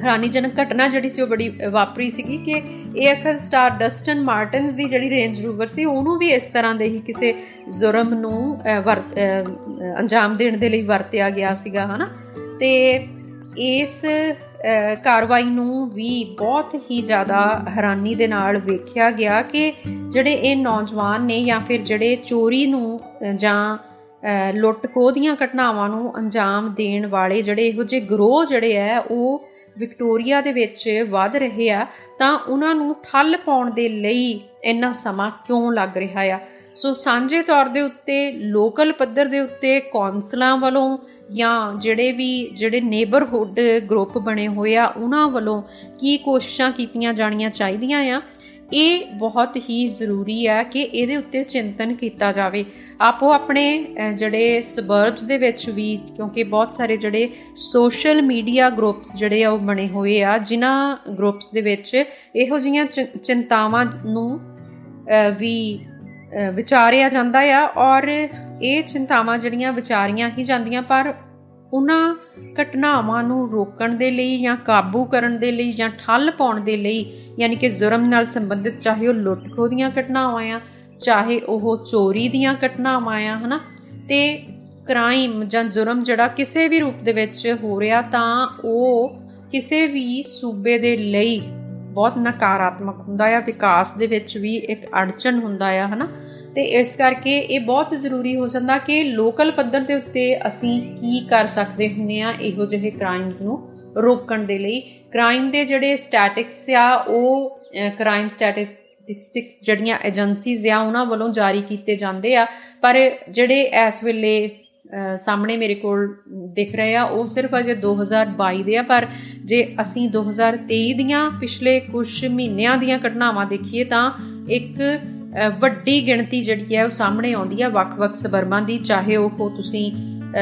ਹੈਰਾਨੀਜਨਕ ਘਟਨਾ ਜਿਹੜੀ ਸੀ ਉਹ ਬੜੀ ਵਾਪਰੀ ਸੀਗੀ ਕਿ ਏਐਫਐਲ ਸਟਾਰ ਡਸਟਨ ਮਾਰਟਨਸ ਦੀ ਜਿਹੜੀ ਰੇਂਜ ਰੂਵਰ ਸੀ, ਉਹਨੂੰ ਵੀ ਇਸ ਤਰ੍ਹਾਂ ਦੇ ਹੀ ਕਿਸੇ ਜ਼ੁਰਮ ਨੂੰ ਅੰਜਾਮ ਦੇਣ ਦੇ ਲਈ ਵਰਤਿਆ ਗਿਆ ਸੀਗਾ, ਹਨਾ? ਤੇ ਇਸ ਕਾਰਵਾਈ ਨੂੰ ਵੀ ਬਹੁਤ ਹੀ ਜ਼ਿਆਦਾ ਹੈਰਾਨੀ ਦੇ ਨਾਲ ਵੇਖਿਆ ਗਿਆ ਕਿ ਜਿਹੜੇ ਇਹ ਨੌਜਵਾਨ ਨੇ ਜਾਂ ਫਿਰ ਜਿਹੜੇ ਚੋਰੀ ਨੂੰ ਜਾਂ ਲੁੱਟ ਖੋਹ ਦੀਆਂ ਘਟਨਾਵਾਂ ਨੂੰ ਅੰਜਾਮ ਦੇਣ ਵਾਲੇ ਜਿਹੜੇ ਇਹੋ ਜਿਹੇ ਗਰੋਹ ਜਿਹੜੇ ਆ ਉਹ ਵਿਕਟੋਰੀਆ ਦੇ ਵਿੱਚ ਵੱਧ ਰਹੇ ਆ, ਤਾਂ ਉਹਨਾਂ ਨੂੰ ਠੱਲ ਪਾਉਣ ਦੇ ਲਈ ਇੰਨਾ ਸਮਾਂ ਕਿਉਂ ਲੱਗ ਰਿਹਾ ਆ? ਸੋ ਸਾਂਝੇ ਤੌਰ ਦੇ ਉੱਤੇ, ਲੋਕਲ ਪੱਧਰ ਦੇ ਉੱਤੇ ਕੌਂਸਲਾਂ ਵੱਲੋਂ ਜਾਂ ਜਿਹੜੇ ਵੀ, ਜਿਹੜੇ ਨੇਬਰਹੁੱਡ ਗਰੁੱਪ ਬਣੇ ਹੋਏ ਆ, ਉਹਨਾਂ ਵੱਲੋਂ ਕੀ ਕੋਸ਼ਿਸ਼ਾਂ ਕੀਤੀਆਂ ਜਾਣੀਆਂ ਚਾਹੀਦੀਆਂ ਆ? ਇਹ ਬਹੁਤ ਹੀ ਜ਼ਰੂਰੀ ਹੈ ਕਿ ਇਹਦੇ ਉੱਤੇ ਚਿੰਤਨ ਕੀਤਾ ਜਾਵੇ। ਆਪੋ ਆਪਣੇ ਜਿਹੜੇ ਸਬਰਬਸ ਦੇ ਵਿੱਚ ਵੀ, ਕਿਉਂਕਿ ਬਹੁਤ ਸਾਰੇ ਜਿਹੜੇ ਸੋਸ਼ਲ ਮੀਡੀਆ ਗਰੁੱਪਸ ਜਿਹੜੇ ਆ ਉਹ ਬਣੇ ਹੋਏ ਆ, ਜਿਨ੍ਹਾਂ ਗਰੁੱਪਸ ਦੇ ਵਿੱਚ ਇਹੋ ਜੀਆਂ ਚਿੰਤਾਵਾਂ ਨੂੰ ਵੀ ਵਿਚਾਰਿਆ ਜਾਂਦਾ ਆ ਔਰ ਇਹ ਚਿੰਤਾਵਾਂ ਜਿਹੜੀਆਂ ਵਿਚਾਰੀਆਂ ਹੀ ਜਾਂਦੀਆਂ, ਪਰ ਉਹਨਾਂ ਘਟਨਾਵਾਂ ਨੂੰ ਰੋਕਣ ਦੇ ਲਈ ਜਾਂ ਕਾਬੂ ਕਰਨ ਦੇ ਲਈ ਜਾਂ ਠੱਲ ਪਾਉਣ ਦੇ ਲਈ, ਯਾਨੀ ਕਿ ਜ਼ੁਰਮ ਨਾਲ ਸੰਬੰਧਿਤ ਚਾਹੇ ਉਹ ਲੁੱਟ ਖੋਹ ਦੀਆਂ ਘਟਨਾਵਾਂ ਆ ਚਾਹੇ ਉਹ ਚੋਰੀ ਦੀਆਂ ਘਟਨਾਵਾਂ ਆ, ਹਨਾ? ਤੇ ਕ੍ਰਾਈਮ ਜਾਂ ਜ਼ੁਰਮ ਜਿਹੜਾ ਕਿਸੇ ਵੀ ਰੂਪ ਦੇ ਵਿੱਚ ਹੋ ਰਿਹਾ, ਤਾਂ ਉਹ ਕਿਸੇ ਵੀ ਸੂਬੇ ਦੇ ਲਈ ਬਹੁਤ ਨਕਾਰਾਤਮਕ ਹੁੰਦਾ ਆ, ਵਿਕਾਸ ਦੇ ਵਿੱਚ ਵੀ ਇੱਕ ਅੜਚਨ ਹੁੰਦਾ ਆ, ਹਨਾ? ਤੇ ਇਸ ਕਰਕੇ ਇਹ ਬਹੁਤ ਜ਼ਰੂਰੀ ਹੋ ਜਾਂਦਾ ਕਿ ਲੋਕਲ ਪੱਧਰ ਦੇ ਉੱਤੇ ਅਸੀਂ ਕੀ ਕਰ ਸਕਦੇ ਹੁੰਨੇ ਆ ਇਹੋ ਜਿਹੇ ਕ੍ਰਾਈਮਸ ਨੂੰ ਰੋਕਣ ਦੇ ਲਈ। ਕ੍ਰਾਈਮ ਦੇ ਜਿਹੜੇ ਸਟੈਟਿਕਸ ਆ, ਉਹ ਕ੍ਰਾਈਮ ਸਟੈਟਿਸਟਿਕਸ ਜਿਹੜੀਆਂ ਏਜੰਸੀਜ਼ ਆ, ਉਹਨਾਂ ਵੱਲੋਂ ਜਾਰੀ ਕੀਤੇ ਜਾਂਦੇ ਆ। ਪਰ ਜਿਹੜੇ ਇਸ ਵੇਲੇ ਸਾਹਮਣੇ ਮੇਰੇ ਕੋਲ ਦਿਖ ਰਹੇ ਆ, ਉਹ ਸਿਰਫ ਅਜੇ 2022 ਦੇ ਆ। ਪਰ ਜੇ ਅਸੀਂ 2023 ਦੀਆਂ ਪਿਛਲੇ ਕੁਝ ਮਹੀਨਿਆਂ ਦੀਆਂ ਘਟਨਾਵਾਂ ਦੇਖੀਏ ਤਾਂ ਇੱਕ ਵੱਡੀ ਗਿਣਤੀ ਜਿਹੜੀ ਹੈ ਉਹ ਸਾਹਮਣੇ ਆਉਂਦੀ ਹੈ ਵੱਖ-ਵੱਖ ਸਬਰਬਾਂ ਦੀ। ਚਾਹੇ ਉਹ ਤੁਸੀਂ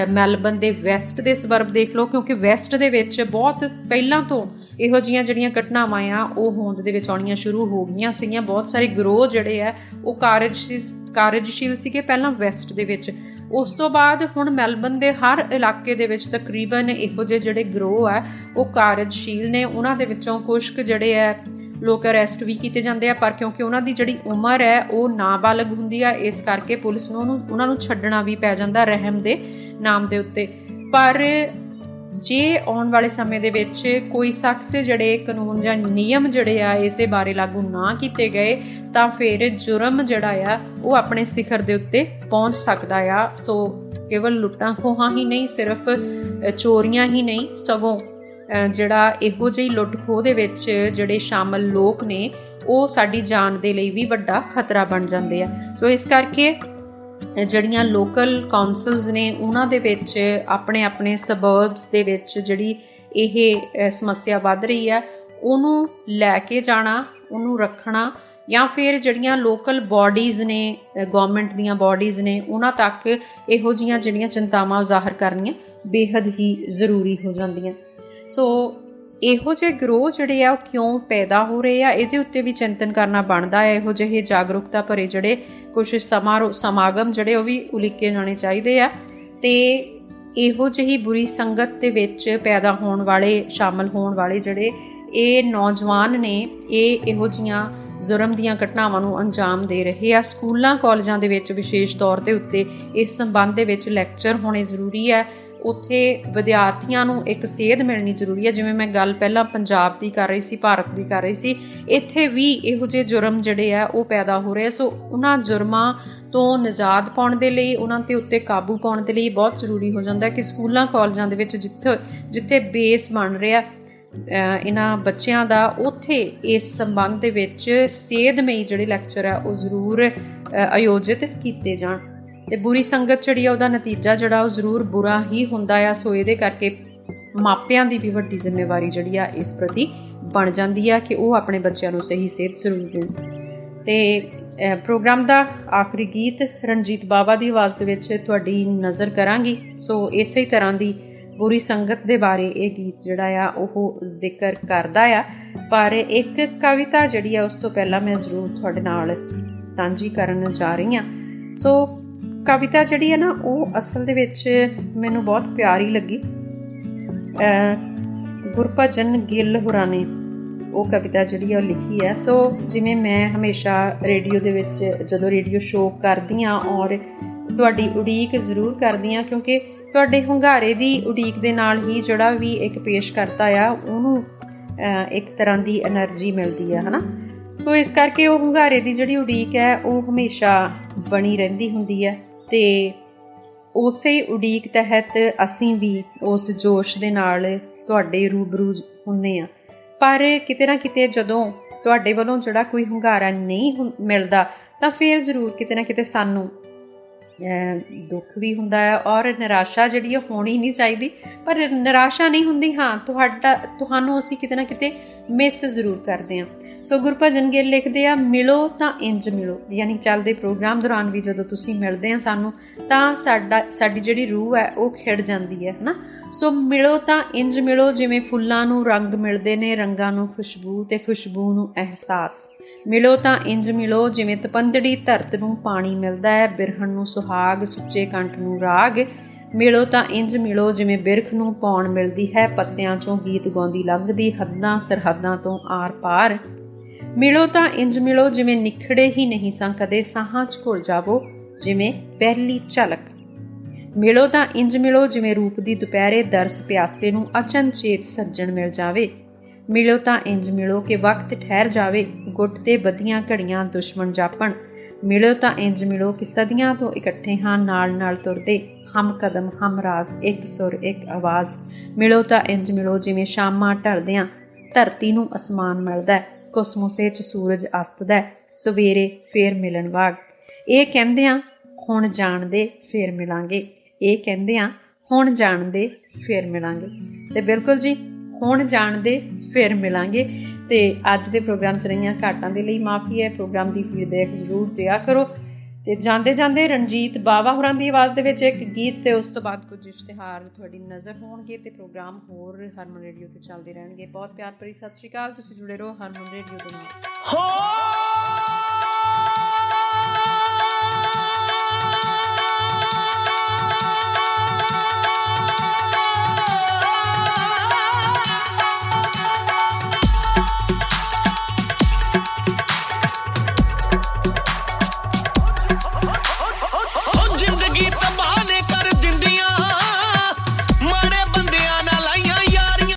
ਮੈਲਬਨ ਦੇ ਵੈਸਟ ਦੇ ਸਬਰਬ ਦੇਖ ਲਓ, ਕਿਉਂਕਿ ਵੈਸਟ ਦੇ ਵਿੱਚ ਬਹੁਤ ਪਹਿਲਾਂ ਤੋਂ ਇਹੋ ਜੀਆਂ ਜਿਹੜੀਆਂ ਘਟਨਾਵਾਂ ਆ, ਉਹ ਹੋਂਦ ਦੇ ਵਿੱਚ ਆਉਣੀਆਂ ਸ਼ੁਰੂ ਹੋ ਗਈਆਂ ਸੀਗੀਆਂ। ਬਹੁਤ ਸਾਰੇ ਗਰੋਹ ਜਿਹੜੇ ਆ, ਉਹ ਕਾਰਜਸ਼ੀਲ ਕਾਰਜਸ਼ੀਲ ਸੀਗੇ ਪਹਿਲਾਂ ਵੈਸਟ ਦੇ ਵਿੱਚ। ਉਸ ਤੋਂ ਬਾਅਦ ਹੁਣ ਮੈਲਬਨ ਦੇ ਹਰ ਇਲਾਕੇ ਦੇ ਵਿੱਚ ਤਕਰੀਬਨ ਇਹੋ ਜਿਹੇ ਜਿਹੜੇ ਗਰੋਹ ਆ, ਉਹ ਕਾਰਜਸ਼ੀਲ ਨੇ। ਉਹਨਾਂ ਦੇ ਵਿੱਚੋਂ ਕੁਝ ਕੁ ਜਿਹੜੇ ਆ, ਲੋਕ ਅਰੈਸਟ ਵੀ ਕੀਤੇ ਜਾਂਦੇ ਆ, ਪਰ ਕਿਉਂਕਿ ਉਹਨਾਂ ਦੀ ਜਿਹੜੀ ਉਮਰ ਹੈ, ਉਹ ਨਾਬਾਲਗ ਹੁੰਦੀ ਆ, ਇਸ ਕਰਕੇ ਪੁਲਿਸ ਨੂੰ ਉਹਨੂੰ, ਉਹਨਾਂ ਨੂੰ ਛੱਡਣਾ ਵੀ ਪੈ ਜਾਂਦਾ ਰਹਿਮ ਦੇ ਨਾਮ ਦੇ ਉੱਤੇ। ਪਰ ਜੇ ਆਉਣ ਵਾਲੇ ਸਮੇਂ ਦੇ ਵਿੱਚ ਕੋਈ ਸਖਤ ਜਿਹੜੇ ਕਾਨੂੰਨ ਜਾਂ ਨਿਯਮ ਜਿਹੜੇ ਆ, ਇਸ ਦੇ ਬਾਰੇ ਲਾਗੂ ਨਾ ਕੀਤੇ ਗਏ, ਤਾਂ ਫਿਰ ਜੁਰਮ ਜਿਹੜਾ ਆ, ਉਹ ਆਪਣੇ ਸਿਖਰ ਦੇ ਉੱਤੇ ਪਹੁੰਚ ਸਕਦਾ ਆ। ਸੋ ਕੇਵਲ ਲੁੱਟਾਂ ਖੋਹਾਂ ਹੀ ਨਹੀਂ, ਸਿਰਫ ਚੋਰੀਆਂ ਹੀ ਨਹੀਂ, ਸਗੋਂ ਜਿਹੜਾ ਇਹੋ ਜਿਹੀ ਲੁੱਟ ਖੋਹ ਦੇ ਵਿੱਚ ਜਿਹੜੇ ਸ਼ਾਮਲ ਲੋਕ ਨੇ, ਉਹ ਸਾਡੀ ਜਾਨ ਦੇ ਲਈ ਵੀ ਵੱਡਾ ਖਤਰਾ ਬਣ ਜਾਂਦੇ ਆ। ਸੋ ਇਸ ਕਰਕੇ ਜਿਹੜੀਆਂ ਲੋਕਲ ਕਾਉਂਸਲਸ ਨੇ, ਉਹਨਾਂ ਦੇ ਵਿੱਚ, ਆਪਣੇ ਆਪਣੇ ਸਬਰਬਸ ਦੇ ਵਿੱਚ ਜਿਹੜੀ ਇਹ ਸਮੱਸਿਆ ਵੱਧ ਰਹੀ ਹੈ, ਉਹਨੂੰ ਲੈ ਕੇ ਜਾਣਾ, ਉਹਨੂੰ ਰੱਖਣਾ ਜਾਂ ਫਿਰ ਜਿਹੜੀਆਂ ਲੋਕਲ ਬਾਡੀਜ਼ ਨੇ ਗਵਰਨਮੈਂਟ ਦੀਆਂ ਬਾਡੀਜ਼ ਨੇ, ਉਹਨਾਂ ਤੱਕ ਇਹੋ ਜੀਆਂ ਜਿਹੜੀਆਂ ਚਿੰਤਾਵਾਂ ਜ਼ਾਹਰ ਕਰਨੀਆਂ ਬੇहद ਹੀ ਜ਼ਰੂਰੀ ਹੋ ਜਾਂਦੀਆਂ। ਸੋ ਇਹੋ ਜਿਹੇ ਗਰੋਹ ਜਿਹੜੇ ਆ, ਉਹ ਕਿਉਂ ਪੈਦਾ ਹੋ ਰਹੇ ਆ? ਇਹਦੇ ਉੱਤੇ ਵੀ ਚਿੰਤਨ ਕਰਨਾ ਬਣਦਾ ਹੈ ਇਹੋ ਜਿਹੇ ਜਾਗਰੂਕਤਾ ਭਰੇ ਜਿਹੜੇ ਕੁਝ ਸਮਾਰੋਹ ਸਮਾਗਮ ਜਿਹੜੇ, ਉਹ ਵੀ ਉਲੀਕੇ ਜਾਣੇ ਚਾਹੀਦੇ ਆ। ਤੇ ਇਹੋ ਜਿਹੀ ਬੁਰੀ ਸੰਗਤ ਦੇ ਵਿੱਚ ਪੈਦਾ ਹੋਣ ਵਾਲੇ, ਸ਼ਾਮਲ ਹੋਣ ਵਾਲੇ ਜਿਹੜੇ, ਇਹ ਨੌਜਵਾਨ ਨੇ, ਇਹ ਇਹੋ ਜੀਆਂ ਜ਼ੁਰਮ ਦੀਆਂ ਘਟਨਾਵਾਂ ਨੂੰ ਅੰਜਾਮ ਦੇ ਰਹੇ ਆ। ਸਕੂਲਾਂ, ਕਾਲਜਾਂ ਦੇ ਵਿੱਚ ਵਿਸ਼ੇਸ਼ ਤੌਰ ਤੇ ਉੱਤੇ ਇਸ ਸੰਬੰਧ ਦੇ ਵਿੱਚ ਲੈਕਚਰ ਹੋਣੇ ਜ਼ਰੂਰੀ ਹੈ ਉੱਥੇ ਵਿਦਿਆਰਥੀਆਂ ਨੂੰ ਇੱਕ ਸੇਧ ਮਿਲਣੀ ਜ਼ਰੂਰੀ ਹੈ। ਜਿਵੇਂ ਮੈਂ ਗੱਲ ਪਹਿਲਾਂ ਪੰਜਾਬ ਦੀ ਕਰ ਰਹੀ ਸੀ, ਭਾਰਤ ਦੀ ਕਰ ਰਹੀ ਸੀ, ਇੱਥੇ ਵੀ ਇਹੋ ਜਿਹੇ ਜੁਰਮ ਜਿਹੜੇ ਆ, ਉਹ ਪੈਦਾ ਹੋ ਰਹੇ ਸੋ ਉਹਨਾਂ ਜੁਰਮਾਂ ਤੋਂ ਨਜਾਤ ਪਾਉਣ ਦੇ ਲਈ, ਉਹਨਾਂ ਤੇ ਉੱਤੇ ਕਾਬੂ ਪਾਉਣ ਦੇ ਲਈ ਬਹੁਤ ਜ਼ਰੂਰੀ ਹੋ ਜਾਂਦਾ ਕਿ ਸਕੂਲਾਂ, ਕਾਲਜਾਂ ਦੇ ਵਿੱਚ ਜਿੱਥੇ ਜਿੱਥੇ ਬੇਸ ਬਣ ਰਿਹਾ ਇਹਨਾਂ ਬੱਚਿਆਂ ਦਾ, ਉੱਥੇ ਇਸ ਸੰਬੰਧ ਦੇ ਵਿੱਚ ਸੇਧਮਈ ਜਿਹੜੇ ਲੈਕਚਰ ਆ, ਉਹ ਜ਼ਰੂਰ ਆਯੋਜਿਤ ਕੀਤੇ ਜਾਣ। ਤੇ ਬੁਰੀ ਸੰਗਤ ਜਿਹੜੀ ਆ, ਉਹਦਾ ਨਤੀਜਾ ਜਿਹੜਾ, ਉਹ ਜ਼ਰੂਰ ਬੁਰਾ ਹੀ ਹੁੰਦਾ ਆ। ਸੋ ਇਹਦੇ ਕਰਕੇ ਮਾਪਿਆਂ ਦੀ ਵੀ ਵੱਡੀ ਜ਼ਿੰਮੇਵਾਰੀ ਜਿਹੜੀ ਆ, ਇਸ ਪ੍ਰਤੀ ਬਣ ਜਾਂਦੀ ਆ ਕਿ ਉਹ ਆਪਣੇ ਬੱਚਿਆਂ ਨੂੰ ਸਹੀ ਸੇਧ ਜ਼ਰੂਰ ਦੇਣ। ਤੇ ਪ੍ਰੋਗਰਾਮ ਦਾ ਆਖਰੀ ਗੀਤ ਰਣਜੀਤ ਬਾਬਾ ਦੀ ਆਵਾਜ਼ ਦੇ ਵਿੱਚ ਤੁਹਾਡੀ ਨਜ਼ਰ ਕਰਾਂਗੀ। ਸੋ ਇਸੇ ਤਰ੍ਹਾਂ ਦੀ ਬੁਰੀ ਸੰਗਤ ਦੇ ਬਾਰੇ ਇਹ ਗੀਤ ਜਿਹੜਾ ਆ, ਉਹ ਜ਼ਿਕਰ ਕਰਦਾ ਆ। ਪਰ ਇੱਕ ਕਵਿਤਾ ਜਿਹੜੀ ਆ, ਉਸ ਤੋਂ ਪਹਿਲਾਂ ਮੈਂ ਜ਼ਰੂਰ ਤੁਹਾਡੇ ਨਾਲ ਸਾਂਝੀ ਕਰਨ ਜਾ ਰਹੀ ਆ। ਸੋ ਕਵਿਤਾ ਜਿਹੜੀ ਹੈ ਨਾ, ਉਹ ਅਸਲ ਦੇ ਵਿੱਚ ਮੈਨੂੰ ਬਹੁਤ ਪਿਆਰੀ ਲੱਗੀ। ਗੁਰਪਜਨ ਗਿੱਲ ਹੋਰਾਂ ਨੇ ਉਹ ਕਵਿਤਾ ਜਿਹੜੀ ਹੈ ਉਹ ਲਿਖੀ ਹੈ। ਸੋ ਜਿਵੇਂ ਮੈਂ ਹਮੇਸ਼ਾ ਰੇਡੀਓ ਦੇ ਵਿੱਚ ਜਦੋਂ ਰੇਡੀਓ ਸ਼ੋਅ ਕਰਦੀ ਆ ਔਰ ਤੁਹਾਡੀ ਉਡੀਕ ਜ਼ਰੂਰ ਕਰਦੀ ਆ ਕਿਉਂਕਿ ਤੁਹਾਡੇ ਹੰਗਾਰੇ ਦੀ ਉਡੀਕ ਦੇ ਨਾਲ ਹੀ ਜਿਹੜਾ ਵੀ ਇੱਕ ਪੇਸ਼ਕਰਤਾ ਆ, ਉਹਨੂੰ ਇੱਕ ਤਰ੍ਹਾਂ ਦੀ એનર્ਜੀ ਮਿਲਦੀ ਆ ਹਨਾ? ਸੋ ਇਸ ਕਰਕੇ ਉਹ ਹੰਗਾਰੇ ਦੀ ਜਿਹੜੀ ਉਡੀਕ ਹੈ, ਉਹ ਹਮੇਸ਼ਾ ਬਣੀ ਰਹਿੰਦੀ ਹੁੰਦੀ ਹੈ। ਤੇ ਉਸੇ ਉਡੀਕ ਤਹਿਤ ਅਸੀਂ ਵੀ ਉਸ ਜੋਸ਼ ਦੇ ਨਾਲ ਤੁਹਾਡੇ ਰੂਬਰੂ ਹੁੰਨੇ ਆ। ਪਰ ਕਿਤੇ ਨਾ ਕਿਤੇ ਜਦੋਂ ਤੁਹਾਡੇ ਵੱਲੋਂ ਜਿਹੜਾ ਕੋਈ ਹੁੰਗਾਰਾ ਨਹੀਂ ਮਿਲਦਾ, ਤਾਂ ਫਿਰ ਜ਼ਰੂਰ ਕਿਤੇ ਨਾ ਕਿਤੇ ਸਾਨੂੰ ਦੁੱਖ ਵੀ ਹੁੰਦਾ ਹੈ ਔਰ ਨਿਰਾਸ਼ਾ ਜਿਹੜੀ ਹੋਣੀ ਨਹੀਂ ਚਾਹੀਦੀ। ਪਰ ਨਿਰਾਸ਼ਾ ਨਹੀਂ ਹੁੰਦੀ, ਹਾਂ, ਤੁਹਾਡਾ, ਤੁਹਾਨੂੰ ਅਸੀਂ ਕਿਤੇ ਨਾ ਕਿਤੇ ਮਿਸ ਜ਼ਰੂਰ ਕਰਦੇ ਹਾਂ। ਸੋ ਗੁਰਭਜਨ ਗਿੱਲ ਲਿਖਦੇ ਆ, ਮਿਲੋ ਤਾਂ ਇੰਜ ਮਿਲੋ। ਯਾਨੀ ਚੱਲਦੇ ਪ੍ਰੋਗਰਾਮ ਦੌਰਾਨ ਵੀ ਜਦੋਂ ਤੁਸੀਂ ਮਿਲਦੇ ਆ ਸਾਨੂੰ, ਤਾਂ ਸਾਡਾ, ਸਾਡੀ ਜਿਹੜੀ ਰੂਹ ਹੈ, ਉਹ ਖਿੜ ਜਾਂਦੀ ਹੈ, ਹਨਾ? ਸੋ ਮਿਲੋ ਤਾਂ ਇੰਜ ਮਿਲੋ, ਜਿਵੇਂ ਫੁੱਲਾਂ ਨੂੰ ਰੰਗ ਮਿਲਦੇ ਨੇ, ਰੰਗਾਂ ਨੂੰ ਖੁਸ਼ਬੂ ਤੇ ਖੁਸ਼ਬੂ ਨੂੰ ਅਹਿਸਾਸ। ਮਿਲੋ ਤਾਂ ਇੰਜ ਮਿਲੋ, ਜਿਵੇਂ ਤਪੰਦੜੀ ਧਰਤ ਨੂੰ ਪਾਣੀ ਮਿਲਦਾ ਹੈ, ਬਿਰਹਣ ਨੂੰ ਸੁਹਾਗ, ਸੁੱਚੇ ਕੰਠ ਨੂੰ ਰਾਗ। ਮਿਲੋ ਤਾਂ ਇੰਜ ਮਿਲੋ, ਜਿਵੇਂ ਬਿਰਖ ਨੂੰ ਪੌਣ ਮਿਲਦੀ ਹੈ, ਪੱਤਿਆਂ ਚੋਂ ਗੀਤ ਗਾਉਂਦੀ ਲੰਘਦੀ, ਹੱਦਾਂ ਸਰਹੱਦਾਂ ਤੋਂ ਆਰ-ਪਾਰ ਮਿਲੋ ਤਾਂ ਇੰਜ ਮਿਲੋ ਜਿਵੇਂ ਨਿਖੜੇ ਹੀ ਨਹੀਂ ਸਾਂ ਕਦੇ ਸਾਹਾਂ 'ਚ ਘੁਲ ਜਾਵੋ, ਜਿਵੇਂ ਪਹਿਲੀ ਝਲਕ। ਮਿਲੋ ਤਾਂ ਇੰਜ ਮਿਲੋ ਜਿਵੇਂ ਰੂਪ ਦੀ ਦੁਪਹਿਰੇ ਦਰਸ ਪਿਆਸੇ ਨੂੰ ਅਚਨਚੇਤ ਸੱਜਣ ਮਿਲ ਜਾਵੇ। ਮਿਲੋ ਤਾਂ ਇੰਜ ਮਿਲੋ ਕਿ ਵਕਤ ਠਹਿਰ ਜਾਵੇ, ਗੁੱਟ ਤੇ ਬਦੀਆਂ ਘੜੀਆਂ ਦੁਸ਼ਮਣ ਜਾਪਣ। ਮਿਲੋ ਤਾਂ ਇੰਜ ਮਿਲੋ ਕਿ ਸਦੀਆਂ ਤੋਂ ਇਕੱਠੇ ਹਾਂ, ਨਾਲ ਨਾਲ ਤੁਰਦੇ ਹਮ ਕਦਮ ਹਮ ਰਾਜ਼, ਇੱਕ ਸੁਰ ਇੱਕ ਆਵਾਜ਼। ਮਿਲੋ ਤਾਂ ਇੰਜ ਮਿਲੋ ਜਿਵੇਂ ਸ਼ਾਮਾਂ ਢਲਦਿਆਂ ਧਰਤੀ ਨੂੰ ਅਸਮਾਨ ਮਿਲਦਾ ਕੋਸਮੋਸੇ 'ਚ ਸੂਰਜ ਅਸਤਦਾ ਸਵੇਰੇ ਫੇਰ ਮਿਲਣ ਵਾਗ। ਇਹ ਕਹਿੰਦੇ ਆ, ਹੁਣ ਜਾਣਦੇ ਫੇਰ ਮਿਲਾਂਗੇ। ਇਹ ਕਹਿੰਦੇ ਆ, ਹੁਣ ਜਾਣਦੇ ਫੇਰ ਮਿਲਾਂਗੇ। ਤੇ ਬਿਲਕੁਲ ਜੀ, ਹੁਣ ਜਾਣਦੇ ਫੇਰ ਮਿਲਾਂਗੇ। ਤੇ ਅੱਜ ਦੇ ਪ੍ਰੋਗਰਾਮ 'ਚ ਰਹੀਆਂ ਘਾਟਾਂ ਦੇ ਲਈ ਮਾਫੀ ਹੈ। ਪ੍ਰੋਗਰਾਮ ਦੀ ਫੀਡਬੈਕ ਜ਼ਰੂਰ ਦਿਆ ਕਰੋ। ਤੇ ਜਾਂਦੇ ਜਾਂਦੇ ਰਣਜੀਤ ਬਾਵਾ ਹੋਰਾਂ ਦੀ ਆਵਾਜ਼ ਦੇ ਵਿੱਚ ਇੱਕ ਗੀਤ ਤੇ ਉਸ ਤੋਂ ਬਾਅਦ ਕੁਝ ਇਸ਼ਤਿਹਾਰ ਤੁਹਾਡੀ ਨਜ਼ਰ ਹੋਣਗੇ ਤੇ ਪ੍ਰੋਗਰਾਮ ਹੋਰ ਹਰਮਨ ਰੇਡੀਓ ਤੇ ਚੱਲਦੇ ਰਹਿਣਗੇ। ਬਹੁਤ ਪਿਆਰ ਭਰੀ ਸਤਿ ਸ਼੍ਰੀ ਅਕਾਲ, ਤੁਸੀਂ ਜੁੜੇ ਰਹੋ ਹਰਮਨ ਰੇਡੀਓ ਦੇ ਨਾਲ।
ਹੋ